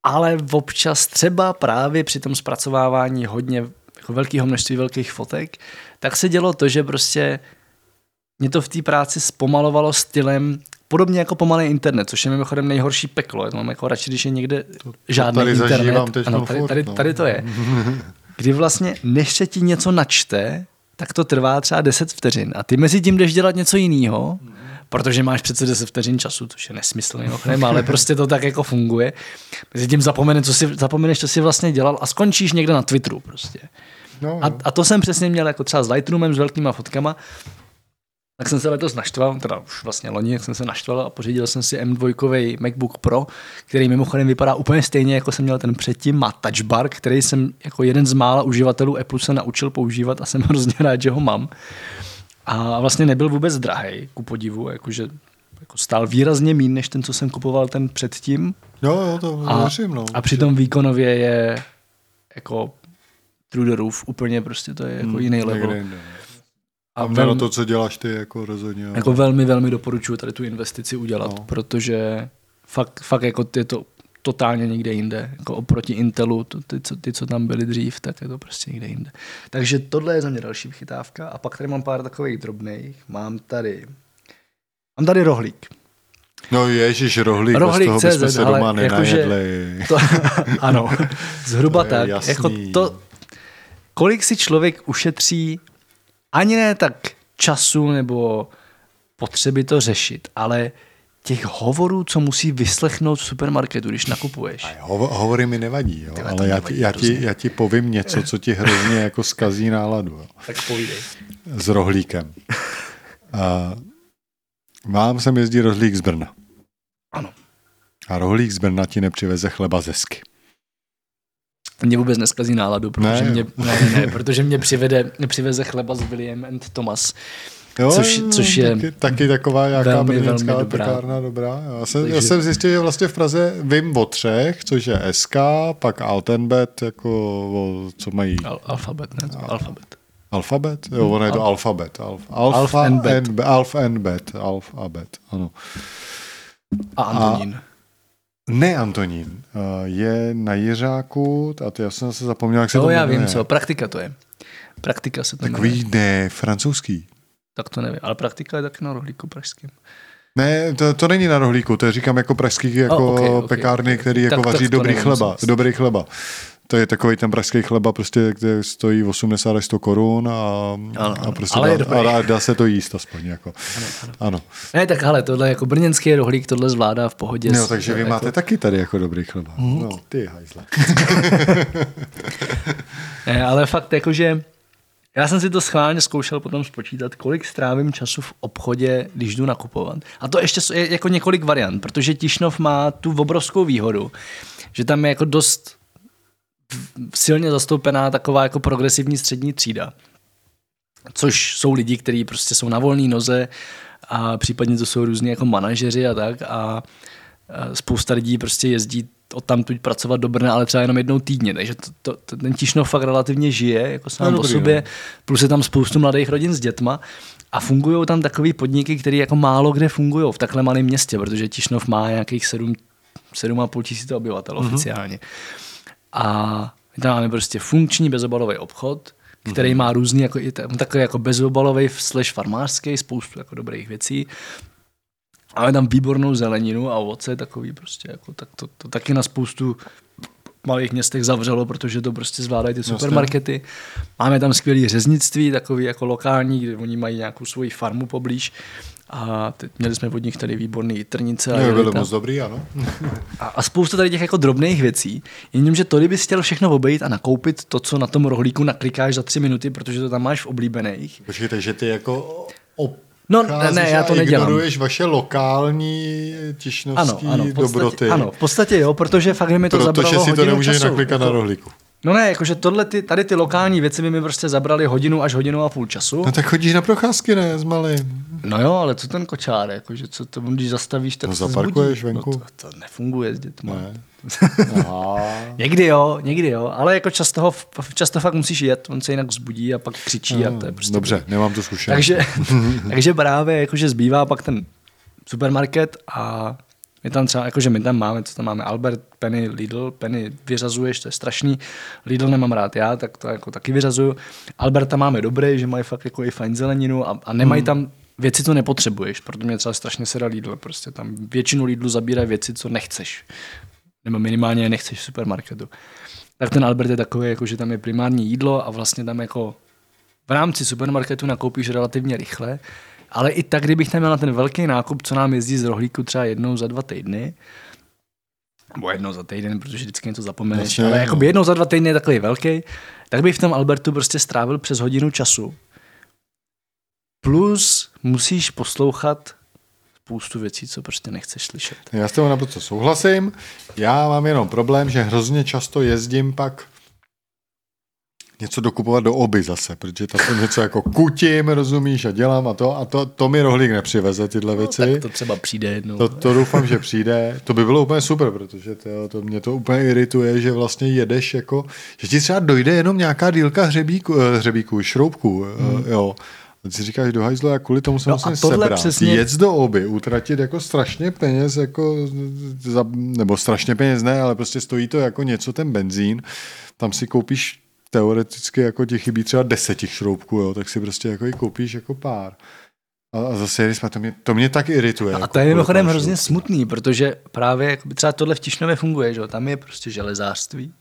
Speaker 1: ale občas třeba právě při tom zpracovávání hodně jako velkého množství velkých fotek, tak se dělo to, že prostě mě to v té práci zpomalovalo stylem podobně jako pomalý internet, což je mimochodem nejhorší peklo. Já to mám jako radši, když je někde žádný
Speaker 2: tady
Speaker 1: internet.
Speaker 2: teď
Speaker 1: ano,
Speaker 2: no
Speaker 1: tady,
Speaker 2: furt,
Speaker 1: tady,
Speaker 2: no.
Speaker 1: tady, to je. [laughs] Kdy vlastně, než se ti něco načte, tak to trvá třeba 10 vteřin. A ty mezi tím jdeš dělat něco jiného, protože máš přece 10 vteřin času, což je nesmysl, mimochodem, ale prostě to tak jako funguje. Mezi tím zapomene, co si, zapomeneš, co jsi vlastně dělal a skončíš někde na Twitteru prostě.
Speaker 2: No,
Speaker 1: A,
Speaker 2: no.
Speaker 1: a to jsem přesně měl jako třeba s Lightroomem, s velkýma fotkama, tak jsem se letos naštval, teda už vlastně loni, jak jsem se naštval a pořídil jsem si M2 MacBook Pro, který mimochodem vypadá úplně stejně, jako jsem měl ten předtím, má touch bar, který jsem jako jeden z mála uživatelů Apple se naučil používat a jsem [laughs] hrozně rád, že ho mám. A vlastně nebyl vůbec drahý, ku podivu, jakože jako stál výrazně méně, než ten, co jsem kupoval ten předtím.
Speaker 2: Jo, jo, to
Speaker 1: A,
Speaker 2: věřím, no.
Speaker 1: a přitom výkonově je jako through the roof, úplně prostě to je jako jiný
Speaker 2: Někde
Speaker 1: level.
Speaker 2: jinde.
Speaker 1: A
Speaker 2: A
Speaker 1: velmi,
Speaker 2: to, co děláš ty, jako rozhodně.
Speaker 1: jako velmi, velmi doporučuji tady tu investici udělat,
Speaker 2: No.
Speaker 1: no. protože fakt, fakt jako je to totálně někde jinde. Jako oproti Intelu, to, ty, co, ty, co tam byly dřív, tak je to prostě někde jinde. Takže tohle je za mě další vychytávka. A pak tady mám pár takových drobných. Mám tady Mám tady rohlík.
Speaker 2: No ježiš, rohlík,
Speaker 1: Rohlík
Speaker 2: bez toho bychom
Speaker 1: CZ,
Speaker 2: se
Speaker 1: ale
Speaker 2: doma nenajedli.
Speaker 1: To, [laughs] ano, [laughs] zhruba
Speaker 2: To
Speaker 1: tak.
Speaker 2: jasný.
Speaker 1: Jako to, kolik si člověk ušetří, ani ne tak času nebo potřeby to řešit, ale těch hovorů, co musí vyslechnout v supermarketu, když nakupuješ.
Speaker 2: Hovo, hovory mi nevadí, jo,
Speaker 1: Tyhle,
Speaker 2: ale já
Speaker 1: nevadí
Speaker 2: ti, já, ti, já ti povím něco, co ti hrozně jako skazí náladu. Jo.
Speaker 1: Tak povídej.
Speaker 2: S rohlíkem. A mám sem jezdí rohlík z Brna.
Speaker 1: Ano.
Speaker 2: A rohlík z Brna ti nepřiveze chleba ze sky.
Speaker 1: Mě vůbec neskazí náladu, protože,
Speaker 2: Ne,
Speaker 1: mě, ne, ne, protože mě přivede, přiveze chleba s William and Thomas.
Speaker 2: Jo,
Speaker 1: Což- což je
Speaker 2: taky, taky taková nějaká
Speaker 1: velmi,
Speaker 2: brněnská
Speaker 1: velmi dobrá.
Speaker 2: pekárna dobrá. Já jsem,
Speaker 1: Takže-
Speaker 2: já jsem zjistil, že vlastně v Praze vím o třech, což je SK, pak Altenbet, jako o, co mají
Speaker 1: Al, alfabet, ne? Alfabet.
Speaker 2: Alfabet? Jo, ono je to
Speaker 1: Al-
Speaker 2: alfabet. Alf, alfa
Speaker 1: Alf and Bet.
Speaker 2: and, Alf and Bet. Alf a Bet, ano.
Speaker 1: A Antonín.
Speaker 2: Ne Antonín, je na Jiřáku, a to já jsem se zapomněl, jak se
Speaker 1: Jo,
Speaker 2: to
Speaker 1: já
Speaker 2: jmenuje.
Speaker 1: vím co, praktika to je. Praktika se to jmenuje.
Speaker 2: Takový, ne, francouzský.
Speaker 1: Tak to nevím, ale praktika je taky na rohlíku pražském.
Speaker 2: Ne, to, to není na rohlíku, to je říkám jako pražský jako
Speaker 1: Oh, okay, okay,
Speaker 2: pekárny,
Speaker 1: okay.
Speaker 2: který jako
Speaker 1: Tak-
Speaker 2: vaří
Speaker 1: tak
Speaker 2: dobrý
Speaker 1: nevím,
Speaker 2: chleba, dobrý chleba. To je takový ten pražský chleba, prostě, kde stojí 80 až 100 korun a,
Speaker 1: Ano,
Speaker 2: a prostě
Speaker 1: ale
Speaker 2: dá, a, dá se to jíst aspoň. Jako.
Speaker 1: Ano, ano.
Speaker 2: Ano.
Speaker 1: Ne, tak hele, tohle jako brněnský rohlík, tohle zvládá v pohodě.
Speaker 2: No, takže vy
Speaker 1: jako,
Speaker 2: máte taky tady jako dobrý chleba.
Speaker 1: Mhm.
Speaker 2: No, ty hajzle. [laughs]
Speaker 1: Ne, ale fakt jakože já jsem si to schválně zkoušel potom spočítat, kolik strávím času v obchodě, když jdu nakupovat. A to ještě je jako několik variant, protože Tišnov má tu obrovskou výhodu, že tam je jako dost silně zastoupená taková jako progresivní střední třída. Což jsou lidi, kteří prostě jsou na volné noze a případně to jsou různí jako manažeři a tak a spousta lidí prostě jezdí od tam tuď pracovat do Brna, ale třeba jenom jednou týdně, takže to, to, to, ten Tišnov fakt relativně žije, jako sám
Speaker 2: No,
Speaker 1: o
Speaker 2: dobrý,
Speaker 1: sobě,
Speaker 2: no.
Speaker 1: plus je tam spoustu mladých rodin s dětma a fungují tam takový podniky, které jako málo kde fungují v takhle malém městě, protože Tišnov má nějakých 7, 7,5 tisíce obyvatel
Speaker 2: Mhm.
Speaker 1: oficiálně. A my tam máme prostě funkční bezobalový obchod, který má různý, jako, takový jako bezobalový slash farmářský, spoustu jako dobrých věcí. Máme tam výbornou zeleninu a ovoce takový prostě, jako, tak to, to taky na spoustu malých městech zavřelo, protože to prostě zvládají ty supermarkety. Máme tam skvělé řeznictví, takový jako lokální, kde oni mají nějakou svoji farmu poblíž. A teď měli jsme od nich tady výborný trnice. A,
Speaker 2: No, byly
Speaker 1: tam.
Speaker 2: moc dobrý, ano.
Speaker 1: a, a spousta tady těch jako drobných věcí. Jenomže to, kdybys chtěl všechno obejít a nakoupit to, co na tom rohlíku naklikáš za tři minuty, protože to tam máš v oblíbených.
Speaker 2: Počkejte, že ty jako ob...
Speaker 1: No, ne, ne, já to nedělám.
Speaker 2: ignoruješ vaše lokální
Speaker 1: Ano,
Speaker 2: tišnovský
Speaker 1: ano, v podstatě,
Speaker 2: dobroty.
Speaker 1: ano, v podstatě jo, protože fakt by mi to
Speaker 2: Protože
Speaker 1: zabralo
Speaker 2: si to nemůžeš
Speaker 1: času.
Speaker 2: naklikat na rohlíku.
Speaker 1: No ne, jakože tohle ty, tady ty lokální věci by mi prostě zabrali hodinu až hodinu a půl času.
Speaker 2: No tak chodíš na procházky, ne, s malým.
Speaker 1: No jo, ale co ten kočár, jakože co to, když zastavíš, tak
Speaker 2: No
Speaker 1: se
Speaker 2: zaparkuješ
Speaker 1: zbudí.
Speaker 2: venku.
Speaker 1: No to, to nefunguje s dětma.
Speaker 2: Ne. Aha. [laughs]
Speaker 1: Někdy jo, někdy jo, ale jako často, ho, často fakt musíš jet, on se jinak vzbudí a pak křičí a to je prostě...
Speaker 2: Dobře, nemám to zkušenost.
Speaker 1: Takže, [laughs] takže právě jakože zbývá pak ten supermarket a my tam třeba, jakože my tam máme, co tam máme, Albert, Penny, Lidl, Penny vyřazuješ, to je strašný, Lidl nemám rád já, tak to jako taky vyřazuju. Alberta máme dobrý, že mají fakt jako i fajn zeleninu a, a nemají
Speaker 2: Hmm.
Speaker 1: tam věci, co nepotřebuješ, proto mě třeba strašně sere Lidl, prostě tam většinu Lidlu zabírají věci, co nechceš, nebo minimálně nechceš v supermarketu. Tak ten Albert je takový, jako že tam je primární jídlo a vlastně tam jako v rámci supermarketu nakoupíš relativně rychle, ale i tak, kdybych tam měl na ten velký nákup, co nám jezdí z rohlíku třeba jednou za dva týdny, nebo jednou za týden, protože vždycky něco zapomeneš,
Speaker 2: Jasně,
Speaker 1: ale jako jednou za dva týdny je takový velký, tak bych v tom Albertu prostě strávil přes hodinu času. Plus musíš poslouchat spoustu věcí, co prostě nechceš slyšet.
Speaker 2: Já s tebou naprosto souhlasím. Já mám jenom problém, že hrozně často jezdím pak něco dokupovat do oby zase, protože tam to něco jako kutím, rozumíš, a dělám a to, a to, to mi rohlík nepřiveze tyhle věci.
Speaker 1: No, tak to třeba přijde jednou.
Speaker 2: To, to doufám, že přijde. To by bylo úplně super, protože to, to mě to úplně irituje, že vlastně jedeš jako, že ti třeba dojde jenom nějaká dílka hřebíku, eh, hřebíku šroubků, hmm. jo. A ty si říkáš do hajzlu, já kvůli tomu se
Speaker 1: No
Speaker 2: musím
Speaker 1: a
Speaker 2: sebrat.
Speaker 1: přesně-
Speaker 2: Jet do oby, utratit jako strašně peněz, jako za, nebo strašně peněz ne, ale prostě stojí to jako něco ten benzín. Tam si koupíš teoreticky jako ti chybí třeba deset těch šroubků, jo, tak si prostě jako i koupíš jako pár. A, a zase jsme, to mě, to mě tak irituje.
Speaker 1: No a
Speaker 2: jako
Speaker 1: to je mimochodem hrozně smutný, protože právě třeba tohle v Tišnově funguje, že jo? tam je prostě železářství,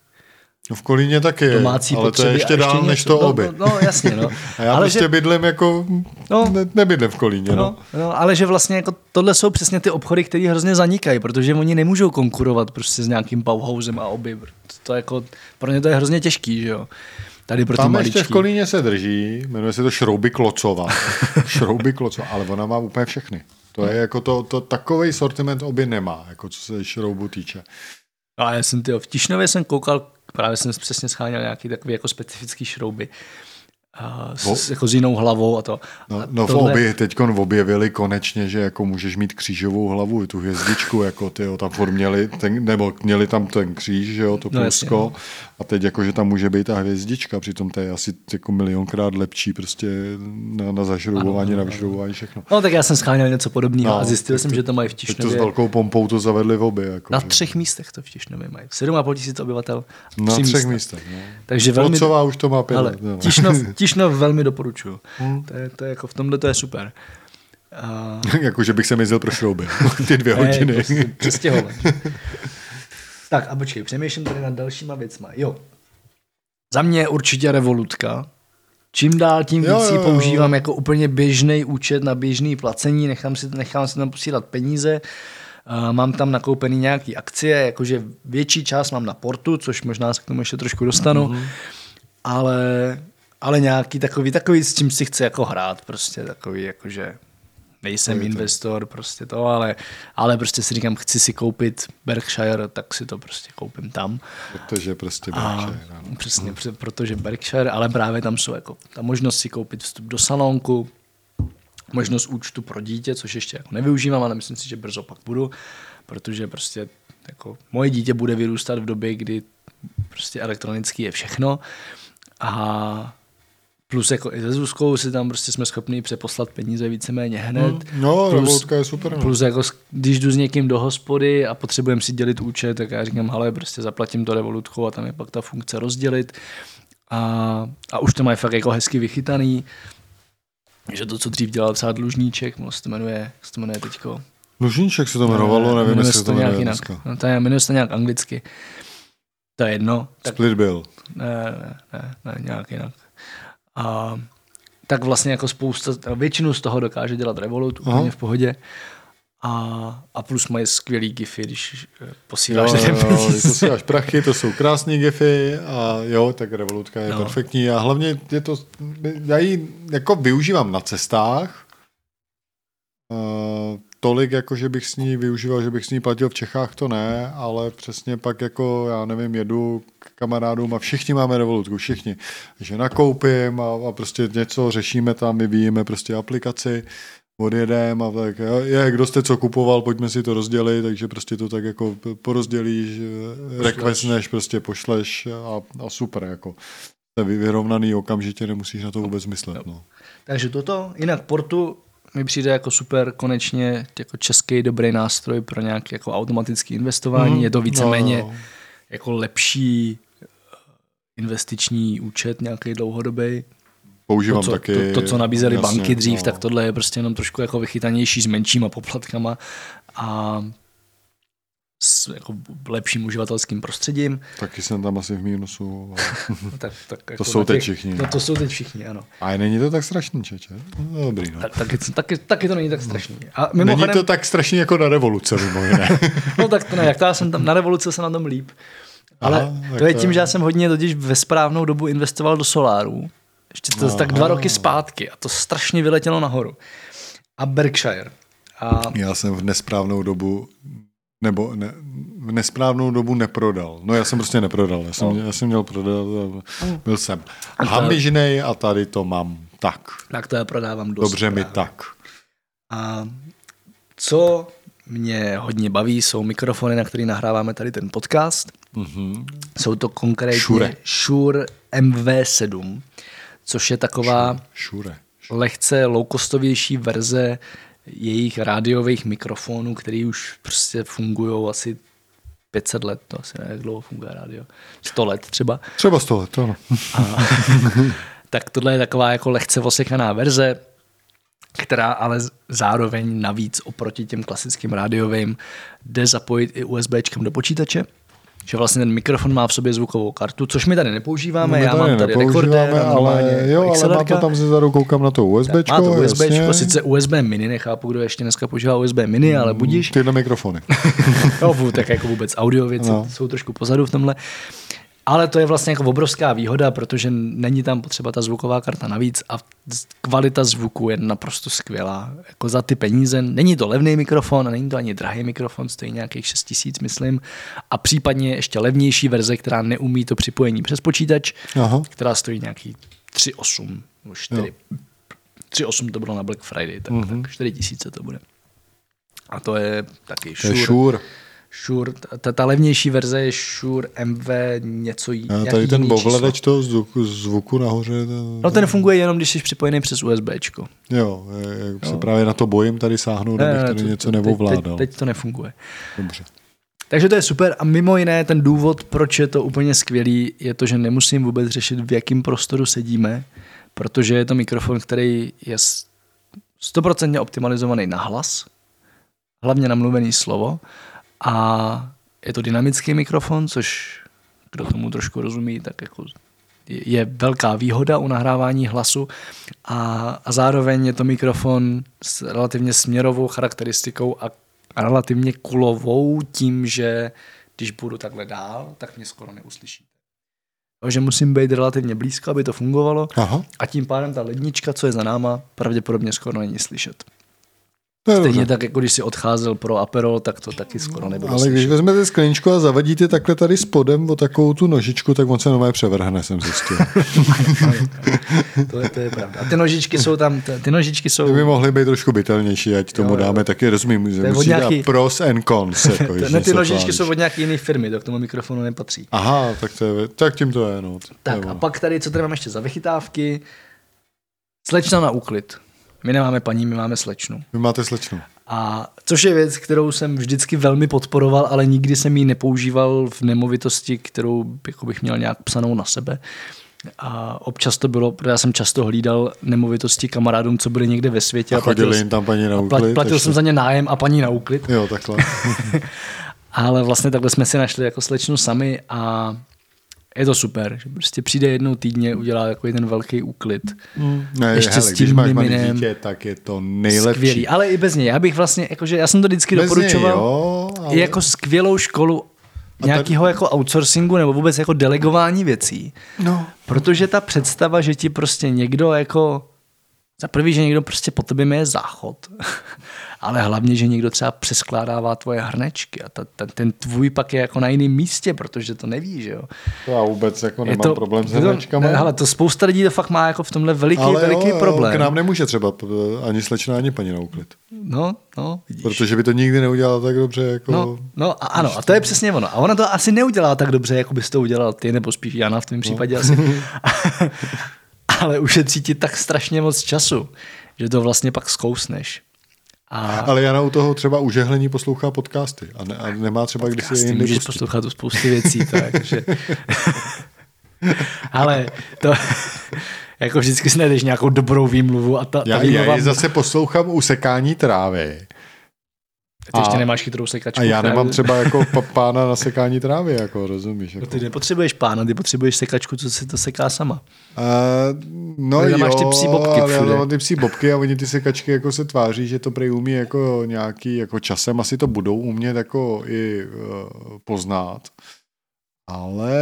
Speaker 2: No v Kolíně taky je,
Speaker 1: domácí
Speaker 2: ale to je
Speaker 1: a
Speaker 2: ještě dál
Speaker 1: něco.
Speaker 2: než to
Speaker 1: no,
Speaker 2: oby.
Speaker 1: No, no, jasně, no. [laughs]
Speaker 2: A já
Speaker 1: ale
Speaker 2: prostě
Speaker 1: že,
Speaker 2: bydlím jako,
Speaker 1: No.
Speaker 2: ne, nebydlím v Kolíně, no.
Speaker 1: no, no, ale že vlastně jako tohle jsou přesně ty obchody, které hrozně zanikají, protože oni nemůžou konkurovat prostě s nějakým Bauhausem a oby. To jako, pro ně to je hrozně těžký, že jo. Tady pro ty
Speaker 2: Tam ještě v Kolíně se drží, jmenuje se to Šrouby Klocova. [laughs] Šrouby Klocova, ale ona má úplně všechny. To je jako to, to takový sortiment oby nemá, jako co se šroubu týče.
Speaker 1: No, já jsem tyjo, v Tišnově jsem koukal, právě jsem přesně scháněl nějaký takový jako specifický šrouby. S, jako s jinou hlavou a to.
Speaker 2: No,
Speaker 1: a
Speaker 2: no v obě teď objevili konečně, že jako můžeš mít křížovou hlavu, tu hvězdičku, jako ty jo, tam furt měli, ten, nebo měli tam ten kříž, že jo, to
Speaker 1: No, jasně,
Speaker 2: plusko,
Speaker 1: no.
Speaker 2: a teď jako, že tam může být ta hvězdička, přitom to je asi jako milionkrát lepší prostě na, na zašroubování,
Speaker 1: Ano,
Speaker 2: na vyšroubování, všechno.
Speaker 1: No tak já jsem scháněl něco podobného
Speaker 2: No,
Speaker 1: a zjistil jsem,
Speaker 2: to-
Speaker 1: že to mají v
Speaker 2: Teď to s
Speaker 1: Tišnově.
Speaker 2: velkou pompou to zavedli v obě. Jako,
Speaker 1: Na
Speaker 2: že-
Speaker 1: třech místech to v Tišnově mají. 7,5 tisíc obyvatel.
Speaker 2: Na třech
Speaker 1: místa.
Speaker 2: místech. No.
Speaker 1: Takže velmi,
Speaker 2: Klocová už to má pět
Speaker 1: ale
Speaker 2: no.
Speaker 1: Tišnov, [laughs] Tišnov velmi doporučuju.
Speaker 2: Hmm.
Speaker 1: To je, to je jako v tomhle to je super. A, [laughs]
Speaker 2: jako, že bych se jezdil pro šrouby. [laughs] Ty dvě hodiny.
Speaker 1: prostě [laughs] přestěhovat. tak a počkej, přemýšlím tady nad dalšíma věcma. Jo. Za mě určitě revolutka. Čím dál tím
Speaker 2: Jo,
Speaker 1: víc
Speaker 2: jo, jo.
Speaker 1: používám jako úplně běžný účet na běžný placení, nechám si, nechám si tam posílat peníze, Uh, mám tam nakoupený nějaký akcie, jakože větší část mám na portu, což možná se k tomu ještě trošku dostanu,
Speaker 2: Mhm.
Speaker 1: mm-hmm. ale, ale nějaký takový, takový, s čím si chci jako hrát, prostě takový, jakože nejsem
Speaker 2: To
Speaker 1: investor, prostě to, ale, ale prostě si říkám, chci si koupit Berkshire, tak si to prostě koupím tam.
Speaker 2: Protože prostě
Speaker 1: A
Speaker 2: Berkshire, ano.
Speaker 1: přesně, mm. protože Berkshire, ale právě tam jsou jako ta možnost si koupit vstup do salonku, možnost účtu pro dítě, což ještě jako nevyužívám, ale myslím si, že brzo pak budu, protože prostě jako moje dítě bude vyrůstat v době, kdy prostě elektronicky je všechno a plus jako i se Zuzkou si tam prostě jsme schopni přeposlat peníze víceméně hned.
Speaker 2: Hmm. No,
Speaker 1: plus,
Speaker 2: je super. No.
Speaker 1: Plus jako, když jdu s někým do hospody a potřebujeme si dělit účet, tak já říkám, ale prostě zaplatím to revolutkou a tam je pak ta funkce rozdělit. A, a už to mají fakt jako hezky vychytaný. Že to, co dřív dělal třeba dlužníček, no, se to jmenuje, jak se to jmenuje teďko.
Speaker 2: Dlužníček se to jmenovalo, nevím,
Speaker 1: jmenuje
Speaker 2: jestli
Speaker 1: se
Speaker 2: to jmenuje
Speaker 1: nějak jinak. No, to je, jmenuje se to nějak anglicky. To je jedno. Tak,
Speaker 2: Split bill.
Speaker 1: ne, ne, ne, ne, nějak jinak. A, tak vlastně jako spousta, většinu z toho dokáže dělat Revolut úplně
Speaker 2: Aha.
Speaker 1: v pohodě. A, a plus mají skvělý gify, když eh,
Speaker 2: Jo,
Speaker 1: posíláš
Speaker 2: jo, jo,
Speaker 1: peníze.
Speaker 2: když posíláš prachy, to jsou krásné gify a jo, tak Revolutka je
Speaker 1: No.
Speaker 2: perfektní a hlavně je to, já ji jako využívám na cestách, uh, tolik jako, že bych s ní využíval, že bych s ní platil v Čechách, to ne, ale přesně pak jako, já nevím, jedu k kamarádům a všichni máme Revolutku, všichni. Takže nakoupím a, a prostě něco řešíme tam, vyvíjíme prostě aplikaci, odjedem a tak, je, kdo jste co kupoval, pojďme si to rozdělit, takže prostě to tak jako porozdělíš, requestneš, prostě pošleš a, a super, jako. Vyrovnaný okamžitě, nemusíš na to vůbec myslet, no.
Speaker 1: Takže toto, jinak Portu mi přijde jako super konečně jako český dobrý nástroj pro nějaké jako automatické investování.
Speaker 2: Mhm.
Speaker 1: Je to víceméně
Speaker 2: No, no.
Speaker 1: jako lepší eh, investiční účet nějaký dlouhodobý.
Speaker 2: Používám
Speaker 1: To, co,
Speaker 2: taky.
Speaker 1: to, to, co nabízely banky dřív,
Speaker 2: no.
Speaker 1: tak tohle je prostě jenom trošku jako vychytanější s menšíma poplatkama a s jako lepším uživatelským prostředím.
Speaker 2: Taky jsem tam asi v mínusu. ale- [laughs]
Speaker 1: No, tak, tak jako
Speaker 2: jsou
Speaker 1: na
Speaker 2: teď všichni.
Speaker 1: No to jsou teď všichni, ano.
Speaker 2: A není to tak strašný, čeče? No, dobrý, no.
Speaker 1: Tak, taky, taky, taky to není tak strašný. A
Speaker 2: Není
Speaker 1: mimochodem,
Speaker 2: to tak strašný jako na revoluce, mimo jiné. [laughs]
Speaker 1: No tak to ne, jak to já jsem tam na revoluce se na tom líp. Ale
Speaker 2: Aha,
Speaker 1: to je
Speaker 2: to
Speaker 1: tím,
Speaker 2: je-
Speaker 1: že já jsem hodně totiž ve správnou dobu investoval do solárů. Ještě to tak dva
Speaker 2: Aha.
Speaker 1: roky zpátky a to strašně vyletělo nahoru. A Berkshire. A
Speaker 2: Já jsem v nesprávnou dobu nebo ne, v nesprávnou dobu neprodal. No já jsem prostě neprodal. Já jsem,
Speaker 1: No.
Speaker 2: já jsem měl prodat, a byl jsem
Speaker 1: A
Speaker 2: hamižnej a tady to mám tak.
Speaker 1: tak to já prodávám dost.
Speaker 2: Dobře mi
Speaker 1: právě.
Speaker 2: tak.
Speaker 1: A co mě hodně baví, jsou mikrofony, na který nahráváme tady ten podcast.
Speaker 2: Mhm.
Speaker 1: Jsou to konkrétně
Speaker 2: Shure.
Speaker 1: Shure MV7, což je taková
Speaker 2: Šure.
Speaker 1: lehce low-costovější verze jejich rádiových mikrofonů, které už prostě fungují asi 500 let, to asi ne, jak dlouho funguje rádio, 100 let třeba.
Speaker 2: Třeba z toho, to ano.
Speaker 1: A, [laughs] tak tohle je taková jako lehce osekaná verze, která ale zároveň navíc oproti těm klasickým rádiovým jde zapojit i USBčkem do počítače. Že vlastně ten mikrofon má v sobě zvukovou kartu, což my tady nepoužíváme,
Speaker 2: No, my
Speaker 1: já mám tady rekorder,
Speaker 2: ale, jo, ale má
Speaker 1: XLR-ka.
Speaker 2: to tam zezadu, koukám na to USBčko,
Speaker 1: Má to USB, sice USB mini, nechápu, kdo ještě dneska používá USB mini, ale budíš.
Speaker 2: Tyhle mikrofony. [laughs]
Speaker 1: Vů- tak jako vůbec audio věci no. Jsou trošku pozadu v tomhle. Ale to je vlastně jako obrovská výhoda, protože není tam potřeba ta zvuková karta navíc a kvalita zvuku je naprosto skvělá. Jako za ty peníze, není to levný mikrofon, není to ani drahý mikrofon, stojí nějakých 6 tisíc, myslím. A případně ještě levnější verze, která neumí to připojení přes počítač,
Speaker 2: Aha.
Speaker 1: která stojí nějaký 3,8 nebo 4. 3,8 to bylo na Black Friday, tak, mm-hmm. tak 4 tisíce to bude. A to je taky
Speaker 2: To je
Speaker 1: Shure.
Speaker 2: Shure.
Speaker 1: Ta, ta levnější verze je Shure MV něco jí-
Speaker 2: A tady ten
Speaker 1: jiný
Speaker 2: ovladač toho zvuku, zvuku nahoře. To,
Speaker 1: No ten funguje jenom, když jsi připojený přes USBčko.
Speaker 2: Jo, je- se právě na to bojím tady sáhnout, abych tady
Speaker 1: to-
Speaker 2: něco neovládal.
Speaker 1: teď, teď to nefunguje.
Speaker 2: Dobře.
Speaker 1: Takže to je super a mimo jiné ten důvod, proč je to úplně skvělý, je to, že nemusím vůbec řešit, v jakém prostoru sedíme, protože je to mikrofon, který je stoprocentně optimalizovaný na hlas, hlavně na mluvený slovo a je to dynamický mikrofon, což kdo tomu trošku rozumí, tak jako je velká výhoda u nahrávání hlasu a, a zároveň je to mikrofon s relativně směrovou charakteristikou a a relativně kulovou tím, že když budu takhle dál, tak mě skoro neuslyšíte. Takže musím být relativně blízko, aby to fungovalo
Speaker 2: Aha.
Speaker 1: a tím pádem ta lednička, co je za náma, pravděpodobně skoro není slyšet.
Speaker 2: To
Speaker 1: Stejně
Speaker 2: dobře.
Speaker 1: tak, jako když si odcházel pro Aperol, tak to taky skoro nebylo
Speaker 2: Ale když vezmete skleničku a zavadíte takhle tady spodem o takovou tu nožičku, tak on se nové převrhne, jsem zjistil. [laughs]
Speaker 1: to, je, to je pravda. A ty nožičky jsou tam, ty, nožičky jsou...
Speaker 2: Ty by mohly být trošku bytelnější, ať tomu
Speaker 1: Jo, jo.
Speaker 2: dáme taky, rozumím, že musí
Speaker 1: nějaký-
Speaker 2: pros and cons. [laughs] Jako,
Speaker 1: To, ne, ty nožičky jsou od nějaké jiné firmy, to k tomu mikrofonu nepatří.
Speaker 2: Aha, tak, to je, tak tím to je, no.
Speaker 1: Tak
Speaker 2: je
Speaker 1: a pak tady, co tady máme ještě za vychytávky? Slečna na úklid. My nemáme paní, my máme slečnu.
Speaker 2: Vy máte slečnu.
Speaker 1: A což je věc, kterou jsem vždycky velmi podporoval, ale nikdy jsem ji nepoužíval v nemovitosti, kterou jako bych měl nějak psanou na sebe. A občas to bylo, protože já jsem často hlídal nemovitosti kamarádům, co byli někde ve světě.
Speaker 2: A chodili
Speaker 1: platil,
Speaker 2: jim tam paní na
Speaker 1: a
Speaker 2: úklid.
Speaker 1: plat, platil
Speaker 2: ještě.
Speaker 1: jsem za ně nájem a paní na úklid.
Speaker 2: Jo, takhle. [laughs] [laughs]
Speaker 1: Ale vlastně takhle jsme si našli jako slečnu sami a je to super, že prostě přijde jednou týdně, udělá takový ten velký úklid.
Speaker 2: Ne,
Speaker 1: Ještě
Speaker 2: hele,
Speaker 1: s
Speaker 2: když
Speaker 1: tím
Speaker 2: máš malý
Speaker 1: miminem.
Speaker 2: dítě, tak je to nejlepší.
Speaker 1: Skvělý, ale i bez něj. Já bych vlastně, jakože já jsem to vždycky
Speaker 2: Bez
Speaker 1: doporučoval.
Speaker 2: něj, jo, ale...
Speaker 1: i jako skvělou školu nějakého jako outsourcingu nebo vůbec jako delegování věcí.
Speaker 2: No.
Speaker 1: Protože ta představa, že ti prostě někdo jako za prvý, že někdo prostě po tobě je záchod, ale hlavně, že někdo třeba přeskládává tvoje hrnečky a ta, ta, ten tvůj pak je jako na jiném místě, protože to neví, že jo.
Speaker 2: To já vůbec jako
Speaker 1: Je
Speaker 2: nemám
Speaker 1: to,
Speaker 2: problém s
Speaker 1: je to,
Speaker 2: hrnečkama.
Speaker 1: ne, hele, to spousta lidí to fakt má jako v tomhle veliký,
Speaker 2: ale
Speaker 1: veliký
Speaker 2: jo,
Speaker 1: problém.
Speaker 2: K nám nemůže třeba ani slečna, ani paní na úklid.
Speaker 1: No, no, vidíš.
Speaker 2: Protože by to nikdy neudělala tak dobře, jako...
Speaker 1: No, no a ano, a to je přesně ono. A ona to asi neudělá tak dobře, jako bys to udělal ty, nebo spíš Jana v tom případě asi. [laughs] Ale ušetří ti tak strašně moc času, že to vlastně pak zkousneš. A
Speaker 2: Ale Jana u toho třeba u žehlení poslouchá podcasty a, ne, a nemá třeba když si jindy
Speaker 1: můžeš poslouchat o spousty věcí. To je, jakože... [laughs] Ale to, jako vždycky si najdeš nějakou dobrou výmluvu a ta, ta
Speaker 2: Já,
Speaker 1: výmluva,
Speaker 2: já ji zase poslouchám u sekání trávy.
Speaker 1: Ty ještě
Speaker 2: a-
Speaker 1: nemáš chytrou sekačku.
Speaker 2: A já nemám třeba jako [laughs] pána na sekání trávy, jako rozumíš.
Speaker 1: No,
Speaker 2: Jako.
Speaker 1: ty nepotřebuješ pána, ty potřebuješ sekačku, co si to seká sama.
Speaker 2: Uh, no jo,
Speaker 1: máš ty psí bobky
Speaker 2: ale já
Speaker 1: všude.
Speaker 2: mám ty psí bobky a oni ty sekačky jako se tváří, že to prej umí jako nějaký, jako časem asi to budou umět jako i uh, poznat. Ale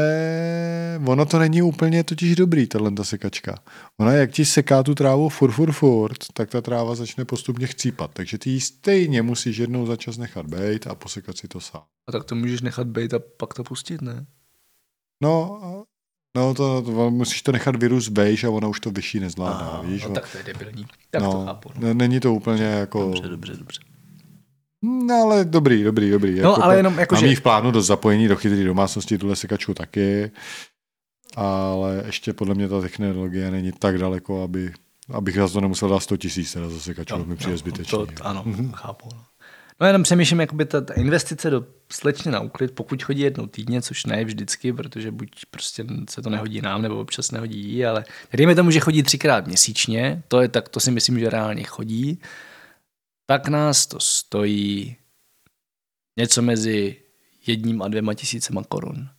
Speaker 2: ono to není úplně totiž dobrý, tahle ta sekačka. Ona jak ti seká tu trávu furt, furt, furt, tak ta tráva začne postupně chcípat. Takže ty ji stejně musíš jednou za čas nechat bejt a posekat si to sám.
Speaker 1: A tak to můžeš nechat být a pak to pustit, ne?
Speaker 2: No, no to, to, musíš to nechat vyrůst vejš a ona už to vyšší nezvládá,
Speaker 1: A,
Speaker 2: víš?
Speaker 1: no, tak to je debilní. Tak to
Speaker 2: no,
Speaker 1: chápu. No.
Speaker 2: ne- není to úplně jako...
Speaker 1: Dobře, dobře, dobře.
Speaker 2: No, ale dobrý, dobrý, dobrý.
Speaker 1: No, ale jenom jako,
Speaker 2: mám
Speaker 1: že-
Speaker 2: v plánu do zapojení do chytré domácnosti tuhle sekačku taky, ale ještě podle mě ta technologie není tak daleko, aby, abych za to nemusel dát 100 tisíc teda za sekačku, no, mi přijde zbytečný.
Speaker 1: To, ano, chápu. No. no jenom přemýšlím, jakoby ta, ta investice do slečny na úklid, pokud chodí jednou týdně, což ne vždycky, protože buď prostě se to nehodí nám, nebo občas nehodí jí, ale dejme tomu, že chodí třikrát měsíčně, to je tak, to si myslím, že reálně chodí, tak nás to stojí něco mezi jedním a dvěma tisícema korun.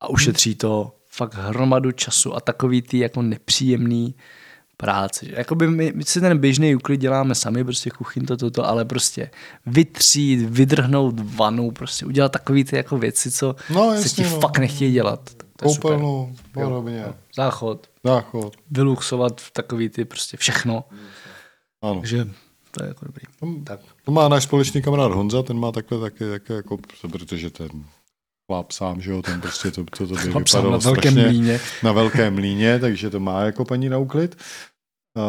Speaker 1: A ušetří to fakt hromadu času a takový ty jako nepříjemný práce. Jakoby my, my si ten běžný úklid děláme sami, prostě kuchyň to, toto, ale prostě vytřít, vydrhnout vanu, prostě udělat takový ty jako věci, co
Speaker 2: No,
Speaker 1: se ti
Speaker 2: no.
Speaker 1: fakt nechtějí dělat.
Speaker 2: Koupelnu, podobně.
Speaker 1: Záchod,
Speaker 2: Záchod,
Speaker 1: vyluxovat takový ty prostě všechno.
Speaker 2: ano.
Speaker 1: Takže to je jako dobrý.
Speaker 2: Hm,
Speaker 1: Tak.
Speaker 2: To má náš společný kamarád Honza, ten má takhle taky, taky jako, protože ten chlap sám, že jo, ten prostě to, to, to by vypadalo
Speaker 1: na velkém mlíně.
Speaker 2: na velkém mlíně, takže to má jako paní na úklid. Uh,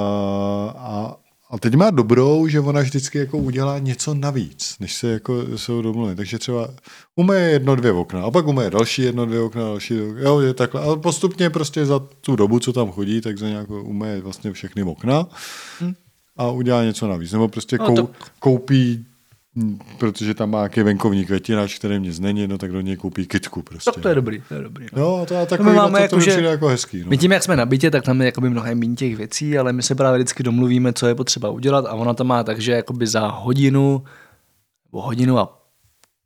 Speaker 2: a, a teď má dobrou, že ona vždycky jako udělá něco navíc, než se jako jsou domluvit. Takže třeba umeje jedno, dvě okna, a pak umeje další jedno, dvě okna, další, dvě, jo, je takhle. A postupně prostě za tu dobu, co tam chodí, tak za nějakou umeje vlastně všechny okna
Speaker 1: Hm.
Speaker 2: A udělá něco navíc. Nebo prostě
Speaker 1: No,
Speaker 2: kou,
Speaker 1: to-
Speaker 2: koupí hm, protože tam má nějaký venkovní květinač, který mě není, no tak do něj koupí kytku prostě.
Speaker 1: Tak to je dobrý, to je dobrý. No.
Speaker 2: Jo, to je takový,
Speaker 1: my
Speaker 2: no,
Speaker 1: máme
Speaker 2: to,
Speaker 1: jako,
Speaker 2: to
Speaker 1: že-
Speaker 2: jako hezký. No.
Speaker 1: My tím, jak jsme na bytě, tak tam je jakoby mnohem méně těch věcí, ale my se právě vždycky domluvíme, co je potřeba udělat a ona to má tak, že jakoby za hodinu nebo hodinu a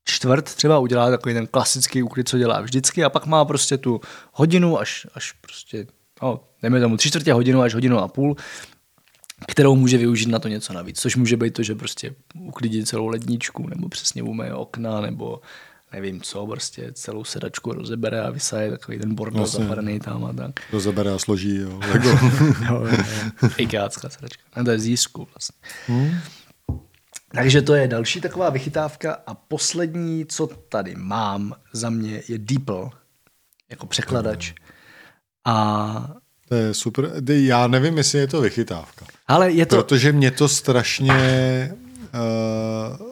Speaker 1: čtvrt třeba udělá takový ten klasický úklid, co dělá vždycky a pak má prostě tu hodinu až, až prostě, no, dejme tomu tři čtvrtě hodinu až hodinu a půl, kterou může využít na to něco navíc, což může být to, že prostě uklidí celou ledničku, nebo přesně umeje okna, nebo nevím co, prostě celou sedačku rozebere a vysaje takový ten bordel
Speaker 2: Jasně.
Speaker 1: zapadený tam a tak.
Speaker 2: To zabere a složí, jo. Lego. [laughs]
Speaker 1: Jo, jo, jo. Ikeácká sedačka. Ne, to je z jízku vlastně.
Speaker 2: Hmm.
Speaker 1: Takže to je další taková vychytávka a poslední, co tady mám za mě, je DeepL, jako překladač. A
Speaker 2: To je super. Já nevím, jestli je to vychytávka.
Speaker 1: ale je to,
Speaker 2: Protože mě to strašně... Uh,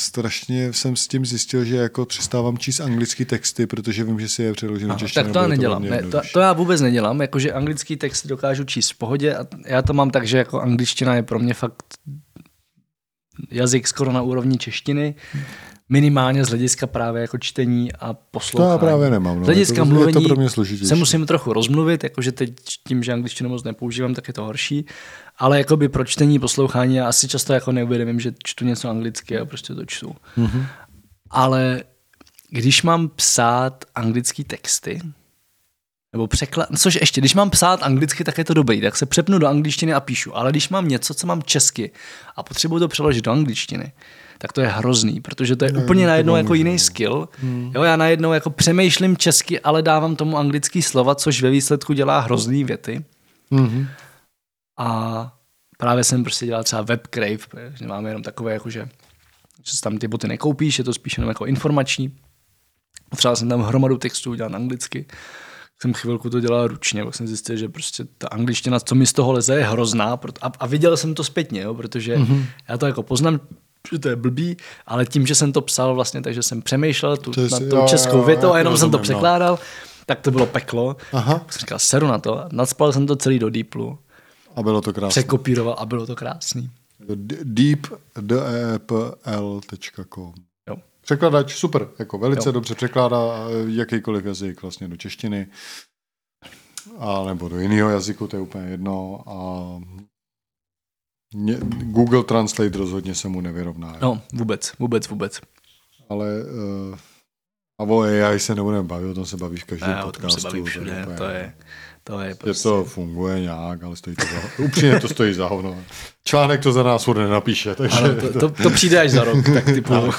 Speaker 2: strašně jsem s tím zjistil, že jako přestávám číst anglický texty, protože vím, že si je přeložím češtiny.
Speaker 1: tak to já nedělám.
Speaker 2: mě
Speaker 1: Ne, to, to já vůbec nedělám, jakože anglický text dokážu číst v pohodě a já to mám tak, že jako angličtina je pro mě fakt jazyk skoro na úrovni češtiny, minimálně z hlediska právě jako čtení a
Speaker 2: To
Speaker 1: poslouchání.
Speaker 2: já právě nemám. No.
Speaker 1: Z hlediska
Speaker 2: je to,
Speaker 1: mluvení
Speaker 2: je to pro mě složitější.
Speaker 1: se musím trochu rozmluvit, jakože teď tím, že angličtinu moc nepoužívám, tak je to horší. Ale jakoby pro čtení, poslouchání, já asi často jako neuvědomím, že čtu něco anglicky a prostě to čtu.
Speaker 2: Mhm.
Speaker 1: Ale když mám psát anglické texty, nebo překlad, což ještě, když mám psát anglicky, tak je to dobrý, tak se přepnu do angličtiny a píšu. Ale když mám něco, co mám česky a potřebuji to přeložit do angličtiny, tak to je hrozný, protože to je
Speaker 2: Ne,
Speaker 1: úplně najednou jako jiný skill. Jo, já najednou jako přemýšlím česky, ale dávám tomu anglický slova, což ve výsledku dělá hrozný věty.
Speaker 2: Mhm.
Speaker 1: A právě jsem prostě dělal třeba webcrave, že máme jenom takové, jako že, že tam ty boty nekoupíš, je to spíš jenom jako informační. Třeba jsem tam hromadu textů udělal anglicky. Jsem chvilku to dělal ručně, pak jsem zjistil, že prostě ta angličtina, co mi z toho leze, je hrozná. A, a viděl jsem to zpětně, jo, protože
Speaker 2: Mhm.
Speaker 1: mm-hmm. já to jako poznám, že to je blbý, ale tím, že jsem to psal vlastně, takže jsem přemýšlel tu,
Speaker 2: To je
Speaker 1: nad tou
Speaker 2: jo,
Speaker 1: českou
Speaker 2: jo,
Speaker 1: větou a jenom jsem to
Speaker 2: no.
Speaker 1: překládal, tak to bylo peklo.
Speaker 2: Aha.
Speaker 1: Tak jsem říkal, seru na to, nadspal jsem to celý do Deeplu
Speaker 2: A bylo to krásné.
Speaker 1: překopíroval a bylo to krásný.
Speaker 2: deepdepl.com
Speaker 1: Jo.
Speaker 2: Překladač, super, jako velice
Speaker 1: Jo.
Speaker 2: dobře překládá eh, jakýkoliv jazyk vlastně do češtiny a nebo do jiného jazyku, to je úplně jedno a mě, Google Translate rozhodně se mu nevyrovná.
Speaker 1: No, vůbec, vůbec, vůbec.
Speaker 2: Ale uh, a o AI se nebudeme bavit, o tom se bavíš v každém
Speaker 1: Ne, o tom
Speaker 2: podcastu.
Speaker 1: se baví
Speaker 2: to
Speaker 1: všude, to je, to je prostě...
Speaker 2: to funguje nějak, ale stojí to za, [laughs] upřímně to stojí za hovno. Článek to za nás furt nenapíše, takže
Speaker 1: Ano, to, to, to, přijde až za rok, tak typu. [laughs]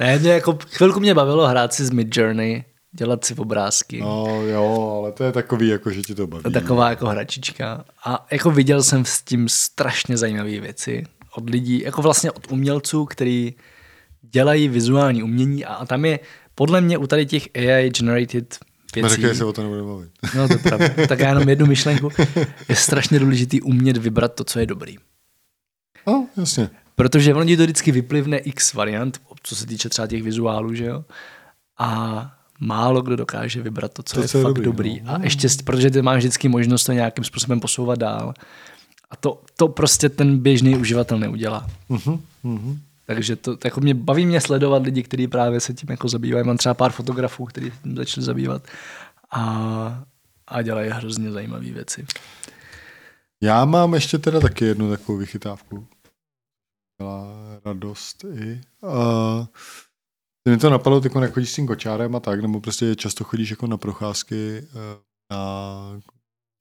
Speaker 1: ne, mě jako, chvilku mě bavilo hrát si z Midjourney, dělat si obrázky. No.
Speaker 2: No jo, ale to je takový, jako že ti to baví.
Speaker 1: To taková jako hračička. A jako viděl jsem s tím strašně zajímavé věci od lidí, jako vlastně od umělců, který dělají vizuální umění a, a tam je podle mě u tady těch AI generated věcí.
Speaker 2: Neříkej se o to nebudeme bavit.
Speaker 1: No to je pravda. [laughs] Tak já jenom jednu myšlenku. Je strašně důležitý umět vybrat to, co je dobrý.
Speaker 2: No, jasně.
Speaker 1: Protože ono ti to vždycky vyplivne x variant, co se týče třeba těch vizuálů, že jo? A málo kdo dokáže vybrat to, co
Speaker 2: To,
Speaker 1: je
Speaker 2: co je
Speaker 1: fakt
Speaker 2: dobrý,
Speaker 1: dobrý.
Speaker 2: no.
Speaker 1: A ještě, protože ty máš vždycky možnost to nějakým způsobem posouvat dál. A to, to prostě ten běžný uživatel neudělá.
Speaker 2: Uh-huh, uh-huh.
Speaker 1: Takže to, to jako mě, baví mě sledovat lidi, kteří právě se tím jako zabývají. Mám třeba pár fotografů, kteří se tím začali zabývat a, a dělají hrozně zajímavé věci.
Speaker 2: Já mám ještě teda taky jednu takovou vychytávku. Byla radost i. Uh, mě to napadlo, ty jako chodíš s tím kočárem a tak, nebo prostě často chodíš jako na procházky uh, na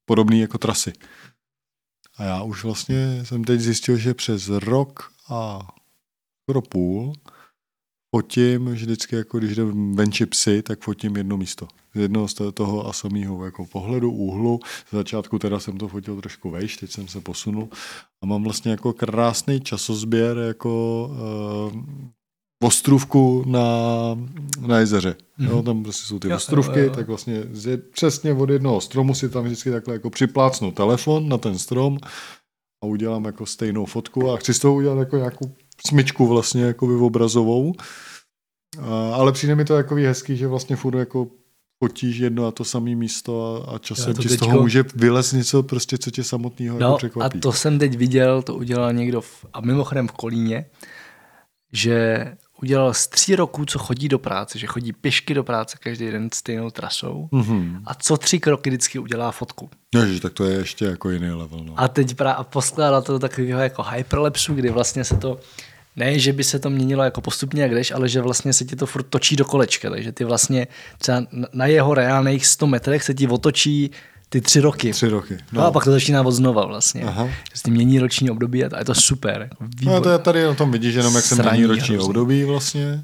Speaker 2: podobné jako trasy. A já už vlastně jsem teď zjistil, že přes rok a skoro půl fotím vždycky, jako když jdem venči psy, tak fotím jedno místo. Z jednoho z toho a samého jako pohledu, úhlu. Z začátku teda jsem to fotil trošku vejš, teď jsem se posunul a mám vlastně jako krásný časozběr jako uh, ostrůvku na, na jezeře. Mm. Jo, tam prostě jsou ty
Speaker 1: Jo,
Speaker 2: ostrůvky,
Speaker 1: jo, jo.
Speaker 2: tak vlastně z, je- přesně od jednoho stromu si tam vždycky takhle jako připlácnu telefon na ten strom a udělám jako stejnou fotku a chci z toho udělat jako nějakou smyčku vlastně jako obrazovou. A, ale přijde mi to jako hezký, že vlastně furt jako fotíš jedno a to samé místo a, a časem ti z toho
Speaker 1: teďko-
Speaker 2: může vylez něco prostě, co tě samotného jako
Speaker 1: No a
Speaker 2: překvapí.
Speaker 1: to jsem teď viděl, to udělal někdo v, a mimochodem v Kolíně, že udělal z tří roků, co chodí do práce, že chodí pěšky do práce každý den stejnou trasou
Speaker 2: Mhm.
Speaker 1: a co tři kroky vždycky udělá fotku.
Speaker 2: Ježiš, tak to je ještě jako jiný level. No.
Speaker 1: A teď pra, a poskládá to do takového jako hyperlepsu, kdy vlastně se to, ne, že by se to měnilo jako postupně jak jdeš, ale že vlastně se ti to furt točí do kolečka, takže ty vlastně třeba na- na jeho reálných 100 metrech se ti otočí ty tři roky.
Speaker 2: Tři roky.
Speaker 1: No. a pak to začíná od znova vlastně.
Speaker 2: Aha.
Speaker 1: Že tím mění roční období a je to super. Jako
Speaker 2: No,
Speaker 1: výbor.
Speaker 2: to je tady na tom vidíš jenom, jak se mění roční
Speaker 1: hrozný.
Speaker 2: období vlastně.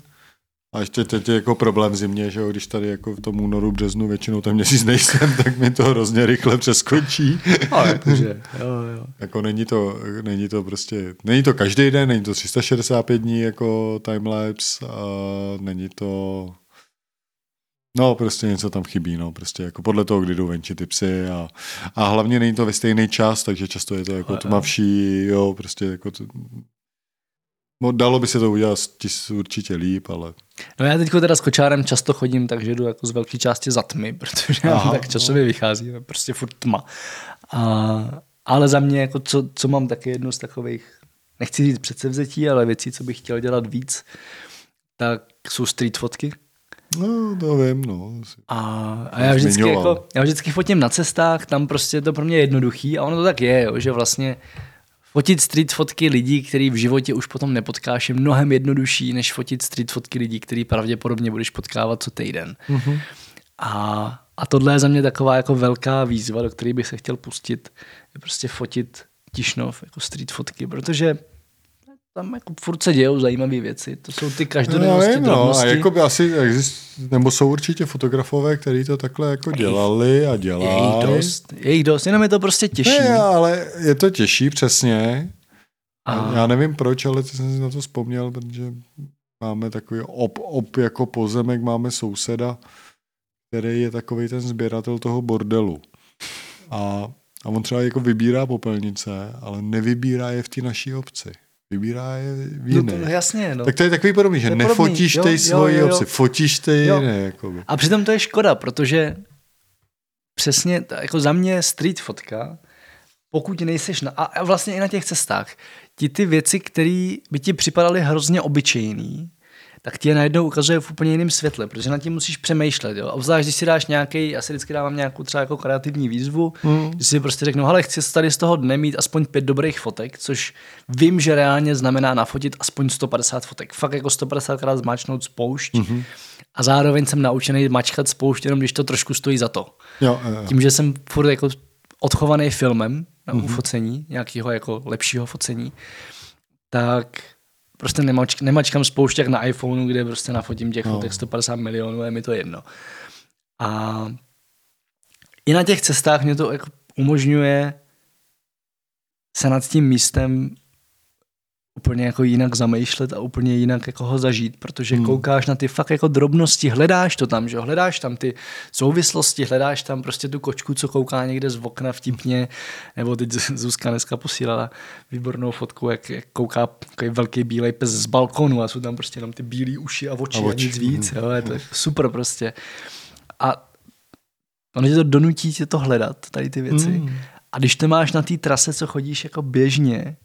Speaker 2: A ještě teď je jako problém zimě, že jo, když tady jako v tom únoru, březnu většinou ten měsíc nejsem, tak mi to hrozně rychle přeskočí.
Speaker 1: Ale jakože, jo, jo.
Speaker 2: jako není to, není to prostě, není to každý den, není to 365 dní jako timelapse a není to, no prostě něco tam chybí, no prostě jako podle toho, kdy jdou venčit ty psy a, a hlavně není to ve stejný čas, takže často je to jako tmavší, jo, prostě jako to, No, dalo by se to udělat určitě líp, ale...
Speaker 1: No já teď teda s kočárem často chodím, takže jdu jako z velké části za tmy, [laughs] protože Aha, tak časově no. vychází, prostě furt tma. A, ale za mě, jako co, co mám taky jednu z takových, nechci říct předsevzetí, ale věcí, co bych chtěl dělat víc, tak jsou street fotky.
Speaker 2: No, to vím, no.
Speaker 1: A, a já, vždycky jako, já vždycky fotím na cestách, tam prostě je to pro mě jednoduchý a ono to tak je, jo, že vlastně Fotit street fotky lidí, který v životě už potom nepotkáš, je mnohem jednodušší, než fotit street fotky lidí, který pravděpodobně budeš potkávat co týden. Mm-hmm. A, a tohle je za mě taková jako velká výzva, do které bych se chtěl pustit, je prostě fotit Tišnov jako street fotky, protože tam jako furt se dějou zajímavé věci. To jsou ty každodennosti, no, no,
Speaker 2: a jako by asi exist, nebo jsou určitě fotografové, kteří to takhle jako dělali a dělají. Je
Speaker 1: jich dost, je jich dost, jenom je to prostě těžší.
Speaker 2: Ne, ale je to těžší, přesně. A... Já nevím proč, ale jsem si na to vzpomněl, protože máme takový op, op jako pozemek, máme souseda, který je takový ten sběratel toho bordelu. A, a on třeba jako vybírá popelnice, ale nevybírá je v té naší obci vybírá je jiné.
Speaker 1: No to, jasně, no.
Speaker 2: Tak to je takový podobný, že nefotíš ty svoji obci, fotíš ty jiné. Jakoby.
Speaker 1: A přitom to je škoda, protože přesně, jako za mě street fotka, pokud nejseš na, a vlastně i na těch cestách, ti ty věci, které by ti připadaly hrozně obyčejný, tak ti je najednou ukazuje v úplně jiném světle, protože na tím musíš přemýšlet. Jo? A zvlášť, když si dáš nějaký, já si vždycky dávám nějakou třeba jako kreativní výzvu, mm. když si prostě řeknu, ale chci tady z toho dne mít aspoň pět dobrých fotek, což vím, že reálně znamená nafotit aspoň 150 fotek. Fakt jako 150 krát zmáčknout spoušť. Mm-hmm. A zároveň jsem naučený mačkat spoušť, jenom když to trošku stojí za to.
Speaker 2: Jo, jo, jo.
Speaker 1: Tím, že jsem furt jako odchovaný filmem na mm-hmm. ufocení, nějakého jako lepšího focení, tak prostě nemač, nemačkám spouštěk na iPhoneu, kde prostě nafotím těch no. fotek 150 milionů, je mi to jedno. A i na těch cestách mě to jako umožňuje se nad tím místem úplně jako jinak zamýšlet a úplně jinak jako ho zažít, protože hmm. koukáš na ty fakt jako drobnosti, hledáš to tam, že hledáš tam ty souvislosti, hledáš tam prostě tu kočku, co kouká někde z okna vtipně, nebo teď [laughs] Zuzka dneska posílala výbornou fotku, jak, jak kouká takový velký bílej pes z balkonu a jsou tam prostě tam ty bílé uši a oči a, oči. a nic víc, hmm. jo, je to super prostě. A ono tě to donutí tě to hledat, tady ty věci. Hmm. A když to máš na té trase, co chodíš jako běžně,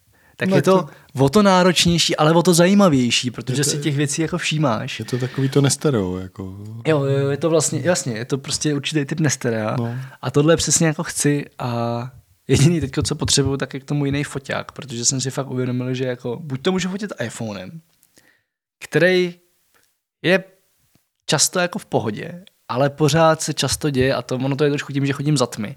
Speaker 1: tak no je to, to o to náročnější, ale o to zajímavější, protože to, si těch věcí jako všímáš.
Speaker 2: Je to takový to nestereo. Jako...
Speaker 1: Jo, jo, je to vlastně, jasně, je to prostě určitý typ nestereo. No. A tohle přesně jako chci a jediný teď, co potřebuju, tak je k tomu jiný foťák, protože jsem si fakt uvědomil, že jako buď to můžu fotit iPhonem, který je často jako v pohodě, ale pořád se často děje a to ono to je trošku tím, že chodím za tmy.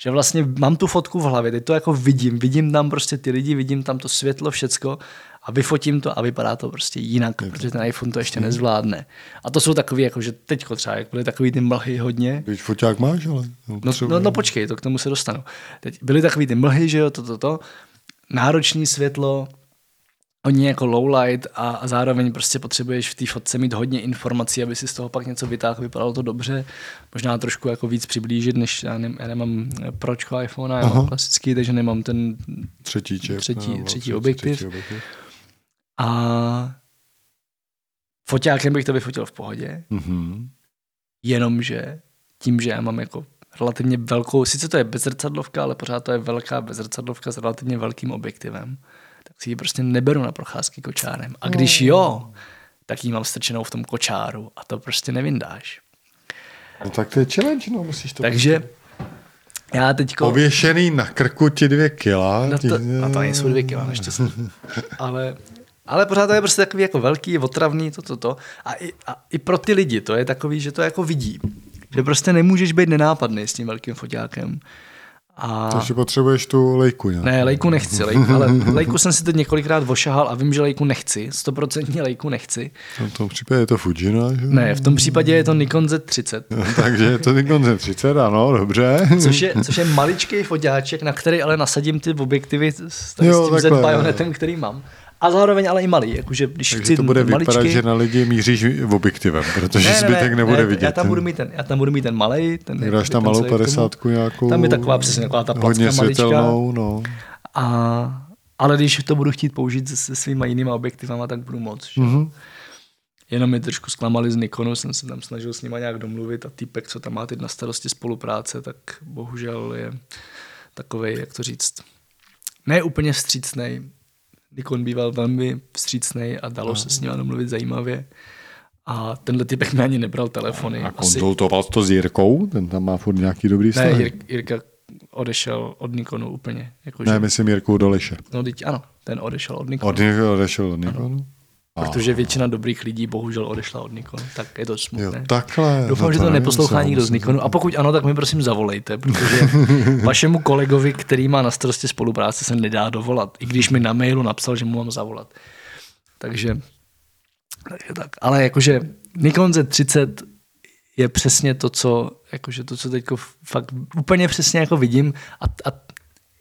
Speaker 1: Že vlastně mám tu fotku v hlavě, teď to jako vidím, vidím tam prostě ty lidi, vidím tam to světlo, všecko a vyfotím to a vypadá to prostě jinak, je protože ten iPhone to ještě nezvládne. A to jsou takový, jako že teďko třeba, jak byly takový ty mlhy hodně.
Speaker 2: Teď foťák máš, ale...
Speaker 1: No, no, no, počkej, to k tomu se dostanu. Teď byly takový ty mlhy, že jo, to, to, to. Náročný světlo, hodně jako lowlight a, a zároveň prostě potřebuješ v té fotce mít hodně informací, aby si z toho pak něco vytáhl, vypadalo to dobře. Možná trošku jako víc přiblížit, než já, ne, já nemám pročko iPhone, já mám klasický, takže nemám ten
Speaker 2: třetí, čep,
Speaker 1: třetí, no, třetí, objektiv. třetí objektiv. A foťákem bych to vyfotil v pohodě, mm-hmm. jenomže tím, že já mám jako relativně velkou, sice to je bezrcadlovka, ale pořád to je velká bezrcadlovka s relativně velkým objektivem, tak si ji prostě neberu na procházky kočárem. A když jo, tak ji mám strčenou v tom kočáru a to prostě nevyndáš.
Speaker 2: No tak to je challenge, no, musíš to...
Speaker 1: Takže já teďko...
Speaker 2: Pověšený na krku ti dvě kila.
Speaker 1: No to, no to nejsou dvě kila, naštěstí. [laughs] ale, ale pořád to je prostě takový jako velký, otravný, to, to, to. A i, a i pro ty lidi to je takový, že to jako vidí. Že prostě nemůžeš být nenápadný s tím velkým foťákem. A...
Speaker 2: Takže potřebuješ tu lejku, ne?
Speaker 1: Ne, lejku nechci, lejku, ale lejku jsem si teď několikrát vošahal a vím, že lejku nechci, stoprocentně lejku nechci.
Speaker 2: V tom případě je to Fujina, že?
Speaker 1: Ne, v tom případě je to Nikon Z30. [laughs]
Speaker 2: Takže je to Nikon Z30, ano, dobře.
Speaker 1: Což je, což je maličký foťáček, na který ale nasadím ty objektivy s, jo, s tím Z bajonetem, který mám a zároveň ale i malý. Jakože, když
Speaker 2: Takže
Speaker 1: chci
Speaker 2: to bude
Speaker 1: maličky,
Speaker 2: vypadat, že na lidi míříš objektivem, protože
Speaker 1: ne, ne,
Speaker 2: zbytek
Speaker 1: ne,
Speaker 2: nebude
Speaker 1: ne,
Speaker 2: vidět.
Speaker 1: Já tam budu mít ten, já tam budu mít ten malý. Ten,
Speaker 2: Dáš tam malou 50 nějakou.
Speaker 1: Tam je taková přesně taková ta
Speaker 2: Hodně světelnou, no.
Speaker 1: A, ale když to budu chtít použít se, se svýma jinýma objektivama, tak budu moc. Že? Mm-hmm. Jenom mi trošku zklamali z Nikonu, jsem se tam snažil s nima nějak domluvit a týpek, co tam má teď na starosti spolupráce, tak bohužel je takový, jak to říct, ne úplně vstřícnej, Nikon býval velmi vstřícný a dalo se s ním domluvit zajímavě. A tenhle typek mi ani nebral telefony.
Speaker 2: A konzultoval to s Jirkou? Ten tam má furt nějaký dobrý vztah?
Speaker 1: Ne, Jir, Jirka odešel od Nikonu úplně.
Speaker 2: Jako, ne, že... myslím Jirku Doleše.
Speaker 1: No teď ano, ten odešel od Nikonu.
Speaker 2: Od, odešel od Nikonu? Ano.
Speaker 1: Protože většina dobrých lidí bohužel odešla od Nikonu, tak je to smutné. Jo,
Speaker 2: takhle.
Speaker 1: Doufám, no že to neposlouchá nikdo z Nikonu. A pokud ano, tak mi prosím zavolejte, protože [laughs] vašemu kolegovi, který má na starosti spolupráce, se nedá dovolat. I když mi na mailu napsal, že mu mám zavolat. Takže, takže tak. Ale jakože Nikon Z30 je přesně to, co, jakože to, co teď fakt úplně přesně jako vidím a, a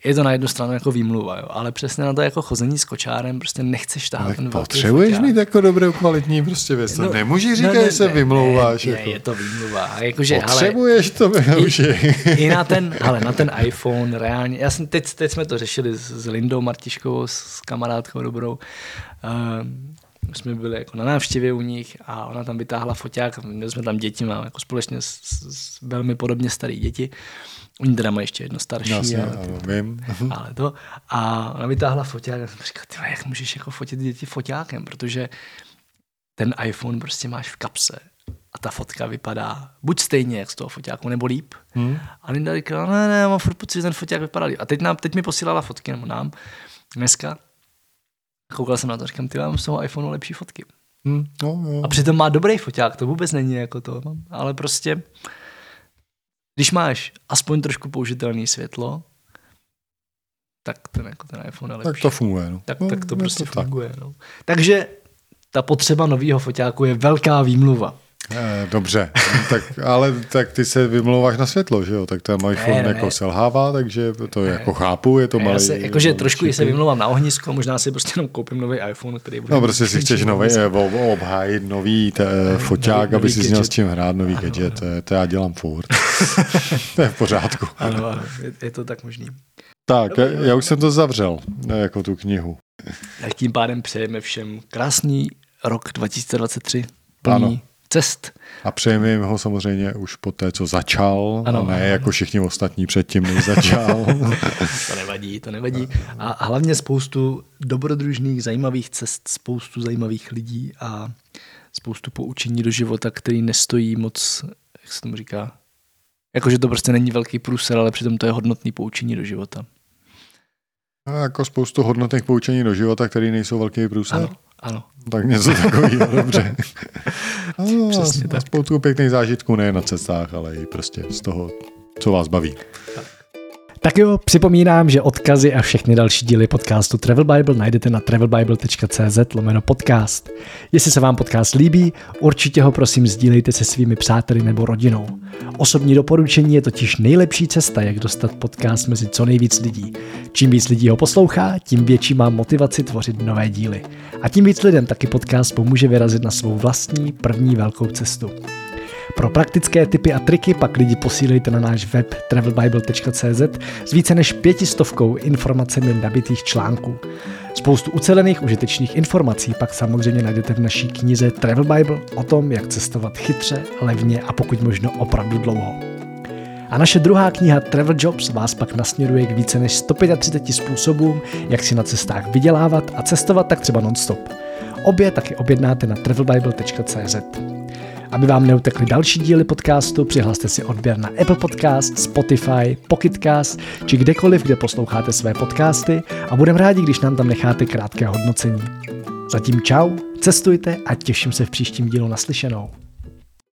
Speaker 1: je to na jednu stranu jako výmluva, jo, ale přesně na to jako chození s kočárem prostě nechceš tahat ten
Speaker 2: potřebuješ mít jako dobrou kvalitní prostě věc. No, Nemůžeš říkat, no, ne, že se vymlouváš.
Speaker 1: Ne,
Speaker 2: jako.
Speaker 1: je to výmluva. A jakože,
Speaker 2: potřebuješ to, už
Speaker 1: i, i, na ten, ale na ten iPhone reálně, já jsem teď, teď jsme to řešili s, s Lindou Martiškovou, s kamarádkou dobrou, uh, jsme byli jako na návštěvě u nich a ona tam vytáhla foťák, měli jsme tam děti, mám jako společně s, s velmi podobně starý děti. Oni teda mají ještě jedno starší.
Speaker 2: Jasně, ale, ano, vím. [laughs]
Speaker 1: ale to. A ona vytáhla foťák a jsem říkal, ty jak můžeš jako fotit děti foťákem, protože ten iPhone prostě máš v kapse a ta fotka vypadá buď stejně, jak z toho foťáku, nebo líp. Hmm. A Linda říkala, ne, ne, mám furt pocit, že ten foťák vypadá líp. A teď, nám, teď mi posílala fotky, nebo nám, dneska. Koukal jsem na to, říkám, ty mám z toho iPhoneu lepší fotky. Hmm. No, jo. A přitom má dobrý foťák, to vůbec není jako to, no. ale prostě když máš aspoň trošku použitelné světlo, tak ten, jako ten iPhone je lepší.
Speaker 2: Tak to funguje. No.
Speaker 1: Tak, no, tak to prostě to funguje. Tak. No. Takže ta potřeba nového foťáku je velká výmluva.
Speaker 2: Eh, dobře, tak, ale tak ty se vymlouváš na světlo, že jo? Tak ten iPhone ne, ne, jako selhává, takže to ne, jako chápu, je to malý.
Speaker 1: Se, jakože trošku se vymlouvám na ohnisko, možná si prostě jenom koupím nový iPhone, který bude...
Speaker 2: No prostě si chceš nový, eh, obhájit nový te, foťák, nový, aby si měl s čím hrát, nový ano, gadget, ano. To, já dělám furt. [laughs] to je v pořádku.
Speaker 1: Ano, ano je, je to tak možný.
Speaker 2: Tak, Dobrý, já už jsem to zavřel, jako tu knihu.
Speaker 1: Tak tím pádem přejeme všem krásný rok 2023, plný ano cest.
Speaker 2: A přejeme jim ho samozřejmě už po té, co začal, ano, a ne ano. jako všichni ostatní předtím, než začal. [laughs]
Speaker 1: to nevadí, to nevadí. A hlavně spoustu dobrodružných, zajímavých cest, spoustu zajímavých lidí a spoustu poučení do života, který nestojí moc, jak se tomu říká, jakože to prostě není velký průser, ale přitom to je hodnotný poučení do života.
Speaker 2: A jako spoustu hodnotných poučení do života, které nejsou velký průser.
Speaker 1: Ano, ano.
Speaker 2: Tak něco takového, dobře. Ano, [laughs] Přesně tak. Spoustu pěkných zážitků nejen na cestách, ale i prostě z toho, co vás baví. Tak.
Speaker 1: Tak jo, připomínám, že odkazy a všechny další díly podcastu Travel Bible najdete na travelbible.cz lomeno podcast. Jestli se vám podcast líbí, určitě ho prosím sdílejte se svými přáteli nebo rodinou. Osobní doporučení je totiž nejlepší cesta, jak dostat podcast mezi co nejvíc lidí. Čím víc lidí ho poslouchá, tím větší má motivaci tvořit nové díly. A tím víc lidem taky podcast pomůže vyrazit na svou vlastní první velkou cestu. Pro praktické typy a triky pak lidi posílejte na náš web travelbible.cz s více než pětistovkou informacemi nabitých článků. Spoustu ucelených užitečných informací pak samozřejmě najdete v naší knize Travel Bible o tom, jak cestovat chytře, levně a pokud možno opravdu dlouho. A naše druhá kniha Travel Jobs vás pak nasměruje k více než 135 způsobům, jak si na cestách vydělávat a cestovat tak třeba nonstop. Obě taky objednáte na travelbible.cz. Aby vám neutekly další díly podcastu, přihlaste si odběr na Apple Podcast, Spotify, Pocketcast či kdekoliv, kde posloucháte své podcasty a budeme rádi, když nám tam necháte krátké hodnocení. Zatím čau, cestujte a těším se v příštím dílu naslyšenou.